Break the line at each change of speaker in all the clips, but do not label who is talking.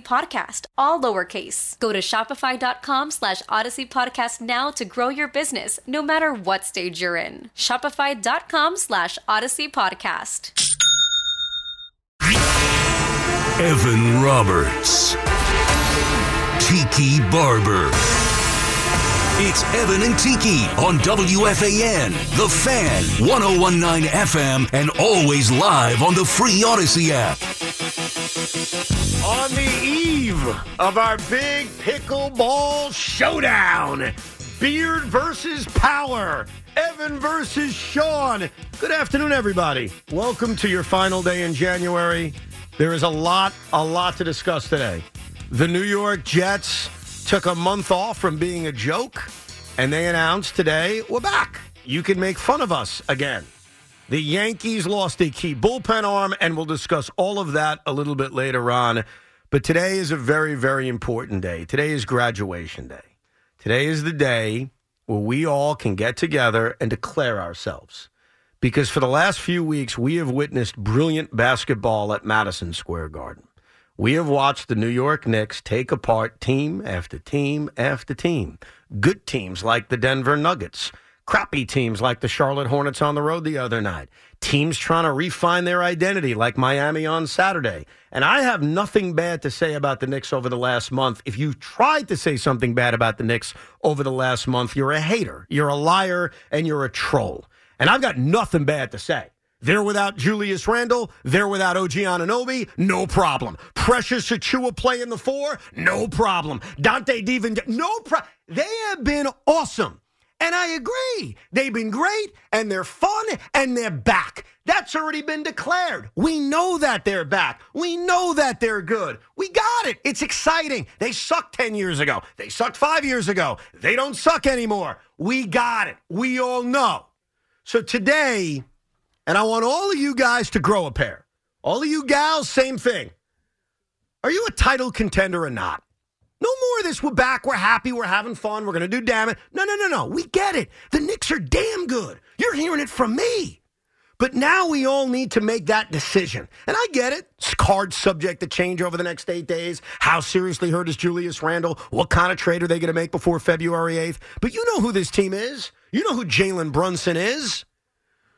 podcast, all lowercase. Go to shopify.com slash odyssey podcast now to grow your business, no matter what stage you're in. Shopify.com slash odyssey podcast.
Evan Roberts. Tiki Barber. It's Evan and Tiki on WFAN, The Fan, 1019 FM, and always live on the free Odyssey app.
On the eve of our big pickleball showdown, Beard versus Power, Evan versus Sean. Good afternoon, everybody. Welcome to your final day in January. There is a lot, a lot to discuss today. The New York Jets took a month off from being a joke, and they announced today we're back. You can make fun of us again. The Yankees lost a key bullpen arm, and we'll discuss all of that a little bit later on. But today is a very, very important day. Today is graduation day. Today is the day where we all can get together and declare ourselves. Because for the last few weeks, we have witnessed brilliant basketball at Madison Square Garden. We have watched the New York Knicks take apart team after team after team. Good teams like the Denver Nuggets, crappy teams like the Charlotte Hornets on the road the other night, teams trying to refine their identity like Miami on Saturday. And I have nothing bad to say about the Knicks over the last month. If you tried to say something bad about the Knicks over the last month, you're a hater, you're a liar, and you're a troll. And I've got nothing bad to say. They're without Julius Randle. They're without OG Anunoby. No problem. Precious Achiuwa playing the four. No problem. Dante Divan. No problem. They have been awesome. And I agree. They've been great and they're fun and they're back. That's already been declared. We know that they're back. We know that they're good. We got it. It's exciting. They sucked 10 years ago. They sucked five years ago. They don't suck anymore. We got it. We all know. So today, and I want all of you guys to grow a pair. All of you gals, same thing. Are you a title contender or not? No more of this. We're back. We're happy. We're having fun. We're going to do damn it. No, no, no, no. We get it. The Knicks are damn good. You're hearing it from me. But now we all need to make that decision. And I get it. It's card subject to change over the next eight days. How seriously hurt is Julius Randle? What kind of trade are they going to make before February 8th? But you know who this team is. You know who Jalen Brunson is.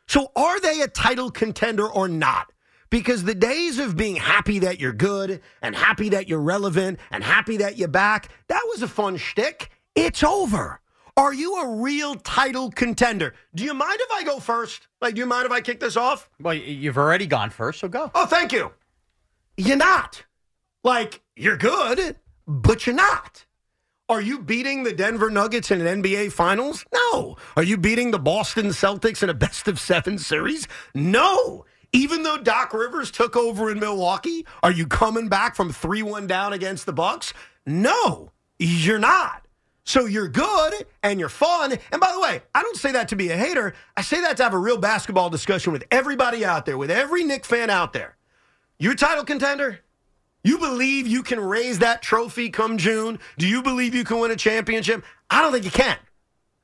So are they a title contender or not? Because the days of being happy that you're good and happy that you're relevant and happy that you're back, that was a fun shtick. It's over. Are you a real title contender? Do you mind if I go first? Like, do you mind if I kick this off?
Well, you've already gone first, so go.
Oh, thank you. You're not. Like, you're good, but you're not. Are you beating the Denver Nuggets in an NBA Finals? No. Are you beating the Boston Celtics in a best of seven series? No. Even though Doc Rivers took over in Milwaukee, are you coming back from 3 1 down against the Bucks? No, you're not. So you're good and you're fun. And by the way, I don't say that to be a hater. I say that to have a real basketball discussion with everybody out there, with every Knick fan out there. You're a title contender? You believe you can raise that trophy come June? Do you believe you can win a championship? I don't think you can.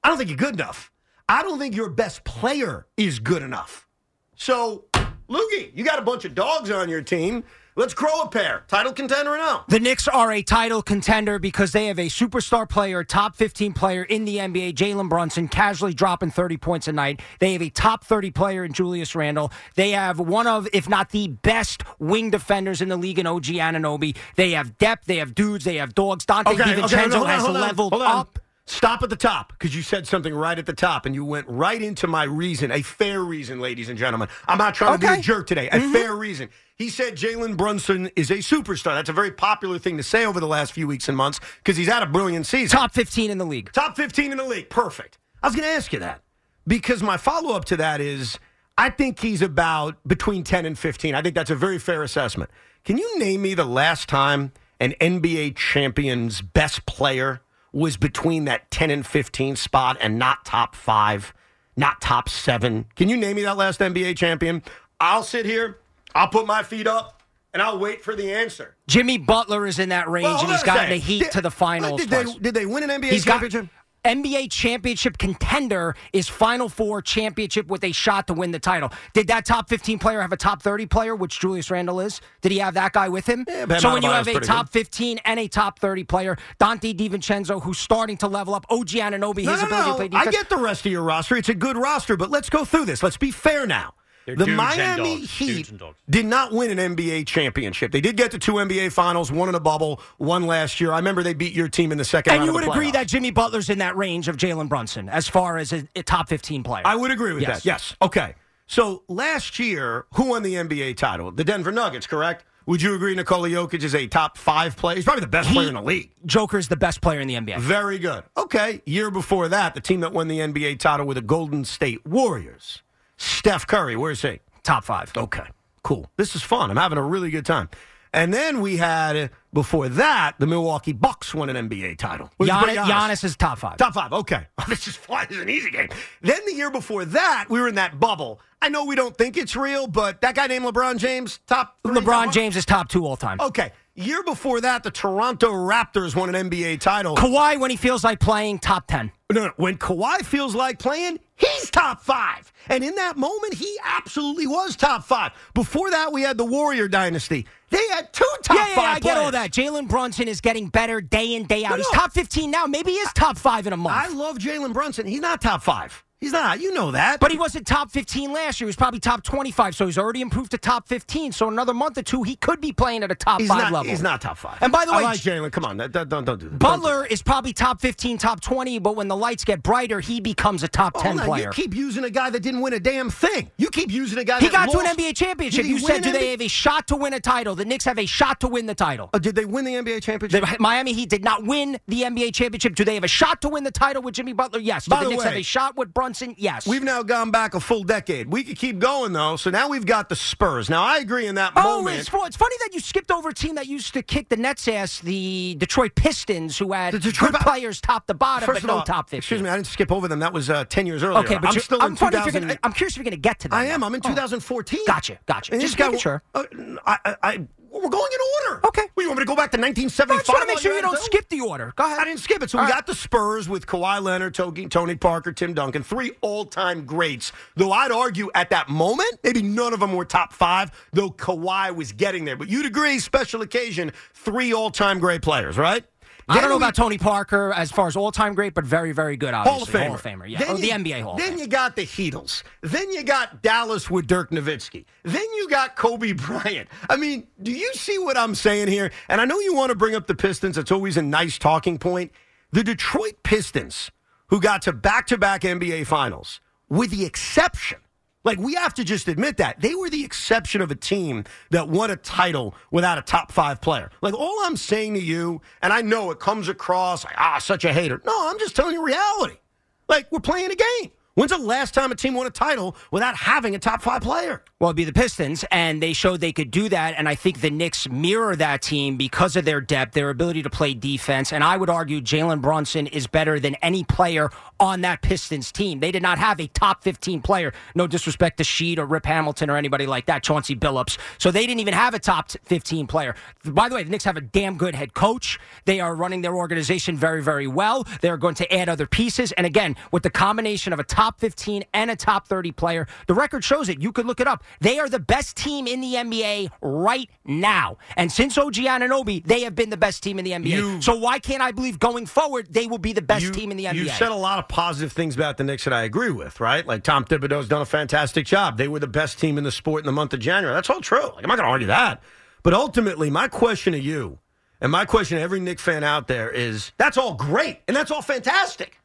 I don't think you're good enough. I don't think your best player is good enough. So, Loogie, you got a bunch of dogs on your team. Let's grow a pair. Title contender or no?
The Knicks are a title contender because they have a superstar player, top 15 player in the NBA, Jalen Brunson, casually dropping 30 points a night. They have a top 30 player in Julius Randle. They have one of, if not the best wing defenders in the league in OG Anunoby. They have depth. They have dudes. They have dogs. Donte
Okay, okay,
DiVincenzo
hold on,
has leveled up.
Stop at the top because you said something right at the top and you went right into my reason, a fair reason, ladies and gentlemen. I'm not trying to be a jerk today. A mm-hmm. fair reason. He said Jalen Brunson is a superstar. That's a very popular thing to say over the last few weeks and months because he's had a brilliant season.
Top 15 in the league.
Top 15 in the league. Perfect. I was going to ask you that because my follow up to that is I think he's about between 10 and 15. I think that's a very fair assessment. Can you name me the last time an NBA champion's best player was between that 10 and 15 spot and not top five, not top seven? Can you name me that last NBA champion? I'll sit here, I'll put my feet up, and I'll wait for the answer.
Jimmy Butler is in that range,
Well,
and he's gotten the Heat
Did-
to the finals.
Did they, did they win an NBA
He's got
championship?
NBA championship contender is Final Four championship with a shot to win the title. Did that top 15 player have a top 30 player, which Julius Randle is? Did he have that guy with him?
Yeah,
so when you have a top
good.
15 and a top 30 player, Donte DiVincenzo, who's starting to level up, OG Anunoby,
No,
his
no,
ability
no.
to play
I get the rest of your roster. It's a good roster, but let's go through this. Let's be fair now.
They're
the Miami. Heat
Dudes and dogs.
did not win an NBA championship. They did get to two NBA finals, one in a bubble, one last year. I remember they beat your team in the second
and
round
you
of
would
the
agree
playoffs.
that Jimmy Butler's in that range of Jalen Brunson as far as a, a top 15 player.
I would agree with
Yes.
that. Yes. Okay. So last year, who won the NBA title? The Denver Nuggets, correct? Would you agree Nikola Jokic is a top five player? He's probably the best
He-
player in the league.
Joker's the best player in the NBA.
Very good. Okay. Year before that, the team that won the NBA title were the Golden State Warriors. Steph Curry, where's he?
Top five.
Okay, cool. This is fun. I'm having a really good time. And then we had, before that, the Milwaukee Bucks won an NBA title.
Giannis. Giannis is top five.
Top five. Okay. this is fun. This is an easy game. Then the year before that, we were in that bubble. I know we don't think it's real, but that guy named LeBron James, top three,
LeBron
one?
James is top two all time.
Okay. Year before that, the Toronto Raptors won an NBA title.
Kawhi, when he feels like playing, top 10.
No, no. When Kawhi feels like playing, he's top five. And in that moment, he absolutely was top five. Before that, we had the Warrior Dynasty. They had two top
yeah, yeah,
five
I get all that. Jalen Brunson is getting better day in, day out.
No,
He's
no.
top 15 now. Maybe he is top five in a month.
I love Jalen Brunson. He's not top five. He's not. You know that.
But he wasn't top 15 last year. He was probably top 25, so he's already improved to top 15. So another month or two, he could be playing at a top
he's
five
not,
level.
He's not top five.
And by the
I
way,
like Jalen. Come on, don't don't do that.
Butler is probably top 15, top 20, but when the lights get brighter, he becomes a top
Don't,
10
Hold on,
player.
You keep using a guy that didn't win a damn thing. You keep using a guy.
He
that
got to an NBA championship. You said, do
an
they have a shot to win a title? The Knicks have a shot to win the title.
Uh, did they win the NBA championship?
The Miami Heat did not win the NBA championship. Do they have a shot to win the title with Jimmy Butler? Yes. Do
By
the
the
Knicks
way,
have a shot with Brunson? Yes.
We've now gone back a full decade. We could keep going though. So now we've got the Spurs. Now I agree in that
Oh,
moment.
it's, it's funny that you skipped over a team that used to kick the Nets' ass, the Detroit Pistons, who had
The Detroit
good players top to bottom, but no
all,
top 50.
Excuse me, I didn't skip over them. That was uh, ten years earlier.
Okay, but
I'm
you're-
still
I'm
in
funny you're
2000.
gonna- I'm curious if you're going to get to that.
I am. I'm in
Oh.
2014.
Gotcha, gotcha.
And
Just
guy-
sure.
uh, I, I, I, we're going in order.
Okay.
Well, you want me to go back to
I
1975?
just want to make sure you don't skip the order. Go ahead.
I didn't skip it. So
All
we
right.
got the Spurs with Kawhi Leonard, Tony Parker, Tim Duncan, three all-time greats. Though I'd argue at that moment, maybe none of them were top five, though Kawhi was getting there. But you'd agree, special occasion, three all-time great players, right?
I don't know
we-
about Tony Parker as far as all time great, but very, very good,
Hall of
obviously.
Famer.
Hall of Famer, yeah.
Then
oh, the
you-
NBA Hall
Then you got the Heatles. Then you got Dallas with Dirk Nowitzki. Then you got Kobe Bryant. I mean, do you see what I'm saying here? And I know you want to bring up the Pistons. It's always a nice talking point. The Detroit Pistons, who got to back to back NBA finals, with the exception like, we have to just admit that. They were the exception of a team that won a title without a top five player. Like, all I'm saying to you, and I know it comes across like, ah, such a hater. No, I'm just telling you reality. Like, we're playing a game. When's the last time a team won a title without having a top five player?
Well, it'd be the Pistons, and they showed they could do that. And I think the Knicks mirror that team because of their depth, their ability to play defense. And I would argue Jalen Brunson is better than any player on that Pistons team. They did not have a top 15 player. No disrespect to Sheed or Rip Hamilton or anybody like that, Chauncey Billups. So they didn't even have a top 15 player. By the way, the Knicks have a damn good head coach. They are running their organization very, very well. They're going to add other pieces. And again, with the combination of a top 15 and a top 30 player, the record shows it. You could look it up. They are the best team in the NBA right now. And since OG Anunoby, they have been the best team in the NBA.
You-
so why can't I believe going forward they will be the best
You-
team in the NBA?
You said a lot of positive things about the Knicks that I agree with, right? Like Tom Thibodeau's done a fantastic job. They were the best team in the sport in the month of January. That's all true. Like, I'm not going to argue that. But ultimately, my question to you, and my question to every Knick fan out there is that's all great and that's all fantastic.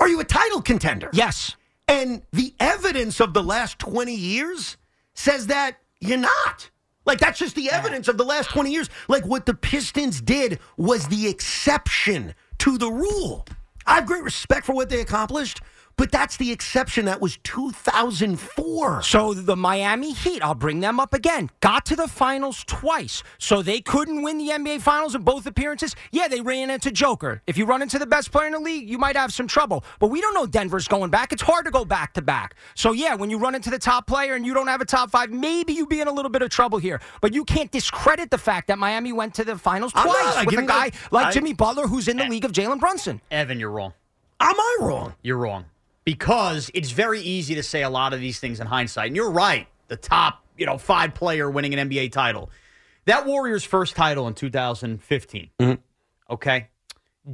Are you a title contender?
yes.
And the evidence of the last 20 years says that you're not. Like, that's just the evidence of the last 20 years. Like, what the Pistons did was the exception to the rule. I have great respect for what they accomplished, but that's the exception. That was 2004.
So the Miami Heat, I'll bring them up again, got to the finals twice. So they couldn't win the NBA finals in both appearances. Yeah, they ran into Joker. If you run into the best player in the league, you might have some trouble. But we don't know Denver's going back. It's hard to go back to back. So yeah, when you run into the top player and you don't have a top five, maybe you be in a little bit of trouble here. But you can't discredit the fact that Miami went to the finals
I'm not.
twice
I
with a guy
the-
like
I-
Jimmy Butler who's in the league of Jalen Brunson.
Evan, you're wrong.
Am I wrong?
You're wrong. Because it's very easy to say a lot of these things in hindsight. And you're right. The top, you know, five player winning an NBA title. That Warriors' first title in 2015. Mm-hmm. Okay.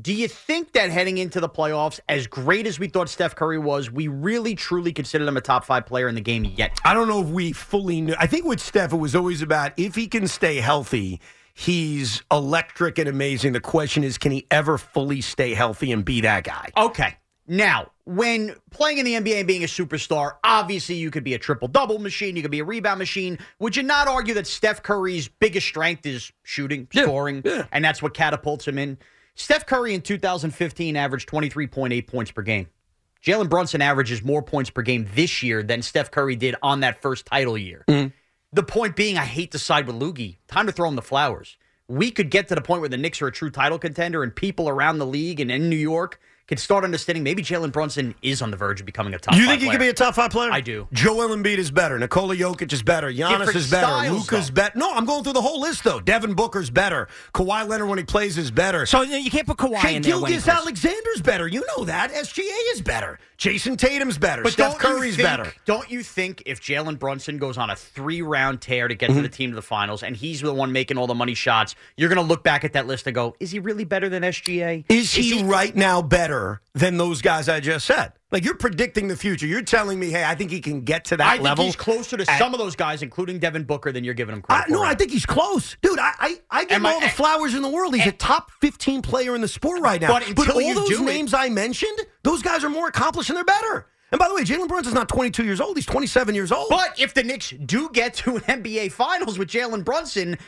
Do you think that heading into the playoffs, as great as we thought Steph Curry was, we really truly considered him a top five player in the game yet?
I don't know if we fully knew. I think with Steph, it was always about if he can stay healthy, he's electric and amazing. The question is, can he ever fully stay healthy and be that guy?
Okay. Now, when playing in the NBA and being a superstar, obviously you could be a triple double machine, you could be a rebound machine. Would you not argue that Steph Curry's biggest strength is shooting, scoring, and that's what catapults him in? Steph Curry in 2015 averaged 23.8 points per game. Jalen Brunson averages more points per game this year than Steph Curry did on that first title year. Mm-hmm. The point being, I hate to side with Loogie. Time to throw him the flowers. We could get to the point where the Knicks are a true title contender and people around the league and in New York can start understanding maybe Jalen Brunson is on the verge of becoming a top
You think he
player.
could be a top five player?
I do.
Joel Embiid is better. Nikola Jokic is better. Giannis
Different
is better.
Luka's
better. No, I'm going through the whole list though. Devin Booker's better. Kawhi Leonard when he plays is better.
So you can't put Kawhi
Shai
in there. he Gilgeous.
Alexander's better. You know that. SGA is better. Jayson Tatum's better.
But
Steph Curry's
think-
better.
Don't you think if Jalen Brunson goes on a three round tear to get
Mm-hmm.
to the team to the finals and he's the one making all the money shots, you're going to look back at that list and go, is he really better than SGA?
Is he right now better than those guys I just said? Like you're predicting the future. You're telling me, hey, I think he can get to that
I think
level.
he's closer to
at-
some of those guys, including Devin Booker, than you're giving him
I,
credit
no,
for.
I think he's close, dude. I I, I give
Am
him
I-
all the flowers in the world. He's a top fifteen player in the sport right now.
But until
all those
do it-
names I mentioned, those guys are more accomplished and they're better. And by the way, Jalen Brunson's not 22 years old; he's 27 years old.
But if the Knicks do get to an NBA Finals with Jalen Brunson,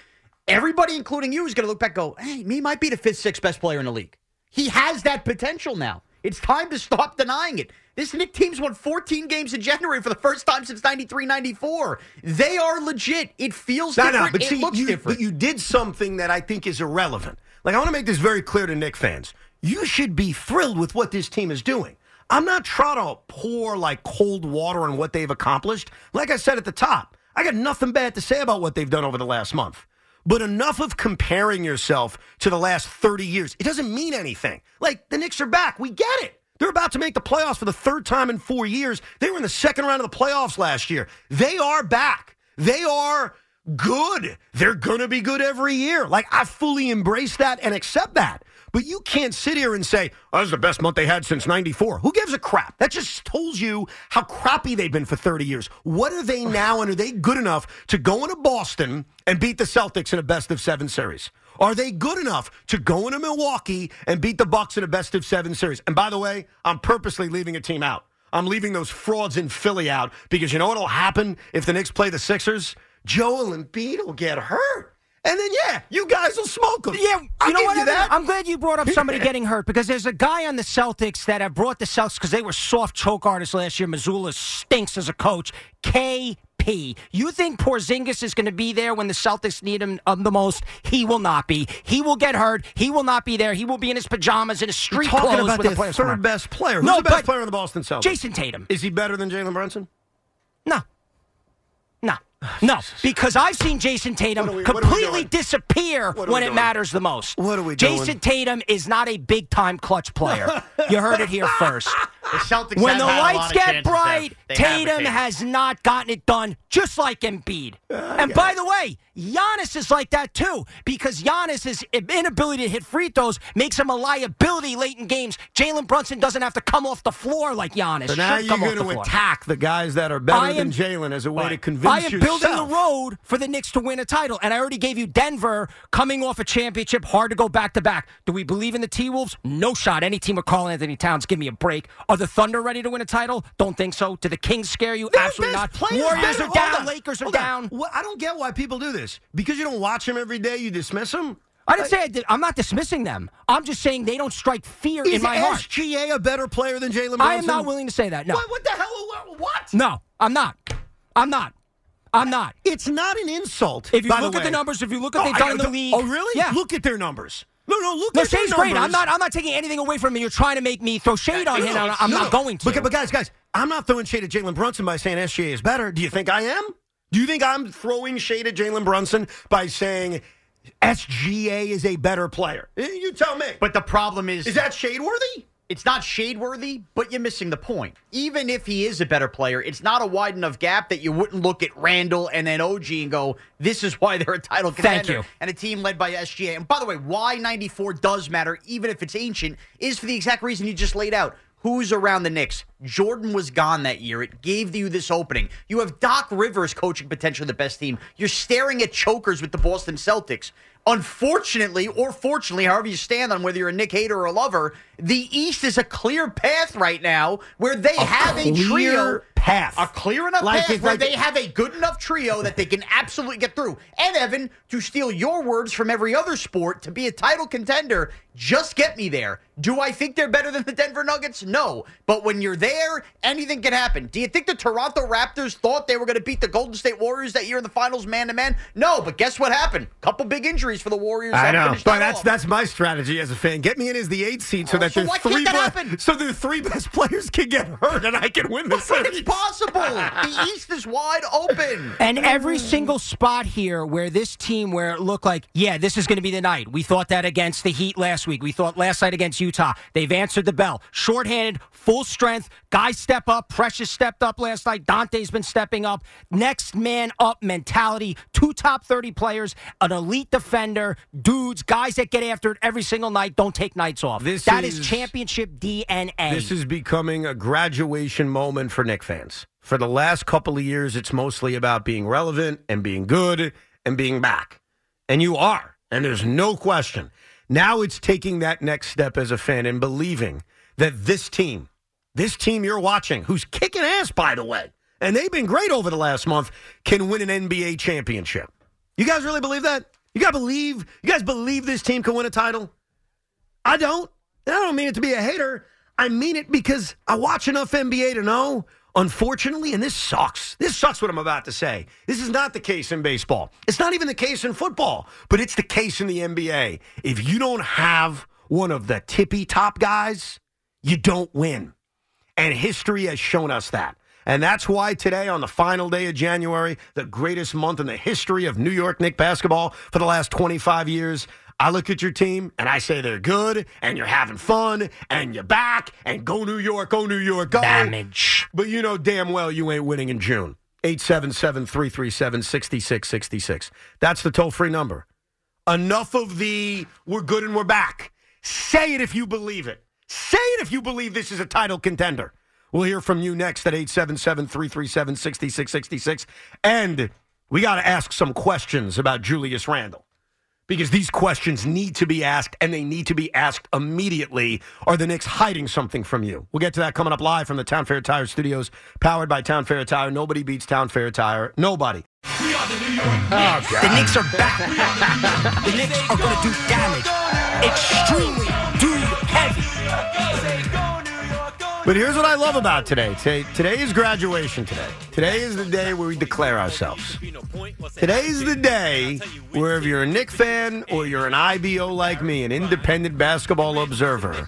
everybody, including you, is going to look back and go, hey, he might be the fifth, sixth best player in the league. He has that potential now. It's time to stop denying it. This Knicks team's won 14 games in January for the first time since 93 94. They are legit. It feels
No,
different.
no, but
it
see,
looks
you,
different.
but you did something that I think is irrelevant. Like, I want to make this very clear to Knick fans. You should be thrilled with what this team is doing. I'm not trying to pour like cold water on what they've accomplished. Like I said at the top, I got nothing bad to say about what they've done over the last month. But enough of comparing yourself to the last 30 years. It doesn't mean anything. Like, the Knicks are back. We get it. They're about to make the playoffs for the third time in four years. They were in the second round of the playoffs last year. They are back. They are good. They're going to be good every year. Like, I fully embrace that and accept that. But you can't sit here and say, oh, the best month they had since 94. Who gives a crap? That just tells you how crappy they've been for 30 years. What are they now, and are they good enough to go into Boston and beat the Celtics in a best of seven series? Are they good enough to go into Milwaukee and beat the Bucks in a best of seven series? And by the way, I'm purposely leaving a team out. I'm leaving those frauds in Philly out because you know what'll happen if the Knicks play the Sixers? Joel Embiid will get hurt. And then, yeah, you guys will smoke them.
Yeah,
I'll
you know
give
what?
You that.
I'm glad you brought up somebody getting hurt because there's a guy on the Celtics that have brought the Celtics because they were soft choke artists last year. Mazzulla stinks as a coach. KP. You think Porzingis is going to be there when the Celtics need him um, the most? He will not be. He will get hurt. He will not be there. He will be in his pajamas in his
You're
street
talking
clothes
about
with
their
the
third
tomorrow.
best player. Who's
No,
the best player on the Boston Celtics?
Jayson Tatum.
Is he better than Jalen Brunson?
No. No. Because I've seen Jayson Tatum
we- what are we
completely disappear when it
doing?
matters the most.
What are we doing?
Jayson Tatum is not a big time clutch player. you heard it here first.
The Celtics
When the
had a lot
lights
of
get bright,
there. They have
Tatum has not gotten it done, just like Embiid. and by the way, Giannis is like that too, because Giannis's inability to hit free throws makes him a liability late in games. Jalen Brunson doesn't have to come off the floor like Giannis.
So now
should
you're going to attack the guys that are better
I
than Jalen as a way to
Right.
convince
I am
yourself.
building the road for the Knicks to win a title, and I already gave you Denver coming off a championship, hard to go back to back. Do we believe in the T Wolves? No shot. Any team with Karl-Anthony Towns, give me a break. Are the Thunder ready to win a title? Don't think so. Do the Kings scare you?
They're
Absolutely not. Warriors are down.
on.
Lakers are down.
Well, I don't get why people do this. Because you don't watch them every day, you dismiss them.
I didn't say I did. I'm not dismissing them. I'm just saying they don't strike fear in my heart.
Is SGA a better player than Jalen?
I am not willing to say that. No.
What, what the hell? What?
No, I'm not. I'm not. I'm not.
It's not an insult.
If you look
the
at the numbers, if you look at
Oh,
they've done in the league.
Oh, really?
Yeah.
Look at their numbers. No, no, look
No,
at their
great. I'm not. I'm not taking anything away from him. You're trying to make me throw shade on
No,
him.
no,
and I'm
no,
not
no.
going to.
But, but guys, guys, I'm not throwing shade at Jalen Brunson by saying SGA is better. Do you think I am? Do you think I'm throwing shade at Jalen Brunson by saying SGA is a better player? You tell me.
But the problem is,
is that shade worthy?
It's not shade worthy, but you're missing the point. Even if he is a better player, it's not a wide enough gap that you wouldn't look at Randle and then OG and go, this is why they're a title
Thank
contender.
you.
And a team led by SGA. And by the way, why 94 does matter, even if it's ancient, is for the exact reason you just laid out. Who's around the Knicks? Jordan was gone that year. It gave you this opening. You have Doc Rivers coaching potentially the best team. You're staring at chokers with the Boston Celtics. Unfortunately, or fortunately, however you stand on whether you're a Knick hater or a lover, the East is a clear path right now where they have a
clear
trio
path.
a clear enough
Like
path where
like-
they have a good enough trio that they can absolutely get through. And Evan, to steal your words from every other sport, to be a title contender, just get me there. Do I think they're better than the Denver Nuggets? No. But when you're there, anything can happen. Do you think the Toronto Raptors thought they were going to beat the Golden State Warriors that year in the finals man to man? No, but guess what happened? Couple big injuries for the Warriors.
I know, but
that
that's
off.
that's my strategy as a fan. Get me in as the eight seed so
Oh,
that
so
the three
that
so the three best players can get hurt and I can win the series.
It's possible. the East is wide open.
And every single spot here where this team, where it looked like, yeah, this is going to be the night. We thought that against the Heat last week. We thought last night against Utah. They've answered the bell. Shorthanded, full strength. Guys step up. Precious stepped up last night. Donte's been stepping up. Next man up mentality. Two top 30 players, an elite defender, dudes, guys that get after it every single night, don't take nights off.
This
that is
is-
championship DNA.
This is becoming a graduation moment for Knick fans. For the last couple of years, it's mostly about being relevant and being good and being back. And you are. And there's no question. Now it's taking that next step as a fan and believing that this team, this team you're watching, who's kicking ass, by the way, and they've been great over the last month, can win an NBA championship. You guys really believe that? You guys believe? You guys believe this team can win a title? I don't. And I don't mean it to be a hater. I mean it because I watch enough NBA to know, unfortunately, and this sucks. This sucks what I'm about to say. This is not the case in baseball. It's not even the case in football, but it's the case in the NBA. If you don't have one of the tippy top guys, you don't win. And history has shown us that. And that's why today, on the final day of January, the greatest month in the history of New York Knicks basketball for the last 25 years, I look at your team and I say they're good and you're having fun and you're back and go New York, go New York, go.
damage.
But you know damn well you ain't winning in June. 877 337 6666. That's the toll free number. Enough of the we're good and we're back. Say it if you believe it. Say it if you believe this is a title contender. We'll hear from you next at 877 337 6666. And we got to ask some questions about Julius Randle because these questions need to be asked and they need to be asked immediately. Are the Knicks hiding something from you? We'll get to that coming up live from the Town Fair Tire Studios, powered by Town Fair Tire. Nobody beats Town Fair Tire. Nobody.
Oh, the Knicks are back. the Knicks are going to do damage. Extremely heavy.
But here's what I love about today. Today, today is graduation today. Today is the day where we declare ourselves. Today is the day where if you're a Knick fan or you're an IBO like me, an independent basketball observer,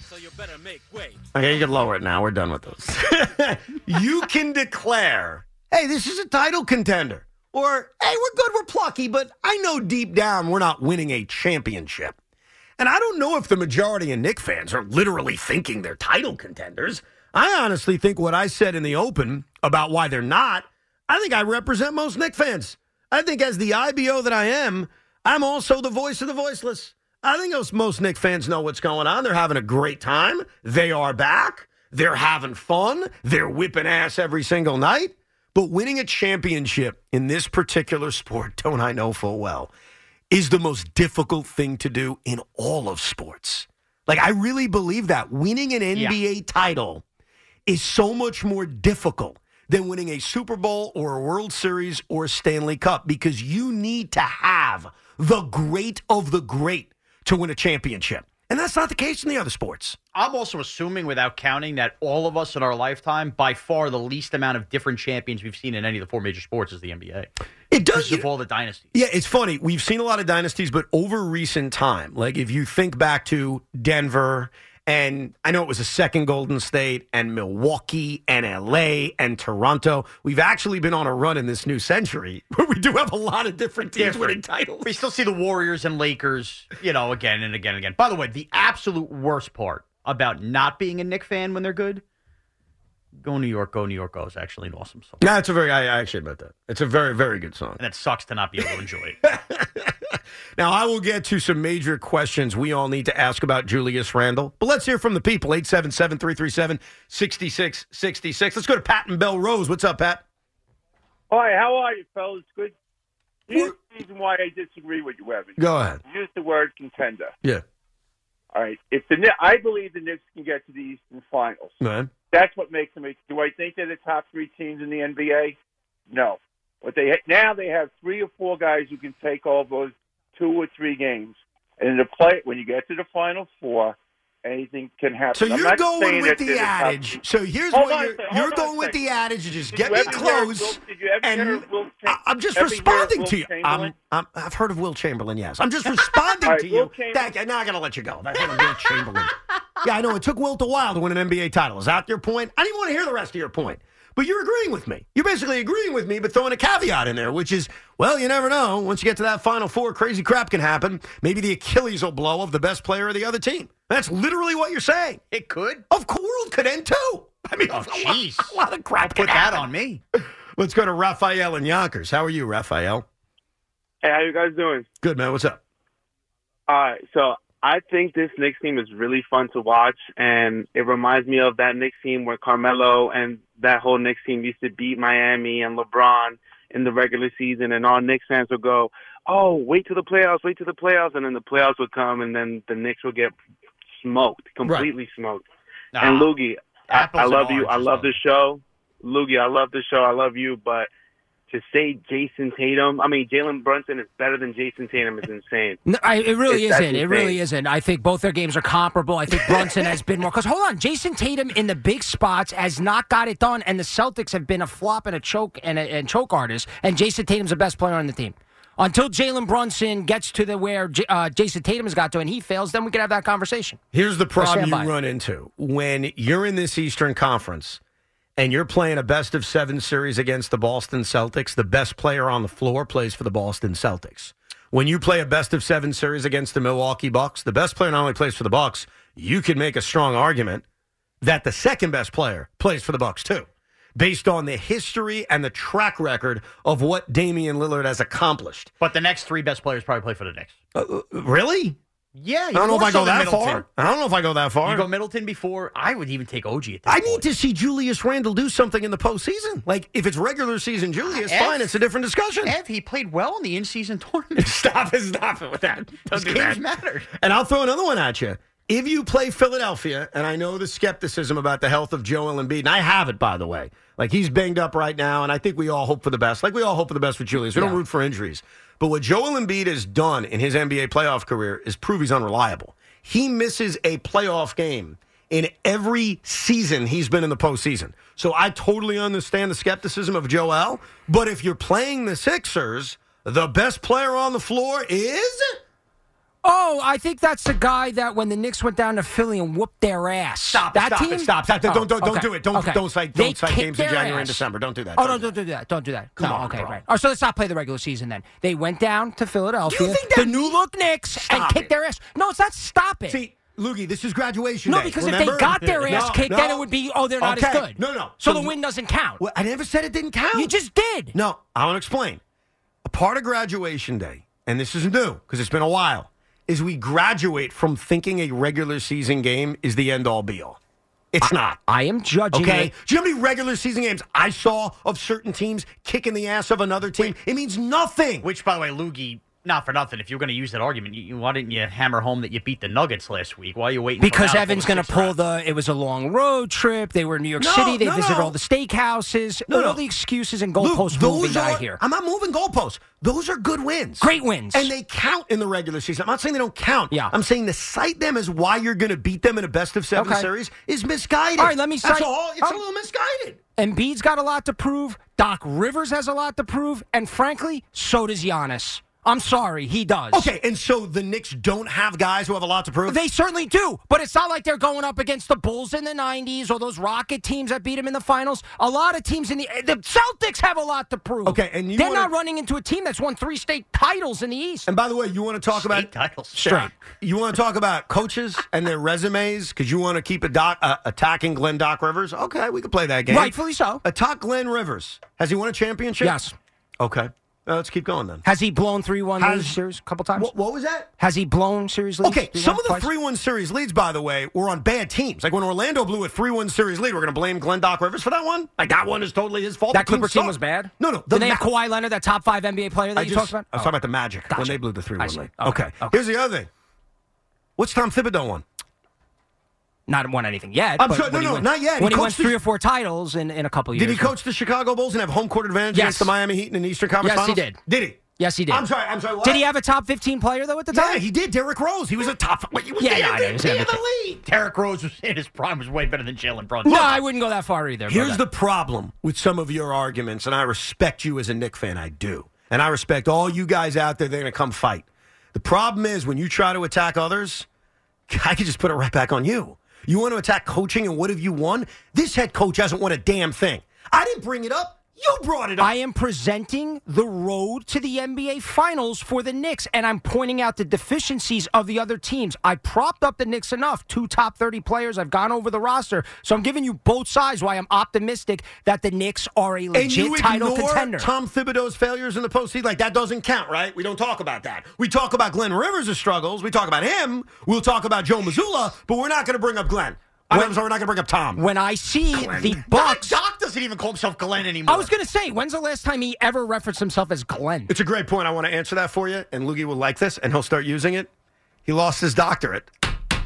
okay, you can lower it now. We're done with this. you can declare, hey, this is a title contender. Or, hey, we're good, we're plucky, but I know deep down we're not winning a championship. And I don't know if the majority of Knick fans are literally thinking they're title contenders. I honestly think what I said in the open about why they're not, I think I represent most Knick fans. I think as the IBO that I am, I'm also the voice of the voiceless. I think most- most Knick fans know what's going on. They're having a great time. They are back. They're having fun. They're whipping ass every single night. But winning a championship in this particular sport, don't I know full well, is the most difficult thing to do in all of sports. Like, I really believe that. Winning an NBA title is so much more difficult than winning a Super Bowl or a World Series or a Stanley Cup because you need to have the great of the great to win a championship. And that's not the case in the other sports.
I'm also assuming, without counting, that all of us in our lifetime, by far the least amount of different champions we've seen in any of the four major sports is the NBA.
It does.
Of all the dynasties.
Yeah, it's funny. We've seen a lot of dynasties, but over recent time, like if you think back to Denver, and I know it was a second Golden State, and Milwaukee, and LA, and Toronto, we've actually been on a run in this new century where we do have a lot of different teams
Different.
winning titles.
We still see the Warriors and Lakers, you know, again and again and again. By the way, the absolute worst part about not being a Knick fan when they're good, go New York, go New York, go is actually an awesome song.
No, it's a very, I I actually admit that. It's a very, very good song.
And it sucks to not be able to enjoy it.
Now, I will get to some major questions we all need to ask about Julius Randle, but let's hear from the people. 877 337 6666. Let's go to Pat and Bellerose. What's up, Pat?
Hi, how are you, fellas? Good. Here's the reason why I disagree with you, Evan.
Go ahead.
Use the word contender.
Yeah.
All right. If the Kni- I believe the Knicks can get to the Eastern Finals.
Man.
That's what makes them. Do I think they're the top three teams in the NBA? No. But they now they have three or four guys who can take all those two or three games. And in the play when you get to the Final Four, anything can happen.
So you're going with the adage.
three.
So here's
Hold
what you're, you're
hold on a
going with the adage. You just
Did
get
you
me close.
Will- did you ever
and
hear Will Cham-
I- I'm just responding to you. I'm, I'm, I've heard of Wilt Chamberlain, yes. I'm just responding
right,
to you. You. Now I'm going to let you go. Of Will Chamberlain. Yeah, I know. It took Wilt a while to win an NBA title. Is that your point? I didn't want to hear the rest of your point. but you're agreeing with me. You're basically agreeing with me, but throwing a caveat in there, which is, well, you never know. Once you get to that Final Four, crazy crap can happen. Maybe the Achilles will blow of the best player of the other team. That's literally what you're saying.
It could.
Of course, world could end too. I mean,
Oh,
a lot-
jeez.
a lot of crap.
Put
can
that
happen.
on me.
Let's go to Raphael and Yonkers. How are you, Raphael?
Hey, how you guys doing?
Good, man. What's up?
All right, so I think this Knicks team is really fun to watch, and it reminds me of that Knicks team where Carmelo and that whole Knicks team used to beat Miami and LeBron in the regular season, and all Knicks fans would go, "Oh, wait till the playoffs, wait till the playoffs," and then the playoffs would come, and then the Knicks would get smoked, completely smoked. and
Ah,
Loogie, I, I love you. I love the show. Loogie, I love the show. I love you, but to say Jayson Tatum, I mean Jalen Brunson is better than Jayson Tatum is insane.
No, I, it really
It's-
isn't. It really isn't. I think both their games are comparable. I think Brunson has been more. Because hold on, Jayson Tatum in the big spots has not got it done, and the Celtics have been a flop and a choke and a and choke artist. And Jayson Tatum's the best player on the team. Until Jalen Brunson gets to the where J- uh, Jayson Tatum has got to, and he fails, then we can have that conversation.
Here's the problem you run into when you're in this Eastern Conference and you're playing a best of seven series against the Boston Celtics. The best player on the floor plays for the Boston Celtics. When you play a best of seven series against the Milwaukee Bucks, the best player not only plays for the Bucks, you can make a strong argument that the second best player plays for the Bucks too, based on the history and the track record of what Damian Lillard has accomplished.
But the next three best players probably play for the Knicks.
Uh, really?
Yeah,
I don't know if I go that
Middleton.
far. I don't know if I go that far.
You go Middleton before. I would even take OG at this
I
point.
need to see Julius Randle do something in the postseason. Like if it's regular season Julius, fine, it's a different discussion.
Ev, he played well in the in-season tournament.
stop it, stop it with that.
His games mattered.
And I'll throw another one at you. If you play Philadelphia, and I know the skepticism about the health of Joel Embiid, and I have it by the way. Like he's banged up right now, and I think we all hope for the best. Like we all hope for the best with Julius. We don't root for injuries. But what Joel Embiid has done in his NBA playoff career is prove he's unreliable. He misses a playoff game in every season he's been in the postseason. So I totally understand the skepticism of Joel. But if you're playing the Sixers, the best player on the floor is.
Oh, I think that's the guy that when the Knicks went down to Philly and whooped their ass.
Stop!
that
stop
team?
it! Stop! Stop!
Oh,
don't don't, don't
okay,
do it! Don't
okay.
don't cite don't cite games in January and. December. Don't do that.
Oh
Don't
no!
do
Don't do that! Don't do that!
Come
no,
on,
okay, right. Oh, so let's not play the regular season then. They went down to Philadelphia,
Do you think
the new look Knicks, and
Stop
kicked
it.
their ass. No, it's not. Stop it.
See, Loogie, this is graduation
no,
day.
because
remember?
if they got their ass
No,
kicked,
no.
then it would be oh they're not
Okay.
as good.
No, no.
So,
So
the win doesn't count.
Well, I never said it didn't count.
You just did.
No, I want to explain. A part of graduation day, and this is new because it's been a while, is we graduate from thinking a regular season game is the end all be all. It's not.
I am judging
Okay.
it.
Do you know how many regular season games I saw of certain teams kicking the ass of another team? It means nothing.
Which, by the way, Loogie, not for nothing. If you're going to use that argument, you, you- why didn't you hammer home that you beat the Nuggets last week? Why are you waiting?
Because
for
Evan's going to pull
round?
the. It was a long road trip. They were in New York
No,
City. They
no,
visited
no.
all the steakhouses.
No,
all
no.
the excuses and
Luke,
goalpost
those
moving
are,
I hear.
I'm not moving goalposts. Those are good wins.
Great wins.
And they count in the regular season. I'm not saying they don't count.
Yeah.
I'm saying to cite them as why you're going to beat them in a best of seven
Okay.
series is misguided.
All right, let me say
That's
cite-
all. It's
oh.
a little misguided.
Embiid's got a lot to prove. Doc Rivers has a lot to prove. And frankly, so does Giannis. I'm sorry, he does.
Okay, and so the Knicks don't have guys who have a lot to prove.
They certainly do, but it's not like they're going up against the Bulls in the '90s or those Rocket teams that beat them in the finals. A lot of teams in the the Celtics have a lot to prove.
Okay, and you
they're
wanna-
not running into a team that's won three state titles in the East.
and by the way, you want to talk
State
about
titles.
Straight.
You want to talk about coaches and their resumes because you want to keep a doc, uh, attacking Glenn Doc Rivers? Okay, we can play that game.
Rightfully so.
Attack Glenn Rivers. Has he won a championship?
Yes.
Okay. Uh, let's keep going then.
Has he blown three one
Has-
lead series a couple times?
What, what was that?
Has he blown series leads?
Okay, some of the 3 1 series leads, by the way, were on bad teams. Like when Orlando blew a 3 1 series lead, we're going to blame Glenn Doc Rivers for that one? Like that one is totally his fault.
That
The team
Clipper team
sucked.
was bad.
No, no.
Did they have
Ma-
Kawhi Leonard, that top five NBA player that
I
you
just,
talked about?
I was talking about the Magic when they blew the 3
I
1 lead.
Okay,
Okay.
okay.
Here's the other thing. What's Tom Thibodeau won?
Not won anything yet.
I'm
but
sorry, no, no,
wins-
not yet.
When he, wins
coached the-
three or four titles in, in a couple years.
Did he coach the Chicago Bulls and have home court advantage
Yes.
against the Miami Heat in the Eastern Conference
Yes, he did.
Did he?
Yes, he did.
I'm sorry. I'm sorry. What?
Did he have a top 15 player, though, at the time?
Yeah, he did. Derrick Rose. He was a top. Wait, he was
Yeah,
the
yeah, I know, he was
MVP of the league.
Derrick Rose was in his prime was way better than Jalen Brunson.
No, I wouldn't go that far either.
Here's the problem with some of your arguments, and I respect you as a Knick fan. I do. And I respect all you guys out there. They're going to come fight. The problem is when you try to attack others, I could just put it right back on you. You want to attack coaching, and what have you won? This head coach hasn't won a damn thing. I didn't bring it up. You brought it up.
I am presenting the road to the NBA Finals for the Knicks, and I'm pointing out the deficiencies of the other teams. I propped up the Knicks enough, two top 30 players. I've gone over the roster. So I'm giving you both sides why I'm optimistic that the Knicks are a
and
legit
you
title contender.
Tom Thibodeau's failures in the postseason. Like that doesn't count, right? We don't talk about that. We talk about Glenn Rivers' struggles. We talk about him. We'll talk about Joe Mazzulla, but we're not going to bring up Glenn. Mean, I'm sorry, we're not going to bring up Tom.
when I see
Glenn.
the Bucks,
Doc doesn't even call himself Glenn anymore.
I was going to say, when's the last time he ever referenced himself as Glenn?
It's a great point. I want to answer that for you, and Loogie will like this, and he'll start using it. He lost his doctorate.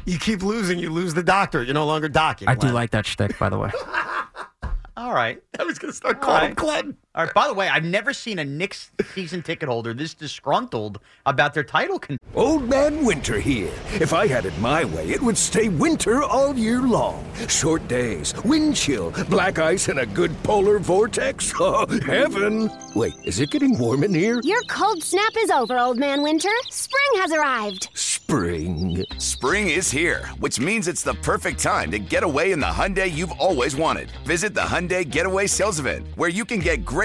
You keep losing, you lose the doctorate. You're no longer docking.
I do like that shtick, by the way.
All right.
I was going to start
All
calling
right.
him Glenn.
All right. By the way, I've never seen a Knicks season ticket holder this disgruntled about their title. Con-
Old Man Winter here. If I had it my way, it would stay winter all year long. Short days, wind chill, black ice, and a good polar vortex. Oh, heaven! Wait, is it getting warm in here?
Your cold snap is over, Old Man Winter. Spring has arrived.
Spring.
Spring is here, which means it's the perfect time to get away in the Hyundai you've always wanted. Visit the Hyundai Getaway Sales Event, where you can get great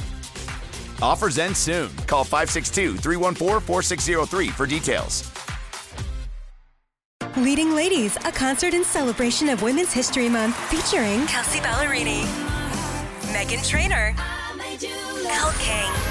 Offers end soon. Call 562 314 4603 for details.
Leading Ladies, a concert in celebration of Women's History Month featuring Kelsea Ballerini, Meghan Trainor, Elle King,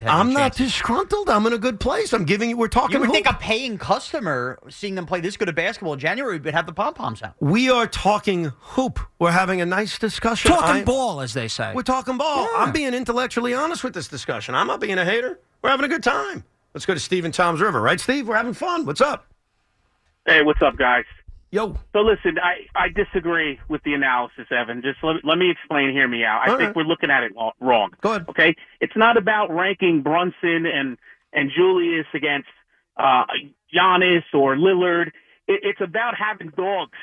I'm not disgruntled. I'm in a good place. I'm giving you. We're talking.
you would
hoop.
think a paying customer seeing them play this good at basketball in January would have the pom poms out.
we are talking hoop. We're having a nice discussion.
Talking
I-
ball, as they say.
We're talking ball. I'm being intellectually honest with this discussion. I'm not being a hater. We're having a good time. Let's go to Steve and Toms River, right, Steve? We're having fun. What's up?
Hey, what's up, guys?
Yo.
So listen, I, I disagree with the analysis, Evan. Just let, let me explain. Hear me out. I
All
think
right.
we're looking at it wrong.
Go ahead.
Okay, it's not about ranking Brunson and and Julius against uh, Giannis or Lillard. It, it's about having dogs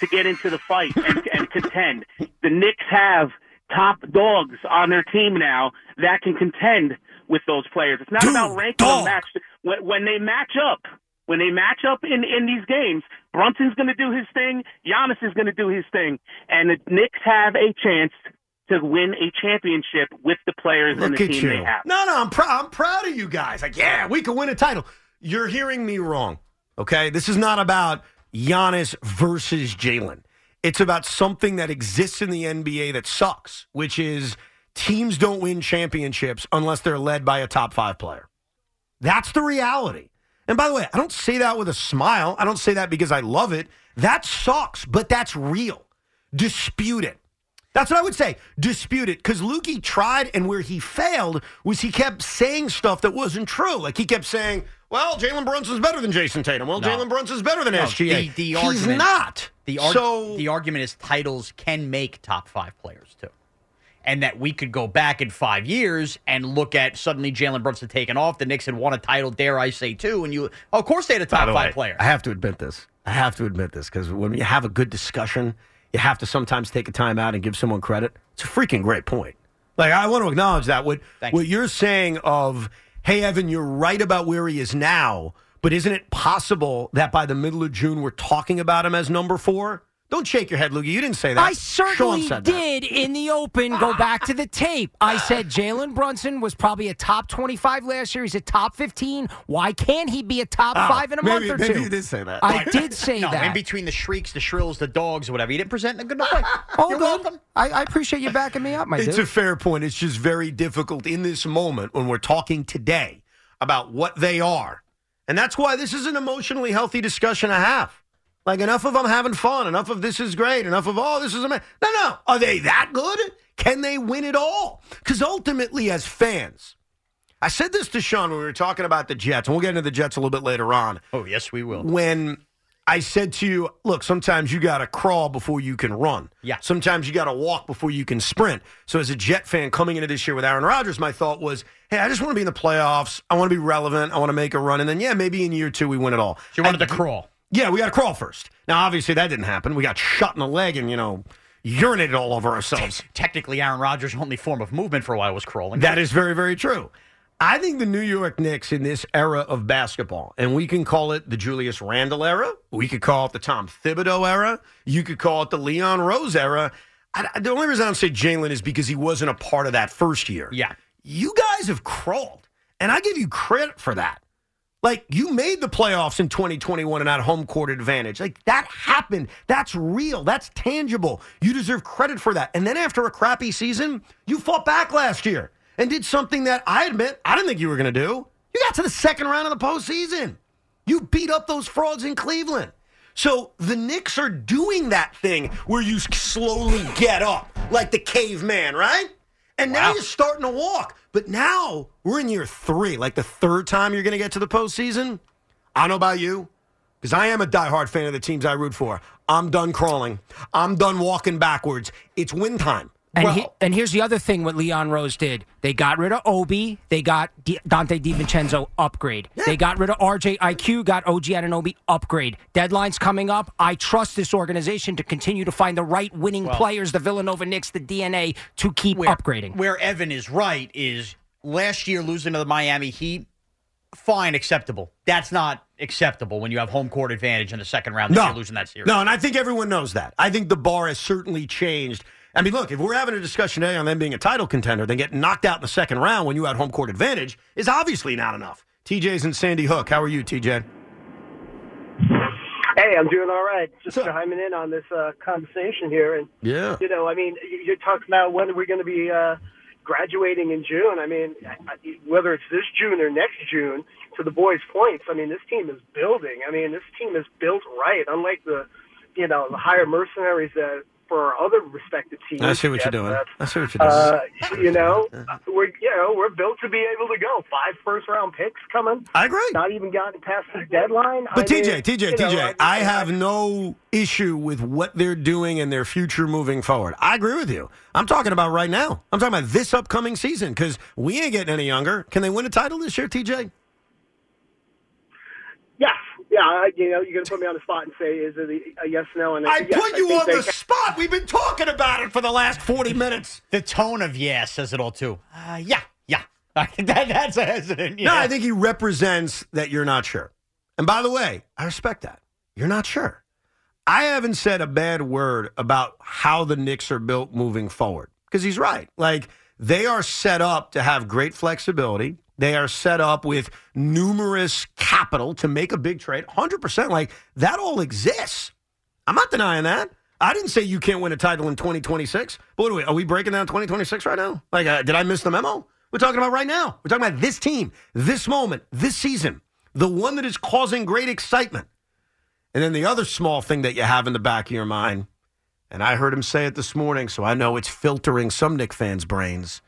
to get into the fight and, and contend. The Knicks have top dogs on their team now that can contend with those players. It's not
Dude,
about ranking
dog.
them match when, when they match up. When they match up in, in these games, Brunson's going to do his thing, Giannis is going to do his thing, and the Knicks have a chance to win a championship with the players and the team
you.
they have.
No, no, I'm proud. I'm proud of you guys. Like, yeah, we could win a title. You're hearing me wrong. Okay, this is not about Giannis versus Jalen. It's about something that exists in the NBA that sucks, which is teams don't win championships unless they're led by a top five player. That's the reality. And by the way, I don't say that with a smile. I don't say that because I love it. That sucks, but that's real. Dispute it. That's what I would say. Dispute it. Because Lukey tried, and where he failed was he kept saying stuff that wasn't true. Like he kept saying, well, Jalen Brunson's better than Jayson Tatum. Well,
No.
Jalen Brunson's better than
No,
SGA.
The, the
He's
argument,
not.
The, arg-
so
the argument is titles can make top five players. And that we could go back in five years and look at suddenly Jalen Brunson taken off. The Knicks had won a title, dare I say, too. And you, of course, they had a top
the
five
way,
player.
I have to admit this. I have to admit this because when you have a good discussion, you have to sometimes take a time out and give someone credit. It's a freaking great point. Like I want to acknowledge that what what you're saying of, hey Evan, you're right about where he is now, but isn't it possible that by the middle of June we're talking about him as number four? Don't shake your head, Loogie. You didn't say that.
I
Sean
certainly
said that.
did in the open. Go back to the tape. I said Jalen Brunson was probably a top 25 last year. He's a top 15. Why can't he be a top
Oh,
five in a
maybe-
month or
maybe
two?
you did say that.
I did say
no,
that.
in between the shrieks, the shrills, the dogs, or whatever, you didn't present a good enough way.
Oh,
You're
good.
welcome.
I, I appreciate you backing me up, my dude.
It's
dude.
a fair point. It's just very difficult in this moment when we're talking today about what they are. And that's why this is an emotionally healthy discussion to have. Like enough of them having fun, enough of this is great, enough of oh this is amazing. No, no, are they that good? Can they win it all? Because ultimately, as fans, I said this to Sean when we were talking about the Jets, and we'll get into the Jets a little bit later on.
Oh, yes, we will.
When I said to you, look, sometimes you got to crawl before you can run.
Yeah.
Sometimes you got to walk before you can sprint. So, as a Jet fan coming into this year with Aaron Rodgers, my thought was, hey, I just want to be in the playoffs. I want to be relevant. I want to make a run. And then, yeah, maybe in year two we win it all.
You wanted
I-
to crawl.
Yeah, we got to crawl first. Now, obviously, that didn't happen. We got shot in the leg and, you know, urinated all over ourselves.
Technically, Aaron Rodgers' only form of movement for a while was crawling.
That is very, very true. I think the New York Knicks in this era of basketball, and we can call it the Julius Randle era, we could call it the Tom Thibodeau era, you could call it the Leon Rose era. I, the only reason I don't say Jalen is because he wasn't a part of that first year.
Yeah.
You guys have crawled, and I give you credit for that. Like you made the playoffs in 2021 and had home court advantage. Like that happened. That's real. That's tangible. You deserve credit for that. And then after a crappy season, you fought back last year and did something that I admit I didn't think you were going to do. You got to the second round of the postseason. You beat up those frauds in Cleveland. So the Knicks are doing that thing where you slowly get up like the caveman, right? And now you're starting to walk. But now we're in year three, like the third time you're going to get to the postseason. I don't know about you, because I am a diehard fan of the teams I root for. I'm done crawling. I'm done walking backwards. It's win time.
And,
Well,
he, and here's the other thing what Leon Rose did. They got rid of Obi. They got D- Donte DiVincenzo upgrade. They got rid of RJ IQ, got OG Anunoby upgrade. Deadline's coming up. I trust this organization to continue to find the right winning
Well-
players, the Villanova Knicks, the DNA to keep upgrading.
Where Evan is right is last year losing to the Miami Heat, fine, acceptable. That's not acceptable when you have home court advantage in the second round. This
no,
year losing that series.
No, and I think everyone knows that. I think the bar has certainly changed. I mean, look, if we're having a discussion today on them being a title contender, then getting knocked out in the second round when you had home court advantage is obviously not enough. TJ's in Sandy Hook. How are you, TJ?
Hey, I'm doing all right. Just chiming in on this uh, conversation here, and
Yeah.
you know, I mean, you- you're talking about when we're going to be uh, graduating in June. I mean, whether it's this June or next June. To the boys' points, I mean, this team is building. I mean, this team is built right, unlike the, you know, the higher mercenaries that for our other respective teams.
I see what you're doing.
uh,
I see what you're doing.
uh, you know, we're you know we're built to be able to go. Five first round picks coming.
I agree.
Not even gotten past the deadline.
But
I mean,
TJ, TJ,
you know,
TJ, I have no issue with what they're doing and their future moving forward. I agree with you. I'm talking about right now. I'm talking about this upcoming season because we ain't getting any younger. Can they win a title this year, TJ?
Yes, yeah. I, you know, you're going to put me on the spot and say is it a, a yes, no, and
I
yes,
put you
think
on the
can.
spot. We've been talking about it for the last 40 minutes.
The tone of yeah says it all too. Uh, yeah, yeah. that, that's a hesitant. you
No. I think he represents that you're not sure. And by the way, I respect that. You're not sure. I haven't said a bad word about how the Knicks are built moving forward because he's right. Like they are set up to have great flexibility. They are set up with numerous capital to make a big trade. 100%. Like that all exists. I'm not denying that. I didn't say you can't win a title in 2026. But what are we, are we breaking down 2026 right now? Like, uh, did I miss the memo? We're talking about right now. We're talking about this team, this moment, this season, the one that is causing great excitement. And then the other small thing that you have in the back of your mind, and I heard him say it this morning, so I know it's filtering some Knick fans' brains.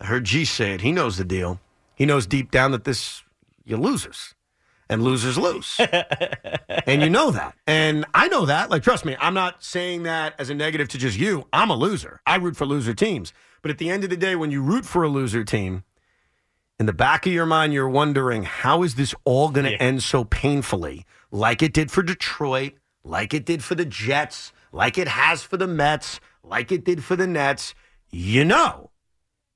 I heard G say it. He knows the deal. He knows deep down that this, you losers. And losers lose. and you know that. And I know that. Like, trust me, I'm not saying that as a negative to just you. I'm a loser. I root for loser teams. But at the end of the day, when you root for a loser team, in the back of your mind, you're wondering, how is this all going to end so painfully? Like it did for Detroit, like it did for the Jets, like it has for the Mets, like it did for the Nets. You know.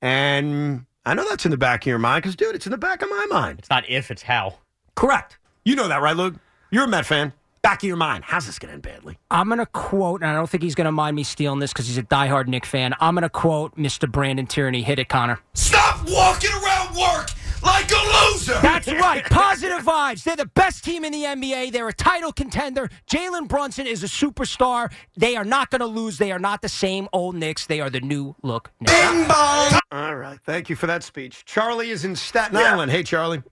And I know that's in the back of your mind because, dude, it's in the back of my mind.
It's not if, it's how.
Correct. You know that, right, Luke? You're a Met fan. Back of your mind. How's this going to end badly?
I'm going to quote, and I don't think he's going to mind me stealing this because he's a diehard Knick fan. I'm going to quote Mr. Brandon Tierney. Hit it, Connor.
Stop walking around work like a loser.
That's right. Positive vibes. They're the best team in the NBA. They're a title contender. Jalen Brunson is a superstar. They are not going to lose. They are not the same old Knicks. They are the new look Knicks.
All right. Thank you for that speech. Charlie is in Staten Island. Hey, Charlie.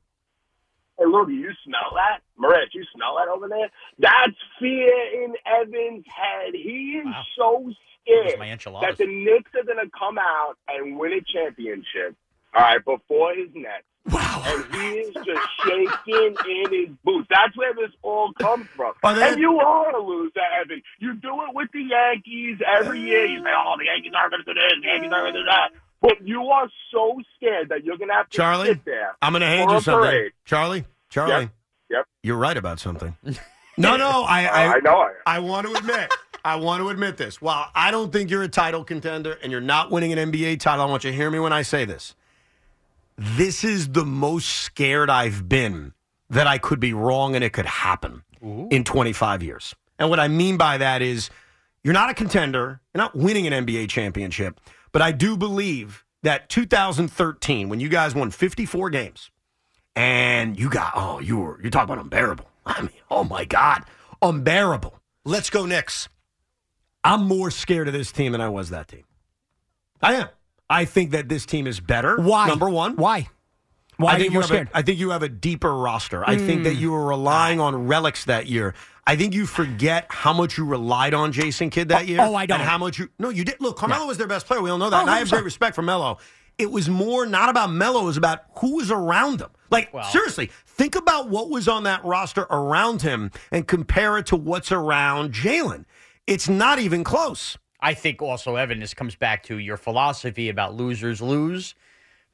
Hey, Luke, you smell that? Moritz, you smell that over there? That's fear in Evan's head. He is so scared
my
that the Knicks are going to come out and win a championship. All right, before his net. Wow. And he is just shaking in his boots. That's where this all comes from.
Are they-
and you are a loser, Evan. You do it with the Yankees every year. You say, oh, the Yankees aren't going to do this, the Yankees aren't going to do that. But you are so scared that you're going to have to
Charlie,
sit there.
I'm going to hand you
a
something.
parade.
Charlie, Charlie,
Yep. Yep.
you're right about something. No, no, I, oh, I,
I know I.
I want to admit, I want to admit this. While I don't think you're a title contender and you're not winning an NBA title, I want you to hear me when I say this. This is the most scared I've been that I could be wrong and it could happen in 25 years. And what I mean by that is you're not a contender, you're not winning an NBA championship, but I do believe that 2013, when you guys won 54 games, and you got oh you were you're talking about unbearable. I mean, oh my God, unbearable. Let's go Knicks. I'm more scared of this team than I was that team. I am. I think that this team is better.
Why?
Number one.
Why? Why
I
are
think
you more
have a-
scared?
I think you have a deeper roster. I think that
Mm.
you were relying on relics that year. I think you forget how much you relied on Jason Kidd that
Oh,
year.
oh, I don't.
And how much you no, you did. Look, Carmelo was their best player. We all know that.
Oh,
and I have
100%.
great respect for Melo. It was more not about Melo, it was about who was around him. Like seriously, think about what was on that roster around him and compare it to what's around Jalen. It's not even close.
I think also, Evan, this comes back to your philosophy about losers lose.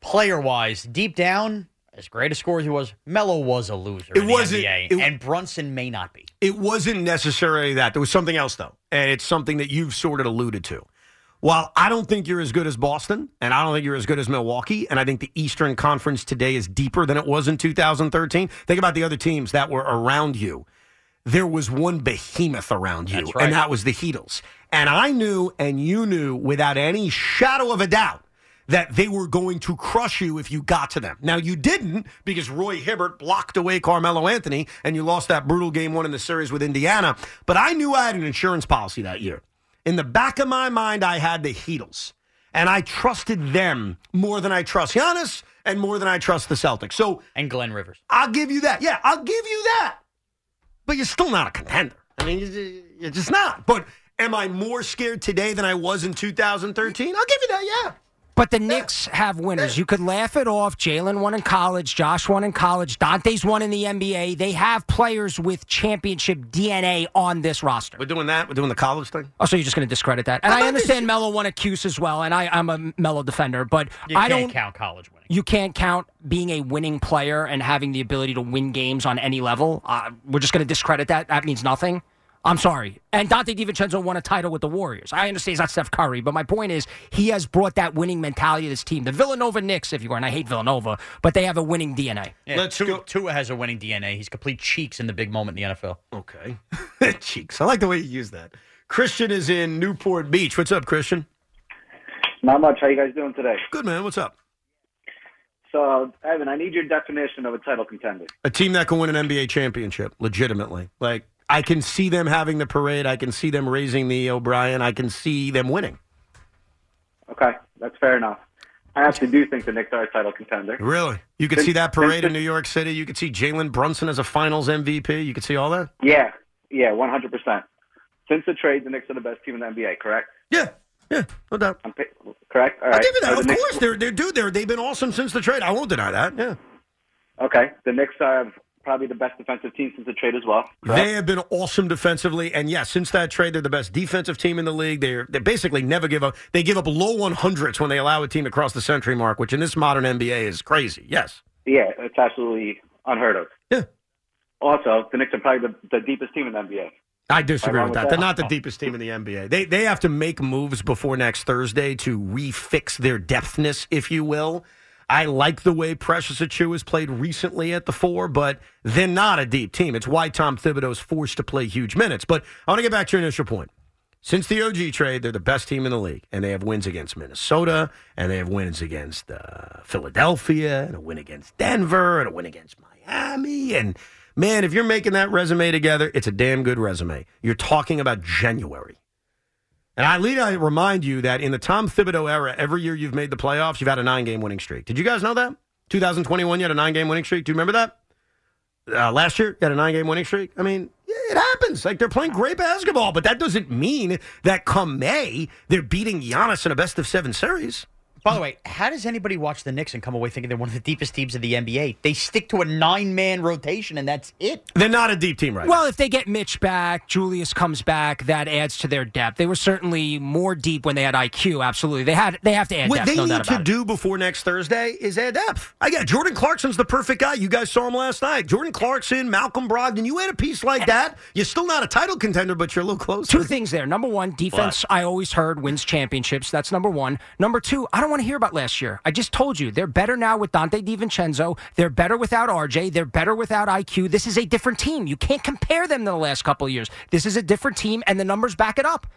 Player wise, deep down, as great a scorer as he was, Melo was a loser.
It
in
wasn't-
NBA,
it-
and Brunson may not be.
It wasn't necessarily that. There was something else, though. And it's something that you've sort of alluded to. While I don't think you're as good as Boston, and I don't think you're as good as Milwaukee, and I think the Eastern Conference today is deeper than it was in 2013, think about the other teams that were around you. There was one behemoth around you,
right.
and that was the Heatles. And I knew, and you knew, without any shadow of a doubt, that they were going to crush you if you got to them. Now, you didn't because Roy Hibbert blocked away Carmelo Anthony and you lost that brutal game one in the series with Indiana. But I knew I had an insurance policy that year. In the back of my mind, I had the Heatles. And I trusted them more than I trust Giannis and more than I trust the Celtics. So
And Glenn Rivers.
I'll give you that. Yeah, I'll give you that. But you're still not a contender. I mean, you're- you're just not. But am I more scared today than I was in 2013? I'll give you that, yeah.
But the Knicks have winners. You could laugh it off. Jalen won in college. Josh won in college. Donte's won in the NBA. They have players with championship DNA on this roster.
We're doing that. We're doing the college thing.
Oh, so you're just going to discredit that? And I understand Melo won a Cuse as well, and I, I'm a Melo defender, but
You
I
can't
don't
count college winning.
You can't count being a winning player and having the ability to win games on any level. Uh, we're just going to discredit that. That means nothing. I'm sorry. And Donte DiVincenzo won a title with the Warriors. I understand he's not Steph Curry, but my point is he has brought that winning mentality to this team. The Villanova Knicks, if you were, and I hate Villanova, but they have a winning DNA.
Yeah, Tua, Tua has a winning DNA. He's complete cheeks in the big moment in the NFL.
Okay. Cheeks. I like the way you use that. Christian is in Newport Beach. What's up, Christian?
Not much. How you guys doing today?
Good, man. What's up?
So, Evan, I need your definition of a title contender.
A team that can win an NBA championship, legitimately. Like, I can see them having the parade. I can see them raising the O'Brien. I can see them winning.
Okay, that's fair enough. I actually do think the Knicks are a title contender.
Really? You could see that parade in New York City. You could see Jalen Brunson as a finals MVP. You could see all that.
Yeah, yeah, 100%. Since the trade, the Knicks are the best team in the NBA, correct?
Yeah, yeah, no doubt.
I'm, pa- correct? All
I'll give you that.
Are the
Of
Knicks-
course, they're they're dude. They're they've been awesome since the trade. I won't deny that. Yeah,
Okay, the Knicks are probably the best defensive team since the trade as well. correct?
they have been awesome defensively, and yes, since that trade, they're the best defensive team in the league. They're they basically never give up. They give up low one hundreds when they allow a team to cross the century mark, which in this modern NBA is crazy. Yes.
Yeah, it's absolutely unheard of.
Yeah.
Also, the Knicks are probably the, the deepest team in the NBA.
I disagree with that.
that?
They're not the deepest team in the NBA. They they have to make moves before next Thursday to refix their depthness, if you will. I like the way Precious Achiuwa has played recently at the four, but they're not a deep team. It's why Tom Thibodeau is forced to play huge minutes. But I want to get back to your initial point. Since the OG trade, they're the best team in the league, and they have wins against Minnesota, and they have wins against uh, Philadelphia, and a win against Denver, and a win against Miami. And man, if you're making that resume together, it's a damn good resume. You're talking about January. And I lead, I remind you that in the Tom Thibodeau era, every year you've made the playoffs, you've had a nine game winning streak. Did you guys know that? 2021, you had a nine game winning streak. Do you remember that? Uh, last year, you had a nine game winning streak. I mean, it happens. Like they're playing great basketball, but that doesn't mean that come May they're beating Giannis in a best of seven series.
By the way, how does anybody watch the Knicks and come away thinking they're one of the deepest teams in the NBA? They stick to a nine man rotation and that's it.
They're not a deep team right
Well, if they get Mitch back, Julius comes back, that adds to their depth. They were certainly more deep when they had IQ. Absolutely, they had. They have to add
What
depth.
they
no
need to
about it.
do before next Thursday is add depth. I got Jordan Clarkson's the perfect guy. You guys saw him last night. Jordan Clarkson, Malcolm Brogdon. You add a piece like that, you're still not a title contender, but you're a little closer.
Two things there. Number one, defense. I always heard wins championships. That's number one. Number two, I don't want to hear about last year. I just told you they're better now with Donte DiVincenzo. They're better without RJ. They're better without IQ. This is a different team. You can't compare them to the last couple of years. This is a different team, and the numbers back it up.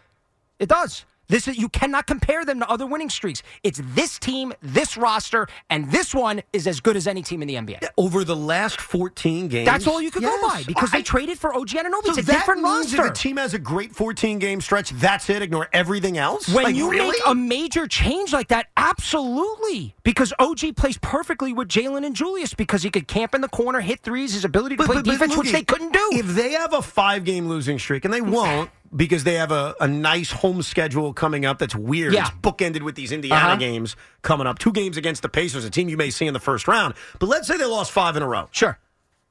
It does. This is you cannot compare them to other winning streaks. It's this team, this roster, and this one is as good as any team in the NBA.
Over the last 14 games.
That's all you could go by because they traded for OG Anunoby.
So
it's a
that
different
means
roster.
if a team has a great 14 game stretch, that's it. Ignore everything else.
When
Like,
you
really?
make a major change like that, absolutely. Because OG plays perfectly with Jalen and Julius because he could camp in the corner, hit threes, his ability to play defense, which they couldn't do.
If they have a five game losing streak, and they won't because they have a, a nice home schedule coming up that's weird.
Yeah.
It's bookended with these Indiana
Uh-huh.
games coming up. Two games against the Pacers, a team you may see in the first round. But let's say they lost five in a row.
Sure.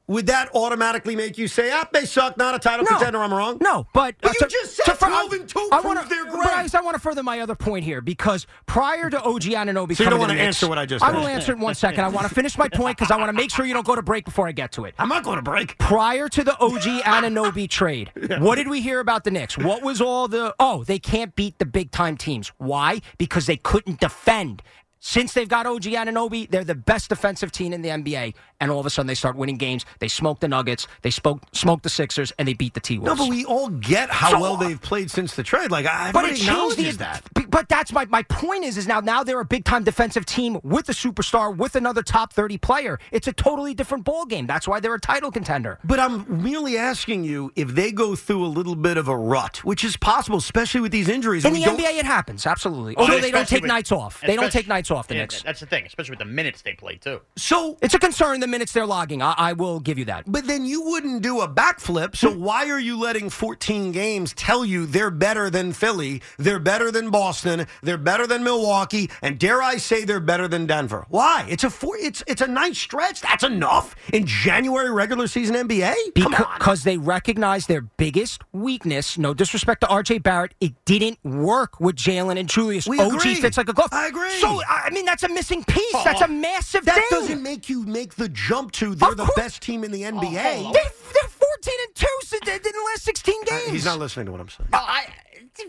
Would that automatically make you say, ah, they suck, not a title
No.
contender, I'm wrong?
No, but,
But
uh,
you
to-
just said
fur-
12 and 2
I wanna,
they're.
Bryce, I want to further my other point here because prior to OG Anunoby
So you don't wanna
to
answer what I just said.
I will answer it in one second. I want to finish my point because I want to make sure you don't go to break before I get to it.
I'm not going to break.
Prior to the OG Anunoby trade, what did we hear about the Knicks? What was all the oh they can't beat the big time teams? Why? Because they couldn't defend. Since they've got OG Anunoby, they're the best defensive team in the NBA, and all of a sudden they start winning games. They smoke the Nuggets, they spoke, smoke the Sixers, and they beat the T Wolves.
No, but we all get how
So-
well uh, they've played since the trade. Like, I
But it
everybody
changed
acknowledges
the,
that.
But that's my my point is is now now they're a big time defensive team with a superstar with another top thirty player. It's a totally different ball game. That's why they're a title contender.
But I'm merely asking you if they go through a little bit of a rut, which is possible, especially with these injuries.
In the
don't-
NBA, it happens absolutely.
Well,
Although they don't take
with-
nights off. They don't take nights off. The
Yeah,
Knicks.
That's the thing, especially with the minutes they play too.
So
It's a concern the minutes they're logging. I, I will give you that.
But then you wouldn't do a backflip. So hmm. why are you letting 14 games tell you they're better than Philly, they're better than Boston, they're better than Milwaukee, and dare I say they're better than Denver? Why? It's a four. It's it's a nice stretch. That's enough in January regular season NBA.
Because they recognize their biggest weakness. No disrespect to RJ Barrett, it didn't work with Jalen and Julius.
We
OG
agree.
fits like a glove.
I agree.
So I mean, that's a missing piece. that's a massive
That
thing.
doesn't make you make the jump to they're the best team in the NBA.
They're, they're 14 and 2 since in the last 16 games.
He's not listening to what I'm saying.
No, I,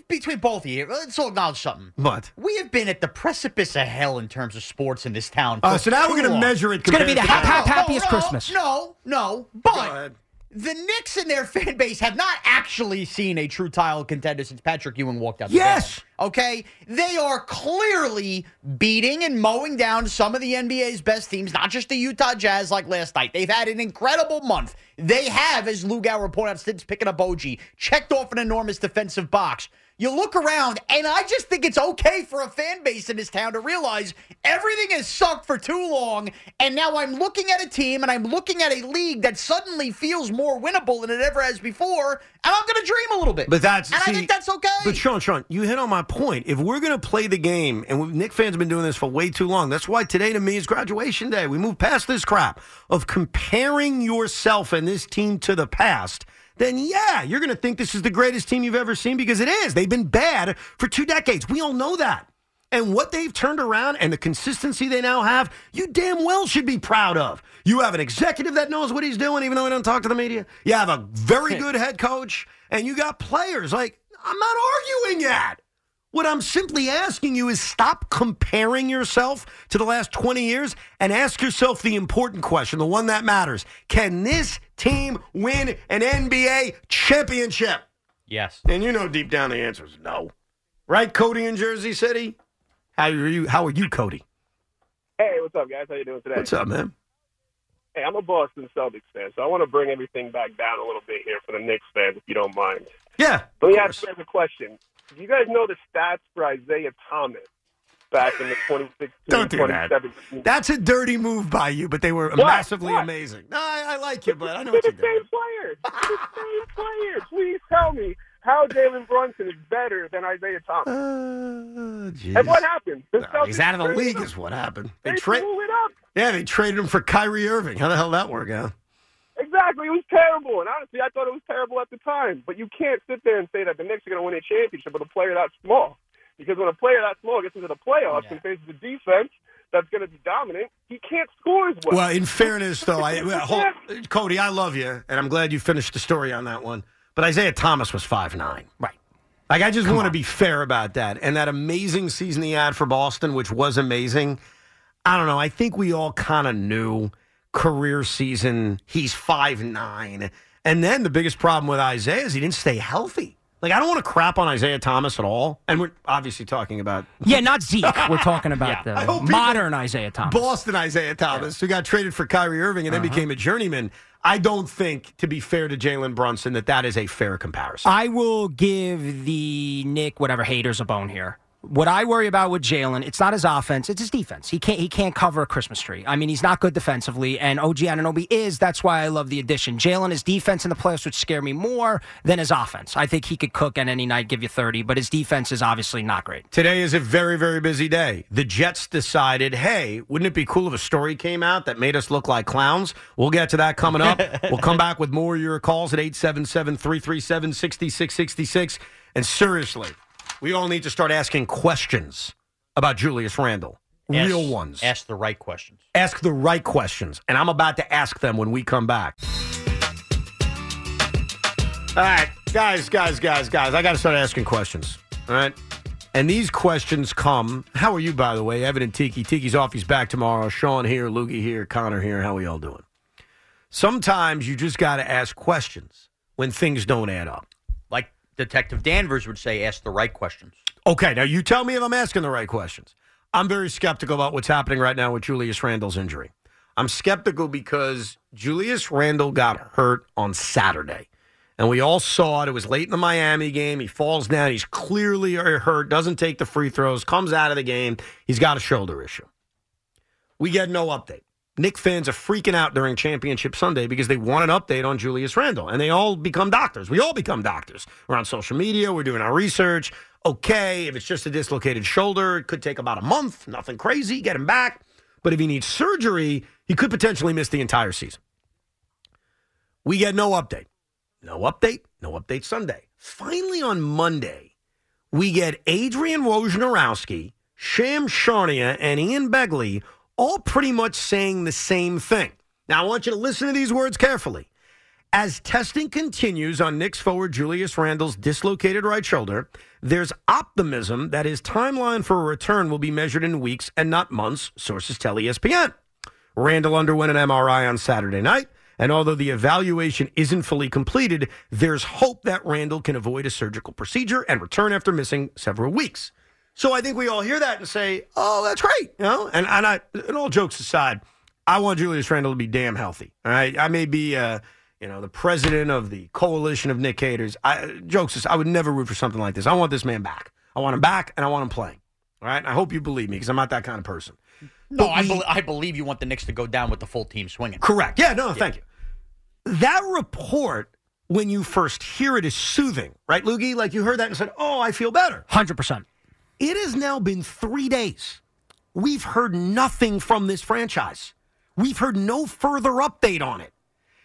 between both of you, let's all acknowledge something.
What?
We have been at the precipice of hell in terms of sports in this town.
Uh, so now we're gonna measure it
It's gonna be the
compared to-
hap- hap-
No,
happiest
no,
Christmas.
No, no, but the Knicks and their fan base have not actually seen a true title contender since Patrick Ewing walked out.
Yes.
door. Okay, they are clearly beating and mowing down some of the NBA's best teams, not just the Utah Jazz like last night. They've had an incredible month. They have, as Lou Gower pointed out, since picking up OG, checked off an enormous defensive box. You look around, and I just think it's okay for a fan base in this town to realize everything has sucked for too long, and now I'm looking at a team and I'm looking at a league that suddenly feels more winnable than it ever has before, and I'm going to dream a little bit.
But that's
and
see,
I think that's okay.
But Sean, Sean, you hit on my point. If we're going to play the game, and Knick fans have been doing this for way too long, that's why today to me is graduation day. We move past this crap of comparing yourself and this team to the past. Then yeah, you're going to think this is the greatest team you've ever seen because it is. They've been bad for two decades. We all know that. And what they've turned around and the consistency they now have, you damn well should be proud of. You have an executive that knows what he's doing, even though he don't talk to the media. You have a very good head coach, and you got players. Like, I'm not arguing that. What I'm simply asking you is stop comparing yourself to the last 20 years and ask yourself the important question, the one that matters. Can this team win an NBA championship?
yes.
And you know deep down the answer is no. Right, Cody in Jersey City? How are you how are you, Cody?
Hey, what's up, guys? How you doing today?
What's up, man?
Hey, I'm a Boston Celtics fan, so I want to bring everything back down a little bit here for the Knicks fans, if you don't mind.
Yeah.
Let me
of
ask you guys a question. Do you guys know the stats for Isaiah Thomas
back in the 2016
Don't do that. That's a dirty move by you, but they were
What?
massively
What?
amazing. No, I, I like you, but I know what you're
the
doing.
same players. The same players. Please tell me how Jalen Brunson is better than Isaiah Thomas.
Uh,
and what happened?
No, he's out of the league, is what happened. They
They blew it up.
Yeah, they traded him for Kyrie Irving. How the hell did that work out?
Exactly. It was terrible. And honestly, I thought it was terrible at the time. But you can't sit there and say that the Knicks are going to win a championship with a player that small. Because when a player that small gets into the playoffs and faces a defense that's going to be dominant, he can't score as well.
Well, in fairness, though, I well, hold, Cody, I love you, and I'm glad you finished the story on that one. But Isaiah Thomas was five nine.
Right.
Like I just want to be fair about that. And that amazing season he had for Boston, which was amazing. I don't know. I think we all kind of knew career season. He's five nine, and then the biggest problem with Isaiah is he didn't stay healthy. Like I don't want to crap on Isaiah Thomas at all. And we're obviously talking about
Yeah, not Zeke. We're talking about
hope
the modern Isaiah Thomas.
Boston Isaiah Thomas, who got traded for Kyrie Irving and then
Uh-huh.
became a journeyman. I don't think, to be fair to Jalen Brunson, that that is a fair comparison.
I will give the Knick whatever haters a bone here. What I worry about with Jalen, it's not his offense, it's his defense. He can't he can't cover a Christmas tree. I mean, he's not good defensively, and OG Anunoby is. That's why I love the addition. Jalen, his defense in the playoffs would scare me more than his offense. I think he could cook at any night, give you thirty, but his defense is obviously not great.
Today is a very, very busy day. The Jets decided, hey, wouldn't it be cool if a story came out that made us look like clowns? We'll get to that coming up. we'll come back with more of your calls at 877 337 6666. And seriously, we all need to start asking questions about Julius Randle. Real
Ask-
ones.
Ask the right questions.
Ask the right questions. And I'm about to ask them when we come back. All right, guys, guys, guys, guys, I got to start asking questions. All right. And these questions come. How are you, by the way? Evan and Tiki. Tiki's off. He's back tomorrow. Sean here, Loogie here, Connor here. How we all doing? Sometimes you just got to ask questions when things don't add up.
Detective Danvers would say, ask the right questions.
Okay, now you tell me if I'm asking the right questions. I'm very skeptical about what's happening right now with Julius Randle's injury. I'm skeptical because Julius Randle got hurt on Saturday. And we all saw it. It was late in the Miami game. He falls down. He's clearly hurt, doesn't take the free throws, comes out of the game. He's got a shoulder issue. We get no update. Knick fans are freaking out during Championship Sunday because they want an update on Julius Randle. And they all become doctors. We all become doctors. We're on social media. We're doing our research. Okay, if it's just a dislocated shoulder, it could take about a month. Nothing crazy. Get him back. But if he needs surgery, he could potentially miss the entire season. We get no update. No update. No update Sunday. Finally, on Monday, we get Adrian Wojnarowski, Shams Charania, and Ian Begley all pretty much saying the same thing. Now, I want you to listen to these words carefully. As testing continues on Knicks forward Julius Randle's dislocated right shoulder, there's optimism that his timeline for a return will be measured in weeks and not months, sources tell ESPN. Randle underwent an MRI on Saturday night, and although the evaluation isn't fully completed, there's hope that Randle can avoid a surgical procedure and return after missing several weeks. So I think we all hear that and say, "Oh, that's great," you know. And and I, and all jokes aside, I want Julius Randle to be damn healthy. All right, I may be, uh, you know, the president of the coalition of Knick haters. I, jokes aside, I would never root for something like this. I want this man back. I want him back, and I want him playing. All right. I hope you believe me because I'm not that kind of person.
No,
But
I,
we-
bel I believe you want the Knicks to go down with the full team swinging.
Correct. Yeah, no, thank you. That report, when you first hear it, is soothing, right, Loogie? Like you heard that and said, oh, I feel better.
100%.
It has now been three days. We've heard nothing from this franchise. We've heard no further update on it.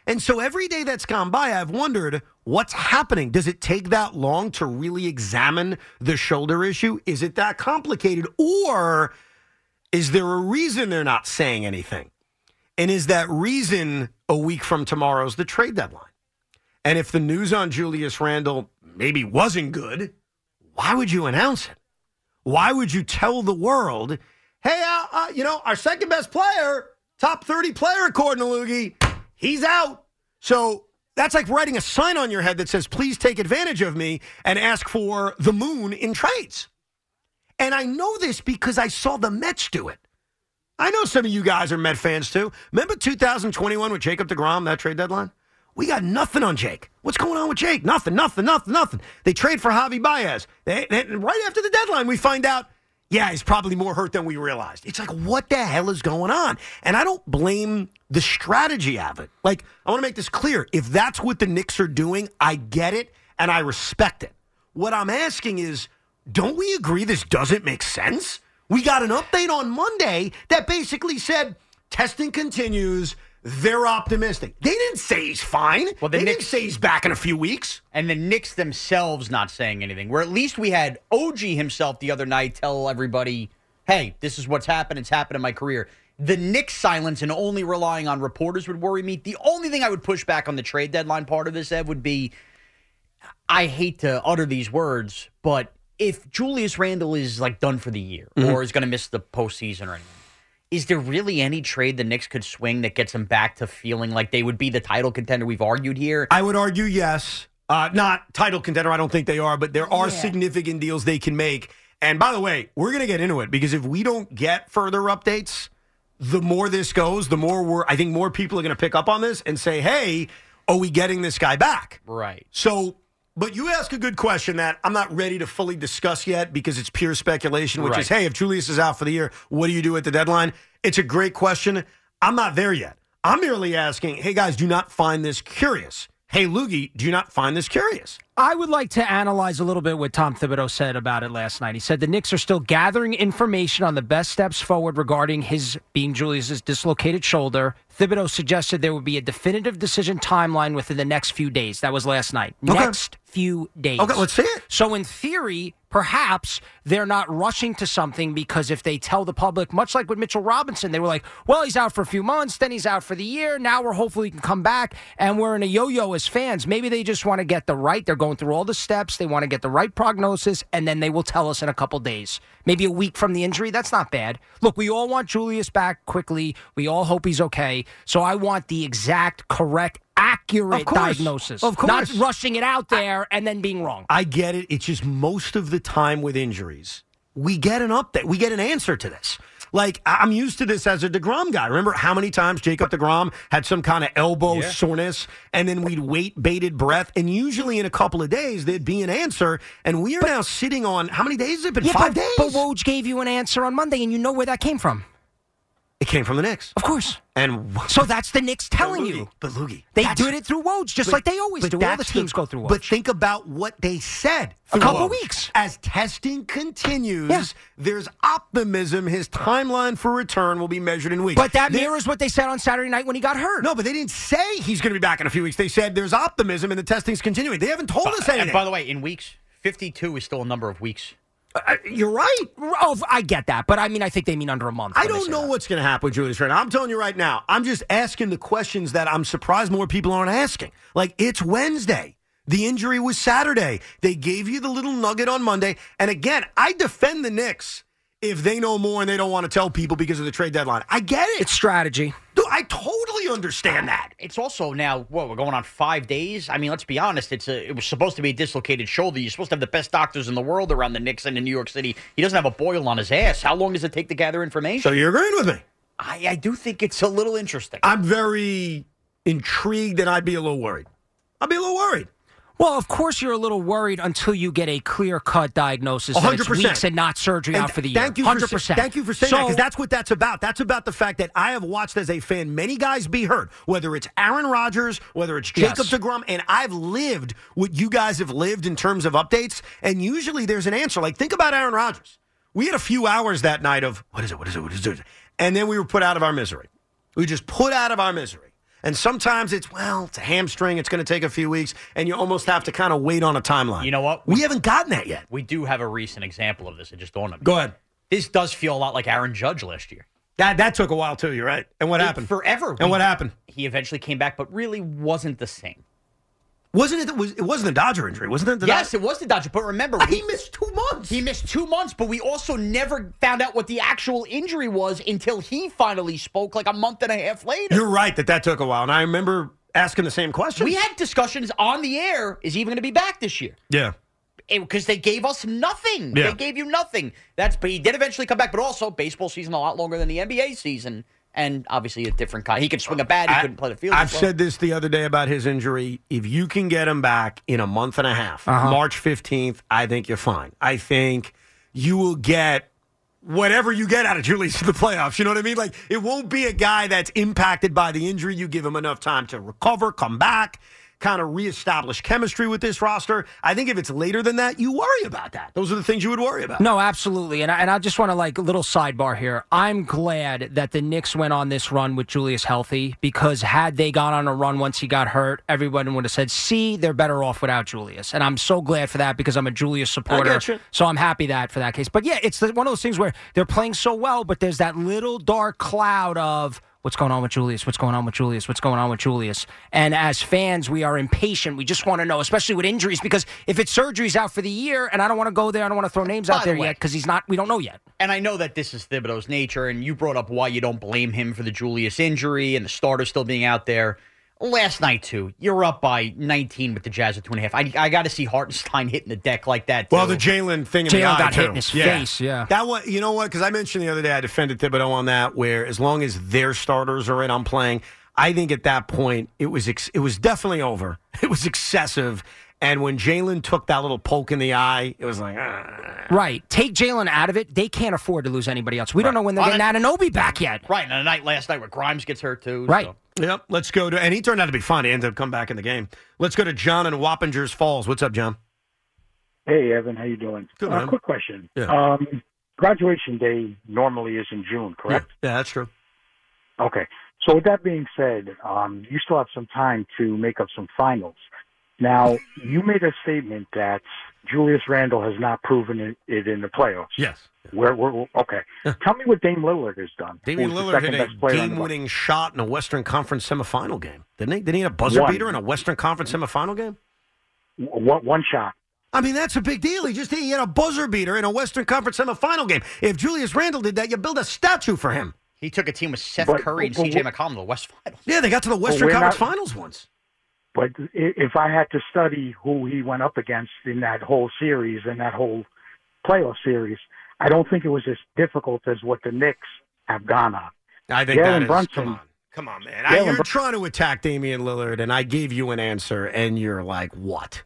And so every day that's gone by, I've wondered what's happening. Does it take that long to really examine the shoulder issue? Is it that complicated? Or is there a reason they're not saying anything? And is that reason a week from tomorrow's the trade deadline? And if the news on Julius Randle maybe wasn't good, why would you announce it? Why would you tell the world, hey, uh, uh, you know, our second best player, top 30 player according to Loogie, he's out. So that's like writing a sign on your head that says, please take advantage of me and ask for the moon in trades. And I know this because I saw the Mets do it. I know some of you guys are Met fans too. Remember 2021 with Jacob deGrom, that trade deadline? We got nothing on Jake. What's going on with Jake? Nothing, nothing, nothing, nothing. They trade for Javi Baez. They, they- right after the deadline, we find out, yeah, he's probably more hurt than we realized. It's like, what the hell is going on? And I don't blame the strategy of it. Like, I want to make this clear. If that's what the Knicks are doing, I get it and I respect it. What I'm asking is, don't we agree this doesn't make sense? We got an update on Monday that basically said testing continues. They're optimistic. They didn't say he's fine. Well,
the
they
Knicks-
didn't say he's back in a few weeks.
And the Knicks themselves not saying anything. Where at least we had OG himself the other night tell everybody, hey, this is what's happened. It's happened in my career. The Knicks silence and only relying on reporters would worry me. The only thing I would push back on the trade deadline part of this, Ed, would be I hate to utter these words, but if Julius Randle is like done for the year
Mhm.
or is going to miss the postseason or anything, is there really any trade the Knicks could swing that gets them back to feeling like they would be the title contender we've argued here?
I would argue yes. Uh, not title contender, I don't think they are, but there are
Yeah.
significant deals they can make. And by the way, we're going to get into it because if we don't get further updates, the more this goes, the more we're, I think more people are going to pick up on this and say, hey, are we getting this guy back?
Right.
So, but you ask a good question that I'm not ready to fully discuss yet because it's pure speculation, which is, hey, if Julius is out for the year, what do you do at the deadline? It's a great question. I'm not there yet. I'm merely asking, hey, guys, do you not find this curious? Hey, Loogie, do you not find this curious?
I would like to analyze a little bit what Tom Thibodeau said about it last night. He said the Knicks are still gathering information on the best steps forward regarding his being Julius's dislocated shoulder. Thibodeau suggested there would be a definitive decision timeline within the next few days. That was last night. Next few days.
Okay, let's see it.
So, in theory, perhaps they're not rushing to something because if they tell the public, much like with Mitchell Robinson, they were like, well, he's out for a few months, then he's out for the year. Now we're hopefully can come back, and we're in a yo yo as fans. Maybe they just want to get the right, they're going through all the steps, they want to get the right prognosis, and then they will tell us in a couple days. Maybe a week from the injury. That's not bad. Look, we all want Julius back quickly. We all hope he's okay. So I want the exact, correct, accurate
Of
diagnosis.
Of course.
Not rushing it out there and then being wrong.
I get it. It's just most of the time with injuries, we get an update. We get an answer to this. Like I'm used to this as a deGrom guy. Remember how many times Jacob deGrom had some kind of elbow
Yeah.
soreness, and then we'd wait bated breath, and usually in a couple of days there'd be an answer. And we are now sitting on how many days has it been?
Yeah,
Five
but,
days.
But Woj gave you an answer on Monday, and you know where that came from.
It came from the Knicks,
of course.
And
So that's the Knicks telling you.
But Loogie,
They
that's-
did it through Woj, just
but-
like they always do. All the teams go through Woj.
But think about what they said.
A couple
Woj.
weeks.
As testing continues, there's optimism his timeline for return will be measured in weeks.
But that
There-
mirrors what they said on Saturday night when he got hurt.
No, but they didn't say he's going to be back in a few weeks. They said there's optimism and the testing's continuing. They haven't told us anything.
And by the way, in weeks, 52 is still a number of weeks.
Uh, you're right.
Oh, I get that, but I mean, I think they mean under a month.
I don't know
that.
what's going to happen with Julius Randle. I'm telling you right now. I'm just asking the questions that I'm surprised more people aren't asking. Like it's Wednesday. The injury was Saturday. They gave you the little nugget on Monday. And again, I defend the Knicks if they know more and they don't want to tell people because of the trade deadline. I get it.
It's strategy.
I totally understand that.
It's also now what we're going on five days. I mean, let's be honest. It's a it was supposed to be a dislocated shoulder. You're supposed to have the best doctors in the world around the Knicks and in New York City. He doesn't have a boil on his ass. How long does it take to gather information?
So you're agreeing with me?
I, I do think it's a little interesting.
I'm very intrigued and I'd be a little worried. I'd be a little worried.
Well, of course, you're a little worried until you get a clear cut diagnosis. that it's
100%.
weeks and not surgery
And
out for the year.
Thank you,
hundred
For, thank you for saying
so,
that because that's what that's about. That's about the fact that I have watched as a fan many guys be hurt, whether it's Aaron Rodgers, whether it's Jacob
Yes.
deGrom, and I've lived what you guys have lived in terms of updates. And usually there's an answer. Like think about Aaron Rodgers. We had a few hours that night of what is it? What is it? What is it? And then we were put out of our misery. We just put out of our misery. And sometimes it's, well, it's a hamstring. It's going to take a few weeks. And you almost have to kind of wait on a timeline.
You know what?
We haven't gotten that yet.
We do have a recent example of this. It just dawned on me.
Go ahead.
This does feel a lot like Aaron Judge last year.
That, that took a while, too. You're right. And what
It-
happened?
Forever.
And
We-
what happened?
He eventually came back, but really wasn't the same.
Wasn't it? Was, it wasn't a Dodger injury, wasn't it? The
yes,
Dod-
it was the Dodger. But remember,
he missed two months.
He missed two months, but we also never found out what the actual injury was until he finally spoke like a month and a half later.
You're right that that took a while, and I remember asking the same question.
We had discussions on the air. Is he even going to be back this year?
yeah.
Because they gave us nothing.
Yeah.
They gave you nothing. That's but he did eventually come back. But also, baseball season a lot longer than the NBA season, and obviously a different kind. He could swing a bat. He
I-
couldn't play the field.
I've
well.
said this the other day about his injury. If you can get him back in a month and a half,
Uh-huh.
March 15th, I think you're fine. I think you will get whatever you get out of Julius in the playoffs. You know what I mean? Like it won't be a guy that's impacted by the injury. You give him enough time to recover, come back, kind of reestablish chemistry with this roster. I think if it's later than that, you worry about that. Those are the things you would worry about.
No, absolutely. And I, and I just want to like a little sidebar here. I'm glad that the Knicks went on this run with Julius healthy because had they gone on a run once he got hurt, everyone would have said, "See, they're better off without Julius." And I'm so glad for that because I'm a Julius supporter.
getcha.
So I'm happy that for that case. But yeah, it's the, one of those things where they're playing so well, but there's that little dark cloud of what's going on with Julius? What's going on with Julius? What's going on with Julius? And as fans, we are impatient. We just want to know, especially with injuries, because if it's surgery's out for the year, and I don't want to go there, I don't want to throw names
By
out
the
there
way-
yet because he's not. We don't know yet.
And I know that this is Thibodeau's nature, and you brought up why you don't blame him for the Julius injury and the starter still being out there. Last night, too, you're up by 19 with the Jazz at two and a half. I, I got to see Hartenstein hitting the deck like that. Too.
Well, the Jalen thing in the
Jalen
eye,
got
too.
hit in his face, yeah.
That one, you know what? Because I mentioned the other day, I defended Thibodeau on that. Where as long as their starters are in, I'm playing. I think at that point it was ex- it was definitely over. It was excessive. And when Jalen took that little poke in the eye, it was like, ah.
Right. Take Jalen out of it. They can't afford to lose anybody else. We don't know when they're
On
getting Anunoby back yet.
Right, and a night last night where Grimes gets hurt, too.
Right.
so.
Yep. Let's go to, and he turned out to be fun. He ended up coming back in the game. Let's go to John in Wappingers Falls. What's up, John?
Hey, Evan, how you doing?
Good,
uh,
man.
quick question.
Yeah.
Um, graduation day normally is in June, correct?
Yeah, that's true.
Okay. So with that being said, um, you still have some time to make up some finals. Now, you made a statement that Julius Randle has not proven it, it in the playoffs.
Yes.
Where, where, okay. Tell me what Dame Lillard has done.
Damian Lillard hit a
best player on the
game-winning shot in a Western Conference semifinal game, didn't he? Didn't he hit a buzzer
One.
beater in a Western Conference semifinal game?
One, one shot.
I mean, that's a big deal. He just he had a buzzer beater in a Western Conference semifinal game. If Julius Randle did that, you build a statue for him.
He took a team with Seth
But-
Curry and
but-
CJ McCollum to the West Finals.
Yeah, they got to the Western Conference
not-
Finals once.
But if I had to study who he went up against in that whole series and that whole playoff series, I don't think it was as difficult as what the Knicks have gone on.
I think
Jalen
that is.
Brunson.
Come on, come on, man. I, you're
Brun-
trying to attack Damian Lillard, and I gave you an answer, and you're like, what?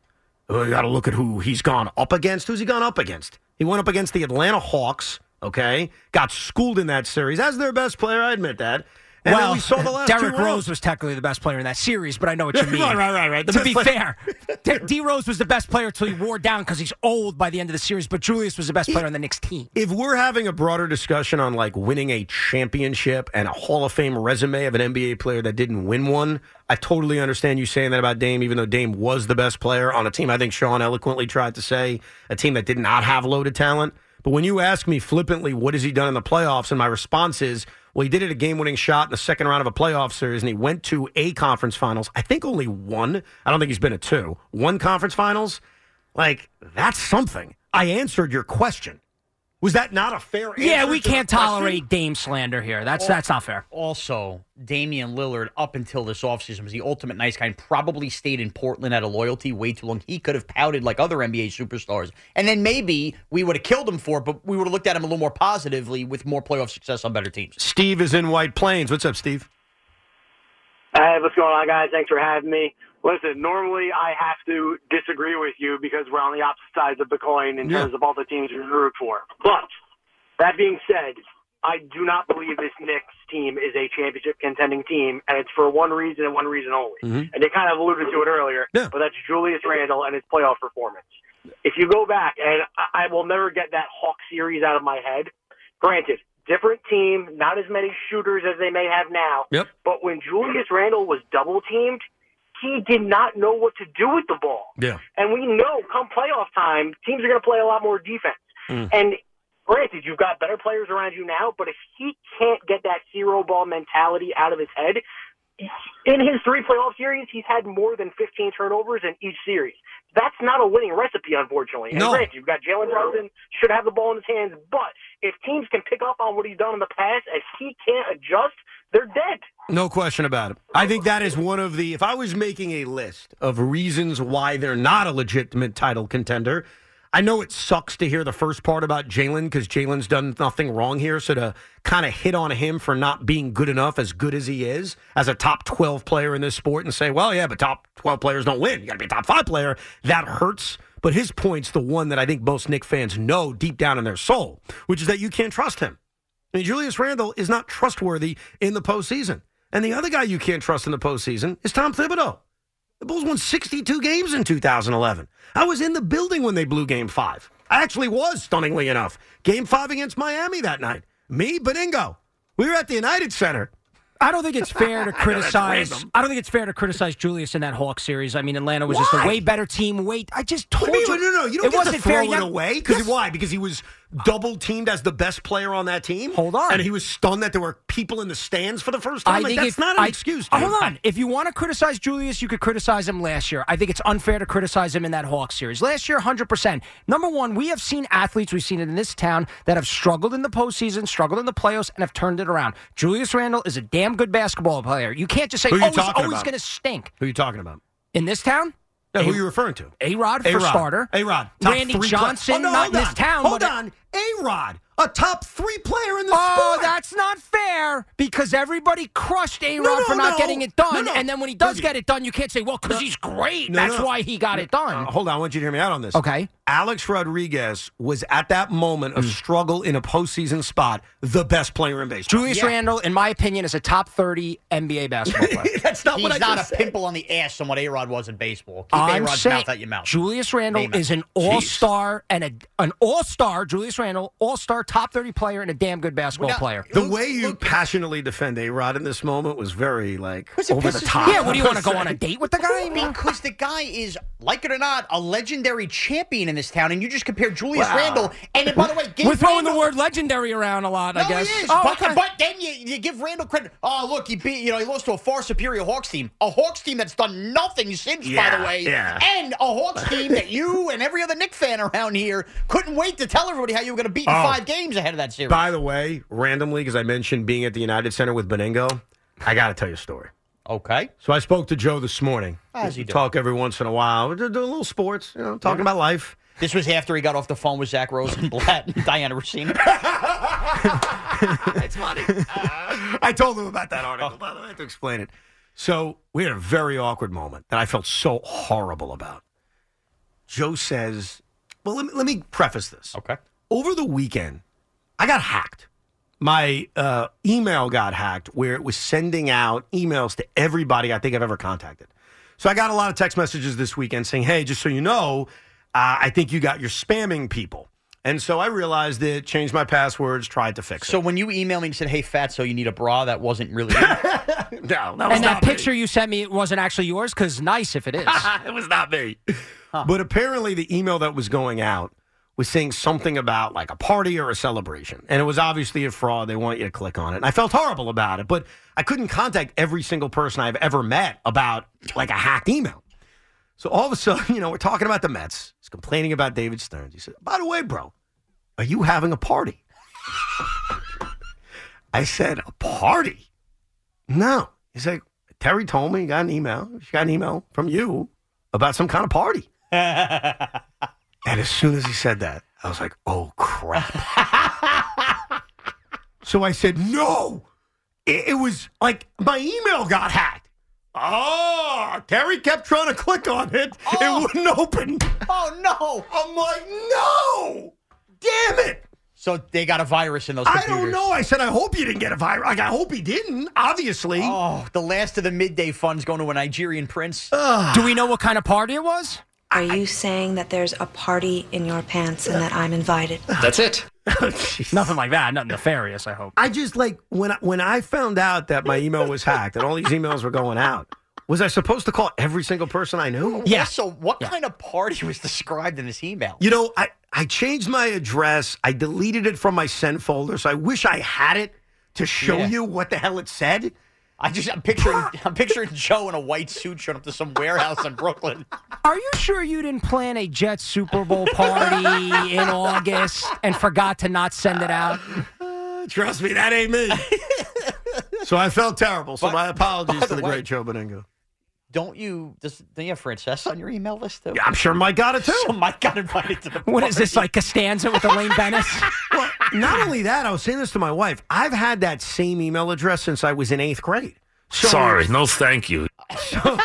Oh, you got to look at who he's gone up against. Who's he gone up against? He went up against the Atlanta Hawks. Okay, got schooled in that series as their best player. I admit that. And
well,
we saw the last
Derrick
two
Rose was technically the best player in that series, but I know what you mean.
Right, right, right, right. The
to be
player-
fair, D-, D Rose was the best player until he wore down because he's old by the end of the series. But Julius was the best player on the Knicks team.
If we're having a broader discussion on like winning a championship and a Hall of Fame resume of an NBA player that didn't win one, I totally understand you saying that about Dame, even though Dame was the best player on a team. I think Sean eloquently tried to say a team that did not have loaded talent. But when you ask me flippantly, what has he done in the playoffs? And my response is, well, he did it a game winning shot in the second round of a playoff series, and he went to a conference finals. I think only one. I don't think he's been to two. One conference finals. Like, that's something. I answered your question. Was that not a fair answer?
Yeah, we
to
can't
question?
tolerate Dame slander here. That's
Al-
that's not fair.
Also, Damian Lillard, up until this offseason, was the ultimate nice guy and probably stayed in Portland out of loyalty way too long. He could have pouted like other NBA superstars. And then maybe we would have killed him for it, but we would have looked at him a little more positively with more playoff success on better teams.
Steve is in White Plains. What's up, Steve?
Hey, what's going on, guys? Thanks for having me. Listen, normally I have to disagree with you because we're on the opposite sides of the coin in
Yeah.
terms of all the teams we root for. But that being said, I do not believe this Knicks team is a championship contending team, and it's for one reason and one reason only.
Mhm.
And they kind of alluded to it earlier,
Yeah.
but that's Julius Randle and his playoff performance. If you go back, and I I will never get that Hawk series out of my head. Granted, different team, not as many shooters as they may have now.
Yep.
But when Julius Randle was double teamed, he did not know what to do with the ball.
Yeah.
And we know come playoff time, teams are going to play a lot more defense.
Mm.
And granted, you've got better players around you now, but if he can't get that hero ball mentality out of his head, in his three playoff series, he's had more than 15 turnovers in each series. That's not a winning recipe, unfortunately. And
No.
granted, you've got Jalen Brunson, should have the ball in his hands, but if teams can pick up on what he's done in the past and he can't adjust, they're dead.
No question about it. I think that is one of the. If I was making a list of reasons why they're not a legitimate title contender, I know it sucks to hear the first part about Jalen because Jalen's done nothing wrong here. So to kind of hit on him for not being good enough, as good as he is, as a top 12 player in this sport, and say, well, yeah, but top 12 players don't win. You got to be a top five player. That hurts. But his point's the one that I think most Knick fans know deep down in their soul, which is that you can't trust him. I mean, Julius Randle is not trustworthy in the postseason. And the other guy you can't trust in the postseason is Tom Thibodeau. The Bulls won 62 games in 2011. I was in the building when they blew game five. I actually was, stunningly enough. Game five against Miami that night. Me, Benigno. We were at the United Center.
I don't think it's fair to
I
criticize.
random.
I don't think it's fair to criticize Julius in that Hawks series. I mean, Atlanta was just a way better team. Wait, I just told
you
you.
No, no, you don't
it
get
wasn't
to throw
fair.
it away. Because
yes.
why? Because he was double teamed as the best player on that team.
Hold on.
and he was stunned that there were people in the stands for the first time.
I
like,
think
that's
if-
not an
I-
excuse. dude.
Hold on. If you want to criticize Julius, you could criticize him last year. I think it's unfair to criticize him in that Hawks series. Last year, 100%. Number one, we have seen athletes, we've seen it in this town, that have struggled in the postseason, struggled in the playoffs, and have turned it around. Julius Randle is a damn good basketball player. You can't just say,
Who are you
oh, he's always going to stink.
Who are you talking about?
In this town?
Yeah, who are you referring to?
A Rod for
A-Rod.
starter.
A Rod.
Randy Johnson,
Oh, no,
not
hold
in this town.
Hold
but
on. A Rod, a top three player in the
Oh,
sport.
that's not fair because everybody crushed A Rod
No, no,
for not
no.
getting it done.
No, no.
And then when he does
Boogie.
get it done, you can't say, well, because
No.
he's great.
No,
That's
no.
why he got it done.
Uh, hold on, I want you to hear me out on this.
Okay.
Alex Rodriguez was at that moment
Mm.
struggle in a postseason spot, the best player in baseball.
Julius
Yeah.
Randle, in my opinion, is a top 30 NBA basketball player.
That's not
He's
what I
not a
said.
pimple on the ass on what A Rod was in baseball. Keep
I'm
A Rod's
saying
mouth out your mouth.
Julius Randle
Name it.
is an all-star and a, an all-star. Julius Randle, all-star, top 30 player and a damn good basketball player.
The way you passionately defend A Rod in this moment was very like
it
over the top.
Yeah, what do you want to go on a date with the guy?
Because the guy is, like it or not, a legendary champion in this town, and you just compare Julius
Wow.
Randle. And by the way, give
we're throwing
Randle,
the word legendary around a lot,
No,
I guess.
he is.
Oh,
but,
okay.
but then you, you give Randle credit. Oh, look, he beat, you know, he lost to a far superior Hawks team. A Hawks team that's done nothing since, by the way.
yeah.
And a Hawks team that you and every other Knick fan around here couldn't wait to tell everybody how you were going to beat in
Oh.
five games ahead of that series.
By the way, randomly, because I mentioned being at the United Center with Benigno, I got to tell you a story.
Okay.
So I spoke to Joe this morning.
How's he
We
doing?
Talk every once in a while. We're doing a little sports, you know, talking about life.
This was after he got off the phone with Zack Rosenblatt and Dianna Russini.
it's funny. I told him about that article. By the way, I have to explain it. So we had a very awkward moment that I felt so horrible about. Joe says, "Well, let me, let me preface this.
Okay.
Over the weekend, I got hacked. My uh, email got hacked, where it was sending out emails to everybody I think I've ever contacted. So I got a lot of text messages this weekend saying, "Hey, just so you know, uh, I think you got your spamming people." And so I realized it, changed my passwords, tried to fix it.
So when you emailed me and said, "Hey, Fatso, you need a bra," that wasn't really.
no, that was
and
not
that
me.
picture you sent me it wasn't actually yours because nice if it is.
it was not me. But apparently, the email that was going out was saying something about like a party or a celebration. And it was obviously a fraud. They want you to click on it. And I felt horrible about it, but I couldn't contact every single person I've ever met about like a hacked email. So all of a sudden, you know, we're talking about the Mets. He's complaining about David Stearns. He said, By the way, bro, are you having a party? I said, A party? No. He's like, Terry told me he got an email. She got an email from you about some kind of party. and as soon as he said that, I was like, oh crap. so I said, no. It, it was like my email got hacked. Oh, Terry kept trying to click on it. It oh. wouldn't open.
oh no!
I'm like, no. Damn it.
So they got a virus in those Computers.
I don't know. I said, I hope you didn't get a virus. Like, I hope he didn't, obviously.
Oh, the last of the midday funds going to a Nigerian prince. Ah.
Do we know what kind of party it was?
Are you saying that there's a party in your pants and that I'm invited?
That's it. Nothing like that. Nothing nefarious, I hope.
I just like when I, when I found out that my email was hacked and all these emails were going out. Was I supposed to call every single person I knew?
Yeah. So what kind of party was described in this email?
You know, I, I changed my address. I deleted it from my send folder. So I wish I had it to show
Yeah.
you what the hell it said.
I just I'm picturing I'm picturing Joe in a white suit showing up to some warehouse in Brooklyn.
Are you sure you didn't plan a Jets Super Bowl party in August and forgot to not send it out?
Uh, trust me, that ain't me. so I felt terrible. So my apologies to
the
the
way-
great Joe Benigno.
Don't you? Does, don't you have Francesa on your email list too?
Yeah, I'm sure Mike got it too.
So Mike got invited to the.
What is this like Costanza with Elaine Benes?
well, not only that, I was saying this to my wife. I've had that same email address since I was in eighth grade. So,
Sorry, no thank you.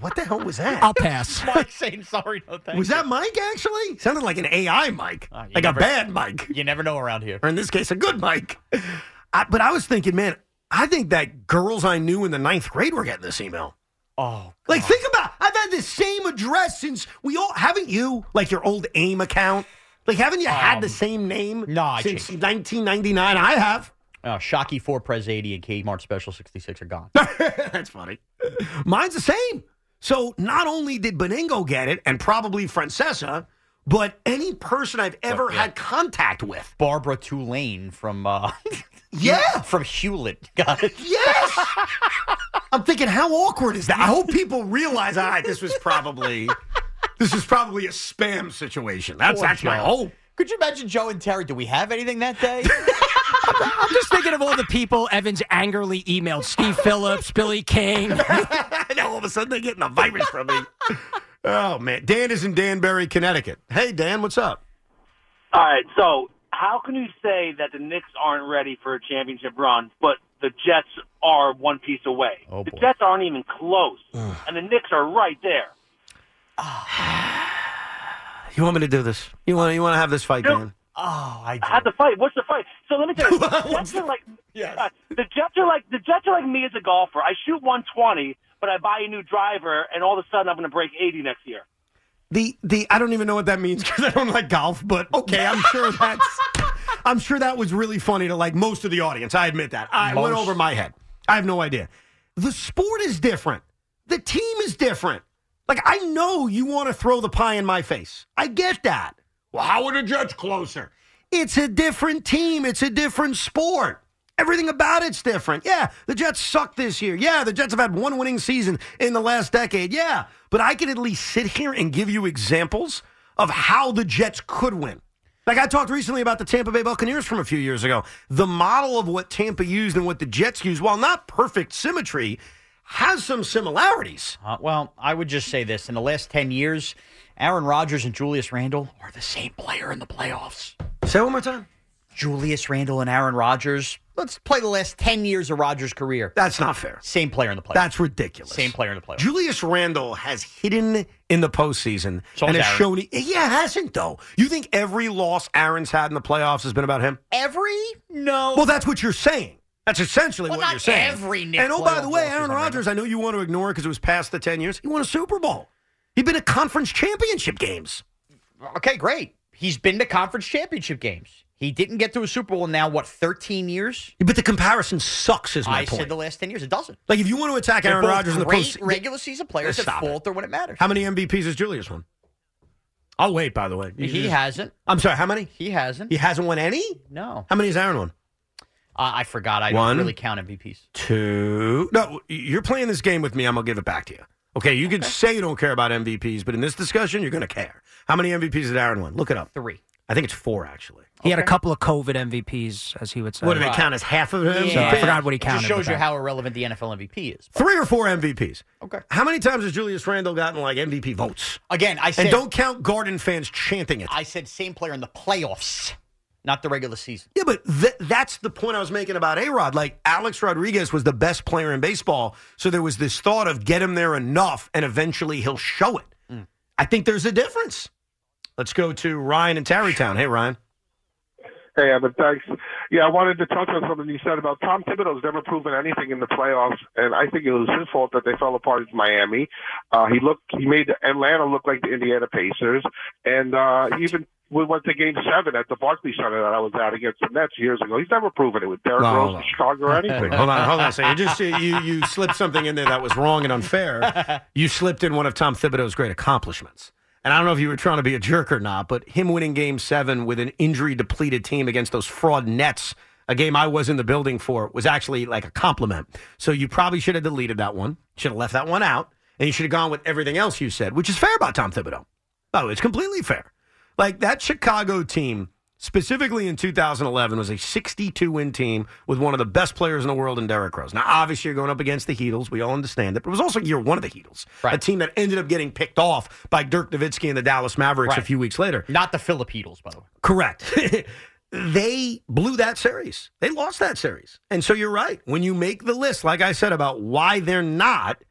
What the hell was that?
I'll pass.
Mike saying sorry, no thanks.
Was that Mike actually? Sounded like an AI Mike,
Uh,
like
never-
a bad Mike,
You never know around here.
or in this case, a good Mike. I, but I was thinking, man, I think that girls I knew in the ninth grade were getting this email.
Oh,
Like, think about, I've had the same address since we all haven't you like your old AIM account. Like, haven't you had the same name
no,
since
changed
1999? I have.
Uh, Shockey four Prez eighty and Kmart Special sixty six are gone.
That's funny. Mine's the same. So not only did Benigno get it, and probably Francesa, but any person I've ever had contact with.
Barbara Tulane from uh,
Yeah.
from Hewlett got it.
Yes. I'm thinking, how awkward is that? I hope people realize, all right, this was probably this is probably a spam situation. That's
Poor
that's my hope.
Could you imagine Joe and Terry? Do we have anything that day?
I'm just thinking of all the people Evans angrily emailed Steve Phillips, Billy King.
and all of a sudden they're getting a virus from me. Oh man, Dan is in Danbury, Connecticut. Hey Dan, what's up?
All right, so how can you say that the Knicks aren't ready for a championship run, but the Jets are one piece away?
Oh,
the
boy.
Jets aren't even close, and the Knicks are right there.
You want me to do this? You want you want to have this fight, Dan?
Oh, I
I had to fight. What's the fight? So let me tell you, the Jets are like uh, the Jets are like the Jets are like me as a golfer. I shoot 120, but I buy a new driver, and all of a sudden I'm going to break 80 next year.
The the I don't even know what that means because I don't like golf, but okay, I'm sure that's I'm sure that was really funny to like most of the audience. I admit that. I went
Most.
over my head. I have no idea. The sport is different. The team is different. Like I know you want to throw the pie in my face. I get that. Well, how are the Jets closer? It's a different team. It's a different sport. Everything about it's different. Yeah, the Jets suck this year. Yeah, the Jets have had one winning season in the last decade. Yeah, but I can at least sit here and give you examples of how the Jets could win. Like I talked recently about the Tampa Bay Buccaneers from a few years ago. The model of what Tampa used and what the Jets used, while not perfect symmetry, has some similarities.
Uh, well, I would just say this: in the last ten years, Aaron Rodgers and Julius Randle are the same player in the playoffs.
Say it one more time.
Julius Randle and Aaron Rodgers. Let's play the last ten years of Rodgers' career.
That's not fair.
Same player in the playoffs.
That's ridiculous.
Same player in the playoffs.
Julius Randle has hidden in the postseason
So
and
has Aaron.
shown. Yeah, hasn't though. You think every loss Aaron's had in the playoffs has been about him?
Every no.
Well, that's what you're saying. That's essentially
Well,
what you're saying.
every Knick
and oh, by the way, Aaron Rodgers, I know you want to ignore it because it was past the 10 years. He won a Super Bowl. He'd been at conference championship games.
Okay, great. He's been to conference championship games. He didn't get to a Super Bowl in now, what, 13 years?
But the comparison sucks, is my
I
point.
said the last 10 years. It doesn't.
like, if you want to attack
They're
Aaron Rodgers in the post,
regular season players that falter when it matters.
how many MVPs has Julius won? I'll wait, by the way. You
He
just-
hasn't.
I'm sorry, how many?
He hasn't.
He hasn't won any?
No.
How many has Aaron won?
Uh, I forgot. I
One.
don't really count MVPs.
Two. No, you're playing this game with me. I'm going to give it back to you. Okay, you can say you don't care about MVPs, but in this discussion, you're going to care. How many MVPs did Aaron win? Look it up.
Three.
I think it's four, actually.
He had a couple of COVID MVPs, as he would say.
What do they count as half of them?
So I forgot what he counted.
just shows you
that.
how irrelevant the NFL MVP is.
Three or four MVPs.
Okay.
How many times has Julius Randle gotten like MVP votes?
Again, I said
And don't count Garden fans chanting it.
I said same player in the playoffs, not the regular season.
Yeah, but th- that's the point I was making about A Rod. Like, Alex Rodriguez was the best player in baseball. So there was this thought of get him there enough and eventually he'll show it.
Mm.
I think there's a difference. Let's go to Ryan in Tarrytown. Hey, Ryan.
Hey, Evan, thanks. Yeah, I wanted to touch on something you said about Tom Thibodeau's never proven anything in the playoffs, and I think it was his fault that they fell apart in Miami. Uh, he looked, he made Atlanta look like the Indiana Pacers, and uh, he even we went to Game Seven at the Barclays Center that I was at against the Nets years ago. He's never proven it with Derrick
No,
Rose
no.
Chicago or anything.
hold on, hold on a second. You just you you slipped something in there that was wrong and unfair. You slipped in one of Tom Thibodeau's great accomplishments. And I don't know if you were trying to be a jerk or not, but him winning game seven with an injury depleted team against those fraud Nets, a game I was in the building for, was actually like a compliment. So you probably should have deleted that one, should have left that one out, and you should have gone with everything else you said, which is fair about Tom Thibodeau. Oh, it's completely fair. Like that Chicago team specifically in 2011, was a 62 win team with one of the best players in the world in Derrick Rose. Now, obviously, you're going up against the Heatles. We all understand it. But it was also year one of the Heatles, a team that ended up getting picked off by Dirk Nowitzki and the Dallas Mavericks a few weeks later.
Not the Philip Heatles, by the way.
Correct. they blew that series. They lost that series. And so you're right. When you make the list, like I said, about why they're not,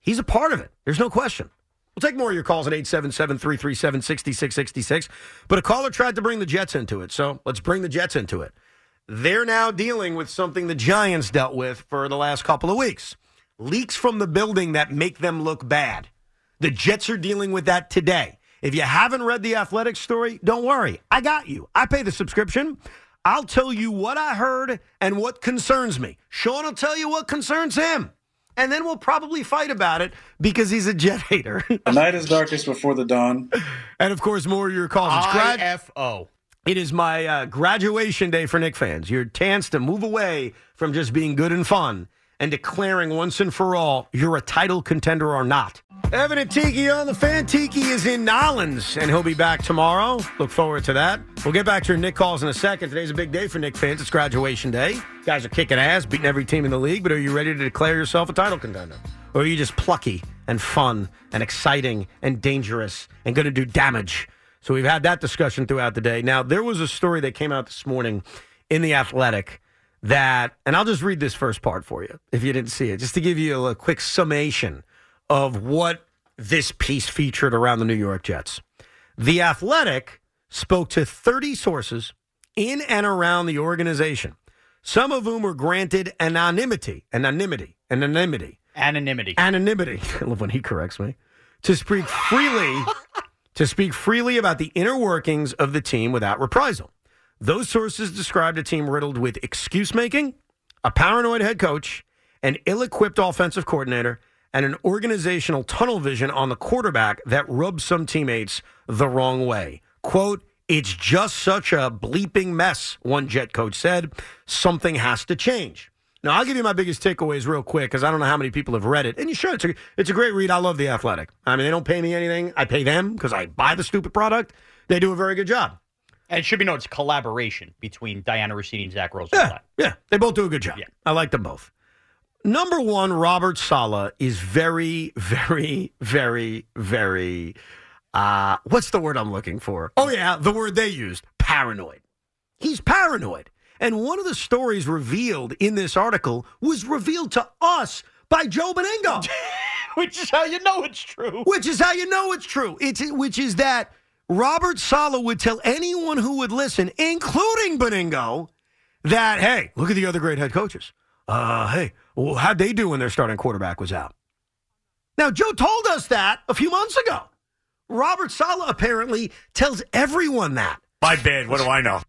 he's a part of it. There's no question. We'll take more of your calls at 877 337 6666. But a caller tried to bring the Jets into it. So let's bring the Jets into it. They're now dealing with something the Giants dealt with for the last couple of weeks leaks from the building that make them look bad. The Jets are dealing with that today. If you haven't read the athletic story, don't worry. I got you. I pay the subscription. I'll tell you what I heard and what concerns me. Sean will tell you what concerns him. And then we'll probably fight about it because he's a jet hater.
The night is darkest before the dawn.
And of course, more of your calls. It's grad-
IFO.
It is my uh, graduation day for Knick fans. Your chance to move away from just being good and fun and declaring once and for all you're a title contender or not. Evan and Tiki on the fan. Tiki is in Nolans, and he'll be back tomorrow. Look forward to that. We'll get back to your Knick calls in a second. Today's a big day for Knick fans. It's graduation day. Guys are kicking ass, beating every team in the league, but are you ready to declare yourself a title contender? Or are you just plucky and fun and exciting and dangerous and going to do damage? So we've had that discussion throughout the day. Now, there was a story that came out this morning in The Athletic that, and I'll just read this first part for you if you didn't see it, just to give you a quick summation of what this piece featured around the New York Jets. The Athletic spoke to 30 sources in and around the organization, some of whom were granted anonymity, anonymity, anonymity,
Anonymity.
anonymity. I love when he corrects me. To speak freely, to speak freely about the inner workings of the team without reprisal. Those sources described a team riddled with excuse making, a paranoid head coach, an ill equipped offensive coordinator, and an organizational tunnel vision on the quarterback that rubs some teammates the wrong way. Quote, it's just such a bleeping mess, one jet coach said. Something has to change. Now, I'll give you my biggest takeaways real quick because I don't know how many people have read it. And you should. It's a, it's a great read. I love The Athletic. I mean, they don't pay me anything. I pay them because I buy the stupid product. They do a very good job.
And it should be noted, it's collaboration between Dianna Russini and Zach Rose.
Yeah, yeah, they both do a good job. Yeah. I like them both. Number one, Robert Saleh is very, very, very, very. Uh, what's the word I'm looking for? Oh yeah, the word they used: paranoid. He's paranoid. And one of the stories revealed in this article was revealed to us by Joe Benigno.
which is how you know it's true.
Which is how you know it's true. It's which is that Robert Saleh would tell anyone who would listen, including Benigno, that hey, look at the other great head coaches. Uh, hey, well, how'd they do when their starting quarterback was out? Now, Joe told us that a few months ago. Robert Saleh apparently tells everyone that.
My bad. What do I know?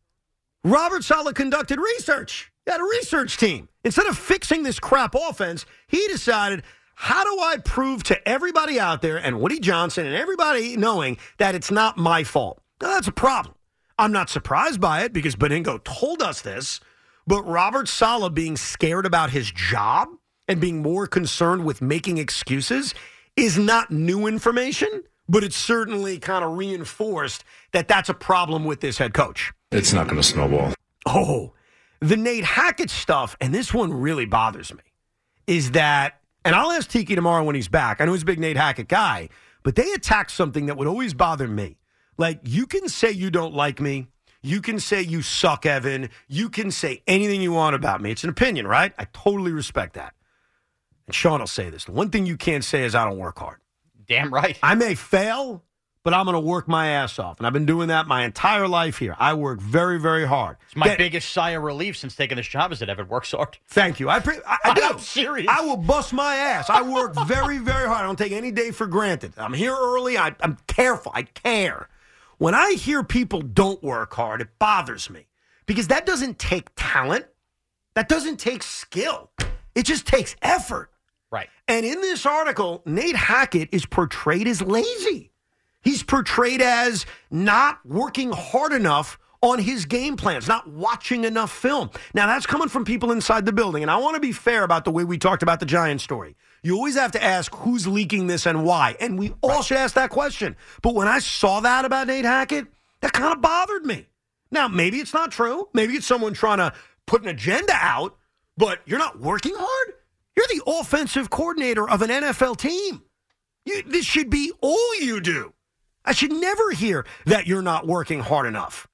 Robert Saleh conducted research. He had a research team. Instead of fixing this crap offense, he decided, how do I prove to everybody out there and Woody Johnson and everybody knowing that it's not my fault? Now, that's a problem. I'm not surprised by it because Benigno told us this, but Robert Saleh being scared about his job and being more concerned with making excuses is not new information, but it's certainly kind of reinforced that that's a problem with this head coach.
It's not going to snowball.
Oh, the Nate Hackett stuff, and this one really bothers me, is that, and I'll ask Tiki tomorrow when he's back. I know he's a big Nate Hackett guy, but they attack something that would always bother me. Like, you can say you don't like me. You can say you suck, Evan. You can say anything you want about me. It's an opinion, right? I totally respect that. And Sean will say this. The one thing you can't say is I don't work hard.
Damn right.
I may fail, but I'm going to work my ass off. And I've been doing that my entire life here. I work very, very hard.
It's my
Get-
biggest sigh of relief since taking this job is that Evan works hard.
Thank you. I, pre- I, I do.
I'm serious.
I will bust my ass. I work very, very hard. I don't take any day for granted. I'm here early. I, I'm careful. I care. When I hear people don't work hard, it bothers me because that doesn't take talent. That doesn't take skill. It just takes effort.
Right.
And in this article, Nate Hackett is portrayed as lazy. He's portrayed as not working hard enough on his game plans, not watching enough film. Now, that's coming from people inside the building. And I want to be fair about the way we talked about the Giants story. You always have to ask who's leaking this and why. And we all should ask that question. But when I saw that about Nate Hackett, that kind of bothered me. Now, maybe it's not true. Maybe it's someone trying to put an agenda out, but you're not working hard. You're the offensive coordinator of an NFL team. You, this should be all you do. I should never hear that you're not working hard enough.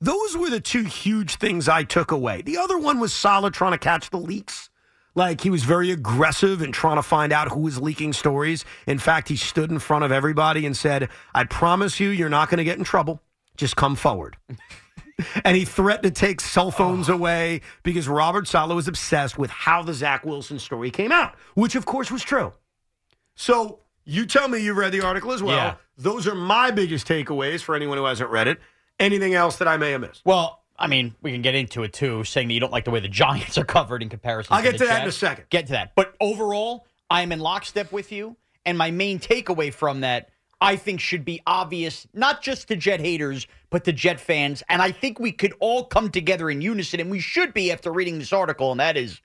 Those were the two huge things I took away. The other one was solid trying to catch the leaks. Like he was very aggressive in trying to find out who was leaking stories. In fact, he stood in front of everybody and said, I promise you, you're not going to get in trouble. Just come forward. and he threatened to take cell phones oh. away because Robert Saleh was obsessed with how the Zach Wilson story came out, which of course was true. So you tell me you read the article as well.
Yeah.
Those are my biggest takeaways for anyone who hasn't read it. Anything else that I may have missed?
Well, I mean, we can get into it too, saying that you don't like the way the Giants are covered in comparison.
I'll get
the
to that in a second.
Get to that. But overall, I am in lockstep with you. And my main takeaway from that, I think, should be obvious, not just to Jet haters, but to Jet fans. And I think we could all come together in unison, and we should be after reading this article, and that is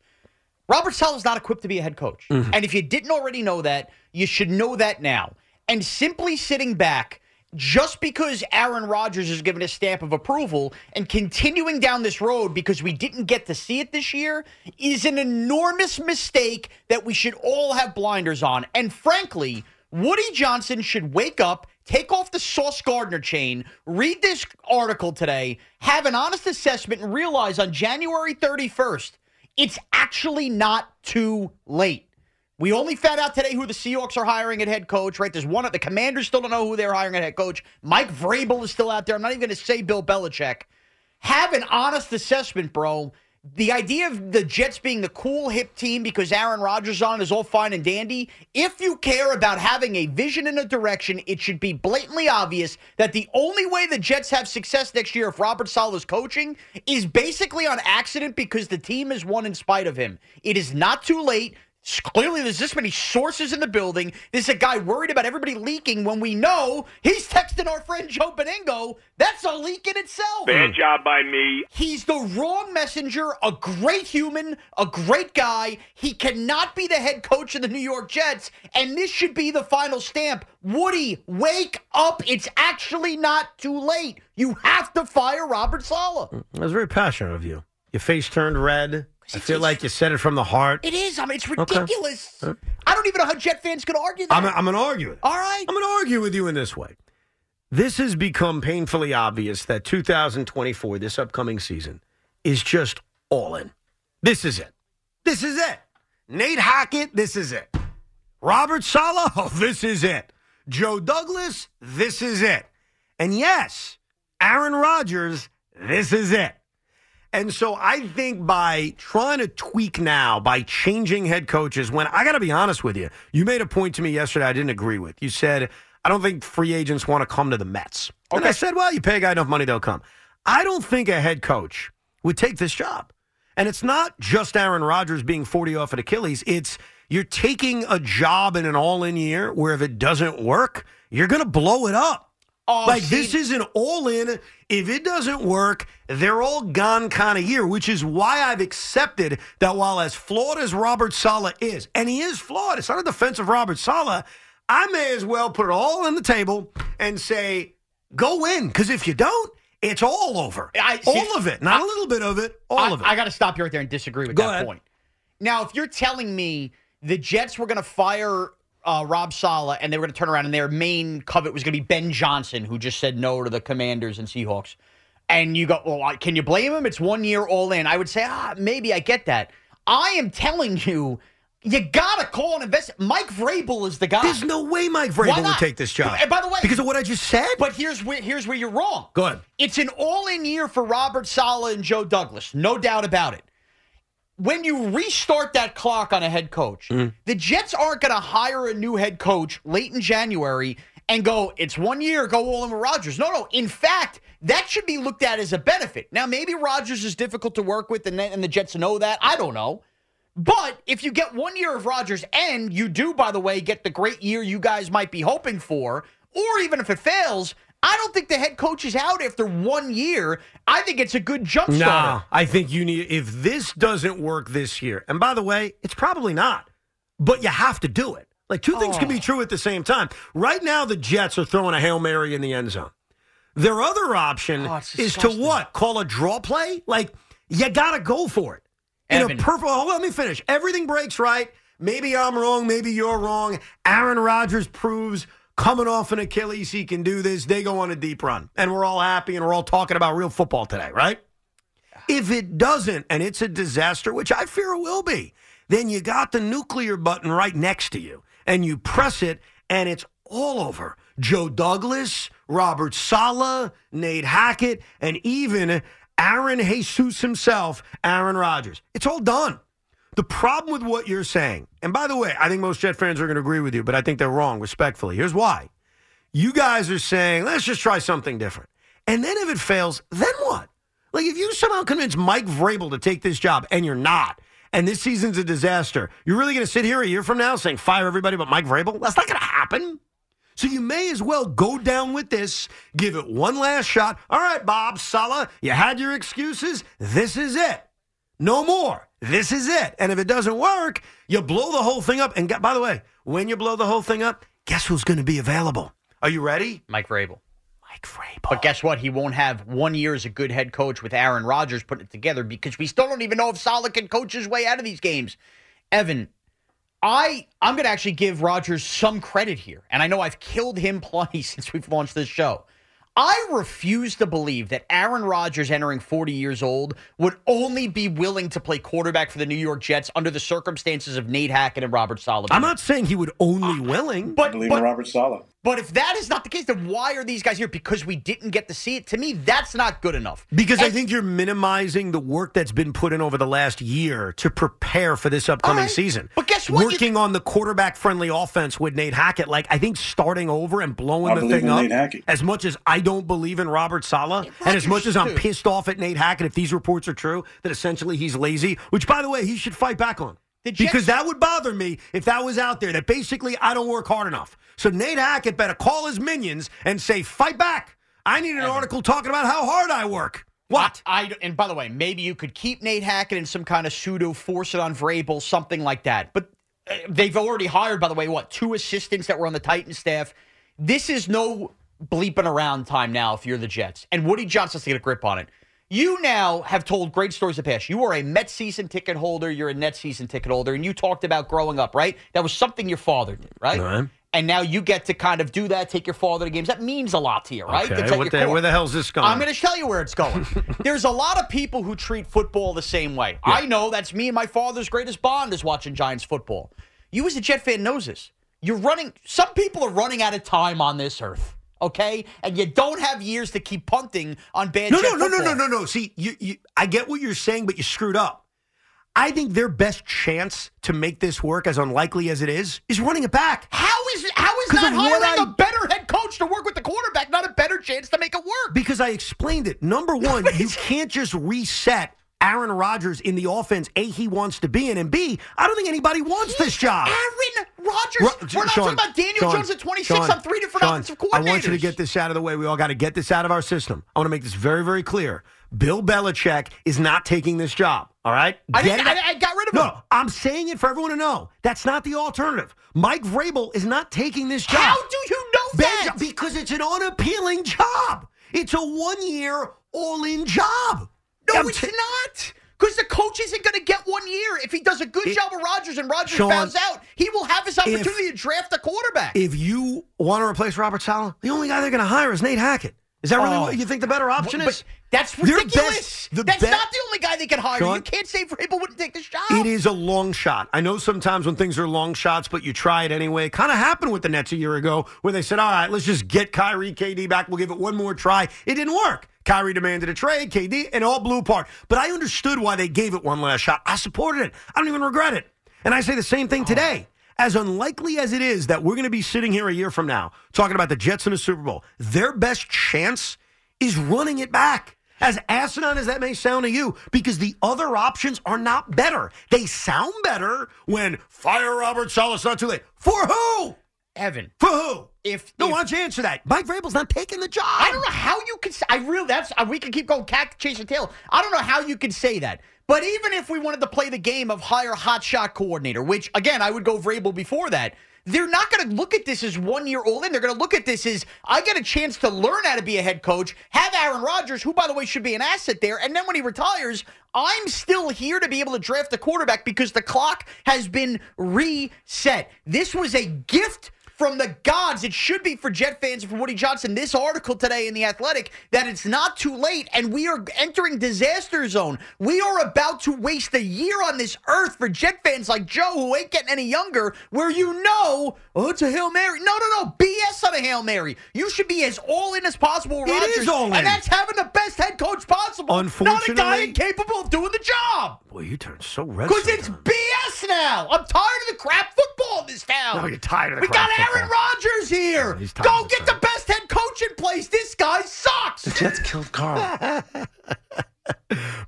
Robert Saleh is not equipped to be a head coach.
Mm-hmm.
And if you didn't already know that, you should know that now. And simply sitting back, just because Aaron Rodgers is given a stamp of approval and continuing down this road because we didn't get to see it this year is an enormous mistake that we should all have blinders on. And frankly, Woody Johnson should wake up, take off the Sauce Gardner chain, read this article today, have an honest assessment, and realize on January 31st, it's actually not too late. We only found out today who the Seahawks are hiring at head coach, right? There's one of the commanders still don't know who they're hiring at head coach. Mike Vrabel is still out there. I'm not even going to say Bill Belichick. Have an honest assessment, bro. The idea of the Jets being the cool hip team because Aaron Rodgers on is all fine and dandy. If you care about having a vision and a direction, it should be blatantly obvious that the only way the Jets have success next year if Robert Saleh is coaching is basically on accident because the team has won in spite of him. It is not too late. Clearly, there's this many sources in the building. This is a guy worried about everybody leaking when we know he's texting our friend Joe Benigno. That's a leak in itself.
Bad hmm. job by me.
He's the wrong messenger, a great human, a great guy. He cannot be the head coach of the New York Jets, and this should be the final stamp. Woody, wake up. It's actually not too late. You have to fire Robert Saleh.
Mm, I was very passionate of you. Your face turned red. I feel like you said it from the heart.
It is. I mean, it's
Okay.
ridiculous. I don't even know how Jet fans could argue that.
I'm, I'm going to argue it.
All right.
I'm going to argue with you in this way. This has become painfully obvious that 2024, this upcoming season, is just all in. This is it. This is it. Nate Hackett, this is it. Robert Saleh, oh, this is it. Joe Douglas, this is it. And yes, Aaron Rodgers, this is it. And so I think by trying to tweak now, by changing head coaches, when I got to be honest with you, you made a point to me yesterday I didn't agree with. You said, I don't think free agents want to come to the Mets. And I said, well, you pay a guy enough money, they'll come. I don't think a head coach would take this job. And it's not just Aaron Rodgers being 40 off at Achilles. It's you're taking a job in an all in year where if it doesn't work, you're going to blow it up.
Oh,
like
see-
this is an all in. If it doesn't work, they're all gone kind of year, which is why I've accepted that while as flawed as Robert Saleh is, and he is flawed, it's not a defense of Robert Saleh, I may as well put it all on the table and say, go win. Because if you don't, it's all over.
I- see-
all of it. Not a little bit of it, all
I,
of it.
I got to stop you right there and disagree with
Go
that
ahead.
point. Now, if you're telling me the Jets were going to fire uh, Rob Saleh and they were going to turn around and their main covet was going to be Ben Johnson, who just said no to the Commanders and Seahawks, and you go, well, can you blame him? It's one year all in. I would say, ah, maybe I get that. I am telling you. You gotta call and invest. Mike Vrabel is the guy.
There's no way Mike Vrabel would take this job.
And by the way,
because of what I just said.
But here's where here's where you're wrong.
Go ahead.
It's an all-in year for Robert Saleh and Joe Douglas, no doubt about it. When you restart that clock on a head coach, mm. the Jets aren't going to hire a new head coach late in January and go, it's one year, go all in with Rodgers. No, no. In fact, that should be looked at as a benefit. Now, maybe Rodgers is difficult to work with, and, and the Jets know that. I don't know. But if you get one year of Rodgers, and you do, by the way, get the great year you guys might be hoping for, or even if it fails, I don't think the head coach is out after one year. I think it's a good jump
No,
starter.
I think you need if this doesn't work this year. And by the way, it's probably not. But you have to do it. Like two things can be oh. true at the same time. Right now the Jets are throwing a Hail Mary in the end zone. Their other option
Oh,
is to what? Call a draw play? Like, you got to go for it. In
Evan.
a purple, oh, let me finish. Everything breaks right. Maybe I'm wrong. Maybe you're wrong. Aaron Rodgers proves coming off an Achilles he can do this. They go on a deep run. And we're all happy and we're all talking about real football today, right? If it doesn't and it's a disaster, which I fear it will be, then you got the nuclear button right next to you and you press it and it's all over. Joe Douglas, Robert Saleh, Nate Hackett, and even Aaron Jesus himself, Aaron Rodgers. It's all done. The problem with what you're saying, and by the way, I think most Jet fans are going to agree with you, but I think they're wrong, respectfully. Here's why. You guys are saying, let's just try something different. And then if it fails, then what? Like if you somehow convince Mike Vrabel to take this job and you're not, and this season's a disaster, you're really going to sit here a year from now saying fire everybody but Mike Vrabel? That's not going to happen. So you may as well go down with this, give it one last shot. All right, Bob Saleh, you had your excuses. This is it. No more. This is it. And if it doesn't work, you blow the whole thing up. And get, by the way, when you blow the whole thing up, guess who's going to be available? Are you ready?
Mike Vrabel. Mike Vrabel. But guess what? He won't have one year as a good head coach with Aaron Rodgers putting it together because we still don't even know if Saleh can coach his way out of these games. Evan, I I'm going to actually give Rodgers some credit here, and I know I've killed him plenty since we've launched this show. I refuse to believe that Aaron Rodgers, entering 40 years old, would only be willing to play quarterback for the New York Jets under the circumstances of Nate Hackett and Robert Saleh.
I'm not saying he would only ah, willing.
But,
Believe
but,
in Robert Saleh.
But if that is not the case, then why are these guys here? Because we didn't get to see it. To me, that's not good enough.
Because I think you're minimizing the work that's been put in over the last year to prepare for this upcoming season.
But guess what? You-
Working on the quarterback friendly offense with Nate Hackett, like I think starting over and blowing
I
the thing
in
up.
Nate Hackett.
As much as I don't believe in Robert Saleh, and as much as I'm
too.
pissed off at Nate Hackett, if these reports are true, that essentially he's lazy, which by the way, he should fight back on.
Jets-
because that would bother me if that was out there, that basically I don't work hard enough. So Nate Hackett better call his minions and say, fight back. I need an article talking about how hard I work. What?
I, I- and by the way, maybe you could keep Nate Hackett in some kind of pseudo force it on Vrabel, something like that. But uh, they've already hired, by the way, what two assistants that were on the Titan staff. This is no bleeping around time now if you're the Jets. And Woody Johnson has to get a grip on it. You now have told great stories of the past. You are a Met season ticket holder. You're a Net season ticket holder, and you talked about growing up, right? That was something your father did, right?
Right.
And now you get to kind of do that, take your father to games. That means a lot to you, right?
Okay, what the- where the hell's this going?
I'm going to tell you where it's going. There's a lot of people who treat football the same way. I know that's me and my father's greatest bond is watching Giants football. You as a Jet fan knows this. You're running. Some people are running out of time on this earth. Okay, and you don't have years to keep punting on bad.
No, no, no, no, no, no, no. See, you, you, I get what you're saying, but you screwed up. I think their best chance to make this work, as unlikely as it is, is running it back.
How is how is not hiring
I-
a better head coach to work with the quarterback not a better chance to make it work?
Because I explained it. Number one, you can't just reset Aaron Rodgers in the offense A he wants to be in, and B, I don't think anybody wants this job.
Aaron Rodgers.
Ro-
We're not
Sean,
talking about Daniel
Sean,
Jones at 26
Sean,
on three different
Sean,
offensive coordinators.
I want you to get this out of the way. We all got to get this out of our system. I want to make this very, very clear. Bill Belichick is not taking this job. All right,
I, didn't, I, I got rid of
No,
him.
No, I'm saying it for everyone to know. That's not the alternative. Mike Vrabel is not taking this job.
How do you know
Ben-
that?
Because it's an unappealing job. It's a one-year, all-in job.
No,
I'm
it's
t-
not. Because the coach isn't going to get one year. If he does a good
It-
job of Rodgers and Rodgers
Sean,
bows out, he will have his opportunity to draft a quarterback.
If you want to replace Robert Saleh, the only guy they're going to hire is Nate Hackett. Is that really
Oh.
what you think the better option is?
that's ridiculous.
best-
That's not the only guy they can hire.
Sean?
you can't say Vrabel wouldn't take the shot.
It is a long shot. I know sometimes when things are long shots, but you try it anyway. It kind of happened with the Nets a year ago where they said, all right, let's just get Kyrie, KD back. We'll give it one more try. It didn't work. Kyrie demanded a trade, KD, and all blew apart. But I understood why they gave it one last shot. I supported it. I don't even regret it. And I say the same thing today. As unlikely as it is that we're going to be sitting here a year from now talking about the Jets in the Super Bowl, their best chance is running it back. As asinine as that may sound to you, because the other options are not better. They sound better when fire Robert Saleh. Not too late. For who?
Evan.
For who?
If,
No,
if-
why don't you answer that? Mike Vrabel's not taking the job.
I don't know how you could. say- I really. That's. uh, We can keep going cat chasing tail. I don't know how you could say that. But even if we wanted to play the game of hire hot shot coordinator, which again I would go Vrabel before that, they're not going to look at this as one year old in. They're going to look at this as I get a chance to learn how to be a head coach, have Aaron Rodgers, who, by the way, should be an asset there. And then when he retires, I'm still here to be able to draft a quarterback because the clock has been reset. This was a gift from the gods. It should be for Jet fans and for Woody Johnson. This article today in The Athletic that it's not too late and we are entering disaster zone. We are about to waste a year on this earth for Jet fans like Joe who ain't getting any younger, where you know, oh, it's a Hail Mary. No, no, no. BS on a Hail Mary. You should be as all in as possible,
It
Rodgers.
is all in.
And that's having the best head coach possible. Not a guy
Unfortunately-
incapable of doing the job.
Boy, you turned so red.
Because it's BS now. I'm tired of the crap football in this town.
No, you're tired of the
we got Aaron Rodgers here.
he's tired
Go get the best head coach in place. This guy sucks. The
Jets killed Carl.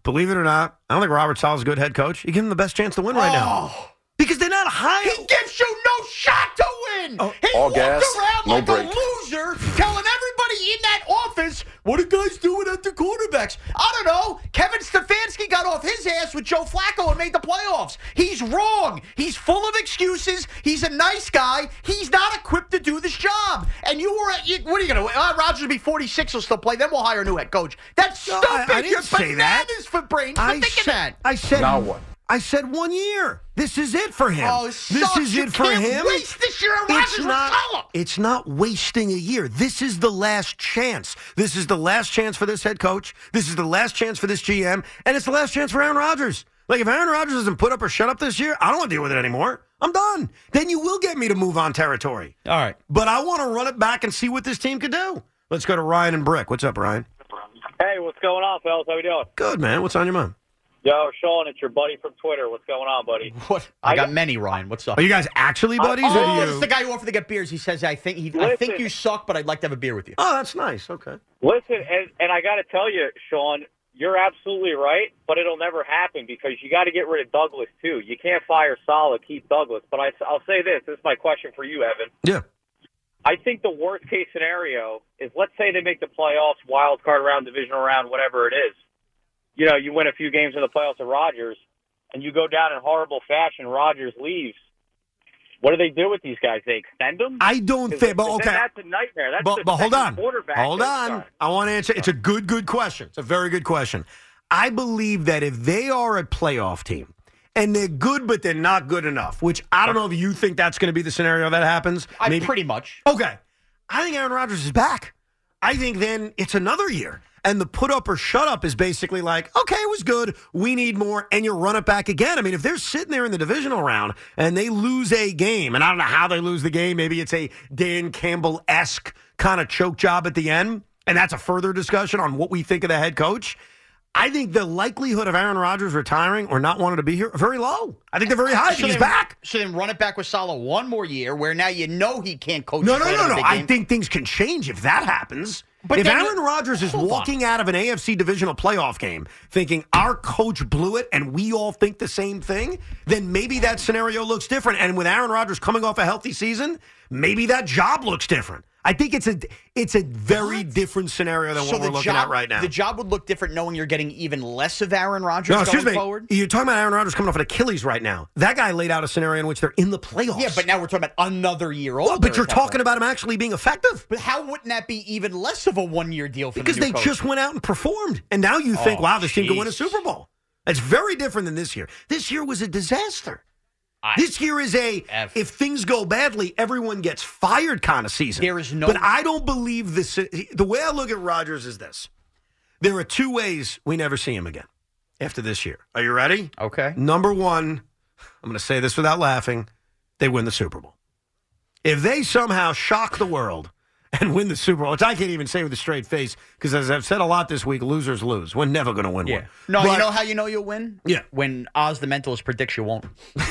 Believe it or not, I don't think Robert Saleh's a good head coach. You give him the best chance to win right now. Oh. Because they're not high.
He gives you no shot to win. he
All
walked
gas,
around
no
like
break.
a loser, telling everybody in that office, what are guys doing at the quarterbacks? I don't know. Kevin Stefanski got off his ass with Joe Flacco and made the playoffs. He's wrong. He's full of excuses. He's a nice guy. He's not equipped to do this job. And you were, you, what are you going to, uh, Rodgers will be 46, will still play. Then we'll hire a new head coach. That's
No,
stupid.
I- I didn't
You're
say that.
for brains for
I
thinking
said,
that.
I said
Now what?
I said one year. This is it for him.
Oh, it
this is
You
it for
can't
him.
waste this year on
it's
Rodgers with
not.
Saleh.
It's not wasting a year. This is the last chance. This is the last chance for this head coach. This is the last chance for this GM, and it's the last chance for Aaron Rodgers. Like if Aaron Rodgers doesn't put up or shut up this year, I don't want to deal with it anymore. I'm done. Then you will get me to move on territory.
All right.
But I want to run it back and see what this team could do. Let's go to Ryan and Brick. What's up, Ryan?
Hey, what's going on, fellas? How we doing?
Good man. What's on your mind?
Yo, Sean, it's your buddy from Twitter. What's going on, buddy?
What? I got many, Ryan. What's up?
Are you guys actually buddies? or
Oh,
you-
this is the guy who offered to get beers. He says, "I think he, I think you suck, but I'd like to have a beer with you."
Oh, that's nice. Okay.
Listen, and, and I got to tell you, Sean, you're absolutely right, but it'll never happen because you got to get rid of Douglas too. You can't fire Saleh, keep Douglas. But I, I'll say this: this is my question for you, Evan.
Yeah.
I think the worst case scenario is let's say they make the playoffs, wild card round, divisional round, whatever it is. You know, you win a few games in the playoffs of Rodgers, and you go down in horrible fashion. Rodgers leaves. What do they do with these guys? They extend them?
I don't think. But okay.
that's a nightmare. That's
but,
the
but hold on.
quarterback
Hold on.
start.
I want to answer. It's a good, good question. It's a very good question. I believe that if they are a playoff team and they're good, but they're not good enough, which I don't know if you think that's going to be the scenario that happens.
I mean pretty much.
Okay. I think Aaron Rodgers is back. I think then it's another year. And the put up or shut up is basically like, okay, it was good. We need more. And you run it back again. I mean, if they're sitting there in the divisional round and they lose a game, and I don't know how they lose the game, maybe it's a Dan Campbell esque kind of choke job at the end. And that's a further discussion on what we think of the head coach. I think the likelihood of Aaron Rodgers retiring or not wanting to be here very low. I think they're very high.
So
he's
then-
back.
So then run it back with Saleh one more year, where now you know he can't coach.
No, no, no,
out of a
no. I think things can change if that happens.
But
if Aaron Rodgers is
Hold on.
walking out of an AFC divisional playoff game thinking our coach blew it and we all think the same thing, then maybe that scenario looks different. And with Aaron Rodgers coming off a healthy season, maybe that job looks different. I think it's a it's a very different scenario than
So
what we're looking
job,
at right now.
The job would look different knowing you're getting even less of Aaron Rodgers
no,
going
excuse me.
forward.
You're talking about Aaron Rodgers coming off an Achilles right now. That guy laid out a scenario in which they're in the playoffs.
Yeah, but now we're talking about another year oh, old.
Well, but you're talking about him actually being effective.
But how wouldn't that be even less of a one year deal for
Because
the
they
coach?
just went out and performed. And now you think,
Oh,
wow, this team could win a Super Bowl. It's very different than this year. This year was a disaster. This year is a if things go badly, everyone gets fired kind of season.
There is no-
But I don't believe this. The way I look at Rodgers is this: there are two ways we never see him again after this year. Are you ready?
Okay.
Number one, I'm going to say this without laughing: they win the Super Bowl. If they somehow shock the world and win the Super Bowl, which I can't even say with a straight face, because as I've said a lot this week, losers lose. We're never going to win one.
No,
But-
you know how you know you'll win?
Yeah.
When Oz the mentalist predicts you won't.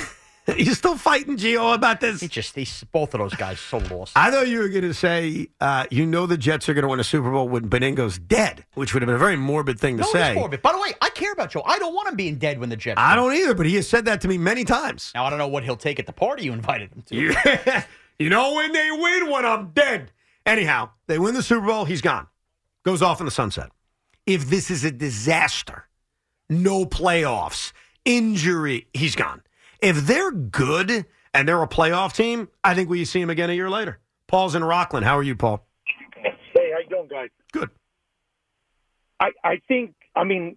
You're still fighting Gio about this.
He just he's both of those guys so lost.
I thought you were going to say uh, you know the Jets are going to win a Super Bowl when Benigno's dead, which would have been a very morbid thing to
no,
say.
it's morbid. By the way, I care about Joe. I don't want him being dead when the Jets.
I
win.
don't either, but he has said that to me many times.
Now I don't know what he'll take at the party you invited him to.
You, you know when they win when I'm dead. Anyhow, they win the Super Bowl, he's gone. Goes off in the sunset. If this is a disaster, no playoffs, injury, he's gone. If they're good and they're a playoff team, I think we see them again a year later. Paul's in Rockland. How are you, Paul?
Hey, how you doing, guys?
Good.
I I think I mean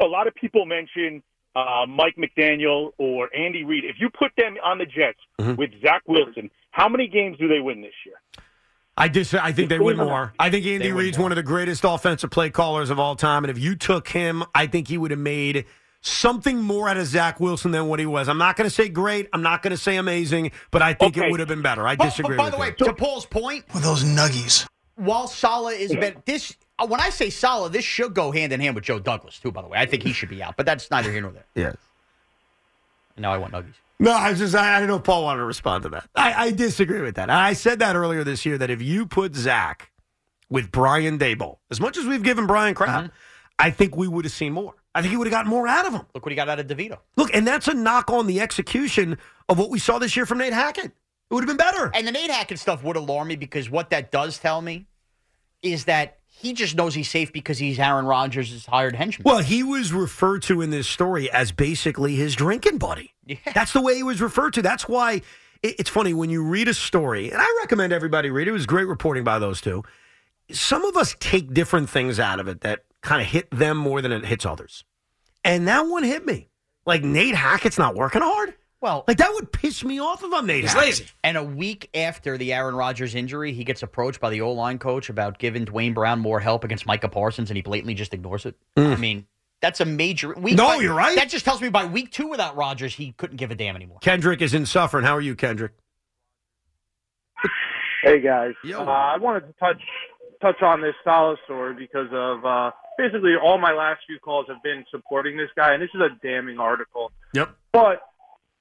a lot of people mention uh, Mike McDaniel or Andy Reid. If you put them on the Jets
Mhm.
with Zach Wilson, how many games do they win this year?
I dis- I think they win more. I think Andy Reid's one of the greatest offensive play callers of all time, and if you took him, I think he would have made something more out of Zach Wilson than what he was. I'm not going to say great. I'm not going to say amazing, but I think it would have been better. I
But-
disagree.
But, by
with
the way,
you.
to Paul's point,
With those nuggies.
while Saleh is better, this uh, when I say Saleh, this should go hand in hand with Joe Douglas too. By the way, I think he should be out, but that's neither here nor there.
yeah.
Now I want nuggies.
No, I was just I, I don't know if Paul wanted to respond to that. I, I disagree with that. I said that earlier this year that if you put Zach with Brian Daboll, as much as we've given Brian crap, I think we would have seen more. I think he would have gotten more out of him.
Look what he got out of DeVito.
Look, and that's a knock on the execution of what we saw this year from Nate Hackett. It would have been better.
And the Nate Hackett stuff would alarm me because what that does tell me is that he just knows he's safe because he's Aaron Rodgers' hired henchman.
Well, he was referred to in this story as basically his drinking buddy. That's the way he was referred to. That's why it's funny when you read a story, and I recommend everybody read it. It was great reporting by those two. Some of us take different things out of it that kind of hit them more than it hits others. And that one hit me. Like Nate Hackett's not working hard.
Well,
like that would piss me off if I'm Nate Hackett.
And a week after the Aaron Rodgers injury, he gets approached by the O line coach about giving Duane Brown more help against Micah Parsons, and he blatantly just ignores it. I mean, that's a major. Week
No,
by-
you're right.
That just tells me by week two without Rodgers, he couldn't give a damn anymore.
Kendrick is in Suffern. How are you, Kendrick?
Hey guys, uh, I wanted to touch touch on this Saleh story because of uh, basically all my last few calls have been supporting this guy, and this is a damning article.
Yep.
But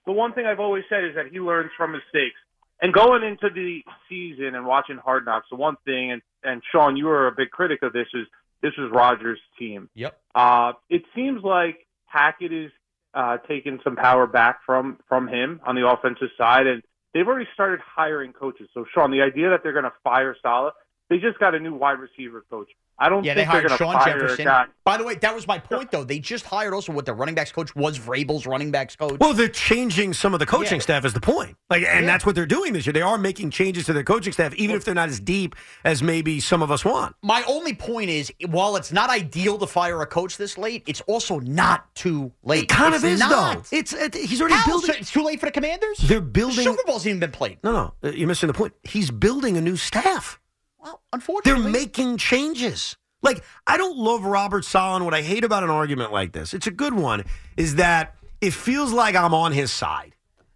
the one thing I've always said is that he learns from mistakes. And going into the season and watching Hard Knocks, the one thing, and, and Sean, you were a big critic of this, is this is Rodgers' team.
Yep.
Uh, it seems like Hackett is uh, taking some power back from from him on the offensive side, and they've already started hiring coaches. So, Sean, the idea that they're going to fire Salah, they just got a new wide receiver coach. I don't
Yeah, they
think they're
hired
going to
Sean
fire
Jefferson.
a guy.
By the way, that was my point, though. They just hired also what the running backs coach was Vrabel's running backs coach.
Well, they're changing some of the coaching
Yeah.
staff is the point. Like, and that's what they're doing this year. They are making changes to their coaching staff, even if they're not as deep as maybe some of us want.
My only point is, while it's not ideal to fire a coach this late, it's also not too late.
It kind
It's
of is
not.
though. It's it, he's already
How?
building.
So it's too late for the Commanders.
They're building.
Super Bowl's even been played.
No, no, uh, you're missing the point. He's building a new staff.
Well, unfortunately,
They're making changes. Like, I don't love Robert Saleh. and What I hate about an argument like this, it's a good one, is that it feels like I'm on his side.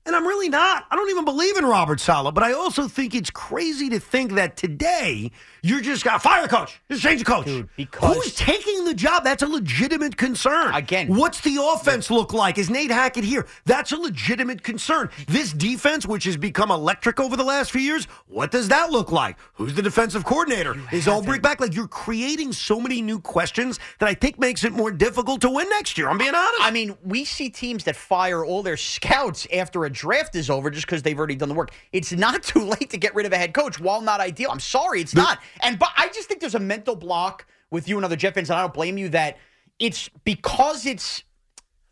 And I'm really not. I don't even believe in Robert Saleh, but I also think it's crazy to think that today you're just got fire the coach. Just change the coach. Dude,
because
Who's taking the job? That's a legitimate concern.
Again,
what's the offense look like? Is Nate Hackett here? That's a legitimate concern. This defense, which has become electric over the last few years, what does that look like? Who's the defensive coordinator? Is Ulbrich back? Like you're creating so many new questions that I think makes it more difficult to win next year. I'm being honest.
I mean, we see teams that fire all their scouts after a draft is over just because they've already done the work. It's not too late to get rid of a head coach. While not ideal, I'm sorry, it's not. And but I just think there's a mental block with you and other Jet fans, and I don't blame you that it's because it's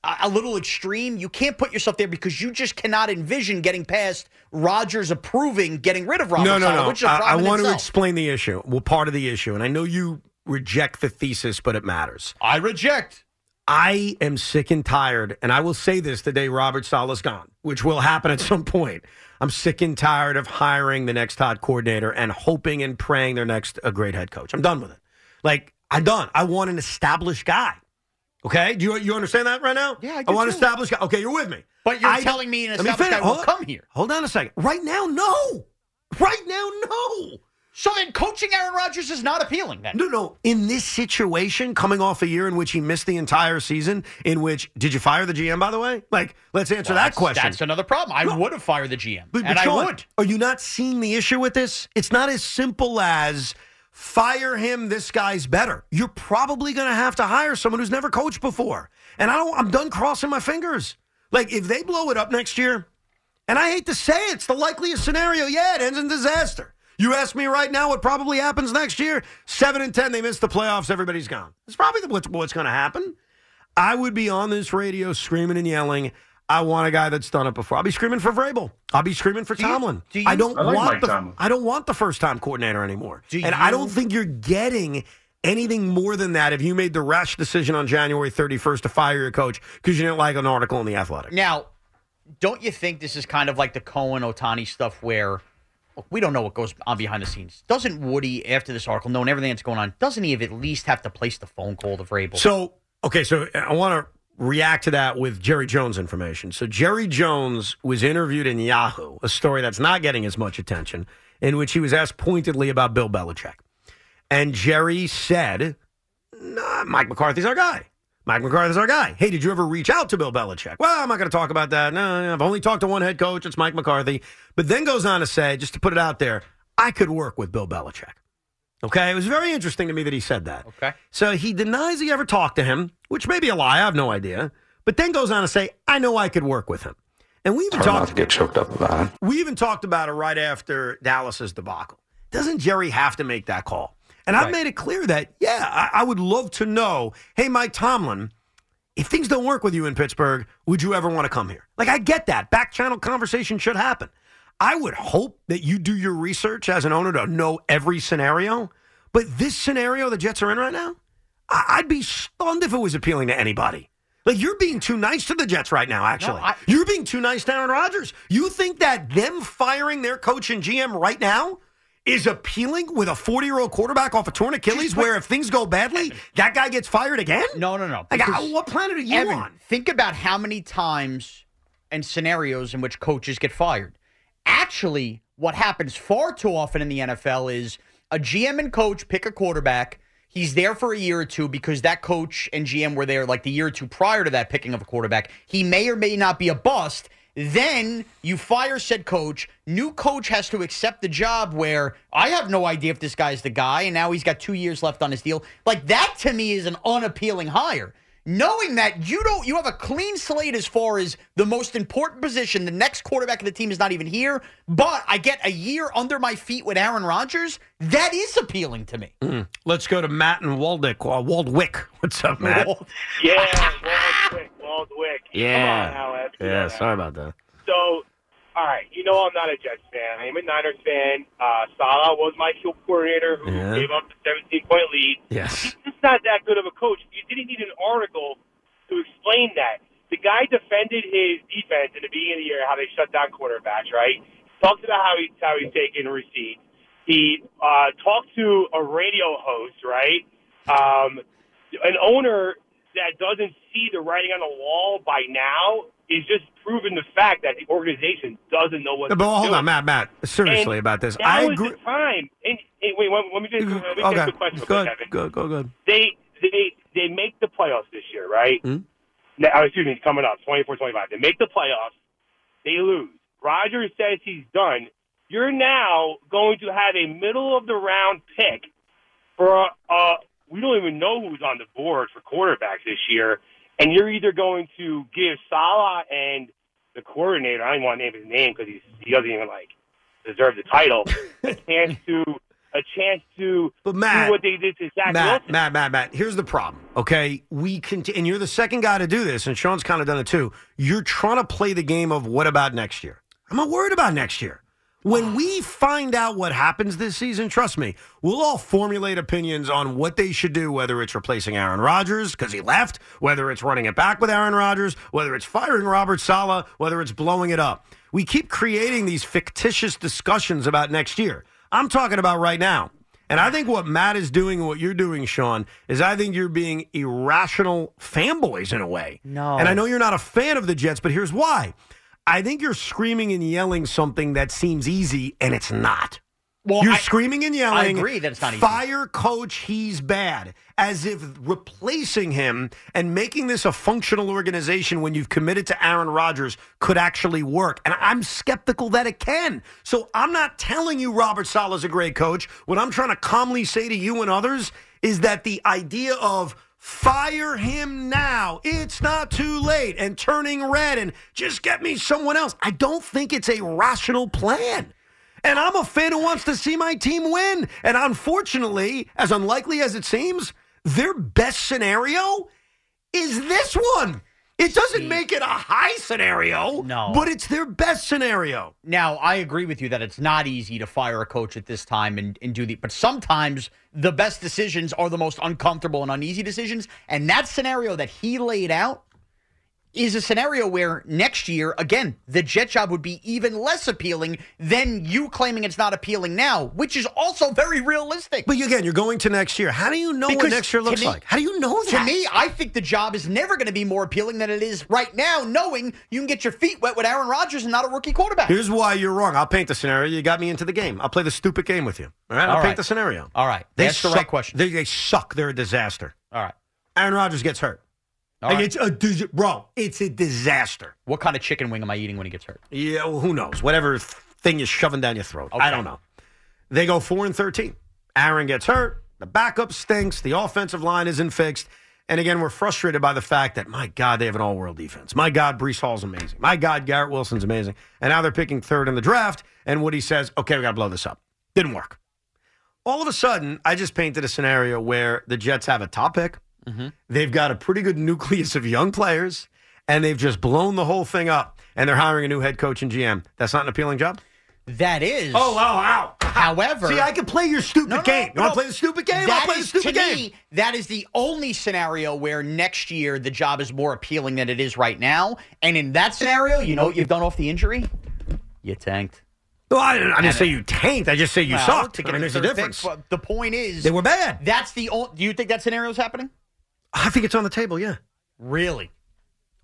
a a little extreme. You can't put yourself there because you just cannot envision getting past Rodgers approving getting rid of Robert
no, no,
Saleh,
no.
which is a
I, I
problem in
want to explain the issue. Well, part of the issue, and I know you reject the thesis, but it matters.
I reject.
I am sick and tired, and I will say this the day Robert Saleh's gone, which will happen at some point. I'm sick and tired of hiring the next hot coordinator and hoping and praying their next a great head coach. I'm done with it. Like I'm done. I want an established guy. Okay, do you you understand that right now?
Yeah, I
I want an established guy. Okay, you're with me.
But you're
I-
telling me an
Let me
established guy will come here.
Hold on a second. Right now, no. Right now, no.
So then coaching Aaron Rodgers is not appealing then.
No, no. In this situation, coming off a year in which he missed the entire season, in which did you fire the GM? By the way, like let's answer
Well,
that question.
That's another problem. I would have fired the GM,
But, but
and I would.
Are you not seeing the issue with this? It's not as simple as fire him. This guy's better. You're probably going to have to hire someone who's never coached before. And I don't. I'm done crossing my fingers. Like if they blow it up next year, and I hate to say it, it's the likeliest scenario. Yeah, it ends in disaster. You ask me right now what probably happens next year? Seven and ten, they miss the playoffs. Everybody's gone. It's probably what's, what's going to happen. I would be on this radio screaming and yelling. I want a guy that's done it before. I'll be screaming for Vrabel. I'll be screaming for Tomlin.
do you-
I don't
I like
want
Mike
the
Tomlin.
I don't want the first time coordinator anymore.
Do
and I don't think you're getting anything more than that if you made the rash decision on January 31st to fire your coach because you didn't like an article in the Athletic.
Now, don't you think this is kind of like the Cohen Ohtani stuff where look, we don't know what goes on behind the scenes? Doesn't Woody, after this article, knowing everything that's going on, doesn't he have at least have to place the phone call to Vrabel?
So, okay, so I want to react to that with Jerry Jones information. So, Jerry Jones was interviewed in Yahoo, a story that's not getting as much attention, in which he was asked pointedly about Bill Belichick. And Jerry said, nah, Mike McCarthy's our guy. Mike McCarthy's our guy. Hey, did you ever reach out to Bill Belichick? Well, I'm not going to talk about that. No, no, I've only talked to one head coach. It's Mike McCarthy. But then goes on to say, just to put it out there, I could work with Bill Belichick. Okay, it was very interesting to me that he said that.
Okay.
So he denies he ever talked to him, which may be a lie. I have no idea. But then goes on to say, I know I could work with him. And we even
Hard
talked
to get choked up about it.
we even talked about it right after Dallas's debacle. Doesn't Jerry have to make that call? And I've made it clear that, yeah, I, I would love to know, hey, Mike Tomlin, if things don't work with you in Pittsburgh, would you ever want to come here? Like, I get that. Back channel conversation should happen. I would hope that you do your research as an owner to know every scenario. But this scenario the Jets are in right now, I- I'd be stunned if it was appealing to anybody. Like you're being too nice to the Jets right now. Actually, you're being too nice to Aaron Rodgers. You think that them firing their coach and GM right now is appealing with a 40 year old quarterback off a torn Achilles, where if things go badly, that guy gets fired again?
No, no, no.
Like, how- what planet are you
Evan,
on?
Think about how many times and scenarios in which coaches get fired. Actually, what happens far too often in the NFL is a GM and coach pick a quarterback. He's there for a year or two because that coach and GM were there like the year or two prior to that picking of a quarterback. He may or may not be a bust. Then you fire said coach. New coach has to accept the job where I have no idea if this guy's the guy, and now he's got two years left on his deal. Like that to me is an unappealing hire. Knowing that you don't, you have a clean slate as far as the most important position. The next quarterback of the team is not even here, but I get a year under my feet with Aaron Rodgers. That is appealing to me.
Mm. Let's go to Matt and Waldick. Uh, Waldwick. What's up, Matt?
Yeah, Waldwick.
Yeah.
Come on, Howard.
Yeah, sorry about that.
So, all right, you know I'm not a Jets fan. I'm a Niners fan. Uh, Saleh was my kill coordinator who
Yeah.
gave up the 17 point lead.
Yes.
He's just not that good of a coach. You didn't need an article to explain that. The guy defended his defense in the beginning of the year, how they shut down quarterbacks, right? Talked about how he how he's taking receipts. He uh, talked to a radio host, right? Um, an owner that doesn't see the writing on the wall by now is just proving the fact that the organization doesn't know what.
But hold
doing.
on, Matt. Matt, seriously
And
about this. I agree.
the time. And, and wait, let let me just let me
Okay,
get the question
good,
Kevin.
good, go, good.
They they they make the playoffs this year, right?
Mm-hmm.
Now, oh, excuse me, coming up, 24-25. They make the playoffs. They lose. Rodgers says he's done. You're now going to have a middle of the round pick for a uh we don't even know who's on the board for quarterbacks this year, and you're either going to give Saleh and the coordinator, I don't even want to name his name because he doesn't even like deserve the title, a chance to a chance to
But Matt-
do what they did to Zach
Matt,
Wilson.
Matt, Matt, Matt. Here's the problem. Okay, we can, and you're the second guy to do this, and Sean's kind of done it too. You're trying to play the game of what about next year? I'm not worried about next year. When we find out what happens this season, trust me, we'll all formulate opinions on what they should do, whether it's replacing Aaron Rodgers because he left, whether it's running it back with Aaron Rodgers, whether it's firing Robert Saleh, whether it's blowing it up. We keep creating these fictitious discussions about next year. I'm talking about right now. And I think what Matt is doing and what you're doing, Sean, is I think you're being irrational fanboys in a way.
No.
And I know you're not a fan of the Jets, but here's why. I think you're screaming and yelling something that seems easy, and it's not.
Well,
you're
I-
screaming and yelling.
I agree that it's not easy.
Fire coach, he's bad. As if replacing him and making this a functional organization when you've committed to Aaron Rodgers could actually work. And I'm skeptical that it can. So I'm not telling you Robert Saleh's a great coach. What I'm trying to calmly say to you and others is that the idea of fire him now, it's not too late, and turning red and just get me someone else, I don't think it's a rational plan. And I'm a fan who wants to see my team win. And unfortunately, as unlikely as it seems, their best scenario is this one. It doesn't make it a high scenario,
No.
but it's their best scenario.
Now, I agree with you that it's not easy to fire a coach at this time and, and do the, but sometimes the best decisions are the most uncomfortable and uneasy decisions. And that scenario that he laid out is a scenario where next year, again, the jet job would be even less appealing than you claiming it's not appealing now, which is also very realistic.
But again, you're going to next year. How do you know what next year looks
me-
like? How do you know that?
To me, I think the job is never going to be more appealing than it is right now, knowing you can get your feet wet with Aaron Rodgers and not a rookie quarterback.
Here's why you're wrong. I'll paint the scenario. You got me into the game. I'll play the stupid game with you. All right. I'll
All
paint
right.
the scenario.
All right.
They
Ask the right question.
They, they suck. They're a disaster.
All right.
Aaron Rodgers gets hurt. Like,
right.
It's a dis- bro. It's a disaster.
What kind of chicken wing am I eating when he gets hurt?
Yeah. Well, who knows? Whatever thing you're shoving down your throat. I don't know. They go four and thirteen. Aaron gets hurt. The backup stinks. The offensive line isn't fixed. And again, we're frustrated by the fact that my God, they have an all-world defense. My God, Breece Hall's amazing. My God, Garrett Wilson's amazing. And now they're picking third in the draft. And Woody says, "Okay, we got to blow this up." Didn't work. All of a sudden, I just painted a scenario where the Jets have a top pick. Mm-hmm. They've got a pretty good nucleus of young players, and they've just blown the whole thing up. And they're hiring a new head coach and GM. That's not an appealing job.
That is.
Oh, wow, wow.
However,
See, I can play your stupid
No, no,
game. You
no.
want to play the stupid game? I'll
That
play the stupid
to
game.
me, that is the only scenario where next year the job is more appealing than it is right now. And in that scenario, you know what you've done off the injury? You tanked.
Well, I didn't, I didn't say you tanked. I just say you
Well,
sucked.
to
I mean, there's a
third pick,
difference.
but the point is,
They were bad.
That's the only. Do you think that scenario is happening?
I think it's on the table, yeah.
Really?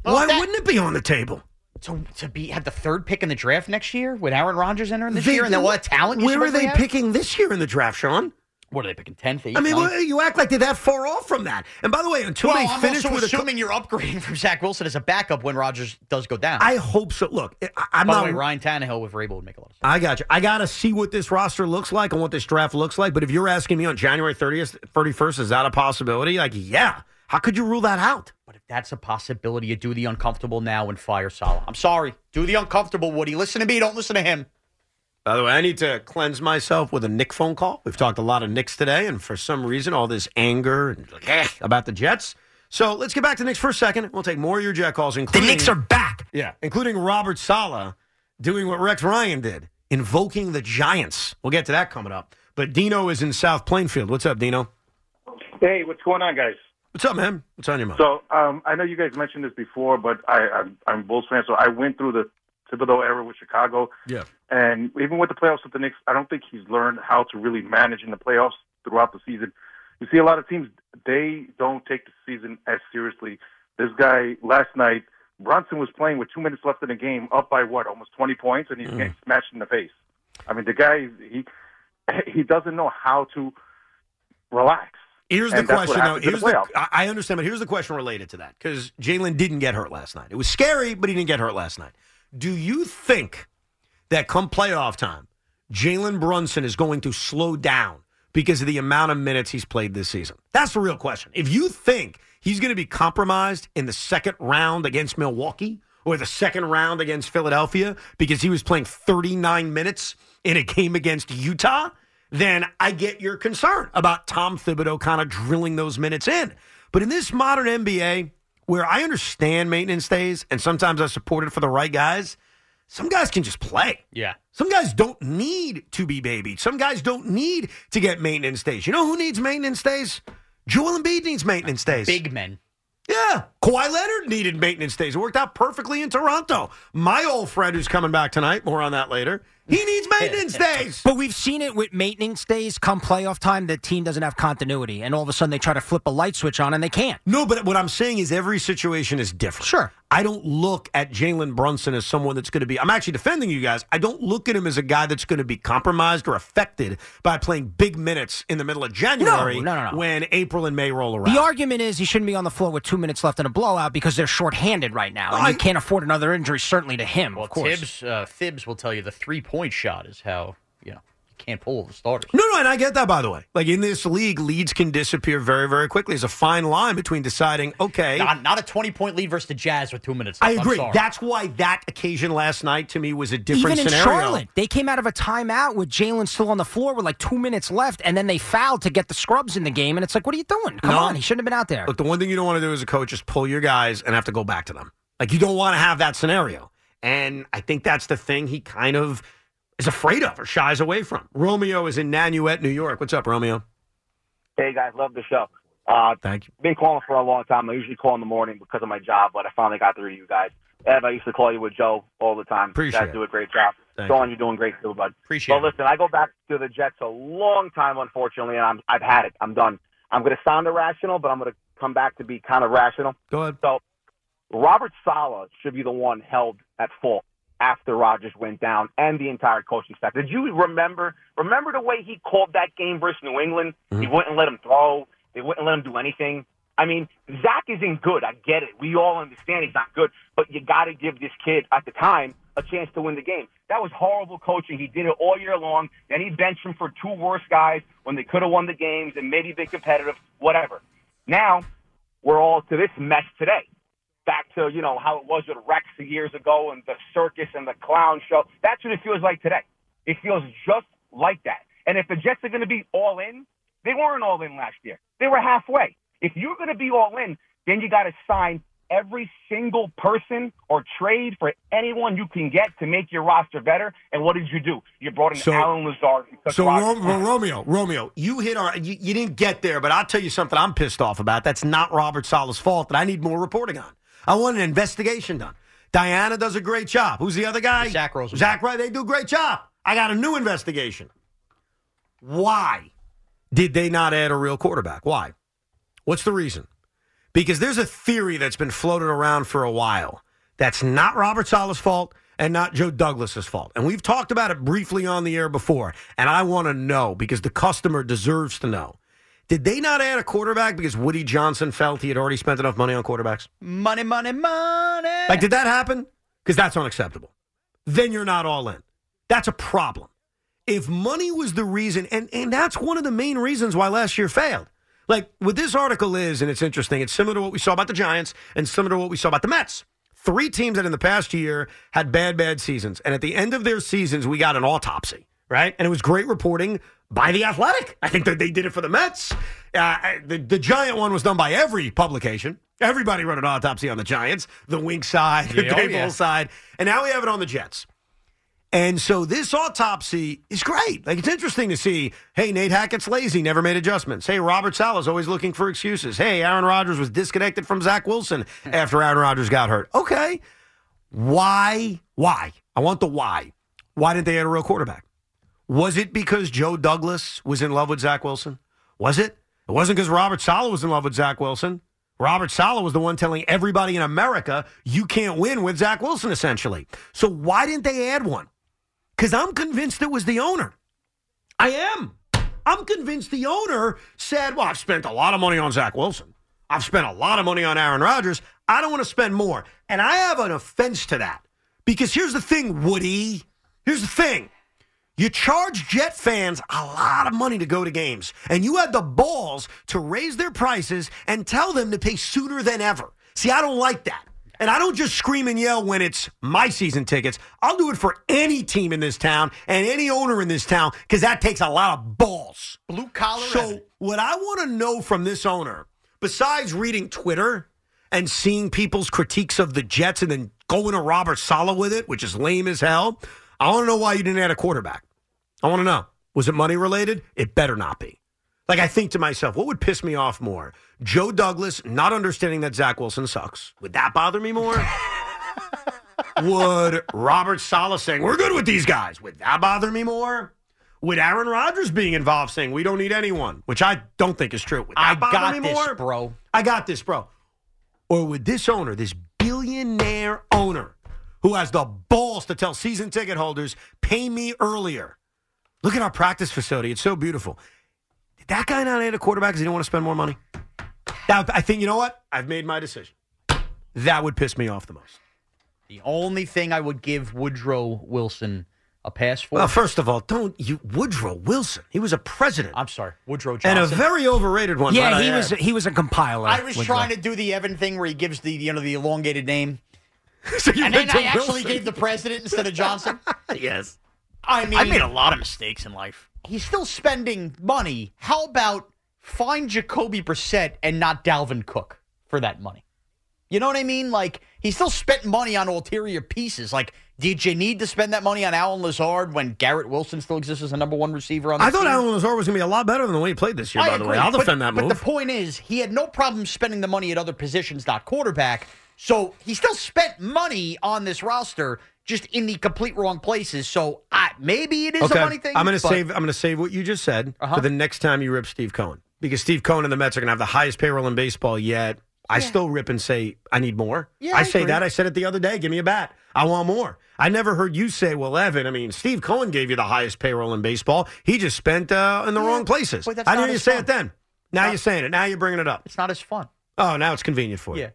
Why
that-
wouldn't it be on the table?
To, to be have the third pick in the draft next year with Aaron Rodgers entering this
They-
year and then what talent? you
Where are they
have?
picking this year in the draft, Sean?
What are they picking? Tenth.
I mean, well, you act like they're that far off from that. And by the way, until
well,
they
I'm
finish
also
with a
assuming you're upgrading from Zach Wilson as a backup when Rodgers does go down.
I hope so. Look, I, I'm
By
not.
the way, Ryan Tannehill with Vrabel would make a lot of sense.
I got you. I got to see what this roster looks like and what this draft looks like. But if you're asking me on January 30th, 31st, is that a possibility? Like, yeah. How could you rule that out?
But if that's a possibility, you do the uncomfortable now and fire Saleh. I'm sorry. Do the uncomfortable, Woody. Listen to me. Don't listen to him.
By the way, I need to cleanse myself with a Nick phone call. We've talked a lot of Knicks today, and for some reason, all this anger and like, eh, about the Jets. So let's get back to Knicks for a second. We'll take more of your Jet calls, including the
Knicks are back.
Yeah, including Robert Saleh doing what Rex Ryan did, invoking the Giants. We'll get to that coming up. But Dino is in South Plainfield. What's up, Dino?
Hey, what's going on, guys?
What's up, man? What's on your mind?
So um, I know you guys mentioned this before, but I, I'm, I'm a Bulls fan, so I went through the Thibodeau era with Chicago,
yeah.
and even with the playoffs with the Knicks, I don't think he's learned how to really manage in the playoffs throughout the season. You see a lot of teams they don't take the season as seriously. This guy last night, Brunson was playing with two minutes left in the game, up by what, almost 20 points, and he's
Mm.
getting smashed in the face. I mean, the guy he he doesn't know how to relax.
Here's the
And that's what
question. Now, here's
the
the. I I understand, but here's the question related to that because Jalen didn't get hurt last night. It was scary, but he didn't get hurt last night. Do you think that come playoff time, Jalen Brunson is going to slow down because of the amount of minutes he's played this season? That's the real question. If you think he's going to be compromised in the second round against Milwaukee or the second round against Philadelphia because he was playing 39 minutes in a game against Utah, then I get your concern about Tom Thibodeau kind of drilling those minutes in. But in this modern NBA, where I understand maintenance days and sometimes I support it for the right guys, some guys can just play.
Yeah.
Some guys don't need to be babied. Some guys don't need to get maintenance days. You know who needs maintenance days? Joel Embiid needs maintenance days.
Big men.
Yeah. Kawhi Leonard needed maintenance days. It worked out perfectly in Toronto. My old friend who's coming back tonight, more on that later, he needs maintenance days.
But we've seen it with maintenance days come playoff time. The team doesn't have continuity, and all of a sudden they try to flip a light switch on, and they can't.
No, but what I'm saying is every situation is different.
Sure.
I don't look at Jalen Brunson as someone that's going to be. I'm actually defending you guys. I don't look at him as a guy that's going to be compromised or affected by playing big minutes in the middle of January
no, no, no. no.
when April and May roll around.
The argument is he shouldn't be on the floor with two minutes left in a blowout because they're shorthanded right now, and
I-
you can't afford another injury. Certainly to him,
Well,
of course.
Tibbs, uh, Thibs will tell you the three point shot is how you know you can't pull the starters.
No, no, and I get that, by the way. Like in this league, leads can disappear very, very quickly. There's a fine line between deciding, okay.
Not, not a 20 point lead versus the Jazz with two minutes left.
I
I'm
agree.
sorry.
That's why that occasion last night to me was a different
Even in
scenario.
Charlotte, they came out of a timeout with Jalen still on the floor with like two minutes left, and then they fouled to get the scrubs in the game. And it's like, what are you doing? Come
No.
on, he shouldn't have been out there.
Look, the one thing you don't want to do as a coach is pull your guys and have to go back to them. Like you don't want to have that scenario. And I think that's the thing he kind of is afraid of or shies away from. Romeo is in Nanuet, New York. What's up, Romeo?
Hey guys, love the show. Uh,
Thank you.
Been calling for a long time. I usually call in the morning because of my job, but I finally got through to you guys. Ev, I used to call you with Joe all the time.
Appreciate
you guys
it.
do a great job.
Thank
Sean, you're doing great too, bud.
Appreciate
But listen, I go back to the Jets a long time, unfortunately, and I'm I've had it. I'm done. I'm going to sound irrational, but I'm going to come back to be kind of rational.
Go ahead.
So, Robert Saleh should be the one held at fault after Rodgers went down and the entire coaching staff. Did you remember remember the way he called that game versus New England? He mm-hmm. wouldn't let him throw. They wouldn't let him do anything. I mean, Zach isn't good. I get it. We all understand he's not good, but you got to give this kid at the time a chance to win the game. That was horrible coaching. He did it all year long. Then he benched him for two worse guys when they could have won the games and maybe been competitive, whatever. Now we're all to this mess today back to you know how it was with Rex years ago and the circus and the clown show. That's what it feels like today. It feels just like that. And if the Jets are going to be all in, they weren't all in last year. They were halfway. If you're going to be all in, then you got to sign every single person or trade for anyone you can get to make your roster better. And what did you do? You brought in
So-
Allen Lazard.
So
Rodgers-
Ro- Ro- Romeo, Romeo, you hit our. You, you didn't get there, but I'll tell you something. I'm pissed off about. That's not Robert Saleh's fault. That I need more reporting on. I want an investigation done. Dianna does a great job. Who's the other guy?
Zach Rosen.
Zach Right. They do a great job. I got a new investigation. Why did they not add a real quarterback? Why? What's the reason? Because there's a theory that's been floated around for a while. That's not Robert Saleh's fault and not Joe Douglas's fault. And we've talked about it briefly on the air before. And I want to know because the customer deserves to know. Did they not add a quarterback because Woody Johnson felt he had already spent enough money on quarterbacks?
Money, money, money.
Like, did that happen? Because that's unacceptable. Then you're not all in. That's a problem. If money was the reason, and, and that's one of the main reasons why last year failed. Like, what this article is, and it's interesting, it's similar to what we saw about the Giants and similar to what we saw about the Mets. Three teams that in the past year had bad, bad seasons. And at the end of their seasons, we got an autopsy, right? And it was great reporting by The Athletic. I think that they did it for the Mets. Uh, the, the Giant one was done by every publication. Everybody wrote an autopsy on the Giants, the Wink side, the
Yeah, oh, yeah.
side. And now we have it on the Jets. And so this autopsy is great. Like it's interesting to see. Hey, Nate Hackett's lazy, never made adjustments. Hey, Robert Saleh's always looking for excuses. Hey, Aaron Rodgers was disconnected from Zach Wilson after Aaron Rodgers got hurt. Okay, why? Why? I want the why. Why didn't they add a real quarterback? Was it because Joe Douglas was in love with Zach Wilson? Was it? It wasn't because Robert Saleh was in love with Zach Wilson. Robert Saleh was the one telling everybody in America you can't win with Zach Wilson, essentially. So why didn't they add one? Because I'm convinced it was the owner. I am. I'm convinced the owner said, Well, I've spent a lot of money on Zach Wilson. I've spent a lot of money on Aaron Rodgers. I don't want to spend more. And I have an offense to that. Because here's the thing, Woody. Here's the thing. You charge Jet fans a lot of money to go to games, and you had the balls to raise their prices and tell them to pay sooner than ever. See, I don't like that. And I don't just scream and yell when it's my season tickets. I'll do it for any team in this town and any owner in this town because that takes a lot of balls.
Blue collar.
So, what I want to know from this owner, besides reading Twitter and seeing people's critiques of the Jets and then going to Robert Saleh with it, which is lame as hell, I want to know why you didn't add a quarterback. I want to know. Was it money related? It better not be. Like, I think to myself, what would piss me off more? Joe Douglas not understanding that Zach Wilson sucks. Would that bother me more? would Robert Saleh saying, we're good with these guys? Would that bother me more? Would Aaron Rodgers being involved saying, we don't need anyone, which I don't think is true? Would that
I
bother
got
me
this,
more?
bro.
I got this, bro. Or would this owner, this billionaire owner, who has the balls to tell season ticket holders, pay me earlier? Look at our practice facility. It's so beautiful. Did that guy not add a quarterback because he didn't want to spend more money? That, I think, you know what? I've made my decision. That would piss me off the most.
The only thing I would give Woodrow Wilson a pass for.
Well, first of all, don't you Woodrow Wilson? He was a president.
I'm sorry, Woodrow
and a very overrated one.
yeah,
might I
he
add.
was he was a compiler.
I was
Woodrow.
trying to do the Evan thing where he gives the you know the elongated name,
So you
and then
went to
I actually
Wilson.
gave the president instead of Johnson.
yes.
I mean,
I made a lot of mistakes in life.
he's still spending money. How about find Jacoby Brissett and not Dalvin Cook for that money? You know what I mean? Like he still spent money on ulterior pieces. Like, did you need to spend that money on Allen Lazard when Garrett Wilson still exists as a number one receiver on the
I thought
team?
Allen Lazard was going to be a lot better than the way he played this year.
I
by the way, I'll
but-
defend that
but
move.
the point is, he had no problem spending the money at other positions, not quarterback. So he still spent money on this roster, just in the complete wrong places. So I, maybe it is
okay,
a money thing.
I'm going to save. I'm going to save what you just said
Uh-huh.
for the next time you rip Steve Cohen because Steve Cohen and the Mets are going to have the highest payroll in baseball yet. I still rip and say I need more.
Yeah,
I,
I
say
agree.
that. I said it the other day. Give me a bat. I want more. I never heard you say, "Well, Evan." I mean, Steve Cohen gave you the highest payroll in baseball. He just spent uh, in the wrong places.
but that's
I didn't hear you
as
say it then. Now you're saying it. Now you're bringing it up.
It's not as fun.
Oh, now it's convenient for you.
Yeah.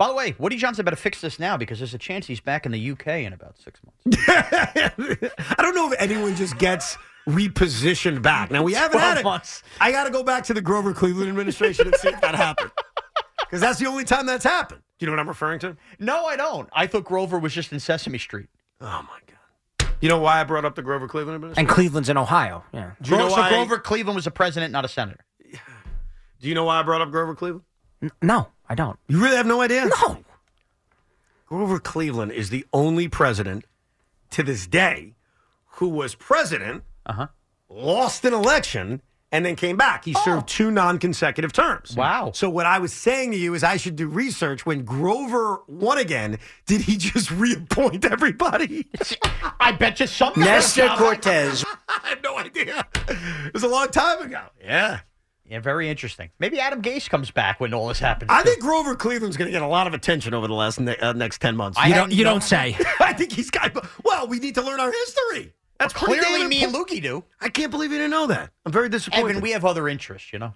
By the way, Woody Johnson better fix this now because there's a chance he's back in the UK in about six months.
I don't know if anyone just gets repositioned back. Now we haven't had it.
months.
I got to go back to the Grover Cleveland administration and see if that happened, because that's the only time that's happened. Do you know what I'm referring to?
No, I don't. I thought Grover was just in Sesame Street.
Oh my god! You know why I brought up the Grover Cleveland administration?
and Cleveland's in Ohio. Yeah.
Do you know
so
why?
Grover Cleveland was a president, not a senator.
Do you know why I brought up Grover Cleveland?
N- No, I don't.
You really have no idea?
No.
Grover Cleveland is the only president to this day who was president,
Uh-huh.
lost an election, and then came back. He served two non-consecutive terms.
Wow.
So what I was saying to you is I should do research. When Grover won again, did he just reappoint everybody?
I bet you something.
Nestor Cortes.
I have no idea. It was a long time ago. Yeah.
Yeah, very interesting. Maybe Adam Gase comes back when all this happens.
I
too.
think Grover Cleveland's going to get a lot of attention over the last ne- uh, next 10 months.
I
You don't. You
no-
don't say.
I think he's got. Well, we need to learn our history. That's pretty
Clearly, me and
important.
Lukey do.
I can't believe you didn't know that. I'm very disappointed.
Evan, we have other interests, you know.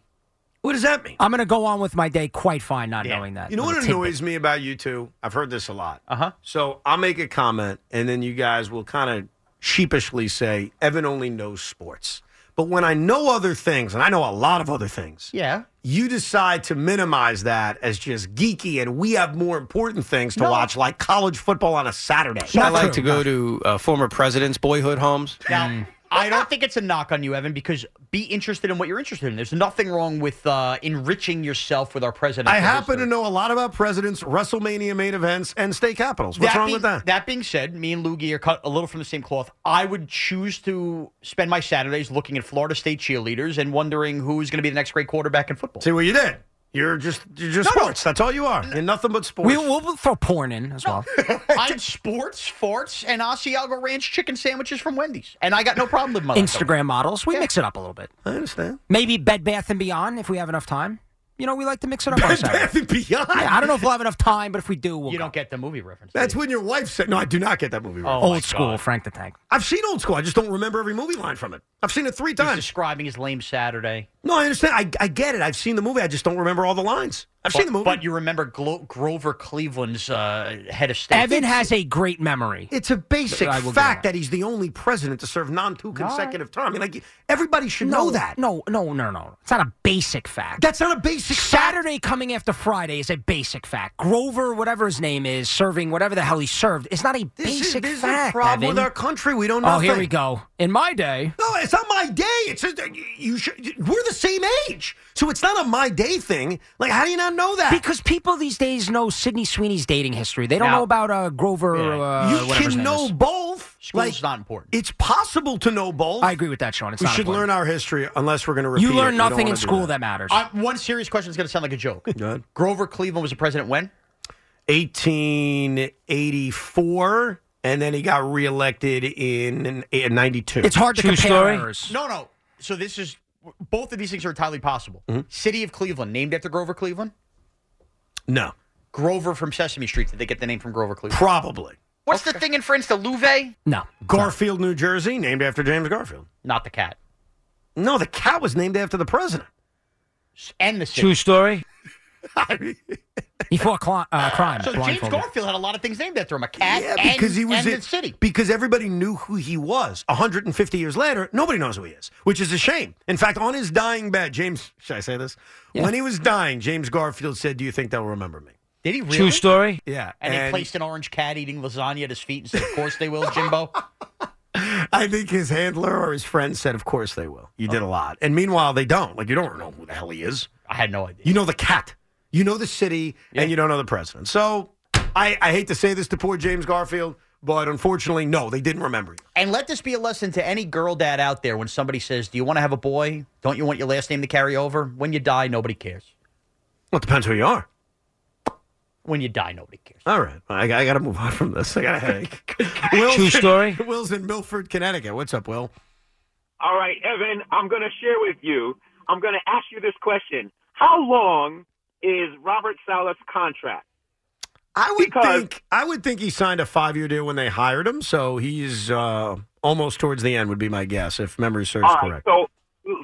what does that mean?
I'm going to go on with my day quite fine, not
Yeah.
knowing that.
You know what
Little tidbit.
annoys me about you two? I've heard this a lot.
Uh huh.
So I'll make a comment, and then you guys will kind of sheepishly say, Evan only knows sports. But when I know other things, and I know a lot of other things,
Yeah.
you decide to minimize that as just geeky, and we have more important things to
No.
watch, like college football on a Saturday.
I like
true.
to go to uh, former presidents' boyhood homes.
Now, I don't think it's a knock on you, Evan, because be interested in what you're interested in. There's nothing wrong with uh, enriching yourself with our president.
I happen to know a lot about presidents, WrestleMania main events, and state capitals. What's wrong
being,
with that?
That being said, me and Loogie are cut a little from the same cloth. I would choose to spend my Saturdays looking at Florida State cheerleaders and wondering who's going to be the next great quarterback in football.
See what you did. You're just you're just
No, no.
sports. That's all you are. You're nothing but sports.
We, we'll, we'll throw porn in as well.
I'm sports, farts, and Asiago Ranch chicken sandwiches from Wendy's, and I got no problem with my.
Instagram models. We mix it up a little bit.
I understand.
Maybe Bed Bath and Beyond if we have enough time. You know, we like to mix it up.
Bed Bath and Beyond.
Yeah, I don't know if we'll have enough time, but if we do, we'll
You
go.
don't get the movie reference.
That's when your wife said, "No, I do not get that movie." reference.
Oh, my
Old school,
God.
Frank the Tank.
I've seen Old School. I just don't remember every movie line from it. I've seen it three
He's
times.
describing his lame Saturday.
No, I understand. I, I get it. I've seen the movie. I just don't remember all the lines. I've
but,
seen the movie.
But you remember Glo- Grover Cleveland's uh, head of state.
Evan has a great memory.
it's a basic
I will give
fact
that.
that he's the only president to serve non two consecutive terms. I mean, like everybody should know that.
No, no, no, no. It's not a basic fact.
That's not a basic fact.
Saturday coming after Friday is a basic fact. Grover, whatever his name is, serving whatever the hell he served, is not a
This is,
basic
this
fact.
is a problem
Evan.
with our country. We don't know.
oh, here we go. In my day,
No, it's not my day. It's just, you should. We're the same age, so it's not a my day thing. Like, how do you not know that?
because people these days know Sydney Sweeney's dating history. They don't
Now-
know about uh, Grover. Uh,
you can know
is.
both.
School's
Like,
not important.
it's possible to know both.
I agree with that, Sean. It's
we
not
should
important.
learn our history unless we're going to repeat
You
it.
learn
We don't
nothing in school
that.
that, matters.
Uh, one serious question is going to sound like a joke.
Go ahead.
Grover Cleveland was a president when?
1884, and then he got reelected in, in 92.
it's hard to
True
compare
story?
errors.
No, no. So this is both of these things are entirely possible.
Mm-hmm.
City of Cleveland, named after Grover Cleveland.
No,
Grover from Sesame Street. Did they get the name from Grover Cleveland?
probably.
What's the thing in France? The Louvet?
No.
Garfield, New Jersey, named after James Garfield.
Not the cat.
No, the cat was named after the president.
And the city.
True story.
He fought cli- uh, crime.
So James. Garfield had a lot of things named after him. A cat
Yeah,
and,
because he was
and
in-
the city.
Because everybody knew who he was. 150 years later, nobody knows who he is, which is a shame. In fact, on his dying bed, James, should I say this? When he was dying, James Garfield said, "Do you think they'll remember me?"
Did he really?
True story.
Yeah,
And, he placed an orange cat eating lasagna at his feet and said, "Of course they will, Jimbo."
I think his handler or his friend said, "Of course they will." You did oh. a lot, and meanwhile, they don't. Like you don't know who the hell he is.
I had no idea.
You know the cat. You know the city, and you don't know the president. So, I, I hate to say this to poor James Garfield, but unfortunately, no, they didn't remember you.
And let this be a lesson to any girl dad out there when somebody says, Do you want to have a boy? Don't you want your last name to carry over? When you die, nobody cares.
Well, it depends who you are.
When you die, nobody cares.
All right, I, I got to move on from this. I got a headache. Will's
True
in-
story.
Will's in Milford, Connecticut. What's up, Will?
All right, Evan, I'm going to share with you. I'm going to ask you this question. How long is Robert Saleh's contract?
I would
Because-
think I would think he signed a five year deal when they hired him, so he's uh, almost towards the end. Would be my guess if memory serves
All right,
correct.
so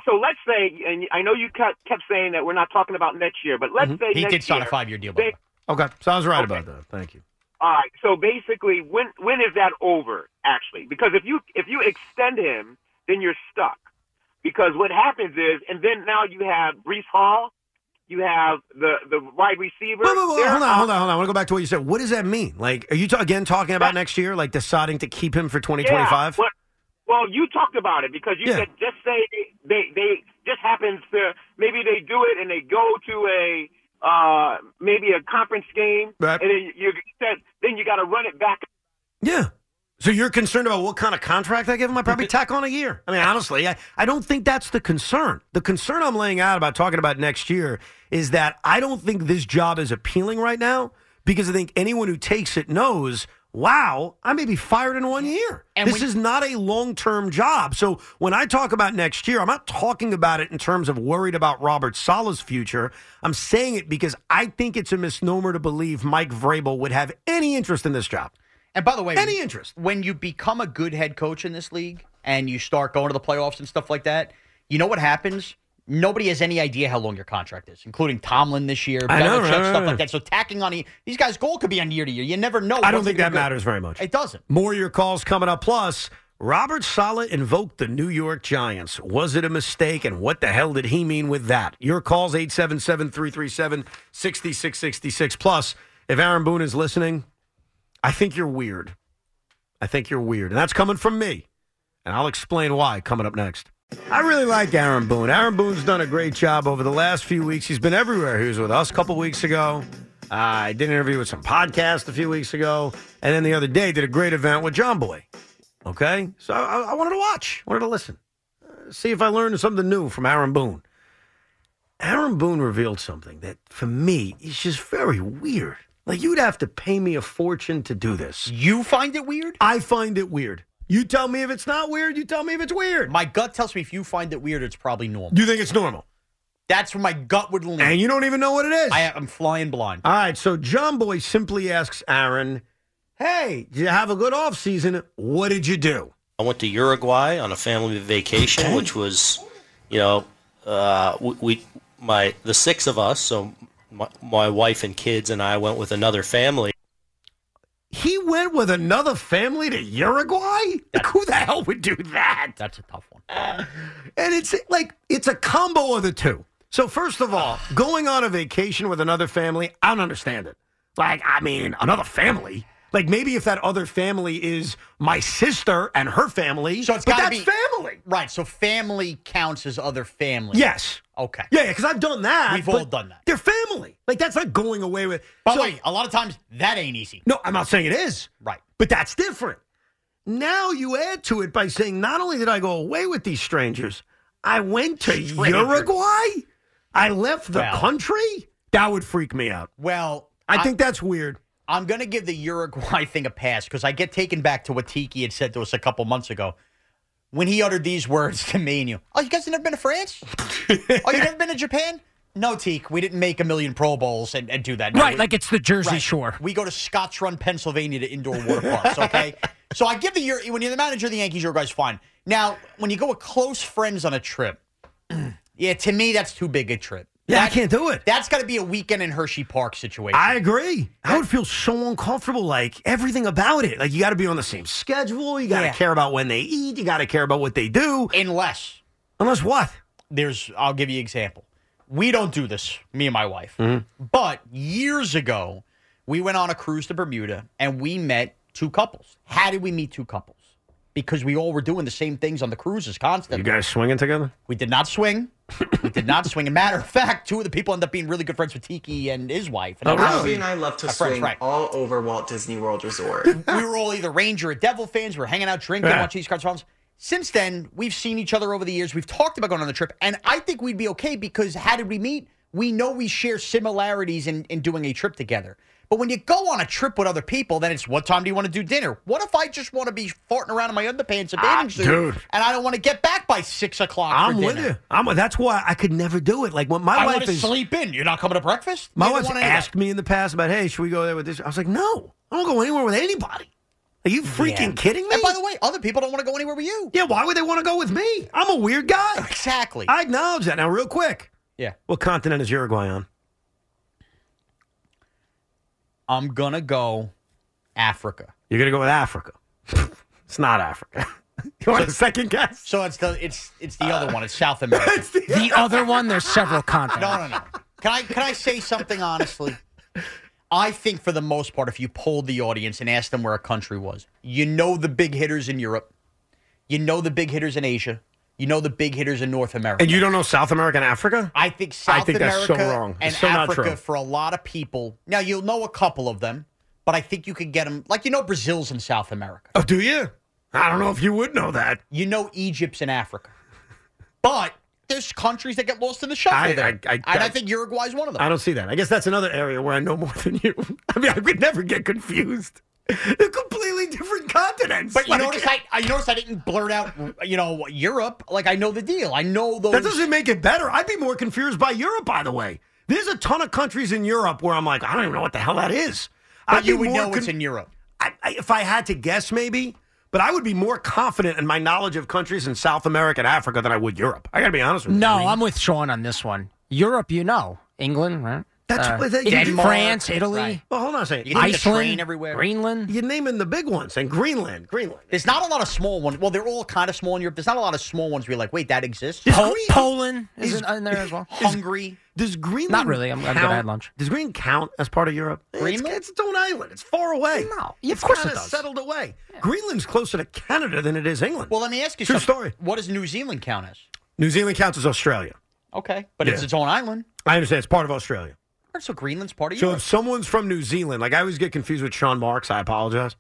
so let's say, and I know you kept kept saying that we're not talking about next year, but let's say
He
next
did sign
year,
a five year deal.
they-
way.
Okay, so I was right
Okay.
about that. Thank you.
All right. So basically, when when is that over? Actually, because if you if you extend him, then you're stuck. Because what happens is, and then now you have Breece Hall, you have the the wide receiver.
Whoa, whoa,
They're
hold on, hold on, hold on. I want to go back to what you said. What does that mean? Like, are you ta- again talking about next year, like deciding to keep him for 2025?
Well, you talked about it because you
Yeah.
said just say they they just happens to maybe they do it and they go to a uh maybe a conference game
Right.
and then you said then you got to run it back.
Yeah. So you're concerned about what kind of contract I give him? I probably tack on a year. I mean, honestly, I, I don't think that's the concern. The concern I'm laying out about talking about next year is that I don't think this job is appealing right now because I think anyone who takes it knows, wow, I may be fired in one year. this is not a long term job. So when I talk about next year, I'm not talking about it in terms of worried about Robert Saleh's future. I'm saying it because I think it's a misnomer to believe Mike Vrabel would have any interest in this job.
And by the way,
Any interest.
when you become a good head coach in this league and you start going to the playoffs and stuff like that, you know what happens? Nobody has any idea how long your contract is, including Tomlin this year,
I know,
Belichick,
right,
stuff
right,
like that. So tacking on these guys' goal could be on year to year. You never know.
I don't think that
go.
matters very much.
It doesn't.
More of your calls coming up. Plus, Robert Saleh invoked the New York Giants. Was it a mistake? And what the hell did he mean with that? Your calls 877 337 6666. Plus, if Aaron Boone is listening, I think you're weird. I think you're weird. And that's coming from me. And I'll explain why coming up next. I really like Aaron Boone. Aaron Boone's done a great job over the last few weeks. He's been everywhere. He was with us a couple weeks ago. Uh, I did an interview with some podcast a few weeks ago. And then the other day, did a great event with Jomboy. Okay? So I, I wanted to watch, wanted to listen, uh, see if I learned something new from Aaron Boone. Aaron Boone revealed something that, for me, is just very weird. Like, you'd have to pay me a fortune to do this.
You find it weird?
I find it weird. You tell me if it's not weird. You tell me if it's weird.
My gut tells me if you find it weird, it's probably normal.
You think it's normal?
That's where my gut would lean.
And you don't even know what it is.
I, I'm flying blind.
All right, so Jomboy simply asks Aaron, "Hey, did you have a good off season? What did you do?"
I went to Uruguay on a family vacation, which was, you know, uh, we, we my the six of us, so my, my wife and kids and I went with another family.
He went with another family to Uruguay. Like, who the hell would do that?
That's a tough one.
And it's like it's a combo of the two. So first of all, going on a vacation with another family, I don't understand it. Like, I mean, another family. Like maybe if that other family is my sister and her family,
So it's
but that's
be
family.
right? So family counts as other family.
Yes.
Okay.
Yeah, yeah, because I've done that.
We've all done that.
They're family. Like that's not going away with.
By the
So-
way, a lot of times that ain't easy.
No, I'm not saying it is.
Right.
But that's different. Now you add to it by saying not only did I go away with these strangers, I went to
Strangers.
Uruguay. I left the
Well.
country. That would freak me out.
Well,
I think that's weird.
I'm going to give the Uruguay thing a pass because I get taken back to what Tiki had said to us a couple months ago when he uttered these words to me and you. Oh, you guys have never been to France? oh, you've never been to Japan? No, Teak, we didn't make a million Pro Bowls and, and do that. No,
Right,
we-
like it's the Jersey
Right.
Shore.
We go to Scotrun, Pennsylvania to indoor water parks, okay? so I give the Ur- when you're the manager of the Yankees, Uruguay's fine. Now, when you go with close friends on a trip, yeah, to me, that's too big a trip.
Yeah, I can't do it.
That's got to be a weekend in Hershey Park situation.
I agree. I would feel so uncomfortable, like everything about it. Like you got to be on the same schedule. You got to
Yeah.
care about when they eat. You got to care about what they do.
Unless,
unless what?
There's. I'll give you an example. We don't do this, me and my wife.
Mm-hmm.
But years ago, we went on a cruise to Bermuda and we met two couples. How did we meet two couples? Because we all were doing the same things on the cruises constantly.
You guys swinging together?
We did not swing. we did not swing. A matter of fact, two of the people end up being really good friends with Tiki and his wife. And oh,
Alfie and I love to
Our friends,
swing
right.
all over Walt Disney World Resort.
we were all either Ranger or Devil fans. We were hanging out, drinking,
Yeah.
watching these cards films. Since then, we've seen each other over the years. We've talked about going on the trip, and I think we'd be okay because how did we meet? We know we share similarities in, in doing a trip together. But when you go on a trip with other people, then it's what time do you want to do dinner? What if I just want to be farting around in my underpants and bathing ah, suit,
dude.
and I don't want to get back by six o'clock?
I'm with
dinner?
you. I'm. That's why I could never do it. Like when my
I
wife is
sleep in. You're not coming to breakfast.
My wife's asked me in the past about, hey, should we go there with this? I was like, no, I don't go anywhere with anybody. Are you freaking
Yeah.
kidding me?
And by the way, other people don't want to go anywhere with you.
yeah, why would they want to go with me? I'm a weird guy.
Exactly.
I acknowledge that. Now, real quick.
Yeah.
What continent is Uruguay on?
I'm gonna go Africa.
You're gonna go with Africa. it's not Africa. you want a second guess?
So it's the it's it's the other one. It's South America.
The other one, there's several continents.
No, no, no. Can I can I say something honestly? I think for the most part, if you polled the audience and asked them where a country was, you know the big hitters in Europe, you know the big hitters in Asia, you know the big hitters in North America.
And you don't know South America and Africa?
I think South
I think that's
America
so wrong.
and
so not
Africa for a lot of people. Now you'll know a couple of them, but I think you could get them. Like you know, Brazil's in South America.
Oh, do you? I don't know if you would know that.
You know, Egypt's in Africa, but there's countries that get lost in the shuffle
I-
there,
I- I-
and I think Uruguay's one of them.
I don't see that. I guess that's another area where I know more than you. I mean, I would never get confused. They're completely different continents.
But you
Like-
notice I, I noticed I didn't blurt out, you know, Europe. Like I know the deal. I know those.
That doesn't make it better. I'd be more confused by Europe, by the way. There's a ton of countries in Europe where I'm like, I don't even know what the hell that is.
But
I'd
you would
more
know it's in Europe.
I, I, if I had to guess, maybe. But I would be more confident in my knowledge of countries in South America and Africa than I would Europe. I got to be honest with you.
No, I'm with Sean on this one. Europe, you know, England, right?
That's
Uh,
what they,
Denmark, France, Italy,
Well, hold on a second.
You can
Iceland,
train everywhere.
Greenland.
You're naming the big ones and Greenland. Greenland.
There's not a lot of small ones. Well, they're all kind of small in Europe. There's not a lot of small ones where you're like, wait, that exists.
Po- Poland is, in, in there as well.
Hungary.
Does Greenland
Not really. I'm, I'm gonna have lunch.
Does Greenland count as part of Europe? It's,
Greenland?
it's its own island. It's far away.
No,
it's
of course it does.
settled away. Greenland's closer to Canada than it is England.
Well, let me ask you
True
something.
story.
What does New Zealand count as?
New Zealand counts as Australia.
Okay, but it's its own island.
I understand. It's part of Australia.
All right, So Greenland's part of
So
Europe.
if someone's from New Zealand, like I always get confused with Sean Marks, I apologize.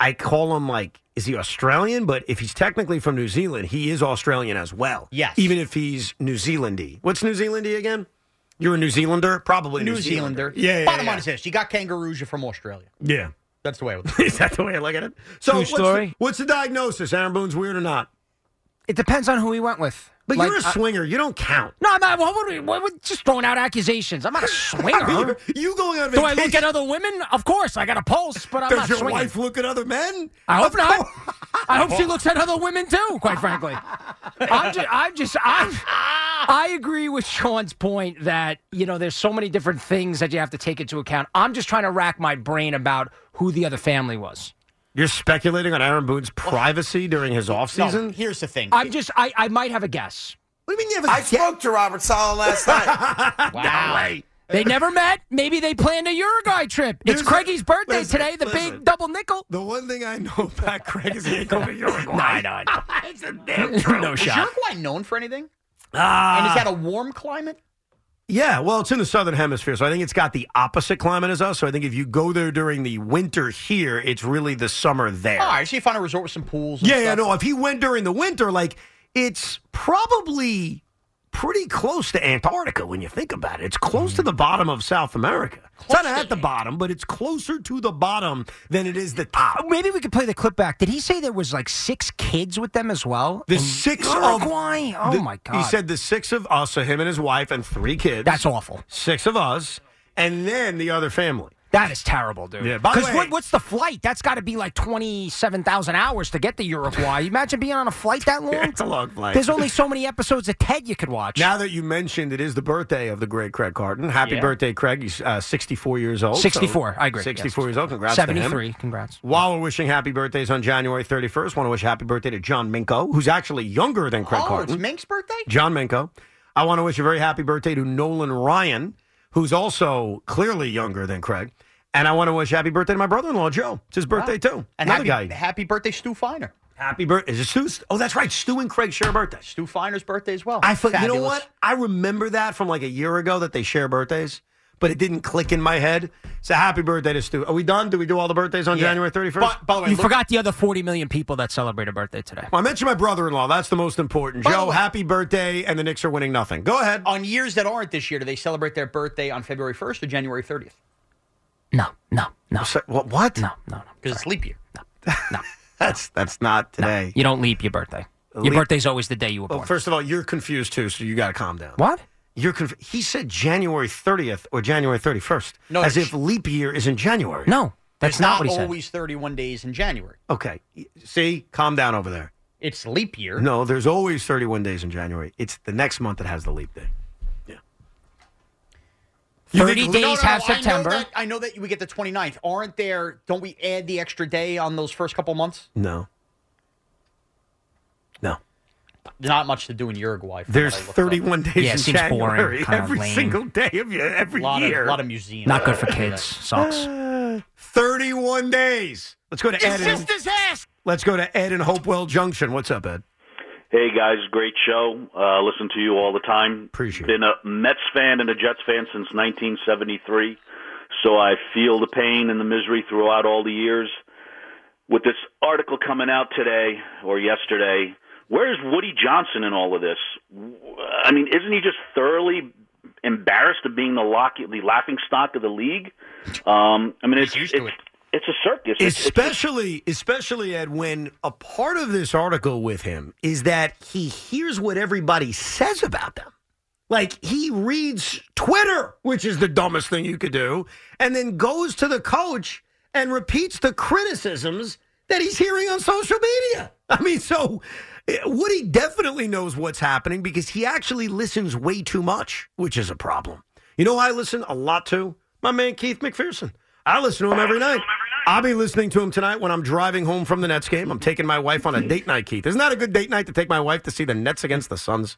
I call him like, is he Australian? But if he's technically from New Zealand, he is Australian as well.
Yes.
Even if he's New Zealandy. What's New Zealandy again? You're a New Zealander? Probably
New Zealander.
Yeah, yeah,
Bottom
yeah.
line is this: you got kangaroos. You're from Australia.
Yeah.
That's the way it was.
is that the way I look at it? So
True
what's
story.
The, what's the diagnosis? Aaron Boone's weird or not?
It depends on who he went with.
But
Like,
you're a
I-
swinger. You don't count.
no, I'm not. What would we, what would, just throwing out accusations. I'm not a swinger.
you going on
Do I look at other women? Of course, I got a pulse, but I'm not.
Does
not
your
swinging.
wife look at other men?
I hope
Of
not. I hope she looks at other women too. Quite frankly, I'm just, I'm just, I'm, I agree with Sean's point that you know there's so many different things that you have to take into account. I'm just trying to rack my brain about who the other family was.
You're speculating on Aaron Boone's privacy during his off
No,
season?
here's the thing.
I'm just, I, I might have a guess.
What do you mean you have a
I spoke to Robert Saleh last night.
wow.
way.
They never met. Maybe they planned a Uruguay trip. It's
Listen,
Craigie's birthday
listen,
today. The
listen.
big double nickel.
The one thing I know about Craig is he ain't going to Uruguay.
No, I know, I know.
it's a damn true.
No
Is
shot.
Uruguay known for anything?
Ah.
and is that a warm climate?
Yeah, well, it's in the southern hemisphere, so I think it's got the opposite climate as us. So I think if you go there during the winter here, it's really the summer there.
All right, so you find a resort with some pools. And
yeah, yeah,
stuff.
no. If he went during the winter, like it's probably pretty close to Antarctica when you think about it. It's close to mm. the bottom of South America. it's not at the bottom, but it's closer to the bottom than it is the uh, top.
Maybe we could play the clip back. Did he say there was like six kids with them as well?
The
In
six of
Uruguay. Oh my god!
He said the six of us, so him and his wife and three kids.
That's awful.
Six of us, and then the other family.
That is terrible, dude.
Yeah,
Because what, what's the flight? That's got to be like 27,000 hours to get to Uruguay. Imagine being on a flight that long.
It's a long flight.
There's only so many episodes of Ted you could watch.
Now that you mentioned it is the birthday of the great Craig Carton. Happy
Yeah.
birthday, Craig. He's uh, 64 years old.
64, I agree,
64
yes.
years old. Congrats to
73, congrats.
While we're wishing happy birthdays on January 31st, want to wish happy birthday to John Minko, who's actually younger than Craig
oh,
Carton.
it's Mink's birthday?
John Minko. I want to wish a very happy birthday to Nolan Ryan, who's also clearly younger than Craig. And I want to wish happy birthday to my brother-in-law Joe. It's his birthday too.
And
Another
happy,
guy.
happy birthday, Stu Feiner.
Happy birthday! Is it Stu? Oh, that's right. Stu and Craig share birthdays.
Stu Feiner's birthday as well.
I you know what? I remember that from like a year ago that they share birthdays, but it didn't click in my head. So happy birthday to Stu. Are we done? Do we do all the birthdays on
Yeah.
January 31st?
But, by the way,
you
look-
forgot the other 40 million people that celebrate a birthday today.
Well, I mentioned my brother-in-law. That's the most important.
By
Joe,
way-
happy birthday, and the Knicks are winning nothing. Go ahead.
on years that aren't this year, do they celebrate their birthday on February 1st or January 30th?
No, no, no.
So- what? What?
No, no, no.
Because it's leap year. No, no.
that's that's not today.
You don't leap your birthday. Your
Leap-
birthday's always the day you were
Well,
born.
first of all, you're confused too, so you got to calm down.
What?
You're conf- he said January 30th or January 31st,
No,
as if leap year is in January.
No, that's
There's
not, what he said.
always 31 days in January.
Okay. See, calm down over there.
It's leap year.
No, there's always 31 days in January. It's the next month that has the leap day. Yeah. You
30
think-
days
No, no, no,
have
I know
September.
that- I know that we get the 29th. Aren't there, don't we add the extra day on those first couple months?
No.
Not much to do in Uruguay. from
There's
what I looked
31
up.
days
Yeah, it
in
seems
January.
kinda
Every
lame.
single day of you, every
lot
year.
Of, lot of museums.
Not good for kids. Sucks.
31 days. Let's go to Ed. and-
his ass.
Let's go to Ed in Hopewell Junction. What's up, Ed?
Hey guys, great show. Uh, listen to you all the time.
Appreciate
Been a Mets fan and a Jets fan since 1973, so I feel the pain and the misery throughout all the years. With this article coming out today or yesterday, where's Woody Johnson in all of this? I mean, isn't he just thoroughly embarrassed of being the lock, the laughing stock of the league? Um, I mean, it's it's, it's a circus. It's- it's-
Especially, especially Ed, when a part of this article with him is that he hears what everybody says about them. Like he reads Twitter, which is the dumbest thing you could do, and then goes to the coach and repeats the criticisms that he's hearing on social media. I mean, so Eh, Woody definitely knows what's happening because he actually listens way too much, which is a problem. You know, I listen a lot to my man Keith McPherson. I listen to him every night. I'll be listening to him tonight when I'm driving home from the Nets game. I'm taking my wife on a date night, Keith. Isn't that a good date night to take my wife to see the Nets against the Suns?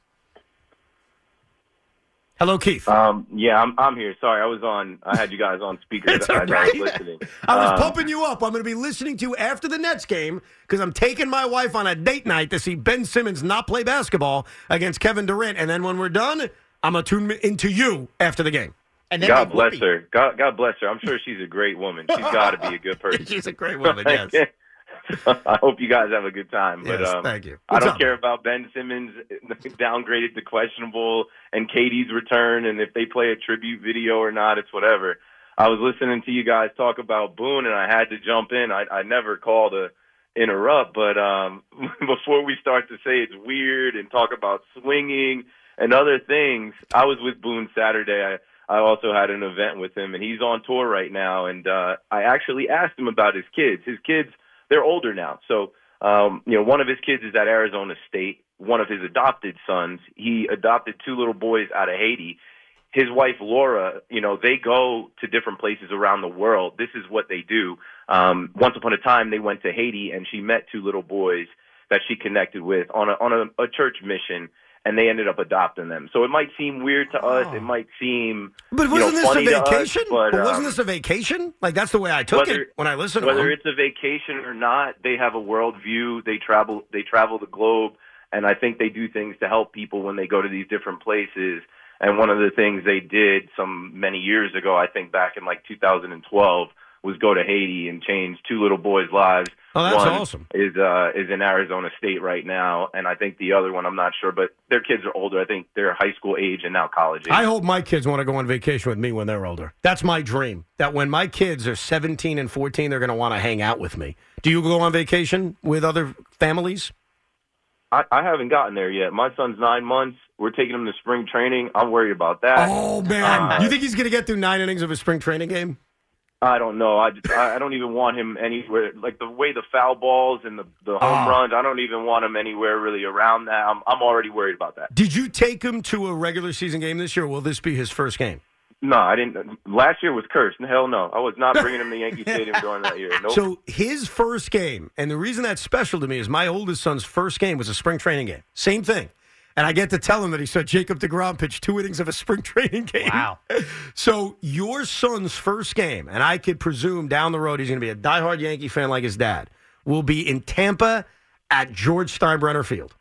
Hello, Keith.
Um, yeah, I'm I'm here. Sorry, I was on. I had you guys on speaker.
It's
I,
all
I was
right.
listening.
I was
Um,
pumping you up. I'm going to be listening to you after the Nets game because I'm taking my wife on a date night to see Ben Simmons not play basketball against Kevin Durant. And then when we're done, I'm going to tune into you after the game.
And
God bless her. God, God bless her. I'm sure she's a great woman. She's got to be a good person.
She's a great woman, yes.
I hope you guys have a good time. But
Yes,
um,
thank you.
I don't
up,
care about Ben Simmons downgraded to questionable and KD's return, and if they play a tribute video or not, it's whatever. I was listening to you guys talk about Boone, and I had to jump in. I, I never call to interrupt, but um, before we start to say it's weird and talk about swinging and other things, I was with Boone Saturday. I I also had an event with him, and he's on tour right now. And uh, I actually asked him about his kids. His kids, they're older now, so um, you know, one of his kids is at Arizona State. One of his adopted sons, he adopted two little boys out of Haiti. His wife Laura, you know, they go to different places around the world. This is what they do. Um, once upon a time, they went to Haiti, and she met two little boys that she connected with on a on a, a church mission, and they ended up adopting them. So it might seem weird to us. It might seem
But
you know,
wasn't this a
to us,
vacation?
but,
wasn't
um,
this a vacation? Like that's the way I took
whether-
it when I listened to
whether it's a vacation or not, they have a worldview. They travel. They travel the globe, and I think they do things to help people when they go to these different places. And one of the things they did some many years ago, I think back in like 2012, was go to Haiti and change two little boys' lives.
Oh, that's
one
awesome.
Is uh, is in Arizona State right now, and I think the other one I'm not sure, but their kids are older. I think they're high school age and now college age.
I hope my kids want to go on vacation with me when they're older. That's my dream. That when my kids are 17 and 14, they're going to want to hang out with me. Do you go on vacation with other families?
I, I haven't gotten there yet. My son's nine months. We're taking him to spring training. I'm worried about that.
Oh man,
Uh,
you think he's going to get through nine innings of a spring training game?
I don't know. I just I don't even want him anywhere. Like the way the foul balls and the the home
Oh.
runs, I don't even want him anywhere really around that. I'm I'm already worried about that.
Did you take him to a regular season game this year? Or will this be his first game?
No, I didn't. Last year was cursed. Hell no, I was not bringing him to Yankee Stadium during that year. Nope.
So his first game, and the reason that's special to me is my oldest son's first game was a spring training game. Same thing. And I get to tell him that he saw Jacob deGrom pitch two innings of a spring training game.
Wow.
So your son's first game, and I could presume down the road he's going to be a diehard Yankee fan like his dad, will be in Tampa at George Steinbrenner Field.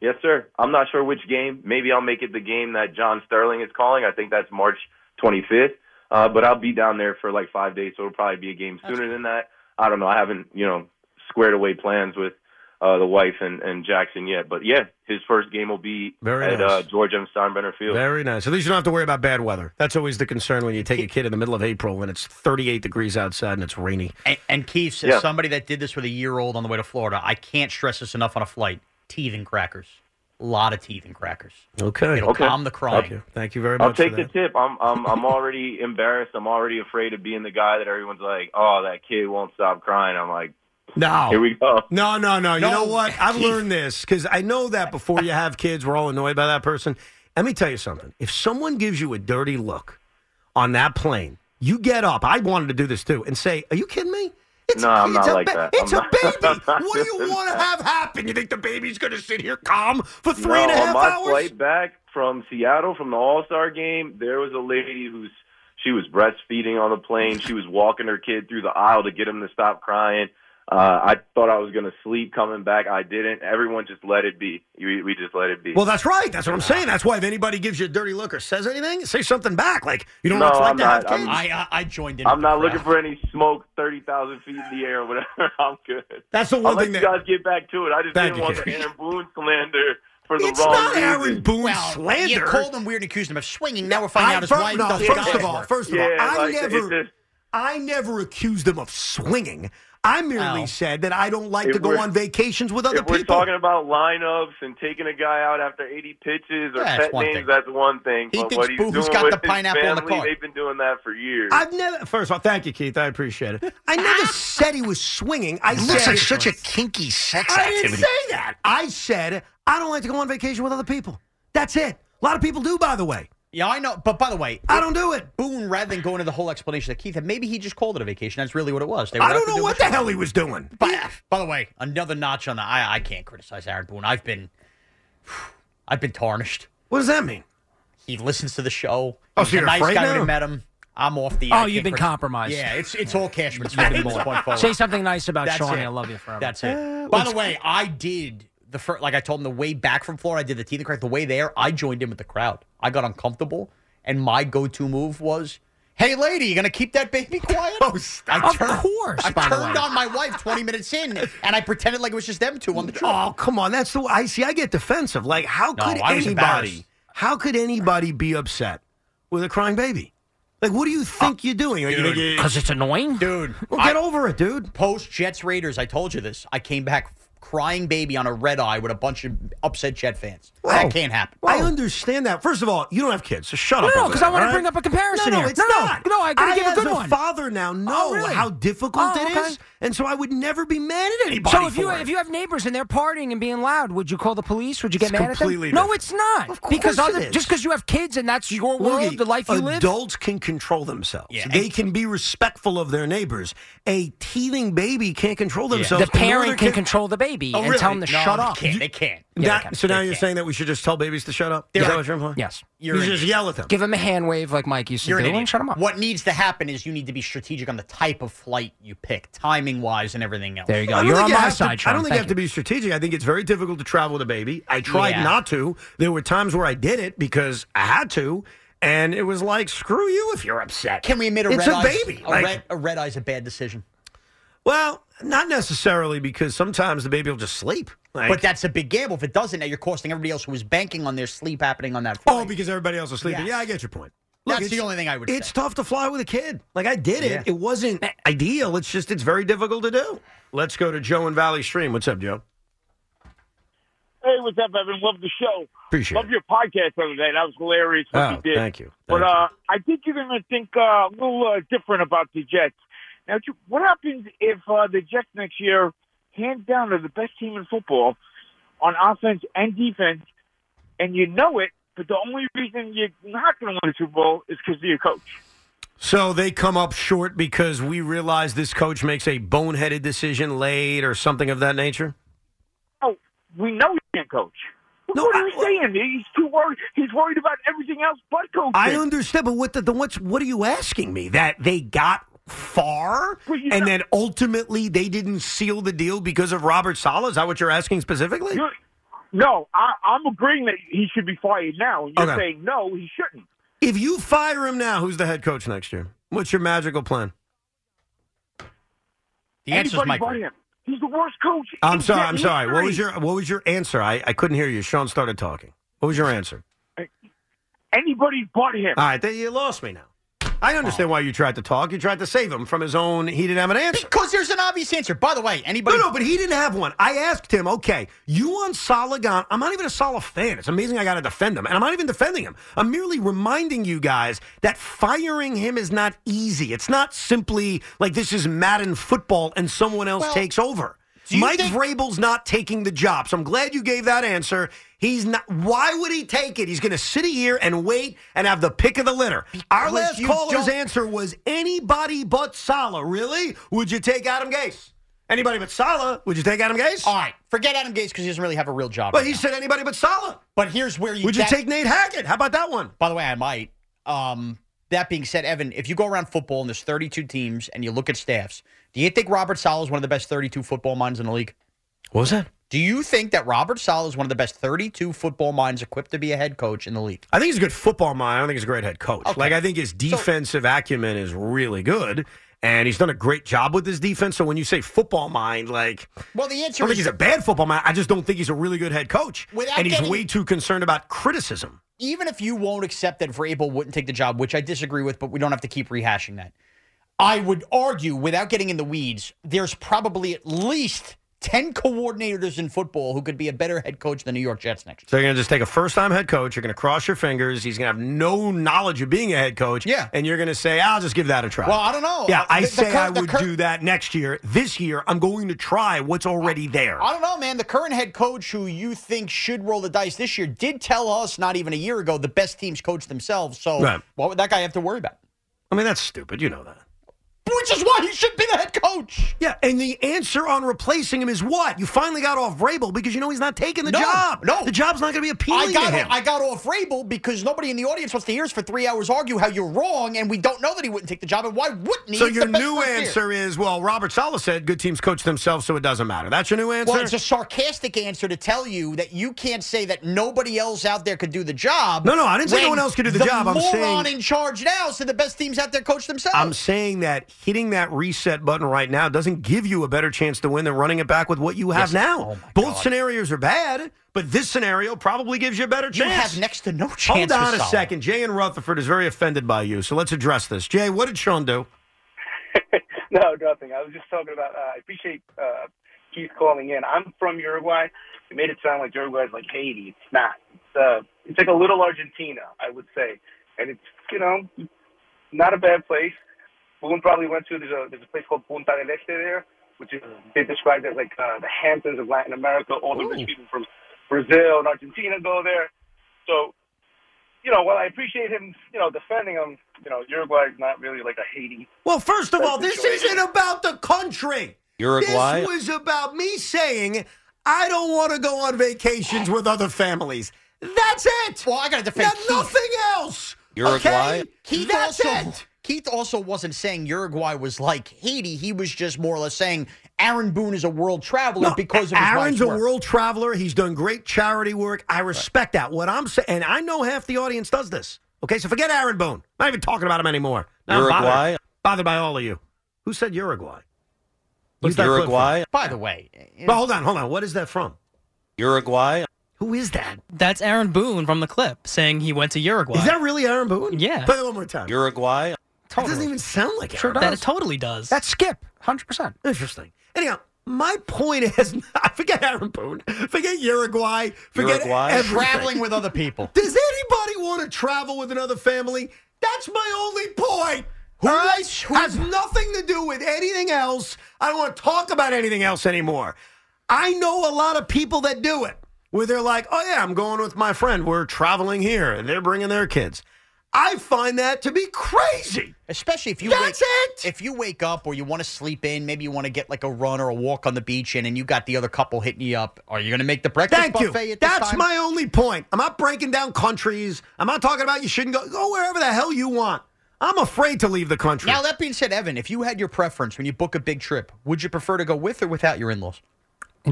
Yes, sir. I'm not sure which game. Maybe I'll make it the game that John Sterling is calling. I think that's March 25th. Uh, but I'll be down there for like five days, so it'll probably be a game sooner than that. I don't know. I haven't, you know, squared away plans with uh, the wife and, and Jackson yet. But yeah, his first game will be
Very
at
nice.
uh, George M. Steinbrenner Field.
Very nice. At least you don't have to worry about bad weather. That's always the concern when you take a kid in the middle of April when it's 38 degrees outside and it's rainy.
And, and Keith says
Yeah.
somebody that did this with a year old on the way to Florida. I can't stress this enough on a flight. Teething crackers. A lot of teething crackers.
Okay.
It'll
Okay.
calm the crying.
Thank you. Thank you very much.
I'll
much. for
take the tip. I'm I'm I'm already embarrassed. I'm already afraid of being the guy that everyone's like, "Oh, that kid won't stop crying." I'm like,
No.
Here we go.
No, no, no. You
No.
know what? I've learned this because I know that before you have kids, we're all annoyed by that person. Let me tell you something. If someone gives you a dirty look on that plane, you get up. I wanted to do this too and say, Are you kidding me?
no, I'm
it's
not
a
like that.
It's
I'm
a baby.
I'm
What do you want to have happen? You think the baby's going to sit here calm for three
no,
and a half
on my
hours?
flight back from Seattle from the All Star game, there was a lady who's she was breastfeeding on the plane. She was walking her kid through the aisle to get him to stop crying. Uh, I thought I was going to sleep coming back. I didn't. Everyone just let it be. We, we just let it be.
Well, that's right. That's what I'm saying. That's why if anybody gives you a dirty look or says anything, say something back. Like you don't
No,
want to like
I'm
to have
not.
kids.
I'm-
I, I joined in.
I'm not looking for any smoke thirty thousand feet in the air or whatever. I'm good.
That's the one
I'll let
thing
you guys get back to it. I just didn't want the Aaron Boone slander for the
It's not
reason.
Aaron Boone
well,
slander.
You called him weird and accused him of swinging. Now we're finding
I-
out his
fir-
wife
no,
does
first of all, first of all, I
like,
never,
just-
I never accused him of swinging. I merely
Oh.
said that I don't like
If
to go on vacations with other
if we're
people.
talking about lineups and taking a guy out after 80 pitches or
Yeah, that's
pet names,
thing.
that's one thing.
He
but
thinks
what he's
Boone's
doing
got
with
the
his
pineapple on the
family,
card.
they've been doing that for years.
I've never. First of all, thank you, Keith. I appreciate it. I never said he was swinging. I
It
said
looks like such a kinky sex
I didn't say that. I said I don't like to go on vacation with other people. That's it. A lot of people do, by the way.
Yeah, I know. But by the way,
I don't do it.
Boone, rather than going into the whole explanation that Keith had, maybe he just called it a vacation. That's really what it was. They were
I don't know
do
what the hell he was doing.
By, by the way, another notch on the. I I can't criticize Aaron Boone. I've been, I've been tarnished.
What does that mean?
He listens to the show.
Oh,
He's
so
a
you're
nice
afraid
guy when
now?
I met him. I'm off the.
Oh, you've
can't
been
crit-
compromised.
Yeah, it's it's all Cashman Smith from this point forward.
Say something nice about
That's
Shawnee.
it.
I love you forever.
That's it. Uh, by the way, I did the first, like I told him the way back from Florida, I did the teeth crack. The way there, I joined in with the crowd. I got uncomfortable, and my go-to move was, "Hey, lady, you gonna keep that baby oh, quiet?"
Oh, stop.
I
Of course,
I
by the
turned
way.
on my wife 20 minutes in, and I pretended like it was just them two on the trip.
Oh, come on. That's the I see. I get defensive. Like, how
No,
could
I
anybody? How could anybody be upset with a crying baby? Like, what do you uh, think you're doing? Are you gonna
Because it's annoying?
Dude,
well, get over it, dude.
Post Jets Raiders, I told you this. I came back crying baby on a red eye with a bunch of upset Jet fans.
Whoa.
That can't happen.
I understand that. First of all, you don't have kids, so shut
No,
up.
no,
over
'cause I
there,
wanna bring up a comparison
No, no,
here.
it's
No, no,
not.
no, I gotta give a
as
good
a
one.
father now oh, know
Oh, really?
how difficult
Oh,
it
okay.
is, and so I would never be mad at anybody.
So if you
it.
if you have neighbors and they're partying and being loud, would you call the police? Would you get
It's
mad at them?
completely
No, it's not.
Of course
because other,
is.
just because you have kids and that's your world,
Looky,
the life you live.
adults can control themselves.
Yeah.
They can be respectful of their neighbors. A teething baby can't control themselves.
The parent
nor
can control the baby
Oh,
and
really?
tell them to
No,
shut
they
up.
can't. They can't.
Yeah,
That- so now you're saying that we should just tell babies to shut up?
They're
Is that what you're implying?
Yes.
You're
you
an
just
idiot.
yell at them.
Give them a hand wave like Mike used to
You're an
do and
idiot.
shut them up.
What needs to happen is you need to be strategic on the type of flight you pick, timing wise, and everything else.
There you go.
I don't
You're
think
on
you
my
have to-
side,
I don't think you
Thank
have to be strategic. I think it's very difficult to travel with a baby. I tried
Yeah.
not to. There were times where I did it because I had to, and it was like, screw you if you're upset.
Can we admit a
it's
red
a
eye's-
baby?
A,
Like-
red, a red eye's a bad decision.
well, not necessarily because sometimes the baby will just sleep. Like,
but that's a big gamble. If it doesn't, now you're costing everybody else who was banking on their sleep happening on that flight.
oh, because everybody else is sleeping.
Yes.
Yeah, I get your point.
That's
it's-
the only thing I would
It's
say.
tough to fly with a kid. Like I did it.
Yeah.
It wasn't ideal. It's just it's very difficult to do. Let's go to Joe and Valley Stream. What's up, Joe?
Hey, what's up, Evan? Love the show.
Appreciate
Love your podcast the other day. That was hilarious. What
Oh,
you did.
thank you.
But
Thank
uh, I think you're going to think uh, a little uh, different about the Jets. Now, what happens if uh, the Jets next year, hands down, are the best team in football on offense and defense, and you know it, but the only reason you're not going to win a Super Bowl is because of your coach?
So they come up short because we realize this coach makes a boneheaded decision late or something of that nature?
Oh, we know he can't coach. what are you saying? He's too worried. He's worried about everything else but coaching.
I understand, but what the, the what's what are you asking me? That they got far and then ultimately they didn't seal the deal because of Robert Saleh? Is that what you're asking specifically?
No, I, I'm agreeing that he should be fired now, and you're
Okay.
saying no, he shouldn't.
If you fire him now, who's the head coach next year? What's your magical plan?
The answer's
Anybody
Mike
but
Vrabel.
him. He's the worst coach.
I'm
in
sorry. I'm sorry. What was your What was your answer? I, I couldn't hear you. Sean started talking. What was your answer?
Anybody but him.
All right, then you lost me now. I understand why you tried to talk. You tried to save him from his own. He didn't have an answer.
Because there's an obvious answer. By the way, anybody.
No, no, but he didn't have one. I asked him, okay, you want Saleh? I'm not even a Saleh fan. It's amazing I got to defend him. And I'm not even defending him. I'm merely reminding you guys that firing him is not easy. It's not simply like this is Madden football and someone else
Well,
takes over. Mike
think-
Vrabel's not taking the job. So I'm glad you gave that answer. He's not. Why would he take it? He's going to sit here and wait and have the pick of the litter. Our last caller's
don't-
answer was anybody but Saleh. Really? Would you take Adam Gase? Anybody but Saleh? Would you take Adam Gase?
All right, forget Adam Gase because he doesn't really have a real job.
But
right
he
now.
said anybody but Saleh.
But here's where you
Would you take Nate Hackett? How about that one?
By the way, I might. Um, that being said, Evan, if you go around football and there's 32 teams and you look at staffs, do you think Robert Saleh is one of the best 32 football minds in the league?
What was that?
Do you think that Robert Saleh is one of the best 32 football minds equipped to be a head coach in the league?
I think he's a good football mind. I don't think he's a great head coach. Like I think his defensive acumen is really good, and he's done a great job with his defense. So when you say football mind, like
Well, the answer I
don't think he's a bad football mind. I just don't think he's a really good head coach, and he's
getting-
way too concerned about criticism.
even if you won't accept that Vrabel wouldn't take the job, which I disagree with, but we don't have to keep rehashing that. I would argue, without getting in the weeds, there's probably at least 10 coordinators in football who could be a better head coach than New York Jets next year.
So you're going to just take a first time head coach. You're going to cross your fingers. He's going to have no knowledge of being a head coach. Yeah. And you're going to say, I'll just give that a try.
Well, I don't know.
Yeah, I
the- the
say
cur-
I would
cur-
do that next year. This year, I'm going to try what's already there.
I don't know, man. The current head coach who you think should roll the dice this year did tell us not even a year ago the best teams coach themselves. So
Right.
what would that guy have to worry about?
I mean, that's stupid. You know that.
Which is why he should be the head coach.
Yeah, and the answer on replacing him is what? You finally got off Vrabel because you know he's not taking the
No,
job.
no.
the job's not going to be appealing
I got
to him.
I got off Vrabel because nobody in the audience wants to hear us for three hours argue how you're wrong, and we don't know that he wouldn't take the job, and why wouldn't he?
so your new answer is well, Robert Saleh said good teams coach themselves, so it doesn't matter. That's your new answer.
Well, it's a sarcastic answer to tell you that you can't say that nobody else out there could do the job.
No, no, I didn't say no one else could do the job. I'm
moron
saying-
in charge now said the best teams out there coach themselves.
I'm saying that hitting that reset button right now doesn't give you a better chance to win than running it back with what you have
Yes.
now.
Oh,
Both scenarios are bad, but this scenario probably gives you a better chance.
You
chance.
have next to no chance.
Hold on
with
a
Saleh.
second. Jay and Rutherford is very offended by you, so let's address this. Jay, what did Sean do?
No, nothing. I was just talking about. Uh, I appreciate uh, Keith calling in. I'm from Uruguay. It made it sound like Uruguay is like Haiti. It's not. It's uh, it's like a little Argentina, I would say, and it's you know, not a bad place. Boone probably went to. There's a there's a place called Punta del Este there, which is they described as like uh, the Hamptons of Latin America. All the rich people from Brazil and Argentina go there. So, you know, while I appreciate him, you know, defending him, you know, Uruguay is not really like a Haiti.
Well, first of all,
the
this
choice.
isn't about the country.
Uruguay?
This was about me saying I don't want to go on vacations with other families. That's it.
Well, I got to defend
Now,
Keith.
nothing else.
Uruguay?
Okay?
Keith
That's
also
it.
Keith also wasn't saying Uruguay was like Haiti. He was just more or less saying Aaron Boone is a world traveler
No,
because of his
Aaron's a
work.
world traveler. He's done great charity work. I respect that. What I'm saying, and I know half the audience does this. Okay, so forget Aaron Boone. I'm Not even talking about him anymore. Now I'm bothered-
Uruguay?
Bothered, by all of you. Who said Uruguay? What's that?
Uruguay?
By the way,
But hold on, hold on. What is that from?
Uruguay?
Who is that?
That's Aaron Boone from the clip saying he went to Uruguay.
Is that really Aaron Boone?
Yeah.
Play it one more time.
Uruguay?
That doesn't even sound like
Sure
Aaron
That it totally does.
That's Skip, 100%.
Interesting. Anyhow, My point is, I forget Aaron Boone, forget Uruguay, forget
Uruguay?
everything.
Traveling with other people.
Does anybody want to travel with another family? That's my only point.
Who
all right?
who-
has nothing to do with anything else. I don't want to talk about anything else anymore. I know a lot of people that do it, where they're like, "Oh yeah, I'm going with my friend. We're traveling here, and they're bringing their kids." I find that to be crazy.
Especially if you
That's
wake,
it.
If you wake up or you want to sleep in, maybe you want to get like a run or a walk on the beach in, and you got the other couple hitting you up. Are you going to make the breakfast
Thank you.
buffet at this
That's
time?
my only point. I'm not breaking down countries. I'm not talking about you shouldn't go. Go wherever the hell you want. I'm afraid to leave the country.
Now that being said, Evan, if you had your preference when you book a big trip, would you prefer to go with or without your in-laws?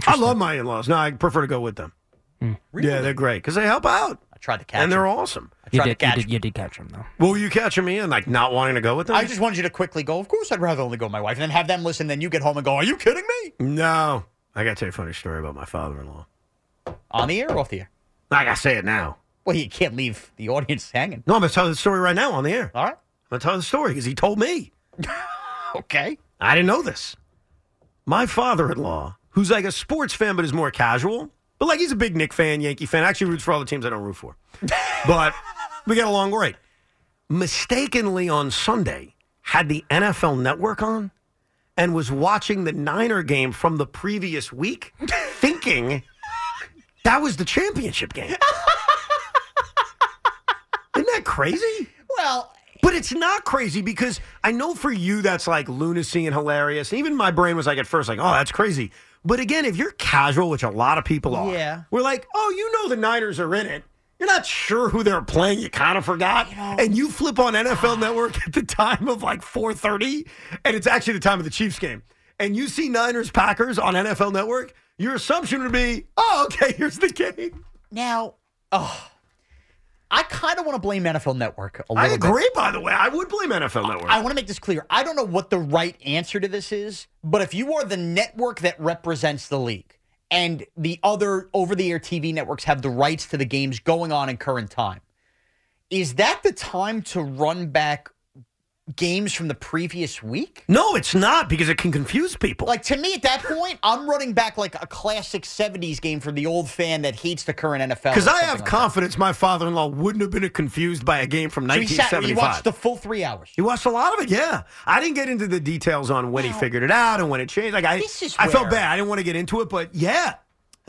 I love my in-laws. No, I prefer to go with them. Hmm. Yeah, they're great because they help out.
I tried to catch them.
and they're
them.
awesome.
I
You
tried
did,
to catch
you, did, you did catch him, though.
What were you catching me in, like not wanting to go with them?
I just wanted you to quickly go. Of course, I'd rather only go with my wife, and then have them listen. Then you get home and go, "Are you kidding me?"
no. I got to tell you a funny story about my father-in-law.
On the air or off the air?
I got to say it now.
Well, you can't leave the audience hanging.
No, I'm going to tell you the story right now on the air.
All right.
I'm going to tell you the story because he told me.
Okay.
I didn't know this. My father-in-law, who's like a sports fan but is more casual, but like he's a big Nick fan, Yankee fan. Actually, roots for all the teams I don't root for. but we get along great. Mistakenly on Sunday, had the NFL Network on and was watching the Niner game from the previous week, thinking that was the championship game. Isn't that crazy?
Well,
But it's not crazy because I know for you that's like lunacy and hilarious. Even my brain was like at first like, oh, that's crazy. But again, if you're casual, which a lot of people are,
Yeah.
we're like, oh, you know the Niners are in it. You're not sure who they're playing. You kind of forgot, and you flip on NFL Network at the time of like 4:30, and it's actually the time of the Chiefs game, and you see Niners Packers on NFL Network. Your assumption would be, oh, okay, here's the game.
Now, oh, I kind of want to blame NFL Network a little
I
bit.
agree. By the way, I would blame NFL Network.
I want to make this clear. I don't know what the right answer to this is, but if you are the network that represents the league and the other over the air TV networks have the rights to the games going on in current time, is that the time to run back games from the previous week?
no, it's not because it can confuse people.
Like to me at that point, I'm running back like a classic 70s game for the old fan that hates the current NFL.
Because I have
like
confidence my father in law wouldn't have been confused by a game from
that. So he sat-
1975.
he watched the full three hours.
He watched a lot of it, yeah. I didn't get into the details on when he figured it out and when it changed. Like I,
This is
I felt bad. I didn't want to get into it, but yeah,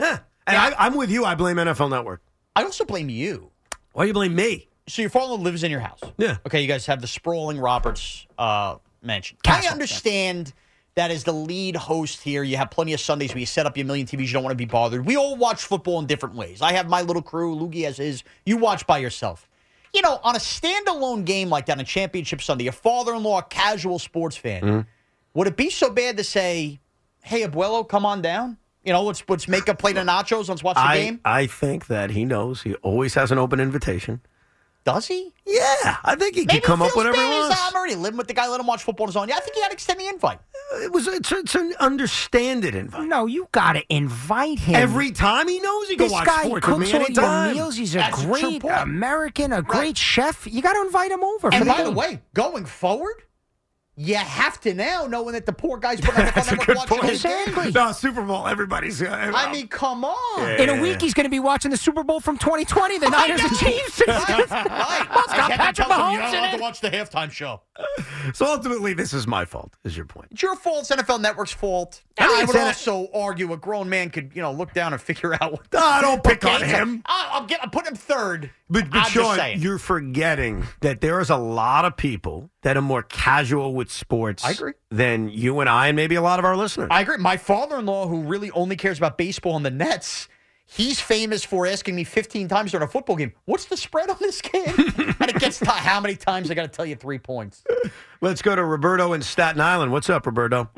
yeah. And I, I'm with you. I blame NFL Network.
I also blame you.
Why do you blame me?
So your father lives in your house.
Yeah.
Okay, you guys have the sprawling Roberts uh, mansion.
Castle.
I understand that as the lead host here, you have plenty of Sundays where you set up your million TVs. You don't want to be bothered. We all watch football in different ways. I have my little crew. Loogie has his. You watch by yourself. You know, on a standalone game like that on Championship Sunday, your father-in-law, casual sports fan,
Mm-hmm.
would it be so bad to say, "Hey, Abuelo, come on down"? You know, let's let's make a plate of nachos. Let's watch the
I,
game.
I think that he knows. He always has an open invitation.
Does he?
Yeah, I think he
Maybe
can come up
feels
whenever he wants.
I'm already living with the guy. Let him watch football on his own. Yeah, I think you got to extend the invite.
It was it's, it's an understanded invite.
No, you got to invite him.
Every time he knows he can
this
watch
guy
sports with
cooks
me
all
anytime.
your meals. He's a
That's
great
point.
American, a great chef. You got to invite him over.
And by
the
the way, going forward, you have to now, knowing that the poor guy's putting on the
That's a
network
good point.
his game.
No, Super Bowl. Everybody's. Uh,
I mean, come on.
in a week, he's going to be watching the Super Bowl from 2020, the Niners and Chiefs.
Right, right.
It's got
I can't
Patrick Mahomes
You're not
in it.
to watch the halftime show.
so ultimately, this is my fault. Is your point?
It's your fault. It's NFL Network's fault.
I
I, would
N-
also argue a grown man could, you know, look down and figure out what.
Ah, don't pick on him.
I- I'm, get, I'm putting him third.
But, but
I'm
Sean,
saying.
you're forgetting that there is a lot of people that are more casual with sports.
I agree.
Than you and I, and maybe a lot of our listeners.
I agree. My father-in-law, who really only cares about baseball and the Nets, he's famous for asking me 15 times during a football game, "What's the spread on this game?" and it gets to how many times I got to tell you three points.
Let's go to Roberto in Staten Island. What's up, Roberto?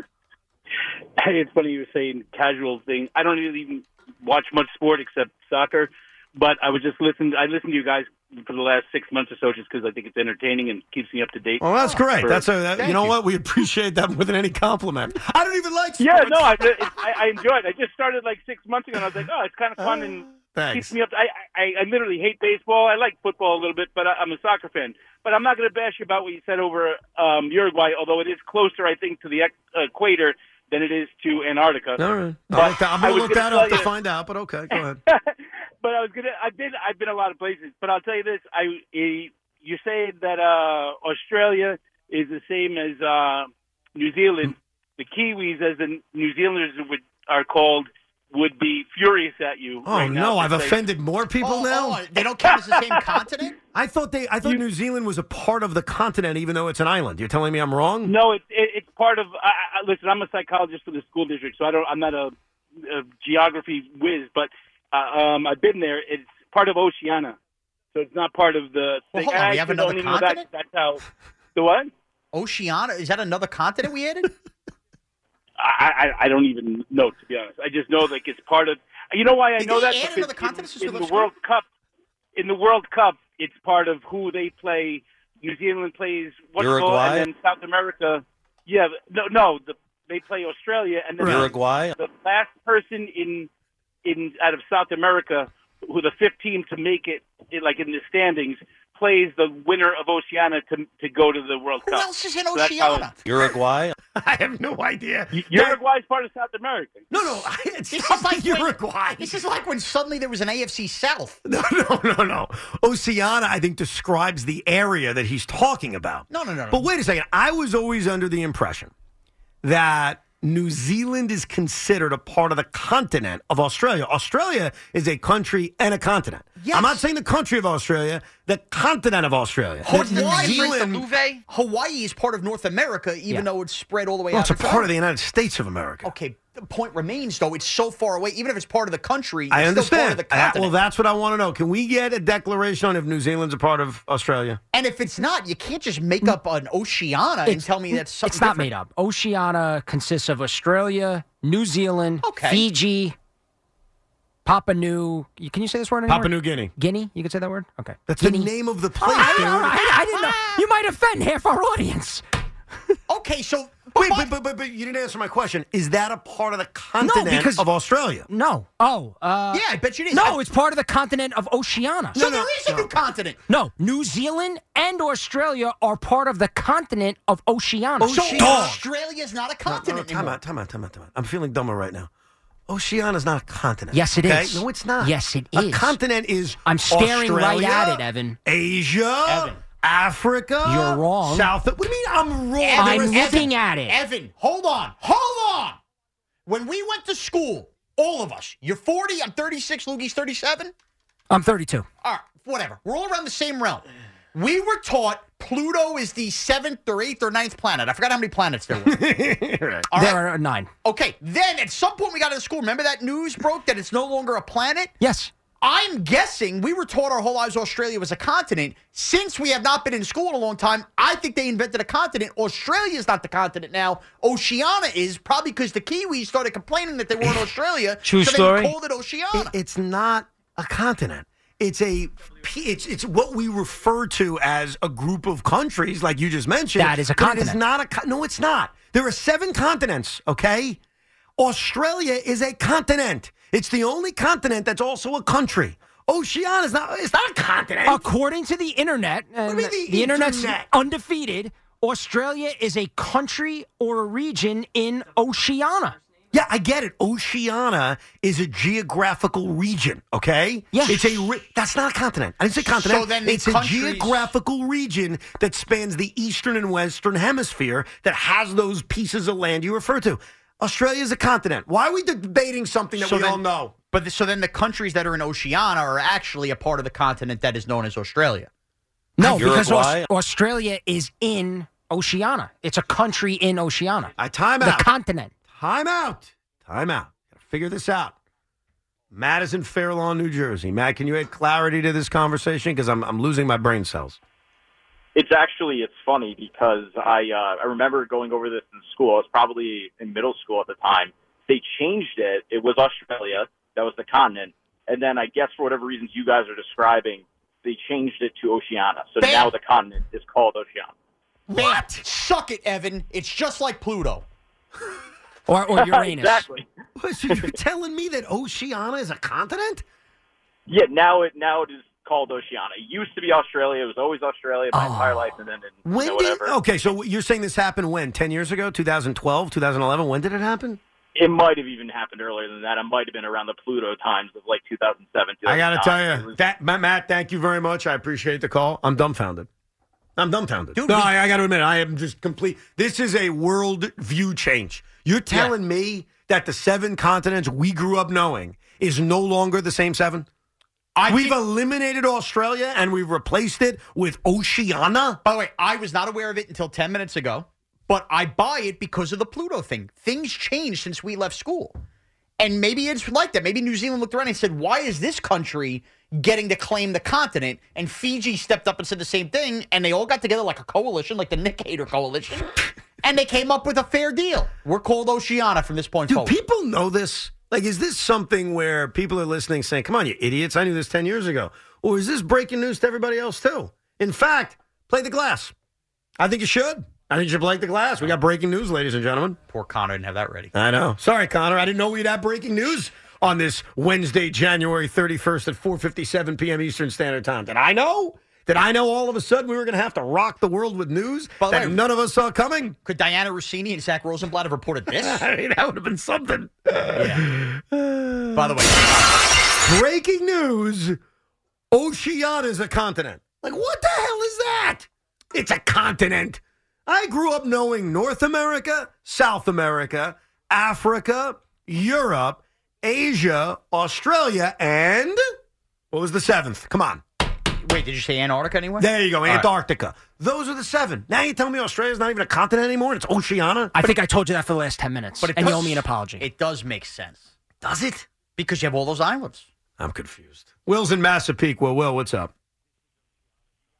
Hey, it's funny you were saying casual thing. I don't even watch much sport except soccer, but I was just listening. I listened to you guys for the last six months or so, just because I think it's entertaining and keeps me up to date.
Well, that's great.
For-
That's a that, you know what we appreciate that more than any compliment. I don't even like sports.
Yeah, no, I, I, I enjoyed. it. I just started like six months ago, and I was like, oh, it's kind of fun and
Thanks.
keeps me up. I, I I literally hate baseball. I like football a little bit, but I, I'm a soccer fan. But I'm not going to bash you about what you said over um, Uruguay, although it is closer, I think, to the equator
than it is to Antarctica.
All right.
But
I'll look that- I'm
I
going to look that up to
you-
find out, but okay, go ahead.
but I was gonna. I've been. I've been a lot of places. But I'll tell you this. I. eh, You say that uh, Australia is the same as uh, New Zealand. The Kiwis, as the New Zealanders would are called, would be furious at you.
Oh
right now
no, I've
saying-
offended more people now.
they don't count as the same continent.
I thought they. I thought New Zealand was a part of the continent, even though it's an island. You're telling me I'm wrong?
No, it, it, it's part of. I, I, listen, I'm a psychologist for the school district, so I don't. I'm not a, a geography whiz, but uh, um, I've been there. It's part of Oceania, so it's not part of the.
Well, hold on,
I
we have another
don't even know that-
continent?
That's how. The what?
Oceania is that another continent we added?
I, I I don't even know to be honest. I just know like it's part of. You know why I
Did
know
they
that?
add another continent
in, in the World Cup, in the World Cup, it's part of who they play. New Zealand plays what's it
Uruguay?
and then South America. Yeah, no, no, the, they play Australia, and then
Uruguay.
the last person in in out of South America who the fifth team to make it, in, like in the standings, plays the winner of Oceania to to go to the World Cup. Who
else is in
So
Oceania?
Uruguay.
I have no idea.
Uruguay is part of South America.
No, no, it's
This
not
is like
Uruguay.
When, this is like when suddenly there was an AFC South.
No, no, no, no. Oceania, I think, describes the area that he's talking about.
No, no, no, no.
But wait a second. I was always under the impression that New Zealand is considered a part of the continent of Australia. Australia is a country and a continent. I'm not saying the country of Australia, the continent of Australia.
Hawaii, Hawaii is part of North America, even
Yeah.
though it's spread all the way
well,
out.
it's a part of the United States of America.
Okay, the point remains though; it's so far away. Even if it's part of the country,
I
it's Still part
understand.
of the
Uh, well, that's what I want to know. Can we get a declaration on if New Zealand's a part of Australia?
and if it's not, you can't just make up an Oceania and tell me that's something
It's not
different.
made up. Oceania consists of Australia, New Zealand, Fiji, Papua New. Can you say this word anymore?
Papua New Guinea.
Guinea? You can say that word? Okay.
That's
Guinea.
the name of the
Oh,
place,
I,
dude.
all right, I didn't know. You might offend half our audience.
Okay, so
Wait, but, but, but, but you didn't answer my question. Is that a part of the continent no,
because-
of Australia?
No. Oh. Uh,
yeah, I bet you it is.
No, it's part of the continent of Oceania.
So there is a new continent.
No, New Zealand and Australia are part of the continent of Oceania.
So
Dog.
Australia is not a
No, no,
continent
time
anymore.
out, time out, time out, time out. I'm feeling dumber right now. Oceania is not a continent.
Yes, it
okay?
is.
No, it's not.
Yes, it
A
is.
continent is
I'm staring right at it, Evan.
Asia,
Evan.
Africa.
You're wrong.
South. What do you mean I'm wrong?
I'm
There is-
looking at it.
Evan, hold on, hold on. When we went to school, all of us, you're 40, I'm 36, Loogie's 37.
I'm 32.
All right, whatever. We're all around the same realm. We were taught Pluto is the seventh or eighth or ninth planet. I forgot how many planets there were. All
there
right.
are nine.
Okay, then at some point we got to school. Remember that news broke that it's no longer a planet?
Yes.
I'm guessing we were taught our whole lives Australia was a continent. Since we have not been in school in a long time, I think they invented a continent. Australia is not the continent now. Oceania is probably because the Kiwis started complaining that they were in Australia.
True
so
story.
They called it Oceania.
It- it's not a continent. It's a it's it's what we refer to as a group of countries, like you just mentioned.
That is a
but It is not a no. It's not. There are seven continents. Okay, Australia is a continent. It's the only continent that's also a country. Oceania is not. It's not a continent.
According to the internet, and
mean the
internet's
internet?
undefeated, Australia is a country or a region in Oceania.
Yeah, I get it. Oceania is a geographical region, okay?
Yeah.
It's a re- that's not a continent. I didn't say continent.
So then the
it's a geographical region that spans the eastern and western hemisphere that has those pieces of land you refer to. Australia is a continent. Why are we debating something that
So
we
then-
all know?
But the, so then the countries that are in Oceania are actually a part of the continent that is known as Australia.
No, because Aus- Australia is in Oceania. It's a country in Oceania.
I time out.
the continent.
Time out. Time out. Gotta figure this out. Madison Fair Lawn, New Jersey. Matt, can you add clarity to this conversation? Because I'm, I'm losing my brain cells.
It's actually it's funny because I uh, I remember going over this in school. I was probably in middle school at the time. They changed it. It was Australia. That was the continent. And then I guess for whatever reasons you guys are describing, they changed it to Oceania. So
Bam.
now the continent is called Oceania.
What? Suck it, Evan. It's just like Pluto.
Or, or Uranus.
exactly.
What, so you're telling me that Oceania is a continent?
Yeah. Now it now it is called Oceania. It used to be Australia. It was always Australia my oh. entire life, and then in, you
When
know,
did?
whatever.
Okay, so you're saying this happened when? Ten years ago? 2012? 2011? When did it happen?
It might have even happened earlier than that. It might have been around the Pluto times of like 2007.
I got to tell you, that Matt, Matt, thank you very much. I appreciate the call. I'm dumbfounded. I'm dumbfounded.
Dude,
no,
we-
I, I got to admit, I am just complete. This is a world view change. You're telling me that the seven continents we grew up knowing is no longer the same seven? We've eliminated Australia and we've replaced it with Oceania.
By the way, I was not aware of it until 10 minutes ago, but I buy it because of the Pluto thing. Things changed since we left school. And maybe it's like that. Maybe New Zealand looked around and said, why is this country getting to claim the continent? And Fiji stepped up and said the same thing. And they all got together like a coalition, like the Knick Hater Coalition. and they came up with a fair deal. We're called Oceania from this point
Do
forward.
people know this? Like, is this something where people are listening saying, come on, you idiots, I knew this 10 years ago? Or is this breaking news to everybody else, too? In fact, play the glass. I think you should. I think you should play the glass. We got breaking news, ladies and gentlemen.
Poor Connor didn't have that ready.
I know. Sorry, Connor. I didn't know we'd have breaking news on this Wednesday, January 31st at 4.57 p.m. Eastern Standard Time. Did I know? Did I know all of a sudden we were going to have to rock the world with news
By
that
way-
none of us saw coming?
Could Dianna Russini and Zack Rosenblatt have reported this?
I mean, that would have been something.
By the way,
Breaking news Oceania is a continent. Like, what the hell is that? It's a continent. I grew up knowing North America, South America, Africa, Europe, Asia, Australia, and what was the seventh? Come on.
Wait, did you say Antarctica anywhere?
There you go,
All right.
Antarctica. Those are the seven. Now you're telling me Australia's not even a continent anymore? It's Oceania?
I think I told you that for the last 10 minutes.
But it
and you
does-
owe me an apology.
It does make sense.
Does it?
Because you have all those islands.
I'm confused. Will's in Massapequa. Will, Will, what's up?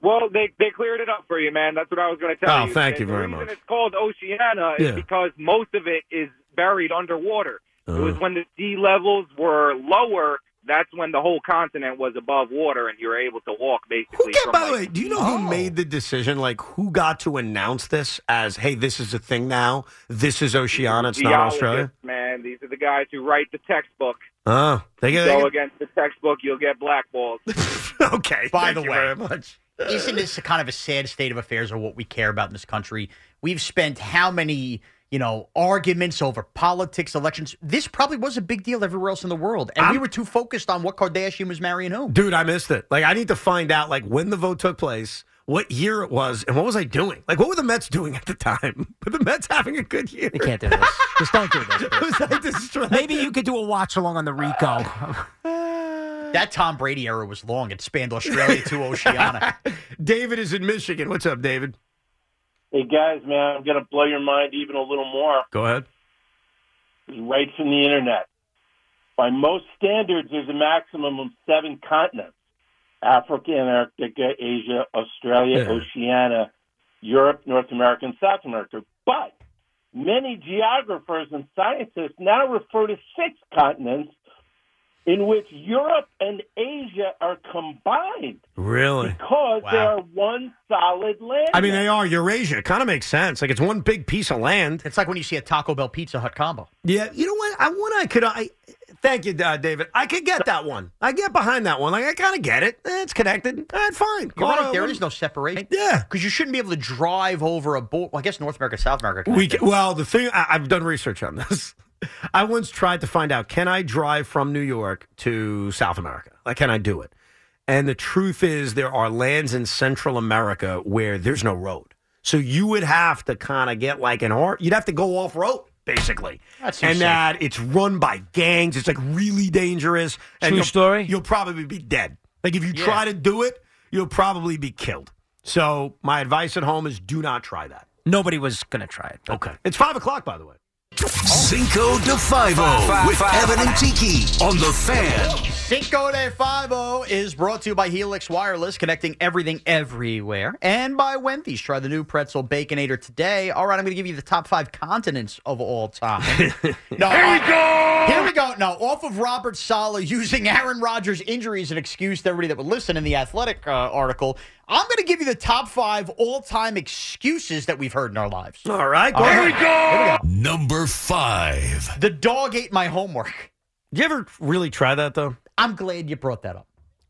Well, they they cleared it up for you, man. That's what I was going to tell
Oh,
you.
Oh, thank
The-
you
the
very
reason
much.
It's called Oceania
Yeah.
is because most of it is buried underwater. It
Uh-huh.
was when the sea levels were lower. That's when the whole continent was above water, and you were able to walk basically.
Yeah,
from,
by the
like-
way, do you know who oh. made the decision? Like, who got to announce this as, hey, this is a thing now? This is Oceania. It's not Australia?
Man, these are the guys who write the textbook.
Oh, they
You
get.
go
They
against the textbook, you'll get blackballed.
okay.
By
thank
the
you
way,
very much.
isn't this a kind of a sad state of affairs of what we care about in this country? We've spent how many, you know, arguments over politics, elections. This probably was a big deal everywhere else in the world, and we were too focused on what Kardashian was marrying whom.
Dude, I missed it. Like, I need to find out, like, when the vote took place, what year it was, and what was I doing? Like, what were the Mets doing at the time? Were the Mets having a good year?
You can't do this. Just don't do this.
was I distracted?
Maybe you could do a watch along on the Rico.
That Tom Brady era was long. It spanned Australia to Oceania.
David is in Michigan. What's up, David?
Hey guys, man, I'm gonna blow your mind even a little more.
Go ahead.
Right from the internet. By most standards, there's a maximum of seven continents: Africa, Antarctica, Asia, Australia,
Yeah.
Oceania, Europe, North America, and South America. But many geographers and scientists now refer to six continents in which Europe and Asia are combined
Really?
because they are one solid land.
I mean, they are Eurasia. It Kind of makes sense. Like, it's one big piece of land.
It's like when you see a Taco Bell Pizza Hut combo.
Yeah, you know what? I one I could. I thank you, uh, David. I could get that one. I get behind that one. Like I kind of get it. Eh, it's connected. Eh, fine.
You're right.
it
There
one-
is no separation.
Yeah.
Because you shouldn't be able to drive over a boat. Well, I guess North America, South America.
We
connected.
well, the thing I, I've done research on this. I once tried to find out can I drive from New York to South America? Like, can I do it? And the truth is, there are lands in Central America where there's no road. So you would have to kind of get like an art. You'd have to go off road, basically. And
safe.
that it's run by gangs. It's like really dangerous. And
True
you'll-
story?
You'll probably be dead. Like if you
Yeah.
try to do it, you'll probably be killed. So my advice at home is do not try that.
Nobody was going to try it.
Okay. It's five o'clock, by the way.
Cinco de Five with Evan and Tiki on the fan.
Cinco de Five-O is brought to you by Helix Wireless, connecting everything everywhere, and by Wendy's. Try the new pretzel baconator today. All right, I'm going to give you the top five continents of all time. no, here we go. Here we go. Now, off of Robert Saleh using Aaron Rodgers' injury as an excuse to everybody that would listen in the Athletic uh, article, I'm going to give you the top five all-time excuses that we've heard in our lives.
All right.
All right. Here we go.
Number five.
The dog ate my homework.
Did you ever really try that though?
I'm glad you brought that up.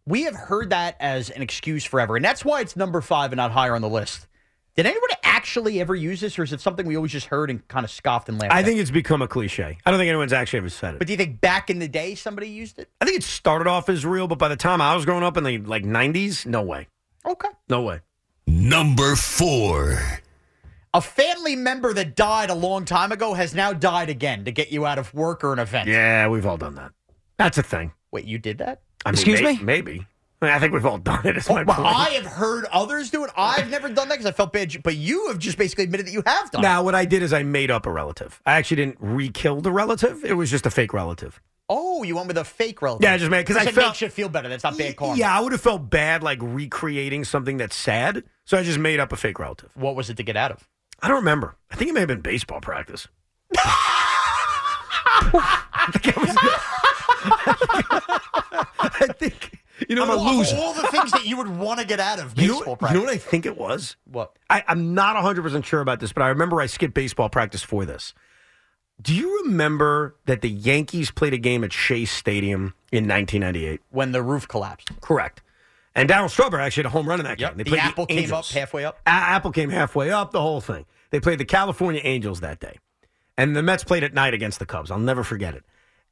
We have heard that as an excuse forever, and that's why it's number five and not higher on the list. Did anyone actually ever use this, or is it something we always just heard and kind of scoffed and laughed
I
at?
think it's become a cliche. I don't think anyone's actually ever said it.
But do you think back in the day somebody used it?
I think it started off as real, but by the time I was growing up in the like '90s, no way,
Okay.
no way.
Number four.
A family member that died a long time ago has now died again to get you out of work or an event.
Yeah, we've all done that. That's a thing.
Wait, you did that?
I mean,
Excuse
may-
me?
Maybe. I, mean, I think we've all done it. Is my
Well,
point.
I have heard others do it. I've never done that because I felt bad. But you have just basically admitted that you have done it.
Now, what I did is I made up a relative. I actually didn't re-kill the relative. It was just a fake relative.
Oh, you went with a fake relative.
Yeah, I just made because I felt
makes you feel better. That's not bad karma.
yeah, I would have felt bad like recreating something that's sad. So I just made up a fake relative.
What was it to get out of?
I don't remember. I think it may have been baseball practice. I think you know
I'm
a loser.
All the things that you would want to get out of
You know,
baseball
what-
practice.
you know what I think it was?
What?
I, I'm not 100% sure about this, but I remember I skipped baseball practice for this. Do you remember that the Yankees played a game at Shea Stadium in 1998?
When the roof collapsed.
Correct. And Darryl Strawberry actually had a home run in that game. They
The apple came up halfway up.
A- Apple came halfway up, the whole thing. They played the California Angels that day. And the Mets played at night against the Cubs. I'll never forget it.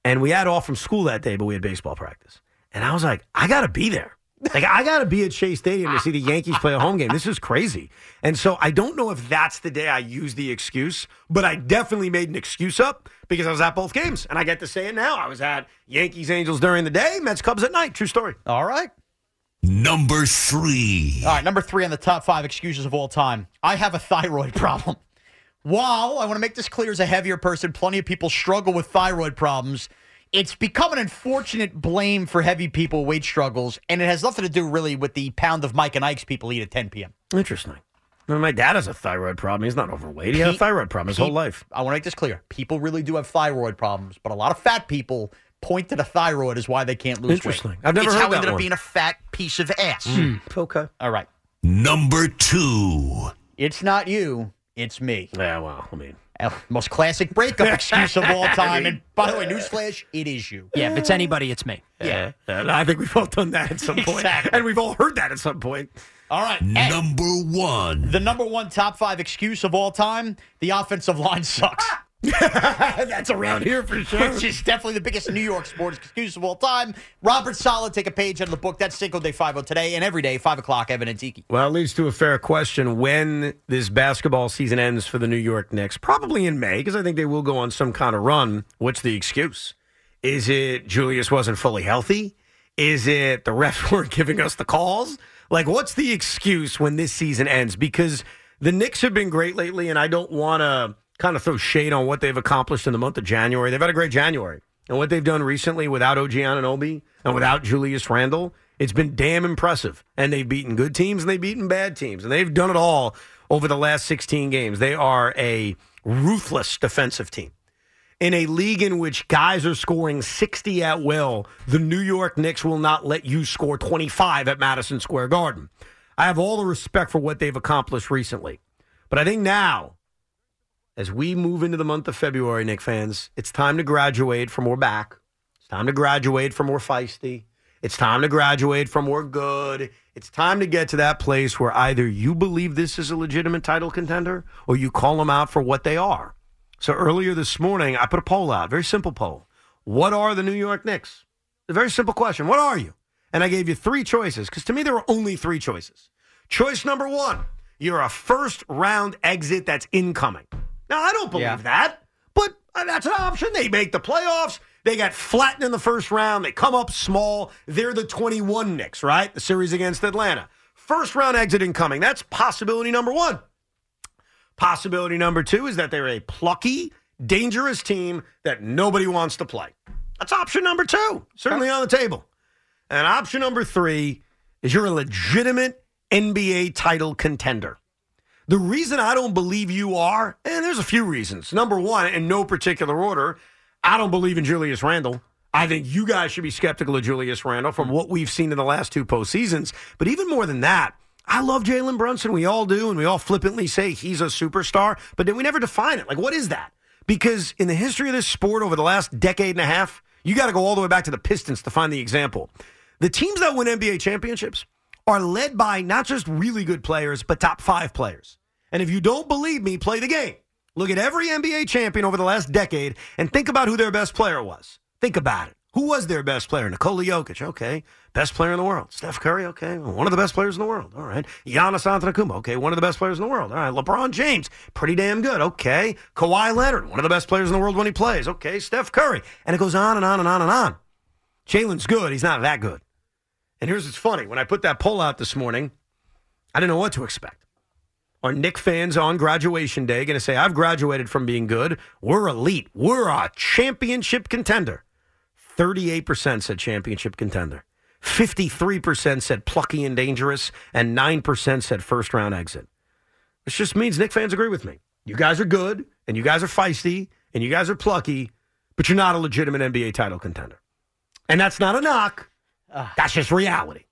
And we had off from school that day, but we had baseball practice. And I was like, I got to be there. Like, I got to be at Shea Stadium to see the Yankees play a home game. This is crazy. And so I don't know if that's the day I used the excuse, but I definitely made an excuse up because I was at both games. And I get to say it now. I was at Yankees Angels during the day, Mets Cubs at night. True story.
All right.
Number three.
All right, number three on the top five excuses of all time. I have a thyroid problem. While I want to make this clear as a heavier person, plenty of people struggle with thyroid problems. It's become an unfortunate blame for heavy people weight struggles, and it has nothing to do really with the pound of Mike and Ike's people eat at 10 p.m.
Interesting. I mean, my dad has a thyroid problem. He's not overweight. He had a thyroid problem his whole life.
I want to make this clear. People really do have thyroid problems, but a lot of fat people point to the thyroid is why they can't lose
Interesting.
weight.
I've never
it's
heard
how
that
ended up being a fat piece of ass.
Okay.
All right.
Number two.
It's not you. It's me.
Yeah, well, I mean.
Uh, most classic breakup excuse of all time. And by the way, newsflash, it is you.
Yeah, if it's anybody, it's me.
Yeah. And I think we've all done that at some point.
Exactly.
And we've all heard that at some point.
All right. Ed,
Number one.
the number one top five excuse of all time the offensive line sucks.
That's around here for sure.
Which is definitely the biggest New York sports excuse of all time. Robert Saleh, take a page out of the book. That's Cinco de Five today and every day, 5 o'clock, Evan and Tiki.
Well, it leads to a fair question when this basketball season ends for the New York Knicks. Probably in May, because I think they will go on some kind of run. What's the excuse? Is it Julius wasn't fully healthy? Is it the refs weren't giving us the calls? Like, what's the excuse when this season ends? Because the Knicks have been great lately, and I don't want to kind of throw shade on what they've accomplished in the month of January. They've had a great January. And what they've done recently without OG Anunoby and without Julius Randle, it's been damn impressive. And they've beaten good teams and they've beaten bad teams. And they've done it all over the last 16 games. They are a ruthless defensive team. In a league in which guys are scoring 60 at will, the New York Knicks will not let you score 25 at Madison Square Garden. I have all the respect for what they've accomplished recently. But I think now, as we move into the month of February, Knick fans, it's time to graduate from we're back. It's time to graduate from we're feisty. It's time to graduate from we're good. It's time to get to that place where either you believe this is a legitimate title contender or you call them out for what they are. So earlier this morning, I put a poll out, very simple poll. What are the New York Knicks? A very simple question. What are you? And I gave you three choices because to me, there were only three choices. Choice number one, you're a first round exit that's incoming. Now, I don't believe
Yeah.
that, but uh, that's an option. They make the playoffs. They got flattened in the first round. They come up small. They're the 21 Knicks, right? The series against Atlanta. First round exit incoming. That's possibility number one. Possibility number two is that they're a plucky, dangerous team that nobody wants to play. That's option number two, certainly on the table. And option number three is you're a legitimate NBA title contender. The reason I don't believe you are, and there's a few reasons. Number one, in no particular order, I don't believe in Julius Randle. I think you guys should be skeptical of Julius Randle from what we've seen in the last two postseasons. But even more than that, I love Jalen Brunson. We all do, and we all flippantly say he's a superstar, but then we never define it. Like, what is that? Because in the history of this sport over the last decade and a half, you got to go all the way back to the Pistons to find the example. The teams that win NBA championships are led by not just really good players, but top five players. And if you don't believe me, play the game. Look at every NBA champion over the last decade and think about who their best player was. Think about it. Who was their best player? Nikola Jokic, okay. Best player in the world. Steph Curry, okay. One of the best players in the world. All right. Giannis Antetokounmpo, okay. One of the best players in the world. All right. LeBron James, pretty damn good. Okay. Kawhi Leonard, one of the best players in the world when he plays. Okay. Steph Curry. And it goes on and on and on and on. Jalen's good. He's not that good. And here's what's funny. When I put that poll out this morning, I didn't know what to expect. Are Knick fans on graduation day going to say, I've graduated from being good? We're elite. We're a championship contender. 38% said championship contender. 53% said plucky and dangerous. And 9% said first round exit. This just means Knick fans agree with me. You guys are good, and you guys are feisty, and you guys are plucky, but you're not a legitimate NBA title contender. And that's not a knock. Ah. that's just reality.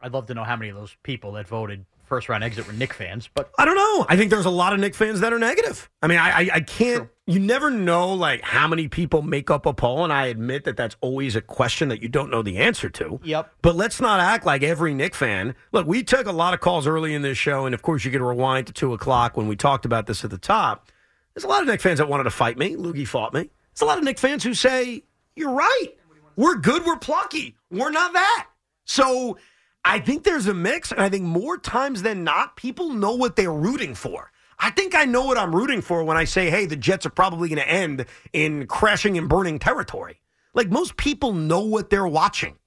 I'd love to know how many of those people that voted first round exit were Knick fans, but
I don't know. I think there's a lot of Knick fans that are negative. I mean, I I, I can't. You never know like how many people make up a poll, and I admit that that's always a question that you don't know the answer to.
Yep.
But let's not act like every Knick fan. Look, we took a lot of calls early in this show, and of course, you can rewind to two o'clock when we talked about this at the top. There's a lot of Knick fans that wanted to fight me. Loogie fought me. There's a lot of Knick fans who say you're right. We're good. We're plucky. We're not that. So I think there's a mix, and I think more times than not, people know what they're rooting for. I think I know what I'm rooting for when I say, hey, the Jets are probably going to end in crashing and burning territory. Like most people know what they're watching.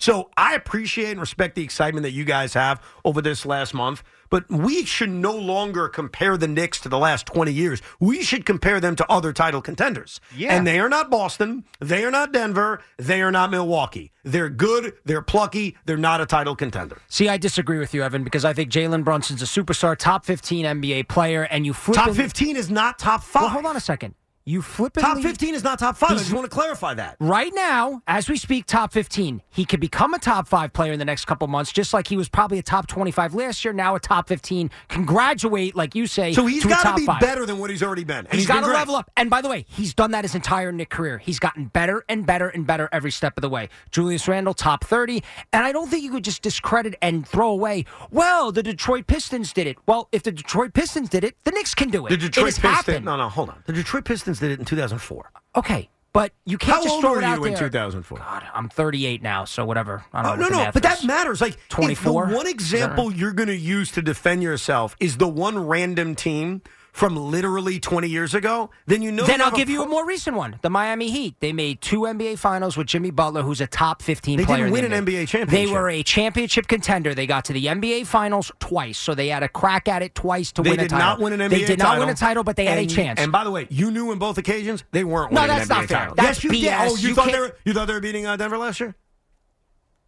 So I appreciate and respect the excitement that you guys have over this last month, but we should no longer compare the Knicks to the last 20 years. We should compare them to other title contenders.
Yeah.
And they are not Boston. They are not Denver. They are not Milwaukee. They're good. They're plucky. They're not a title contender.
See, I disagree with you, Evan, because I think Jalen Brunson's a superstar, top 15 NBA player, and you flip
Top 15 is not top five.
Well, hold on a second. You flippantly
Top 15 is not top five. I just want to clarify that.
Right now, as we speak, top 15. He could become a top five player in the next couple months, just like he was probably a top 25 last year, now a top 15. Congratulate, like you say.
So he's
to
got to be
five.
better than what he's already been. And
He's got to level up. And by the way, he's done that his entire Knick career. He's gotten better and better and better every step of the way. Julius Randle, top 30. And I don't think you could just discredit and throw away, well, the Detroit Pistons did it. Well, if the Detroit Pistons did it, the Knicks can do it.
The Detroit Pistons. No, no, hold on. The Detroit Pistons did it in 2004.
Okay, but you can't
How
just throw it out
you in 2004?
God, I'm 38 now, so whatever. I don't
Oh,
know
no, no, but that matters. Like,
24?
the one example you're going to use to defend yourself is the one random team from literally 20 years ago, then you know.
then
you
I'll give you a more recent one. The Miami Heat. They made two NBA Finals with Jimmy Butler, who's a top 15
They
player.
didn't win an NBA championship.
They were a championship contender. They got to the NBA Finals twice, so they had a crack at it twice to
They
win a
did
title.
not win an NBA
They did not win a title, but they had a chance.
And by the way, you knew in both occasions they weren't
No,
winning
that's
an NBA
not fair.
title.
That's
yes, you did. Oh, you,
You
thought
can't-
they were, you thought they were beating uh, Denver last year?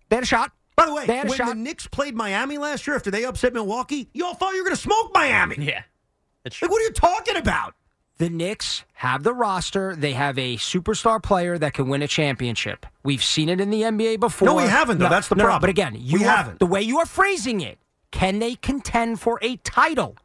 they had a shot.
By the way,
They had a
when
shot.
the Knicks played Miami last year after they upset Milwaukee, y'all thought you were going to smoke Miami.
Yeah.
Like, what are you talking about?
The Knicks have the roster. They have a superstar player that can win a championship. We've seen it in the NBA before.
No, we haven't, though. That's the
no, no,
problem.
but again, you
We
are-
haven't.
The way you are phrasing it, can they contend for a title?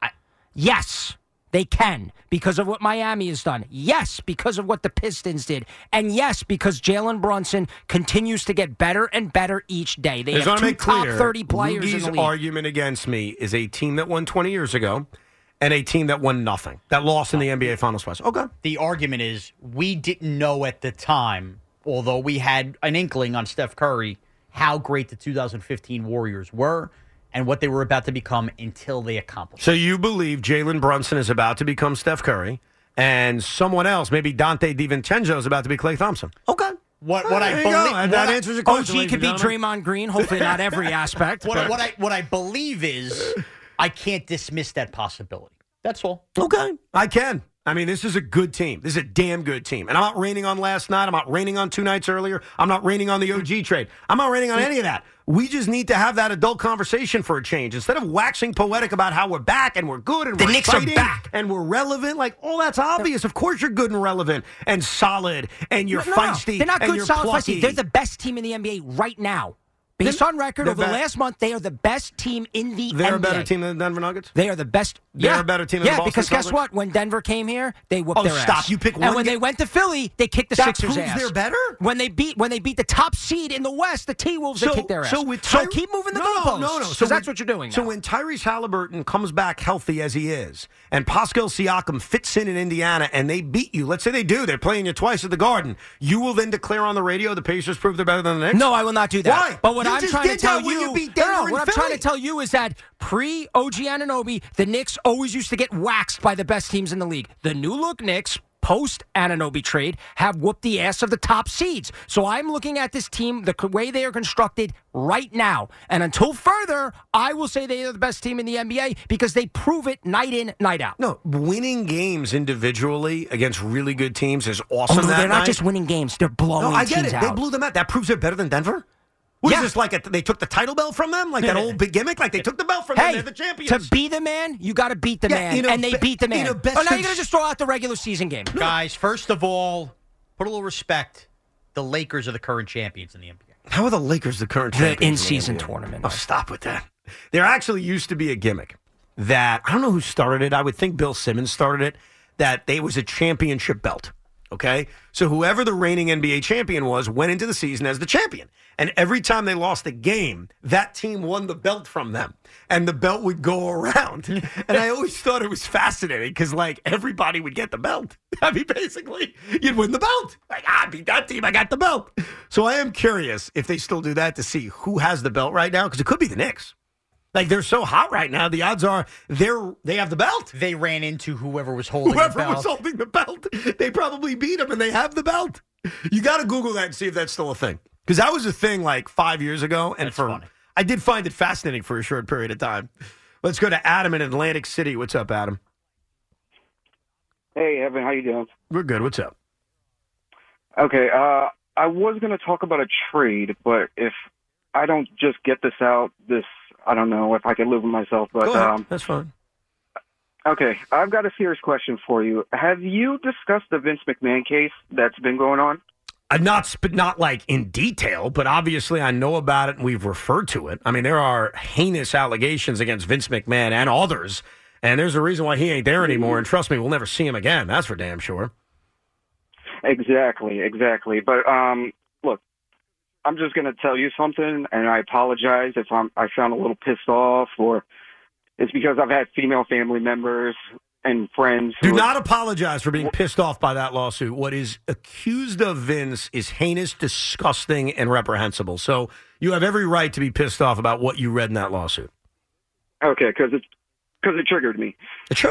yes, they can because of what Miami has done. Yes, because of what the Pistons did, and yes, because Jalen Brunson continues to get better and better each day. They
I just
have two top
clear,
thirty players
Loogie's
in the league.
argument against me is a team that won 20 years ago and a team that won nothing, that lost in the NBA Finals twice. Okay.
The argument is we didn't know at the time, although we had an inkling on Steph Curry, how great the 2015 Warriors were and what they were about to become until they accomplished.
So you believe Jalen Brunson is about to become Steph Curry and someone else, maybe Donte DiVincenzo, is about to be Klay Thompson? Okay.
What what I
There you go.
believe
that
I-
answers your question.
Oh,
OG
could be
and gentlemen.
Draymond Green. Hopefully, not every aspect.
What, what I what I believe is I can't dismiss that possibility. That's all.
Okay. I can. I mean, this is a good team. This is a damn good team. And I'm not raining on last night. I'm not raining on two nights earlier. I'm not raining on the OG trade. I'm not raining on any of that. We just need to have that adult conversation for a change. Instead of waxing poetic about how we're back and we're good and
The
we're
Knicks are back.
and we're relevant, like all that's obvious. Of course you're good and relevant and solid and you're
No, no,
feisty
They're not good, solid,
plucky.
feisty. They're the best team in the NBA right now. Based on record over the last month, they are the best team in the
They're
NBA.
a better team than the Denver Nuggets.
They are the best.
They're a better team than
Yeah, because guess
Celtics?
what? When Denver came here, they whooped
Oh,
their
stop.
ass.
You pick one.
And when
ga-
they went to Philly, they kicked the
That
Sixers'
proves
ass.
they're better?
When they beat when they beat the top seed in the West, the T Wolves, they kicked their ass.
so with
so keep moving the
no,
goalposts.
No, no, no.
because that's what you're doing.
So
now.
when Tyrese Halliburton comes back healthy as he is, and Pascal Siakam fits in in Indiana, and they beat you, let's say they do, they're playing you twice at the Garden. You will then declare on the radio the Pacers prove they're better than the Knicks.
No, I will not do that.
Why?
But what I'm trying to tell you,
you beat
No, no, what I'm trying to tell you is that pre OG Anunoby, the Knicks always used to get waxed by the best teams in the league. The new look Knicks. Post Anunoby trade have whooped the ass of the top seeds. So I'm looking at this team the way they are constructed right now. And until further, I will say they are the best team in the NBA because they prove it night in, night out.
No, winning games individually against really good teams is
Oh,
awesome.
no,
that
they're not just winning games; they're blowing
No, I get it.
out.
They blew them out. That proves they're better than Denver. What is
Yeah.
this like? A, they took the title belt from them, like that old big gimmick. Like they took the belt from them. They're the champions.
to be the man, you got to beat the
Yeah,
man,
in a
and they
be-
beat the man.
a best
oh, now you're going to just throw out the regular season game.
Guys, first of all, put a little respect. The Lakers are the current champions in the NBA.
How are the Lakers the current
The
champions
in-season
NBA?
tournament.
Oh, stop with that. There actually used to be a gimmick that I don't know who started it. I would think Bill Simmons started it. That they was a championship belt. Okay, so whoever the reigning NBA champion was went into the season as the champion, and every time they lost a game, that team won the belt from them, and the belt would go around. and I always thought it was fascinating because like everybody would get the belt. I mean, basically, you'd win the belt. Like ah, I beat that team, I got the belt. So I am curious if they still do that to see who has the belt right now because it could be the Knicks. Like they're so hot right now. The odds are they're they have the belt.
They ran into whoever was holding
Whoever
the belt.
was holding the belt, they probably beat them, and they have the belt. You got to Google that and see if that's still a thing. Because that was a thing like five years ago, and for I did find it fascinating for a short period of time. Let's go to Adam in Atlantic City. What's up, Adam?
Hey, Evan, how you doing?
We're good. What's up?
Okay, uh, I was going to talk about a trade, but if I don't just get this out, this I don't know if I can live with myself. But
Go ahead.
um,
that's fine.
okay, I've got a serious question for you. Have you discussed the Vince McMahon case that's been going on?
Uh, not sp- not like in detail, but obviously I know about it and we've referred to it. I mean, there are heinous allegations against Vince McMahon and others, and there's a reason why he ain't there anymore. And trust me, we'll never see him again. That's for damn sure.
Exactly, exactly. But um, look, I'm just going to tell you something, and I apologize if I'm I sound a little pissed off, or it's because I've had female family members and friends.
Do not apologize for being pissed off by that lawsuit. What is accused of Vince is heinous, disgusting, and reprehensible. So you have every right to be pissed off about what you read in that lawsuit.
Okay, because it because it triggered me.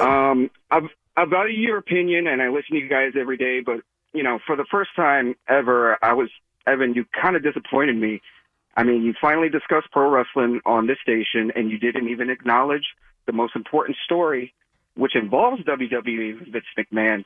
Um, I've I've your opinion, and I listen to you guys every day. But you know, for the first time ever, I was Evan. You kind of disappointed me. I mean, you finally discussed pro wrestling on this station, and you didn't even acknowledge the most important story, which involves WWE with Vince McMahon.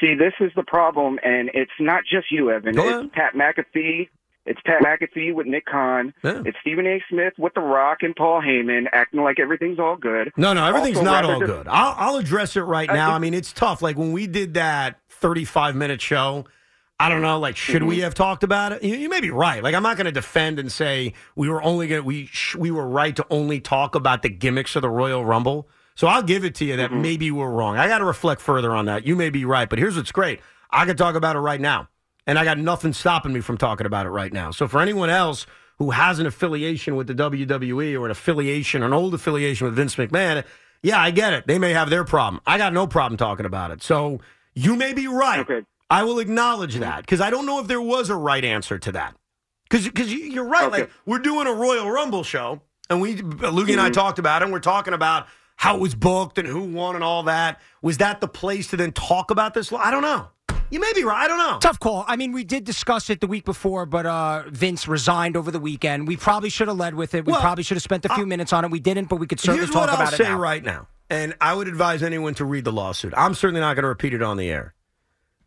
See, this is the problem, and it's not just you, Evan.
Go
it's Pat McAfee. It's Pat McAfee with Nick Khan. It's Stephen A. Smith with The Rock and Paul Heyman acting like everything's all good.
No, no, everything's
Also,
not all good. I'll, I'll address it right now. I mean, it's tough. Like when we did that 35 minute show, I don't know. Like, should we
Mhm.
have talked about it? You, you may be right. Like, I'm not going to defend and say we were only going to we sh- we were right to only talk about the gimmicks of the Royal Rumble. So I'll give it to you that maybe we're wrong. I got to reflect further on that. You may be right, but here's what's great. I can talk about it right now, and I got nothing stopping me from talking about it right now. So for anyone else who has an affiliation with the WWE or an affiliation, an old affiliation with Vince McMahon, yeah, I get it. They may have their problem. I got no problem talking about it. So you may be right. I will acknowledge that because I don't know if there was a right answer to that. Because you're right. Like we're doing a Royal Rumble show, and we Loogie and I
Mhm.
talked about it. and We're talking about how it was booked and who won and all that. Was that the place to then talk about this? I don't know. You may be right. I don't know.
Tough call. I mean, we did discuss it the week before, but uh, Vince resigned over the weekend. We probably should have led with it. We
Well,
probably should have spent a few minutes on it. We didn't, but we could certainly
Here's
talk
what I'll
about it
say
now.
right now, and I would advise anyone to read the lawsuit. I'm certainly not going to repeat it on the air.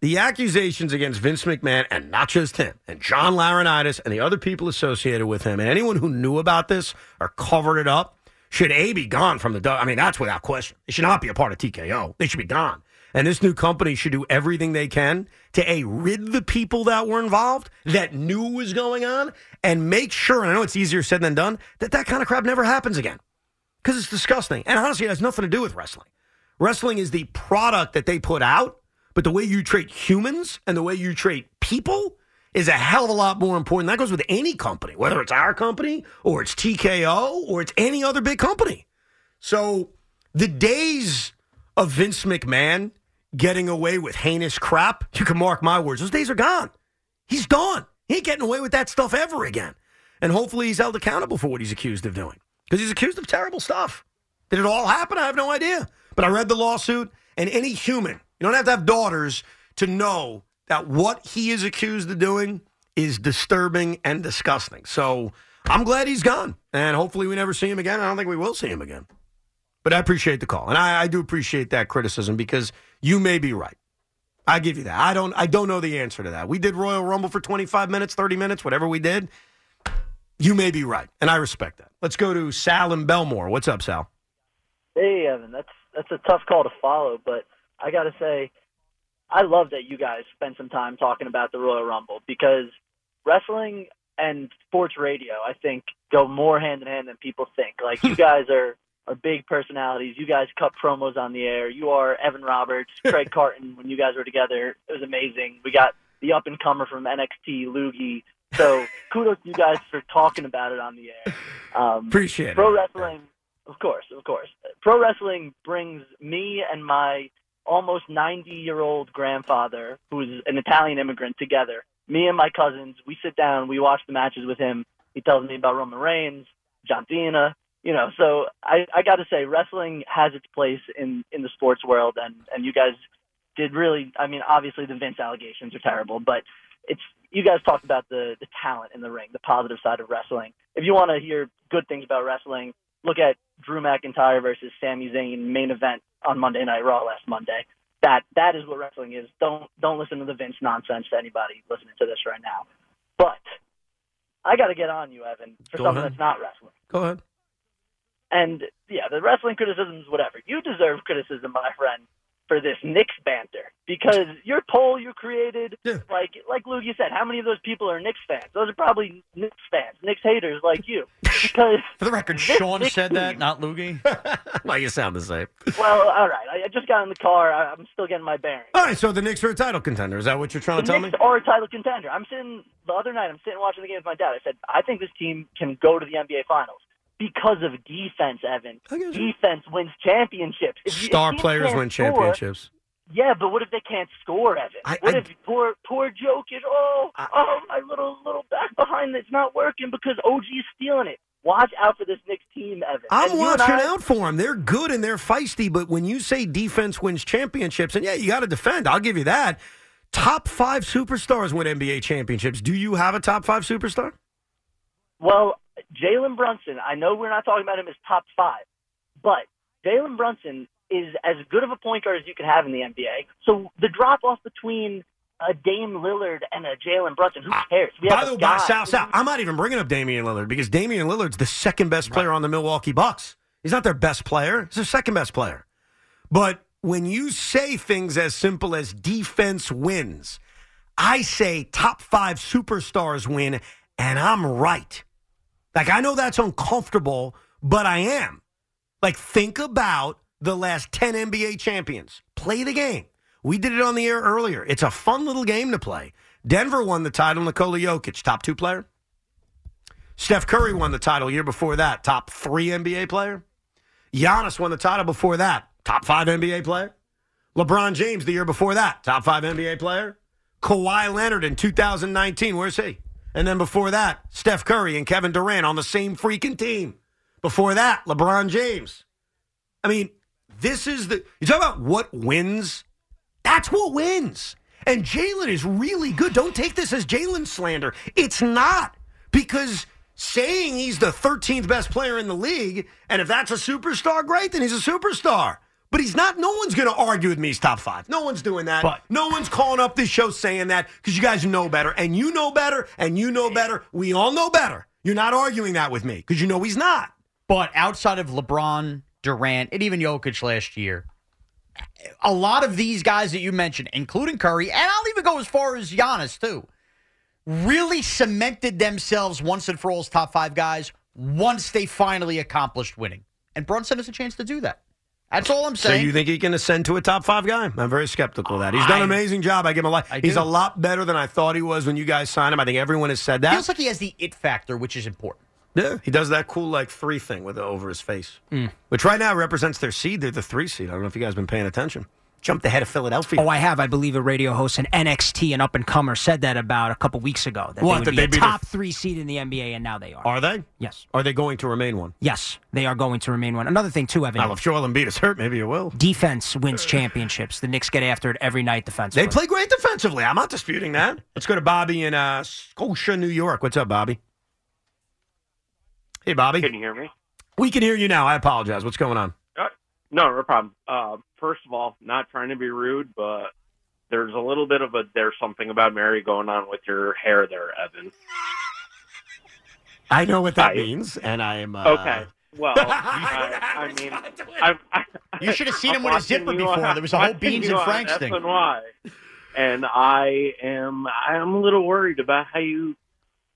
The accusations against Vince McMahon, and not just him, and John Laurinaitis, and the other people associated with him, and anyone who knew about this or covered it up, should A, be gone from the. I mean, that's without question. It should not be a part of TKO. They should be gone. And this new company should do everything they can to A, rid the people that were involved, that knew what was going on, and make sure, and I know it's easier said than done, that that kind of crap never happens again. Because it's disgusting. And honestly, it has nothing to do with wrestling. Wrestling is the product that they put out, but the way you treat humans and the way you treat people is a hell of a lot more important. That goes with any company, whether it's our company or it's TKO or it's any other big company. So the days of Vince McMahon getting away with heinous crap, you can mark my words, those days are gone. He's gone. He ain't getting away with that stuff ever again. And hopefully he's held accountable for what he's accused of doing because he's accused of terrible stuff. Did it all happen? I have no idea. But I read the lawsuit, and any human, you don't have to have daughters to know that what he is accused of doing is disturbing and disgusting. So I'm glad he's gone, and hopefully we never see him again. I don't think we will see him again. But I appreciate the call, and I, I do appreciate that criticism because you may be right. I give you that. I don't. I don't know the answer to that. We did Royal Rumble for 25 minutes, 30 minutes, whatever we did. You may be right, and I respect that. Let's go to Sal and Bellmore. What's up, Sal?
Hey, Evan, that's that's a tough call to follow, but I got to say, I love that you guys spend some time talking about the Royal Rumble because wrestling and sports radio, I think, go more hand in hand than people think. Like you guys are are big personalities. You guys cut promos on the air. You are Evan Roberts, Craig Carton. When you guys were together, it was amazing. We got the up and comer from NXT, Loogie. So kudos to you guys for talking about it on the air. Um,
Appreciate it.
Pro wrestling, of course, of course. Pro wrestling brings me and my almost 90 year old grandfather, who's an Italian immigrant, together. Me and my cousins, we sit down, we watch the matches with him. He tells me about Roman Reigns, John Cena, you know. So I, I got to say, wrestling has its place in in the sports world, and and you guys did really. I mean, obviously the Vince allegations are terrible, but it's you guys talked about the the talent in the ring, the positive side of wrestling. If you want to hear good things about wrestling, look at Drew McIntyre versus Sami Zayn main event on Monday Night Raw last Monday. That that is what wrestling is. Don't don't listen to the Vince nonsense to anybody listening to this right now. But I got to get on you, Evan, for
Go
something
ahead.
that's not wrestling.
Go ahead.
And yeah, the wrestling criticisms, whatever. You deserve criticism, my friend, for this Knicks banter because your poll you created, like like Luke, said, how many of those people are Knicks fans? Those are probably Knicks fans, Knicks haters like you. Because
For the record, Sean
Knicks
said that,
team-
not Loogie.
well, you sound the same.
Well, all right. I I just got in the car. I- I'm still getting my bearings.
All right, so the Knicks are a title contender. Is that what you're trying to tell
Knicks
me?
are a title contender. I'm sitting the other night. I'm sitting watching the game with my dad. I said, I think this team can go to the NBA Finals because of defense. Evan, defense wins championships. If you- if
Star
teams
players win
score-
championships.
Yeah, but what if they can't score, Evan?
I-
what
I-
if poor poor Jokic? Oh, oh, my little little back behind it's not working because OG's stealing it. Watch out for this Knicks team, Evan.
I'm
And and
watching
I-
out for them. They're good and they're feisty, but when you say defense wins championships, and yeah, you got to defend. I'll give you that. Top five superstars win NBA championships. Do you have a top five superstar?
Well, Jalen Brunson, I know we're not talking about him as top five, but Jalen Brunson is as good of a point guard as you can have in the NBA. So the drop off between a Dame Lillard and a Jalen Brunson, who cares? We
By
have
the way,
guy.
Sal, Sal, I'm not even bringing up Damian Lillard because Damian Lillard's the second best player on the Milwaukee Bucks. He's not their best player. He's their second best player. But when you say things as simple as defense wins, I say top five superstars win, and I'm right. Like, I know that's uncomfortable, but I am. Like, think about the last 10 NBA champions. Play the game. We did it on the air earlier. It's a fun little game to play. Denver won the title, Nikola Jokic, top two player. Steph Curry won the title year before that, top three NBA player. Giannis won the title before that, top five NBA player. LeBron James the year before that, top five NBA player. Kawhi Leonard in 2019, where's he? And then before that, Steph Curry and Kevin Durant on the same freaking team. Before that, LeBron James. I mean, this is the. You talk about what wins? That's what wins. And Jalen is really good. Don't take this as Jalen slander. It's not because saying he's the 13th best player in the league, and if that's a superstar, great, then he's a superstar. But he's not. No one's going to argue with me. He's top five. No one's doing that.
But-
no one's calling up this show saying that because you guys know better, and you know better, and you know better. We all know better. You're not arguing that with me because you know he's not.
But outside of LeBron, Durant, and even Jokic last year, a lot of these guys that you mentioned, including Curry, and I'll even go as far as Giannis too, really cemented themselves once and for all as top five guys once they finally accomplished winning. And Brunson has a chance to do that. That's all I'm saying.
So you think he can ascend to a top five guy? I'm very skeptical of that. He's done an amazing job. I give him a lot. He's a lot better than I thought he was when you guys signed him. I think everyone has said that.
Feels like he has the it factor, which is important.
yeah, he does that cool like three thing with over his face, mm. which right now represents their seed. They're the three seed. I don't know if you guys have been paying attention. Jumped ahead of Philadelphia.
Oh, I have. I believe a radio host in NXT, an up and comer, said that about a couple weeks ago. That
What,
they
that
would be
they'd
a
the-
top three seed in the NBA, and now they are.
Are they?
Yes.
Are they going to remain one?
Yes, they are going to remain one. Another thing too, Evan.
Now, if Joel Embiid is hurt, maybe it will.
Defense wins championships. The Knicks get after it every night defensively.
They play great defensively. I'm not disputing that. Let's go to Bobby in uh, Scotia, New York. What's up, Bobby? Hey, Bobby.
Can you hear me?
We can hear you now. I apologize. What's going on?
Uh, no, no problem. Uh, first of all, not trying to be rude, but there's a little bit of a there's something about Mary going on with your hair there, Evan.
I know what that
I-
means, and I am uh,
Okay. Well, I, I mean, I,
You should have seen him
I'm
with a zipper before.
on-
There was a whole Beans and Franks thing.
And I am I'm a little worried about how you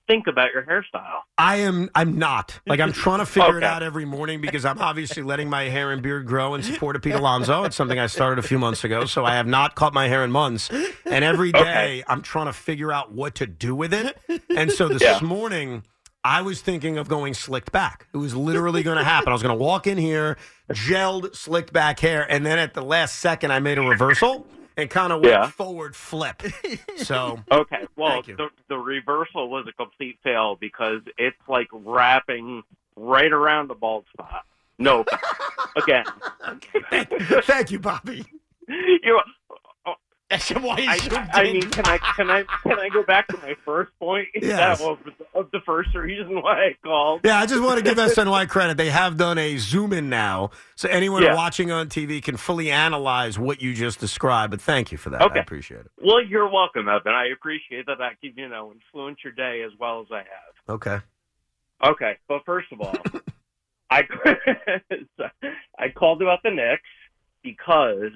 think about your hairstyle.
I am. I'm not. Like I'm trying to figure it out every morning because I'm obviously letting my hair and beard grow in support of Pete Alonso. It's something I started a few months ago, so I have not cut my hair in months. And every day
Okay.
I'm trying to figure out what to do with it. And so this
Yeah.
morning. I was thinking of going slicked back. It was literally going to happen. I was going to walk in here, gelled, slicked back hair, and then at the last second, I made a reversal and kind of went
Yeah.
forward flip. So
Okay, well, the the reversal was a complete fail because it's like wrapping right around the bald spot. No, again.
Thank you, Bobby.
You.
That's why you
I,
zoomed
I mean, can I can I can I go back to my first point?
Yes.
That was of the first reason why I called.
Yeah, I just want to give SNY credit. They have done a zoom in now, so anyone
Yeah.
watching on TV can fully analyze what you just described. But thank you for that. I appreciate it.
Well, you're welcome, Evan. I appreciate that. I can you know influence your day as well as I have.
Okay.
Okay, but first of all, I I called about the Knicks because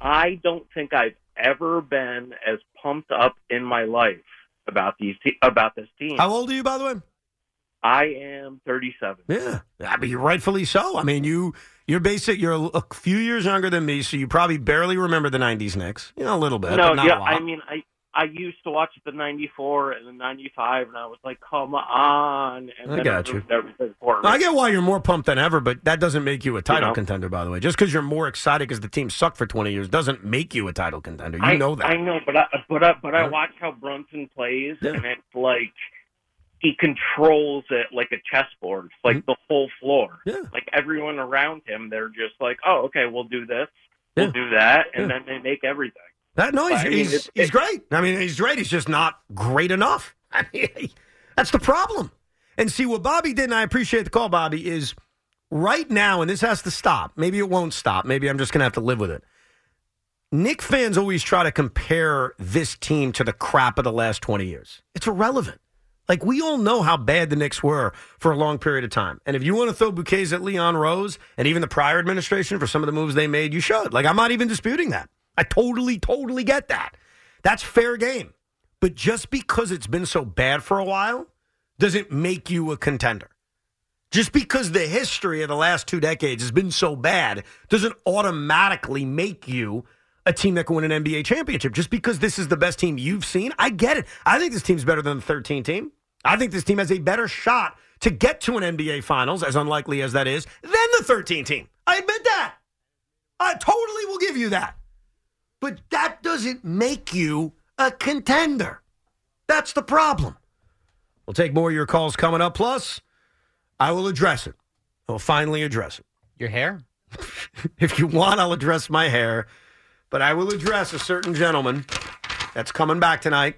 I don't think I've ever been as pumped up in my life about these te- about this team.
How old are you, by the way?
I am 37.
Yeah, I mean, rightfully so. I mean, you you're basic. You're a, a few years younger than me, so you probably barely remember the '90s Knicks. You know, a little bit.
no,
but not
yeah,
a lot.
I mean, I I used to watch the '94 and the '95, and I was like, come on. And
I got you. I get why you're more pumped than ever, but that doesn't make you a title
know?
contender. By the way, just because you're more excited because the team sucked for 20 years doesn't make you a title contender. You
I
know that.
I know, but I, but I, but I watch how Brunson plays,
Yeah.
and it's like he controls it like a chessboard, like the whole floor.
Mm-hmm. Yeah.
Like everyone around him, they're just like, oh, okay, we'll do this, we'll do that, and
Yeah.
then they make everything.
That no, he's,
I mean,
he's great. I mean, he's great. He's just not great enough. I mean, that's the problem. And see what Bobby did, and I appreciate the call, Bobby, is right now, and this has to stop. Maybe it won't stop. Maybe I'm just going to have to live with it. Knick fans always try to compare this team to the crap of the last 20 years. It's irrelevant. Like, we all know how bad the Knicks were for a long period of time. And if you want to throw bouquets at Leon Rose and even the prior administration for some of the moves they made, you should. Like, I'm not even disputing that. I totally, totally get that. That's fair game. But just because it's been so bad for a while doesn't make you a contender. Just because the history of the last two decades has been so bad doesn't automatically make you a team that can win an NBA championship. Just because this is the best team you've seen, I get it. I think this team's better than the 13 team. I think this team has a better shot to get to an NBA Finals, as unlikely as that is, than the 13 team. I admit that. I totally will give you that. But that doesn't make you a contender. That's the problem. We'll take more of your calls coming up. Plus, I will address it. I'll finally address it.
Your hair?
If you want, I'll address my hair. But I will address a certain gentleman that's coming back tonight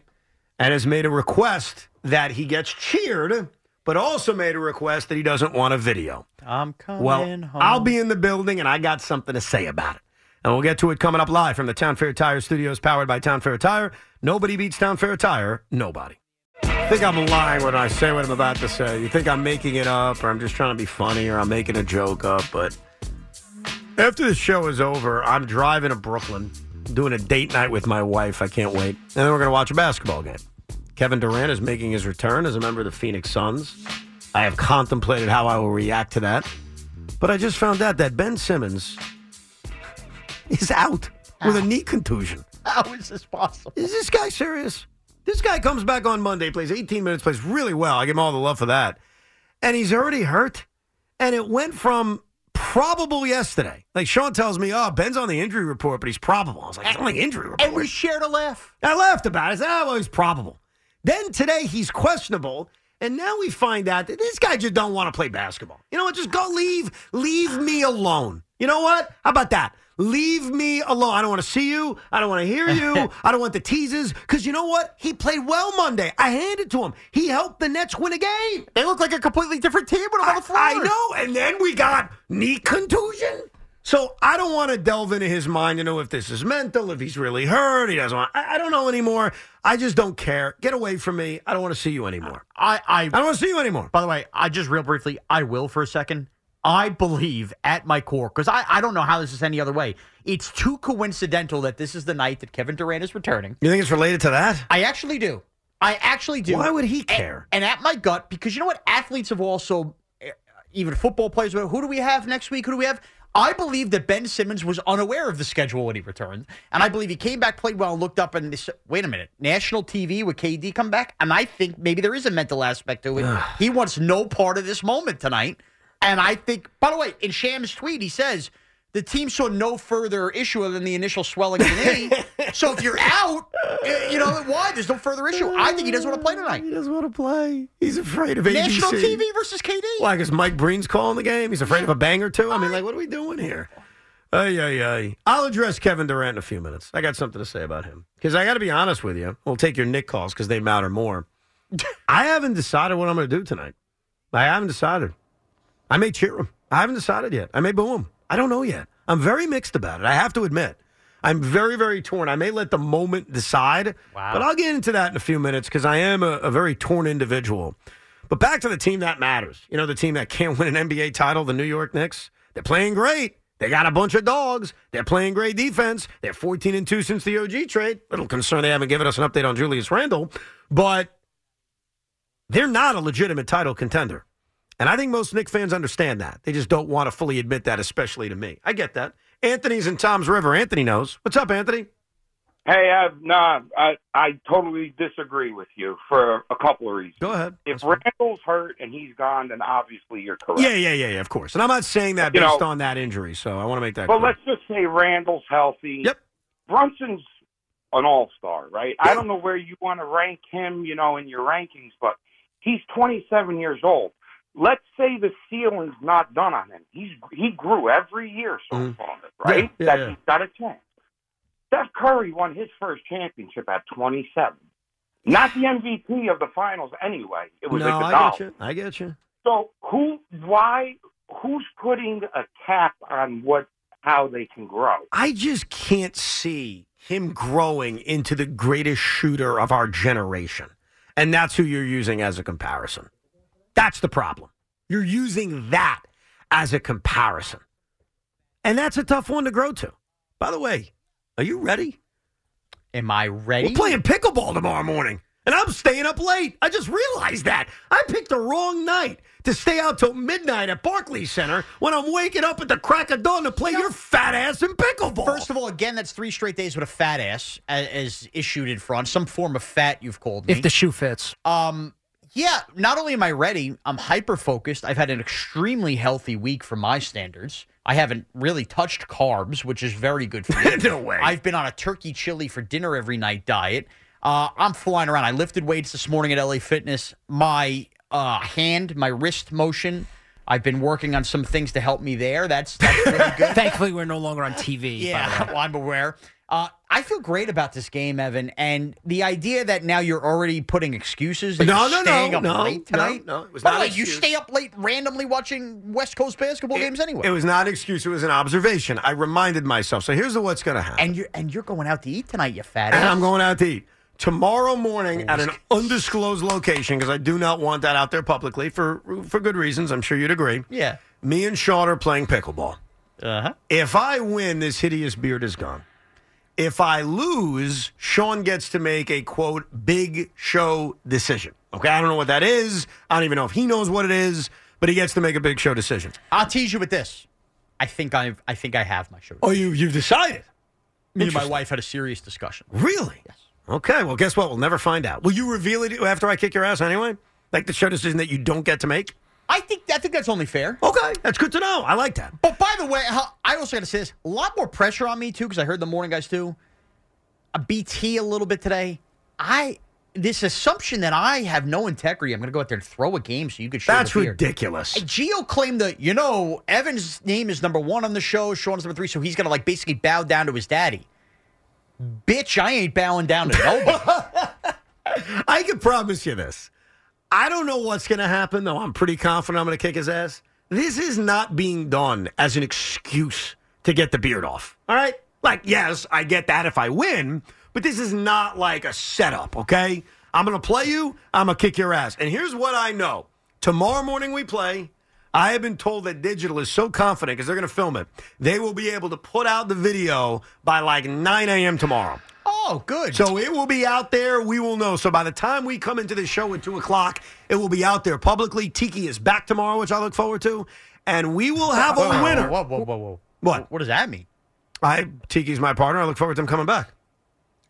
and has made a request that he gets cheered, but also made a request that he doesn't want a video.
I'm coming
Well,
home.
I'll be in the building and I got something to say about it. And we'll get to it coming up live from the Town Fair Tire Studios, powered by Town Fair Tire. Nobody beats Town Fair Tire. Nobody. I think I'm lying when I say what I'm about to say. You think I'm making it up, or I'm just trying to be funny, or I'm making a joke up. But after the show is over, I'm driving to Brooklyn, doing a date night with my wife. I can't wait. And then we're going to watch a basketball game. Kevin Durant is making his return as a member of the Phoenix Suns. I have contemplated how I will react to that. But I just found out that Ben Simmons is out with a ah. knee contusion.
How is this possible?
Is this guy serious? This guy comes back on Monday, plays 18 minutes, plays really well. I give him all the love for that. And he's already hurt. And it went from probable yesterday. Like Sean tells me, oh, Ben's on the injury report, but he's probable. I was like, it's on the injury report.
And we shared a laugh.
I laughed about it. I said, oh, well, he's probable. Then today he's questionable. And now we find out that this guy just don't want to play basketball. You know what? Just go leave, leave me alone. You know what? How about that? Leave me alone. I don't want to see you. I don't want to hear you. I don't want the teases. Because you know what? He played well Monday. I handed to him. He helped the Nets win a game.
They look like a completely different team when I'm on the floor.
I know. And then we got knee contusion. So I don't want to delve into his mind to know if this is mental, if he's really hurt. He doesn't want. I, I don't know anymore. I just don't care. Get away from me. I don't want to see you anymore.
I, I, I
don't want to see you anymore.
By the way, I just real briefly, I will for a second. I believe at my core, because I, I don't know how this is any other way. It's too coincidental that this is the night that Kevin Durant is returning.
You think it's related to that?
I actually do. I actually do.
Why would he care?
And, and at my gut, because you know what? Athletes have also, eh, even football players, who do we have next week? Who do we have? I believe that Ben Simmons was unaware of the schedule when he returned. And I believe he came back, played well, looked up, and said, wait a minute, national TV with KD come back? And I think maybe there is a mental aspect to it. he wants no part of this moment tonight. And I think, by the way, in Shams' tweet, he says the team saw no further issue than the initial swelling of the knee. so if you're out, eh, you know why? There's no further issue. I think he doesn't want to play tonight.
He doesn't want to play. He's afraid of ABC.
National TV versus KD.
Why? Because Mike Breen's calling the game. He's afraid of a bang or two. I mean, like, what are we doing here? Ay, ay, ay. I'll address Kevin Durant in a few minutes. I got something to say about him. Because I got to be honest with you. We'll take your Knick calls because they matter more. I haven't decided what I'm going to do tonight. I haven't decided. I may cheer him. I haven't decided yet. I may boo him. I don't know yet. I'm very mixed about it. I have to admit. I'm very, very torn. I may let the moment decide,
Wow.
but I'll get into that in a few minutes because I am a, a very torn individual. But back to the team that matters. You know, the team that can't win an NBA title, the New York Knicks. They're playing great. They got a bunch of dogs. They're playing great defense. They're 14 and 2 since the OG trade. Little concern they haven't given us an update on Julius Randle, but they're not a legitimate title contender. And I think most Knick fans understand that. They just don't want to fully admit that, especially to me. I get that. Anthony's in Toms River. Anthony knows. What's up, Anthony?
Hey, uh, nah, I I totally disagree with you for a couple of reasons.
Go ahead.
If Randle's hurt and he's gone, then obviously you're correct.
Yeah, yeah, yeah, yeah, of course. And I'm not saying that
You
based
know-
on that injury, so I want to make that
Well,
clear.
let's just say Randle's healthy.
Yep.
Brunson's an all-star, right? I don't know where you want to rank him, you know, in your rankings, but he's 27 years old. Let's say the ceiling's not done on him. He's he grew every year so far, right?
Mm-hmm. Yeah, yeah,
that
yeah.
he's got a chance. Steph Curry won his first championship at 27. Not the MVP of the finals anyway. It was
no,
Iguodala.
I get you. I get you.
So who, why, who's putting a cap on what, how they can grow?
I just can't see him growing into the greatest shooter of our generation. And that's who you're using as a comparison. That's the problem. You're using that as a comparison. And that's a tough one to grow to. By the way, are you ready?
Am I ready?
We're playing pickleball tomorrow morning. And I'm staying up late. I just realized that. I picked the wrong night to stay out till midnight at Barclays Center when I'm waking up at the crack of dawn to play your fat ass in pickleball.
First of all, again, that's three straight days with a fat ass as, as issued in front. Some form of fat, you've called me.
If the shoe fits.
Um, yeah, not only am I ready, I'm hyper focused. I've had an extremely healthy week for my standards. I haven't really touched carbs, which is very good for me.
no way.
I've been on a turkey chili for dinner every night diet. Uh, I'm flying around. I lifted weights this morning at LA Fitness. My uh, hand, my wrist motion. I've been working on some things to help me there. That's that's really good.
Thankfully, we're no longer on TV. by the
Yeah,
way.
well, I'm aware. Uh, I feel great about this game, Evan, and the idea that now you're already putting excuses. That
No, no, no,
staying up
no,
late
no,
tonight.
no, it was
By
not
the way, you stay up late randomly watching West Coast basketball games anyway.
It was not an excuse. It was an observation. I reminded myself. So here's what's going to happen.
and you're and you're going out to eat tonight, you fat
And
ass.
I'm going out to eat. Tomorrow morning at an undisclosed location, because I do not want that out there publicly for for good reasons. I'm sure you'd agree.
Yeah.
Me and Sean are playing pickleball.
Uh huh.
If I win, this hideous beard is gone. If I lose, Sean gets to make a quote big show decision. Okay, I don't know what that is. I don't even know if he knows what it is, but he gets to make a big show decision.
I'll tease you with this. I think I've I think I have my show.
Oh, you you've decided.
Me and my wife had a serious discussion.
Really? Yes. Okay, well, guess what? We'll never find out. Will you reveal it after I kick your ass anyway? Like the show decision that you don't get to make?
I think I think that's only fair.
Okay, that's good to know. I like that.
But by the way, I also got to say this: a lot more pressure on me too, because I heard the morning guys too. A BT a little bit today. I this assumption that I have no integrity. I'm going to go out there and throw a game so you could show.
That's ridiculous.
Geo claimed that you know Evan's name is number one on the show, Sean's number three, so he's going to like basically bow down to his daddy. Bitch, I ain't bowing down to nobody.
I can promise you this. I don't know what's going to happen, though. I'm pretty confident I'm going to kick his ass. This is not being done as an excuse to get the beard off. All right? Like, yes, I get that if I win, but this is not like a setup, okay? I'm going to play you, I'm going to kick your ass. And here's what I know tomorrow morning we play. I have been told that digital is so confident because they're going to film it. They will be able to put out the video by like 9 a.m. tomorrow.
Oh, good.
So it will be out there. We will know. So by the time we come into the show at 2 o'clock, it will be out there publicly. Tiki is back tomorrow, which I look forward to. And we will have a winner.
Whoa, whoa, whoa, whoa.
What?
What does that mean?
I Tiki's my partner. I look forward to him coming back.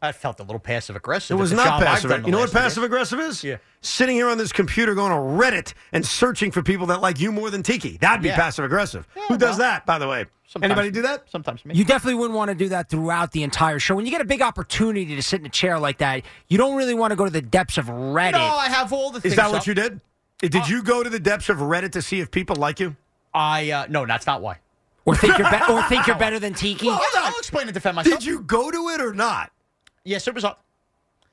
I felt a little passive aggressive.
It was not passive.
done
You know what passive aggressive is?
Yeah.
Sitting here on this computer going to Reddit and searching for people that like you more than Tiki. That'd be
Yeah.
passive aggressive. Who does
well,
that, by the way?
sometimes-
Anybody do that?
Sometimes me.
You definitely wouldn't want to do that throughout the entire show. When you get a big opportunity to sit in a chair like that, you don't really want to go to the depths of Reddit.
No, I have all the
Is
things
that what you did? Did you go to the depths of Reddit to see if people like you?
I uh, no, that's not why.
Or think you're be- or think you're better than Tiki.
Well, I'll, I'll explain and defend myself.
Did you go to it or not?
Yes, it was up.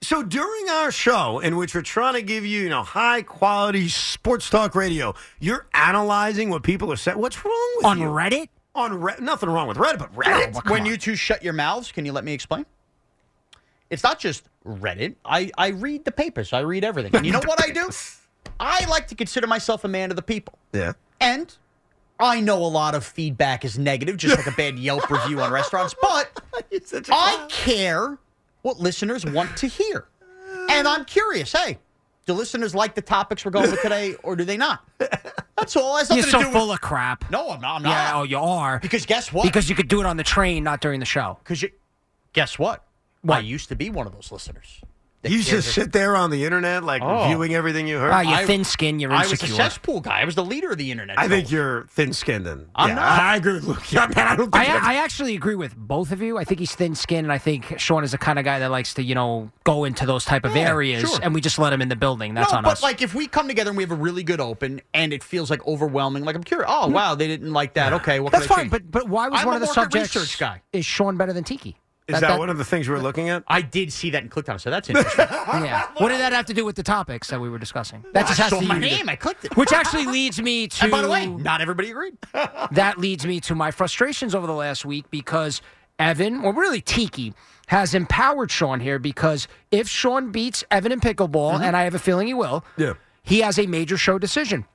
So during our show, in which we're trying to give you, you know, high quality sports talk radio, you're analyzing what people are saying. What's wrong with
On
you?
Reddit?
On Reddit, nothing wrong with Reddit, but oh, Reddit.
when you two shut your mouths, can you let me explain? It's not just Reddit. I, I read the papers. I read everything. And you know what I do? I like to consider myself a man of the people.
yeah.
And I know a lot of feedback is negative, just like a bad Yelp review on restaurants, but I care what listeners want to hear. And I'm curious, hey, do listeners like the topics we're going with today or do they not? That's all. It has
You're so
to do
full
with,
of crap.
No, I'm not. I'm not.
Yeah, oh, you are.
Because guess what?
Because you could do it on the train, not during the show.
Because you, guess what? I used to be one of those listeners. That
You
cared
just sit there on the internet, like
Oh.
reviewing everything you heard.
Ah, you're
I-
thin skinned, you're insecure.
I was
insecure.
a cesspool guy. I was the leader of the internet.
I think you're thin skinned and
I'm
yeah,
not.
I agree with Luke. Yeah, man, I don't think
I,
that's-
I actually agree with both of you. I think he's thin skinned, and I think Sean is the kind of guy that likes to, you know, go into those type of
Yeah,
areas,
sure.
and we just let him in the building. That's
no,
on
but
us.
But like if we come together and we have a really good open, and it feels like overwhelming, like I'm curious. Oh wow, they didn't like that. Okay, what
That's
can I
fine,
change?
but but why was
I'm
one of the
market
subjects?
research guy.
Is Sean better than Tiki?
Is that, one of the things we were looking at?
I did see that and clicked on it, so that's interesting.
yeah. What did that have to do with the topics that we were discussing? That just
I
has
saw
to
my
do-
name. I clicked it.
Which actually leads me to.
And by the way, not everybody agreed.
that leads me to my frustrations over the last week because Evan, or really Tiki, has empowered Sean here because if Sean beats Evan in pickleball, mm-hmm. and I have a feeling he will,
Yeah.
he has a major show decision.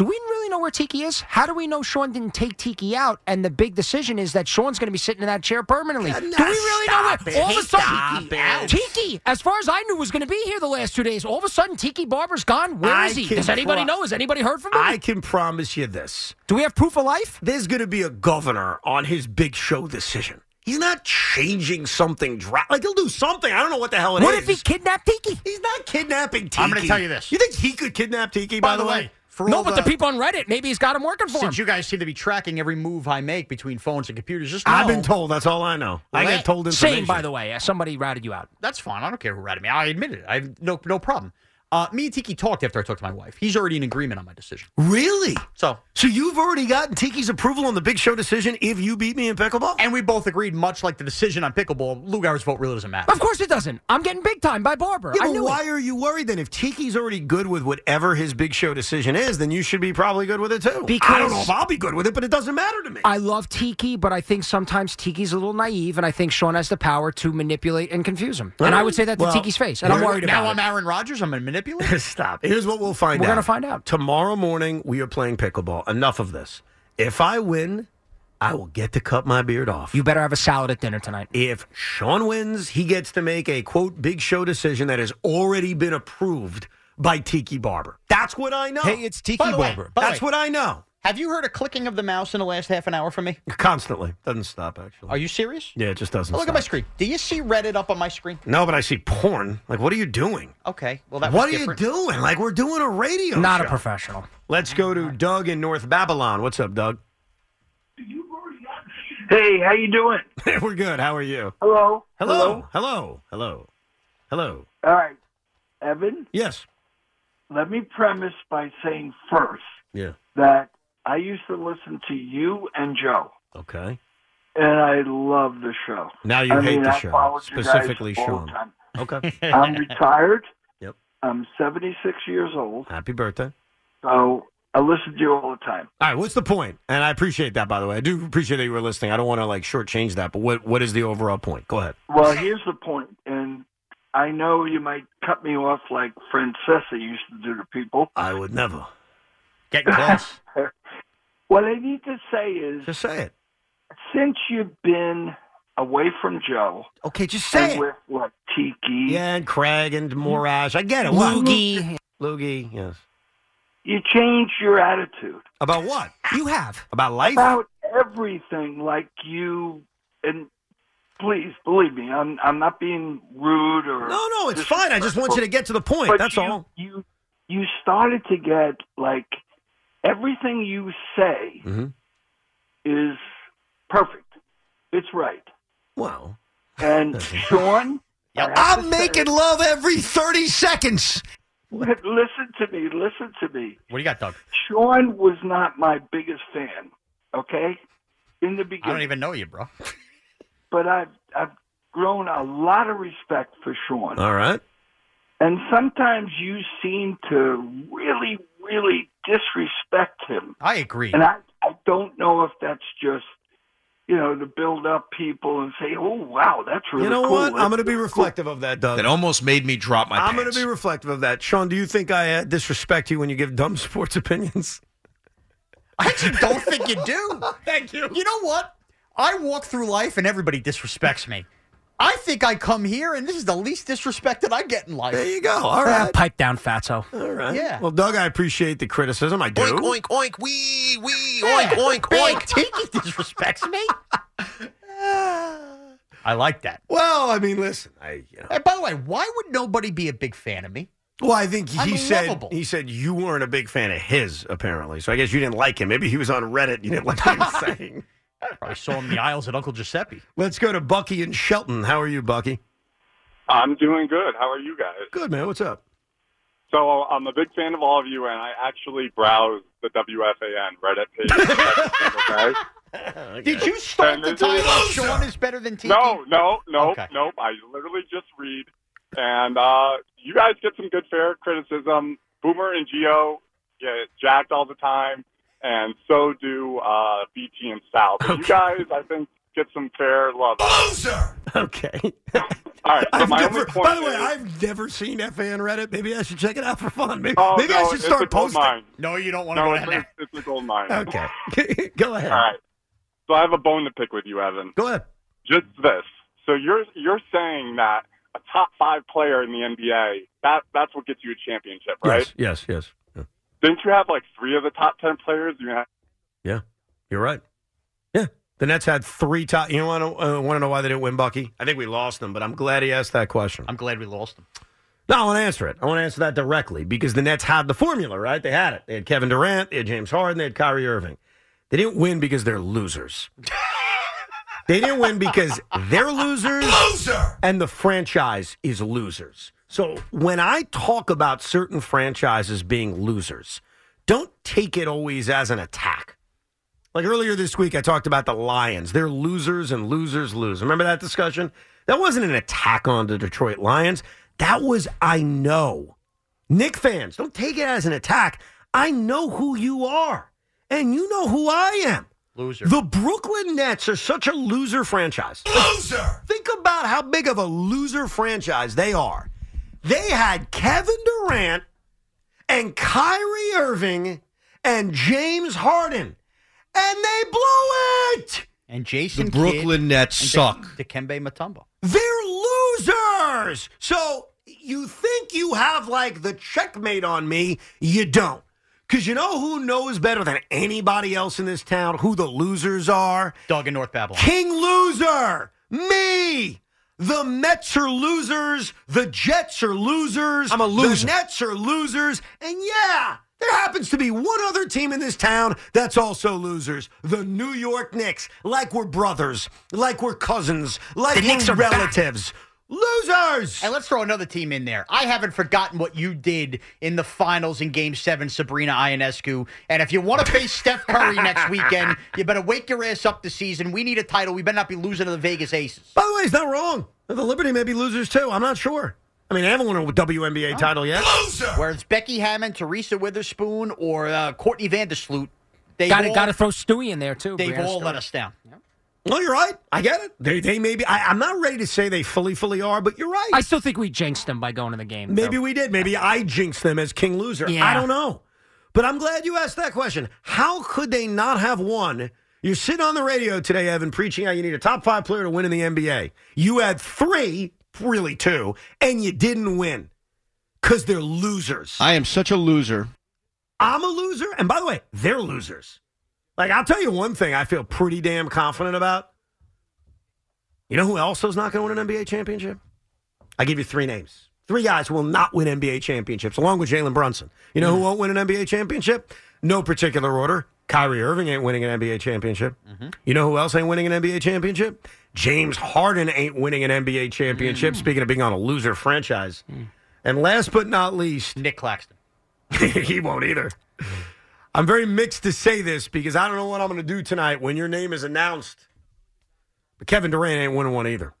Do we really know where Tiki is? How do we know Sean didn't take Tiki out? And the big decision is that Sean's going to be sitting in that chair permanently. do we really know
stop
where?
it.
All of a sudden,
it.
Tiki, as far as I knew, was going to be here the last two days. All of a sudden, Tiki Barber's gone. Where
I
is he? Does anybody
pro-
know? Has anybody heard from him?
I can promise you this.
do we have proof of life?
There's going to be a governor on his big show decision. He's not changing something. Dra- like he'll do something. I don't know what the hell it is.
What if he kidnapped Tiki?
He's not kidnapping Tiki.
I'm gonna tell you this.
You think he could kidnap Tiki? By, the way,
for
No,
all
but the people on Reddit, maybe he's got him working for him.
since you guys seem to be tracking every move I make between phones and computers, just know,
I've been told. That's all I know. I
Let-
get told information.
Same, by the way. Somebody routed you out.
That's fine. I don't care who routed me. I admit it. I have no no problem. Uh, me and Tiki talked after I talked to my wife. He's already in agreement on my decision.
Really?
So,
So you've already gotten Tiki's approval on the big show decision if you beat me in pickleball?
and we both agreed, much like the decision on pickleball, Lugauer's vote really doesn't matter.
Of course it doesn't. I'm getting big time by Barber.
Yeah,
I knew
why
it.
are you worried then? If Tiki's already good with whatever his big show decision is, then you should be probably good with it too. Because I don't
Because-
know if I'll be good with it, but it doesn't matter to me.
I love Tiki, but I think sometimes Tiki's a little naive, and I think Sean has the power to manipulate and confuse him. And I would say that to
Well,
Tiki's face, and I'm
here-
worried
now
about
I'm. Aaron Rodgers. I'm a manipulator.
Stop. Here's what we'll find
We're
out.
gonna find out.
Tomorrow morning, we are playing pickleball. Enough of this. If I win, I will get to cut my beard off.
You better have a salad at dinner tonight.
If Sean wins, he gets to make a quote big show decision that has already been approved by Tiki Barber. That's what I know.
Hey, it's Tiki way- Barber. by
That's
way-
what I know.
Have you heard a clicking of the mouse in the last half an hour from me?
Constantly. Doesn't stop, actually.
Are you serious?
Yeah, it just doesn't oh,
look
stop.
at my screen. Do you see Reddit up on my screen?
No, but I see porn. Like, what are you doing?
Okay. Well, that
what
was
are
different.
you doing? Like, we're doing a radio
Not a professional.
Let's go to Doug in North Babylon. What's up, Doug?
Hey, how you doing?
we're good. How are you?
Hello.
Hello. Hello. Hello. Hello.
All right, Evan.
Yes.
Let me premise by saying first
Yeah.
that I used to listen to you and Joe,
Okay.
and I love the show.
Now you
I
hate
mean,
the
I
show,
followed you guys
specifically
all the
Sean.
time.
Okay.
I'm retired.
Yep.
I'm 76 years old,
Happy birthday.
so I listen to you all the time.
All right, what's the point? And I appreciate that, by the way. I do appreciate that you were listening. I don't want to like shortchange that, but what what is the overall point? Go ahead.
Well, here's the point, and I know you might cut me off like Francesa used to do to people.
I would never.
Get close.
What I need to say is,
just say it.
Since you've been away from Joe,
okay, just say
and
it.
With what Tiki?
Yeah, and Craig and Morash. I get it.
Loogie.
Loogie, yes.
You changed your attitude
About what?
You have.
About life?
about everything. Like you, and please believe me, I'm I'm not being rude or
No, no, it's fine. I just want you to get to the point.
But
That's
you-
all.
You you started to get like everything you say
Mm-hmm.
is perfect. It's right.
Wow.
And Sean, I have
I'm making
say-
love every 30 seconds.
Listen to me. Listen to me.
What do you got, Doug?
Sean was not my biggest fan. Okay, in the beginning.
I don't even know you, bro.
But I've I've grown a lot of respect for Sean.
All right.
And sometimes you seem to really, really disrespect him.
I agree.
And I, I don't know if that's just, you know, to build up people and say, oh, wow, that's really
You know
cool.
what?
That's
I'm going to be
really
reflective of that, Doug.
That almost made me drop my
I'm going to be reflective of that. Sean, do you think I uh, disrespect you when you give dumb sports opinions?
I actually don't think you do. Thank you. You know what? I walk through life and everybody disrespects me. I think I come here and this is the least disrespect that I get in life.
There you go. All ah, right.
Pipe down, fatso.
All right.
Yeah.
Well, Doug, I appreciate the criticism. I do.
Oink, oink, oink, wee, wee,
Yeah.
oink, oink,
Big
oink.
Tiki disrespects me. I like that.
Well, I mean, listen, I you know.
Hey, by the way, why would nobody be a big fan of me?
Well, I think he
I'm
said
lovable.
he said you weren't a big fan of his apparently. So I guess you didn't like him. Maybe he was on Reddit. You didn't like what he was saying.
Probably saw him in the aisles at Uncle Giuseppe.
Let's go to Bucky and Shelton. How are you, Bucky?
I'm doing good. How are you guys?
Good, man. What's up?
So I'm a big fan of all of you, and I actually browse the WFAN Reddit page every single day.
Did you start
And
the
it is-
title Sean is better than Tiki?
No, no, no,
Okay.
nope. I literally just read, and uh, you guys get some good fair criticism. Boomer and Geo get jacked all the time, and so do uh, BT and Sal. But you guys, I think, get some fair love. Loser.
Okay.
All right. So my
never,
only
by the way,
is,
I've never seen FAN Reddit. Maybe I should check it out for fun. Maybe,
Oh,
maybe
no,
I should start posting.
mine.
No, you don't want
no,
to go
it's,
down there.
it's, it's a gold mine.
Okay. go ahead.
All right. So I have a bone to pick with you, Evan.
Go ahead.
Just this. So you're you're saying that a top five player in the NBA that that's what gets you a championship, right?
Yes, yes, yes. Yeah.
Didn't you have like three of the top ten players? You have
Yeah, you're right. Yeah, the Nets had three top. You know, want to uh, want to know why they didn't win, Bucky? I think we lost them, but I'm glad he asked that question.
I'm glad we lost them.
No, I want to answer it. I want to answer that directly because the Nets had the formula, right? They had it. They had Kevin Durant, they had James Harden, they had Kyrie Irving. They didn't win because they're losers. they didn't win because they're losers. Loser! And the franchise is losers. So when I talk about certain franchises being losers, don't take it always as an attack. Like earlier this week, I talked about the Lions. They're losers and losers lose. Remember that discussion? That wasn't an attack on the Detroit Lions. That was, I know. Knick fans, don't take it as an attack. I know who you are, and you know who I am.
Loser.
The Brooklyn Nets are such a loser franchise. Loser. Think about how big of a loser franchise they are. They had Kevin Durant and Kyrie Irving and James Harden. and they blew it.
And Jason
The Brooklyn
Kidd
Nets
and
suck.
Dikembe Mutombo.
They're losers. So you think you have like the checkmate on me? You don't. Because you know who knows better than anybody else in this town who the losers are?
Doug in North Babylon.
King loser. Me. The Mets are losers. The Jets are losers.
I'm a loser.
The Nets are losers. And yeah, there happens to be one other team in this town that's also losers. The New York Knicks. Like we're brothers. Like we're cousins. Like
The Knicks
we're
are back.
Relatives. Losers.
And let's throw another team in there. I haven't forgotten what you did in the finals in Game Seven, Sabrina Ionescu. And if you want to face Steph Curry next weekend, you better wake your ass up this season. We need a title. We better not be losing to the Vegas Aces.
By the way, he's not wrong. The Liberty may be losers too. I'm not sure. I mean, they haven't won a WNBA title yet.
Whether it's Becky Hammon, Teresa Weatherspoon, or uh, Courtney Vandersloot, they
Got to
all,
got to throw Stewie in there too.
they've
Breanna
all
Stewie.
let us down.
No, you're right. I get it. They, they may be. I, I'm not ready to say they fully, fully are, but you're right.
I still think we jinxed them by going to the game.
Maybe
though.
we did. Maybe I jinxed them as king loser.
Yeah.
I don't know. But I'm glad you asked that question. How could they not have won? You're sitting on the radio today, Evan, preaching how you need a top five player to win in the NBA. You had three, really two, and you didn't win because they're losers.
I am such a loser.
I'm a loser. And by the way, they're losers. Like, I'll tell you one thing I feel pretty damn confident about. You know who else is not going to win an NBA championship? I give you three names. Three guys who will not win NBA championships, along with Jalen Brunson. You know who mm. won't win an NBA championship? No particular order. Kyrie Irving ain't winning an NBA championship. Mm-hmm. You know who else ain't winning an NBA championship? James Harden ain't winning an NBA championship. Mm. Speaking of being on a loser franchise. Mm. And last but not least,
Nic Claxton.
he won't either. I'm very mixed to say this because I don't know what I'm going to do tonight when your name is announced. But Kevin Durant ain't winning one either.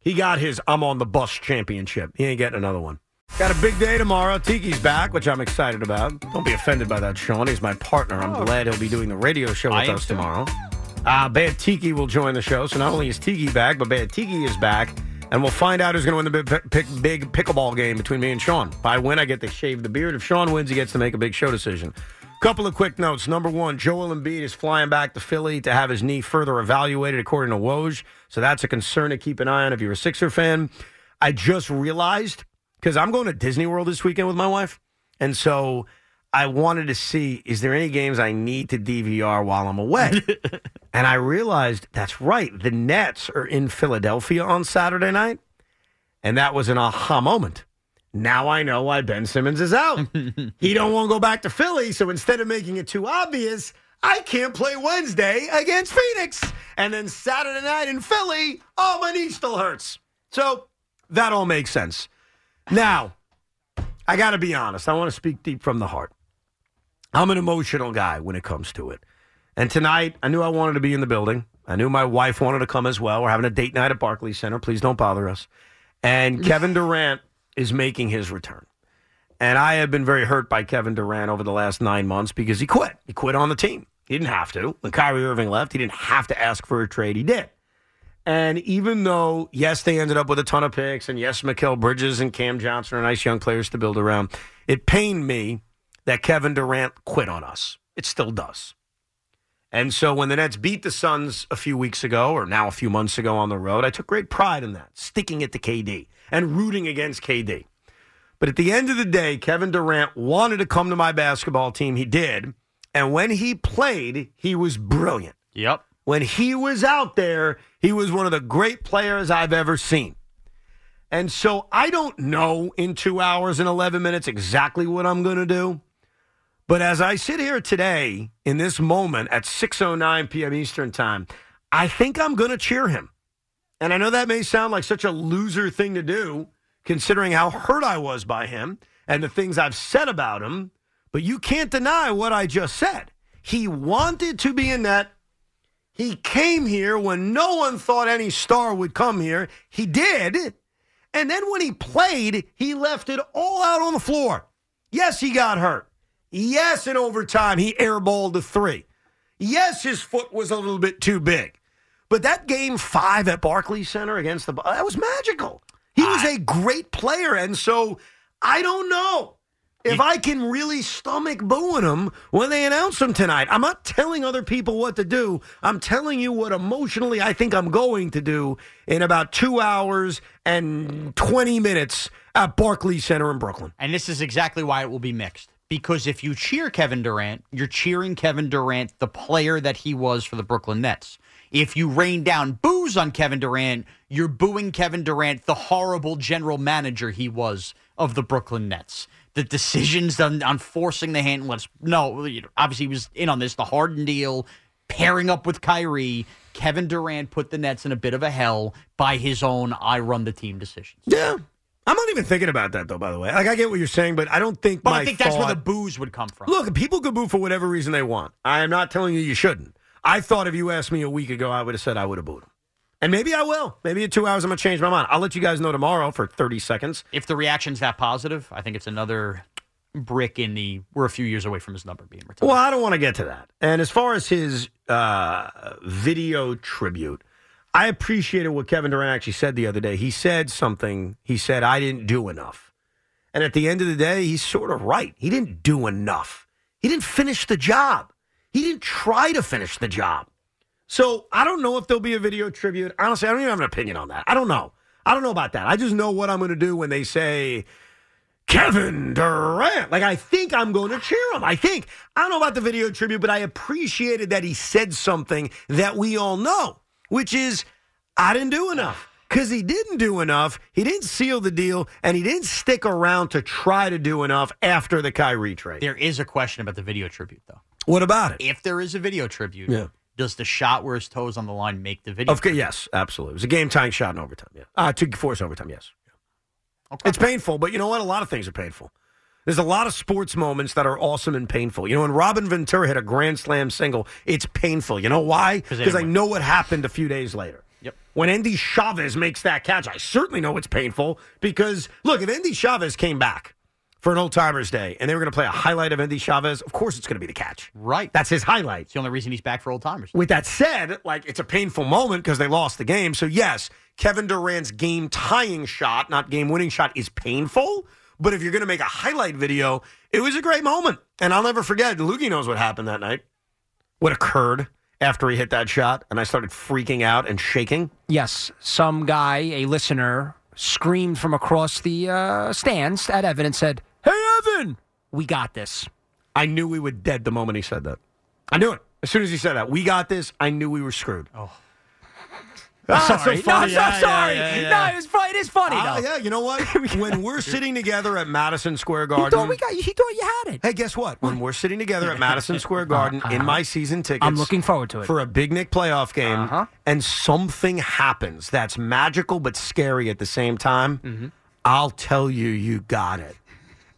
He got his I'm on the bus championship. He ain't getting another one. Got a big day tomorrow. Tiki's back, which I'm excited about. Don't be offended by that, Sean. He's my partner. I'm glad he'll be doing the radio show with
I
us tomorrow. Uh, Bad Tiki will join the show. So not only is Tiki back, but Bad Tiki is back. And we'll find out who's going to win the big, pick, big pickleball game between me and Sean. If I win, I get to shave the beard. If Sean wins, he gets to make a big show decision. Couple of quick notes. Number one, Joel Embiid is flying back to Philly to have his knee further evaluated, according to Woj. So that's a concern to keep an eye on if you're a Sixer fan. I just realized because I'm going to Disney World this weekend with my wife, and so I wanted to see is there any games I need to DVR while I'm away. and I realized that's right. The Nets are in Philadelphia on Saturday night, and that was an aha moment. Now I know why Ben Simmons is out. he don't want to go back to Philly, so instead of making it too obvious, I can't play Wednesday against Phoenix. And then Saturday night in Philly, oh, my knee still hurts. So that all makes sense. Now, I got to be honest. I want to speak deep from the heart. I'm an emotional guy when it comes to it. And tonight, I knew I wanted to be in the building. I knew my wife wanted to come as well. We're having a date night at Barclays Center. Please don't bother us. And Kevin Durant is making his return. And I have been very hurt by Kevin Durant over the last nine months because he quit. He quit on the team. He didn't have to. When Kyrie Irving left, he didn't have to ask for a trade. He did. And even though, yes, they ended up with a ton of picks, and yes, Mikal Bridges and Cam Johnson are nice young players to build around, it pained me that Kevin Durant quit on us. It still does. And so when the Nets beat the Suns a few weeks ago, or now a few months ago on the road, I took great pride in that, sticking it to KD and rooting against KD. But at the end of the day, Kevin Durant wanted to come to my basketball team. He did. And when he played, he was brilliant.
Yep.
When he was out there, he was one of the great players I've ever seen. And so I don't know in two hours and 11 minutes exactly what I'm going to do. But as I sit here today in this moment at 6:09 p.m. Eastern Time, I think I'm going to cheer him. And I know that may sound like such a loser thing to do considering how hurt I was by him and the things I've said about him, but you can't deny what I just said. He wanted to be in net. He came here when no one thought any star would come here. He did. And then when he played, he left it all out on the floor. Yes, he got hurt. Yes, in overtime, he airballed the three. Yes, his foot was a little bit too big. But that game five at Barclays Center against the that was magical. He was a great player, and so I don't know if I can really stomach booing him when they announce him tonight. I'm not telling other people what to do. I'm telling you what emotionally I think I'm going to do in about two hours and 20 minutes at Barclays Center in Brooklyn.
And this is exactly why it will be mixed. Because if you cheer Kevin Durant, you're cheering Kevin Durant, the player that he was for the Brooklyn Nets. If you rain down boos on Kevin Durant, you're booing Kevin Durant, the horrible general manager he was of the Brooklyn Nets. The decisions on, on forcing the hand, let's no, obviously he was in on this, the Harden deal, pairing up with Kyrie. Kevin Durant put the Nets in a bit of a hell by his own I run the team decisions.
Yeah. I'm not even thinking about that though. By the way, like I get what you're saying, but I don't think.
But I think that's where the
thought-
boos would come from.
Look, people could boo for whatever reason they want. I am not telling you you shouldn't. I thought if you asked me a week ago, I would have said I would have booed him. And maybe I will. Maybe in two hours I'm gonna change my mind. I'll let you guys know tomorrow for 30 seconds.
If the reaction's that positive, I think it's another brick in the. We're a few years away from his number being retired.
Well, I don't want to get to that. And as far as his uh, video tribute, I appreciated what Kevin Durant actually said the other day. He said something. He said, I didn't do enough. And at the end of the day, he's sort of right. He didn't do enough. He didn't finish the job. He didn't try to finish the job. So I don't know if there'll be a video tribute. Honestly, I don't even have an opinion on that. I don't know. I don't know about that. I just know what I'm going to do when they say Kevin Durant. Like, I think I'm going to cheer him. I think. I don't know about the video tribute, but I appreciated that he said something that we all know, which is, I didn't do enough. Because he didn't do enough. He didn't seal the deal, and he didn't stick around to try to do enough after the Kyrie trade.
There is a question about the video tribute, though.
What about it?
If there is a video tribute,
Yeah.
does the shot where his toes on the line make the video?
Of course, yes, absolutely. It was a game tying shot in overtime. Yeah, uh, to force overtime. Yes, it's painful, but you know what? A lot of things are painful. There's a lot of sports moments that are awesome and painful. You know, when Robin Ventura hit a grand slam single, it's painful. You know why? Because I know what happened a few days later.
Yep.
When Endy Chavez makes that catch, I certainly know it's painful because look, if Endy Chavez came back for an old timers day and they were going to play a highlight of Endy Chavez, of course it's going to be the catch.
Right.
That's his highlight.
It's the only reason he's back for old timers.
With that said, like it's a painful moment because they lost the game. So yes, Kevin Durant's game tying shot, not game winning shot, is painful. But if you're going to make a highlight video, it was a great moment, and I'll never forget. Loogie knows what happened that night. What occurred after he hit that shot, and I started freaking out and shaking.
Yes, some guy, a listener, screamed from across the uh, stands at Evan and said, "Hey, Evan, we got this."
I knew we were dead the moment he said that. I knew it as soon as he said that. We got this. I knew we were screwed.
Oh.
Ah,
sorry.
so funny.
No, I'm
Yeah,
sorry.
yeah, yeah.
No, it was funny. It is funny though.
yeah, you know what? when we're sitting together at Madison Square
He
Garden,
thought we got. He thought you had it.
Hey, guess what? When we're sitting together at Madison Square Garden in my season tickets,
I'm looking forward to it.
for a Big Knick playoff game,
Uh-huh.
and something happens that's magical but scary at the same time.
Mm-hmm.
I'll tell you, you got it.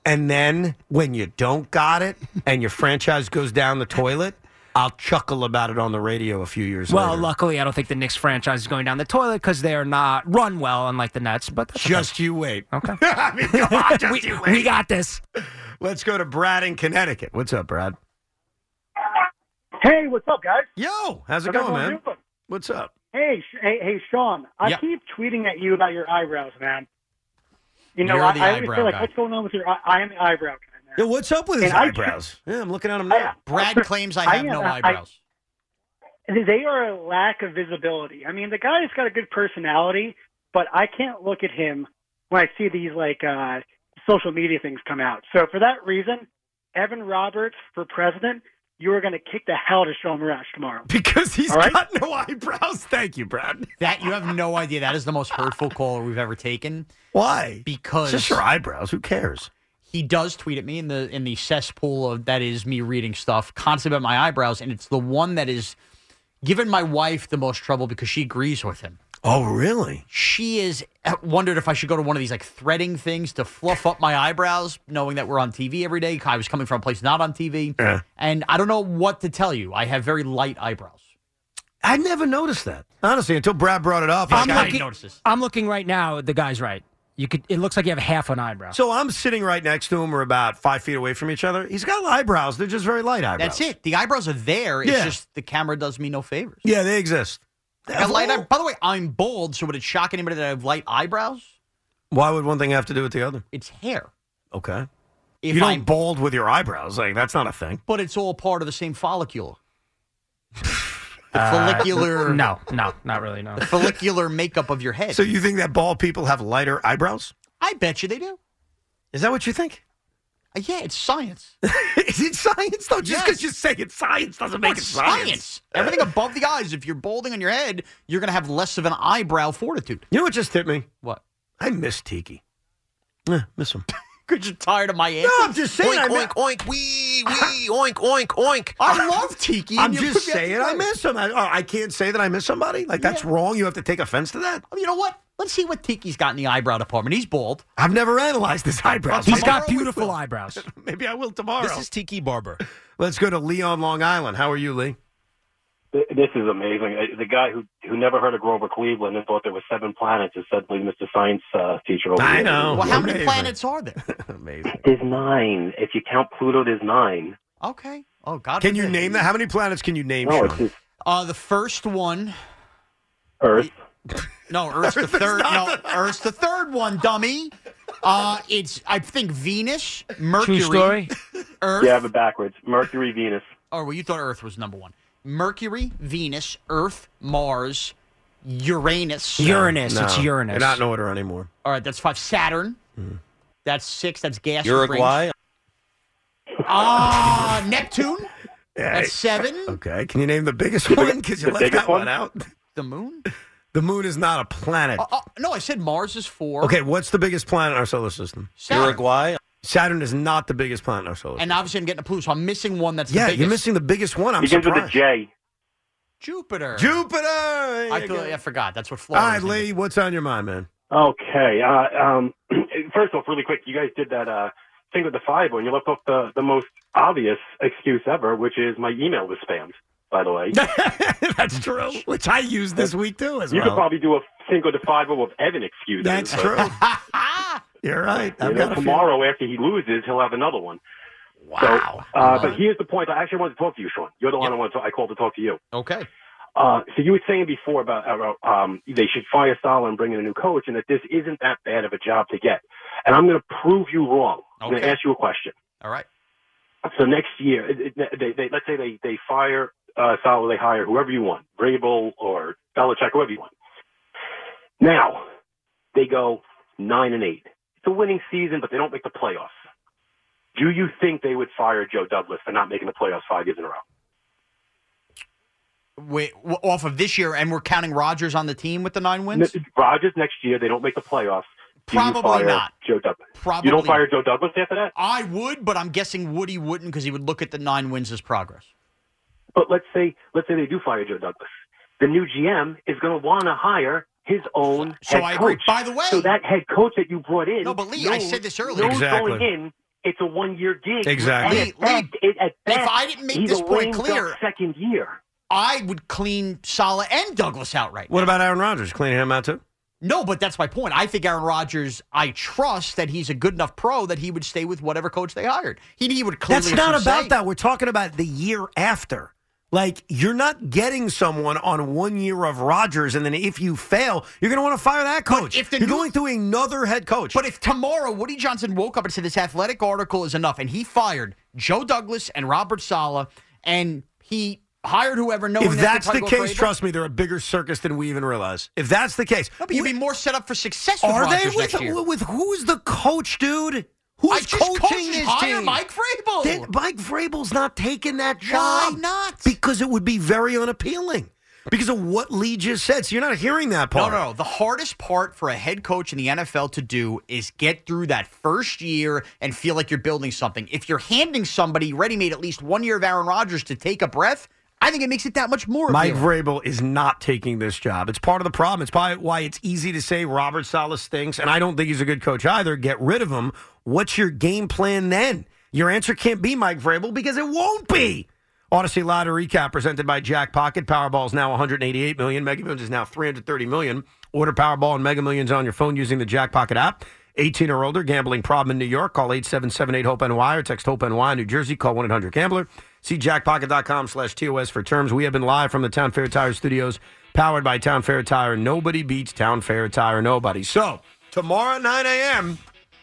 And then when you don't got it, and your franchise goes down the toilet, I'll chuckle about it on the radio a few years
Well,
later.
Well, luckily, I don't think the Knicks franchise is going down the toilet because they're not run well, unlike the Nets. But that's okay.
Just you wait.
Okay.
I mean, come on, just
we,
you wait.
we got this.
Let's go to Brad in Connecticut. What's up, Brad?
Hey, what's up, guys?
Yo, how's it
How's
going, man?
doing?
What's up?
Hey, sh- hey, hey, Sean. I
Yeah.
keep tweeting at you about your eyebrows, man. You know,
You're
I,
the
I always
eyebrow
say like,
guy.
what's going on with your? eye- I am the eyebrow guy.
Yeah, what's up with his
And I-
eyebrows? yeah, I'm looking at him now.
Brad claims I have
I,
no
I-
eyebrows.
They are a lack of visibility. I mean, the guy's got a good personality, but I can't look at him when I see these like uh social media things come out. So for that reason, Evan Roberts for president, you are going to kick the hell out of Sean Rush tomorrow.
Because he's
All right?
got no eyebrows. Thank you, Brad.
That you have no idea. That is the most hurtful call we've ever taken.
Why?
Because
It's just your eyebrows. Who cares?
he does tweet at me in the in the cesspool of that is me reading stuff constantly about my eyebrows, and it's the one that is given my wife the most trouble because she agrees with him.
Oh, really?
She is uh, wondered if I should go to one of these like threading things to fluff up my eyebrows, knowing that we're on TV every day. I was coming from a place not on TV,
Yeah.
and I don't know what to tell you. I have very light eyebrows.
I never noticed that. Honestly, until Brad brought it up.
I'm
I-
looking, I'm looking right now. The guy's right. You could. It looks like you have half an eyebrow.
So I'm sitting right next to him. We're about five feet away from each other. He's got eyebrows. They're just very light eyebrows.
That's it. The eyebrows are there. It's
Yeah.
just the camera does me no favors.
Yeah, they exist.
I have light eye- By the way, I'm bald, so would it shock anybody that I have light eyebrows?
Why would one thing have to do with the other?
It's hair.
Okay.
If
you don't
I'm-
bald with your eyebrows. Like that's not a thing.
But it's all part of the same follicle. The
Uh,
follicular.
no, no, not really. No.
The follicular makeup of your head.
So you think that bald people have lighter eyebrows?
I bet you they do.
Is that what you think?
Uh, yeah, it's science.
Is it science though? Just because you say it's science doesn't make
Well,
it
it's
science.
Everything above the eyes. If you're balding on your head, you're going to have less of an eyebrow fortitude.
You know what just hit me?
What?
I miss Tiki. Yeah, miss him.
Because you're tired of my answer.
No, I'm just saying.
Oink,
I
oink, oink, wee, wee, oink, oink, oink.
I love Tiki.
I'm just
put me on
saying I miss him. I, oh, I can't say that I miss somebody. Like that's wrong. You have to take offense to that.
Oh, You know what? Let's see what Tiki's got in the eyebrow department. He's bald.
I've never analyzed his eyebrows.
He's
Maybe
got beautiful eyebrows.
Maybe I will tomorrow.
This is Tiki Barber.
Let's go to Lee on Long Island. How are you, Lee?
This is amazing. The guy who who never heard of Grover Cleveland and thought there were seven planets is suddenly Mr. Science uh, teacher. Over
I
here.
know.
Well, how many planets are there?
Amazing.
There's nine. If you count Pluto, there's nine.
Okay. Oh God.
Can you name that? How many planets can you name?
No, just
Uh, the first one.
Earth.
No, Earth's the
Earth is
third.
not
No, Earth's the third one, dummy. Uh, it's I think Venus, Mercury,
True story.
Earth.
You have it backwards. Mercury, Venus.
Oh, well, you thought Earth was number one. Mercury, Venus, Earth, Mars, Uranus.
Uranus.
No,
It's Uranus.
You're not in order anymore.
All right, that's five. Saturn.
Hmm.
That's six. That's gas.
Uruguay.
Ah, Neptune.
Yeah,
That's seven.
Okay. Can you name the biggest one? Because you
the
left that one
one?
out.
The moon.
The moon is not a planet.
Uh, uh, no, I said Mars is four.
Okay, what's the biggest planet in our solar system?
Saturn.
Uruguay.
Saturn is not the biggest planet in our solar system.
And obviously, I'm getting a Pluto, so I'm missing one that's the
Yeah,
biggest.
you're missing the biggest one. I'm
Begins with a
surprised.
J.
Jupiter.
Jupiter.
I,
you
thought. I forgot. That's what
All
Florida.
right, Lee, what's on your mind, man?
Okay. Uh, um, first off, really quick, you guys did that uh, thing with the five and you left off the, the most obvious excuse ever, which is my email was spammed. By the way,
That's true. Which I used this week too, as
you
well.
could probably do a Cinco de Five with Evan excuses.
That's
but,
true. You're right.
You know,
got few.
tomorrow after he loses, he'll have another one.
Wow.
So, uh, but here's the point. I actually wanted to talk to you, Sean. You're the one I wanted to, I called to talk to you.
Okay.
Uh, so you were saying before about, about um, they should fire Saleh and bring in a new coach, and that this isn't that bad of a job to get. And I'm going to prove you wrong. I'm going to ask you a question.
All right.
So next year, it, it, they, they, let's say they, they fire uh, they hire whoever you want, Vrabel or Belichick, whoever you want. Now they go nine and eight. It's a winning season, but they don't make the playoffs. Do you think they would fire Joe Douglas for not making the playoffs five years in a row?
Wait, off of this year, and we're counting Rodgers on the team with the nine wins.
Rodgers next year, they don't make the playoffs. Do
Probably not.
Joe Douglas.
Probably
you don't fire. Joe Douglas after that.
I would, but I'm guessing Woody wouldn't because he would look at the nine wins as progress.
But let's say let's say they do fire Joe Douglas. The new GM is going to want to hire his own
So
head
I agree.
coach.
By the way-
so that head coach that you brought in,
No, but Lee, I said this earlier.
knows
Exactly.
going in, it's a one-year gig.
Exactly.
And at
Lee, Lee,
best- it- at
if I didn't make this point clear-
second year.
I would clean Saleh and Douglas out right
What
now.
about Aaron Rodgers? Cleaning him out too?
No, but that's my point. I think Aaron Rodgers. I trust that he's a good enough pro that he would stay with whatever coach they hired. He, he would clearly.
That's not about
say.
that. We're talking about the year after. Like you're not getting someone on one year of Rodgers, and then if you fail, you're going to want to fire that coach.
if
you're
new-
going through another head coach.
But if tomorrow Woody Johnson woke up and said this athletic article is enough, and he fired Joe Douglas and Robert Saleh, and he hired whoever, knowing
if
that
that's the case, trust me, they're a bigger circus than we even realize. If that's the case,
No, but you'd be more set up for success with
are they with,
next year.
with who's the coach, dude? Who's
I just
coaching this
hire
team?
Mike Vrabel.
Then Mike Vrabel's not taking that job.
Why not?
Because it would be very unappealing. Because of what Lee just said. So you're not hearing that part.
no, no. The hardest part for a head coach in the NFL to do is get through that first year and feel like you're building something. If you're handing somebody ready made at least one year of Aaron Rodgers to take a breath, I think it makes it that much more.
Mike
appealing.
Vrabel is not taking this job. It's part of the problem. It's probably why it's easy to say Robert Saleh stinks, and I don't think he's a good coach either. Get rid of him. What's your game plan then? Your answer can't be Mike Vrabel because it won't be. Audacy Lottery Recap presented by Jack Pocket. Powerball is now 188 million. Mega Millions is now 330 million. Order Powerball and Mega Millions on your phone using the Jack Pocket app. 18 or older, gambling problem in New York. Call 8778 HOPE NY or text HOPE NY New Jersey. Call 1 800 Gambler. See jackpocket.com slash TOS for terms. We have been live from the Town Fair Tire studios, powered by Town Fair Tire. Nobody beats Town Fair Tire. Nobody. So, tomorrow at 9 a.m.,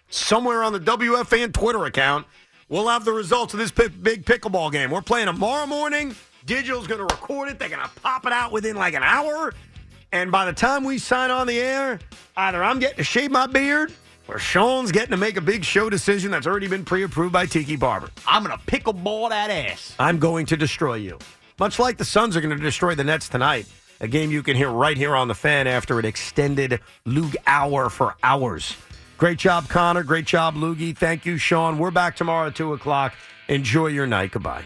somewhere on the WFAN Twitter account, we'll have the results of this big pickleball game. We're playing tomorrow morning. Digital's going to record it. They're going to pop it out within like an hour. And by the time we sign on the air, either I'm getting to shave my beard or Sean's getting to make a big show decision that's already been pre approved by Tiki Barber.
I'm going to pickleball that ass.
I'm going to destroy you. Much like the Suns are going to destroy the Nets tonight. A game you can hear right here on the fan after an extended Lug hour for hours. Great job, Connor. Great job, Loogie. Thank you, Sean. We're back tomorrow at 2 o'clock. Enjoy your night. Goodbye.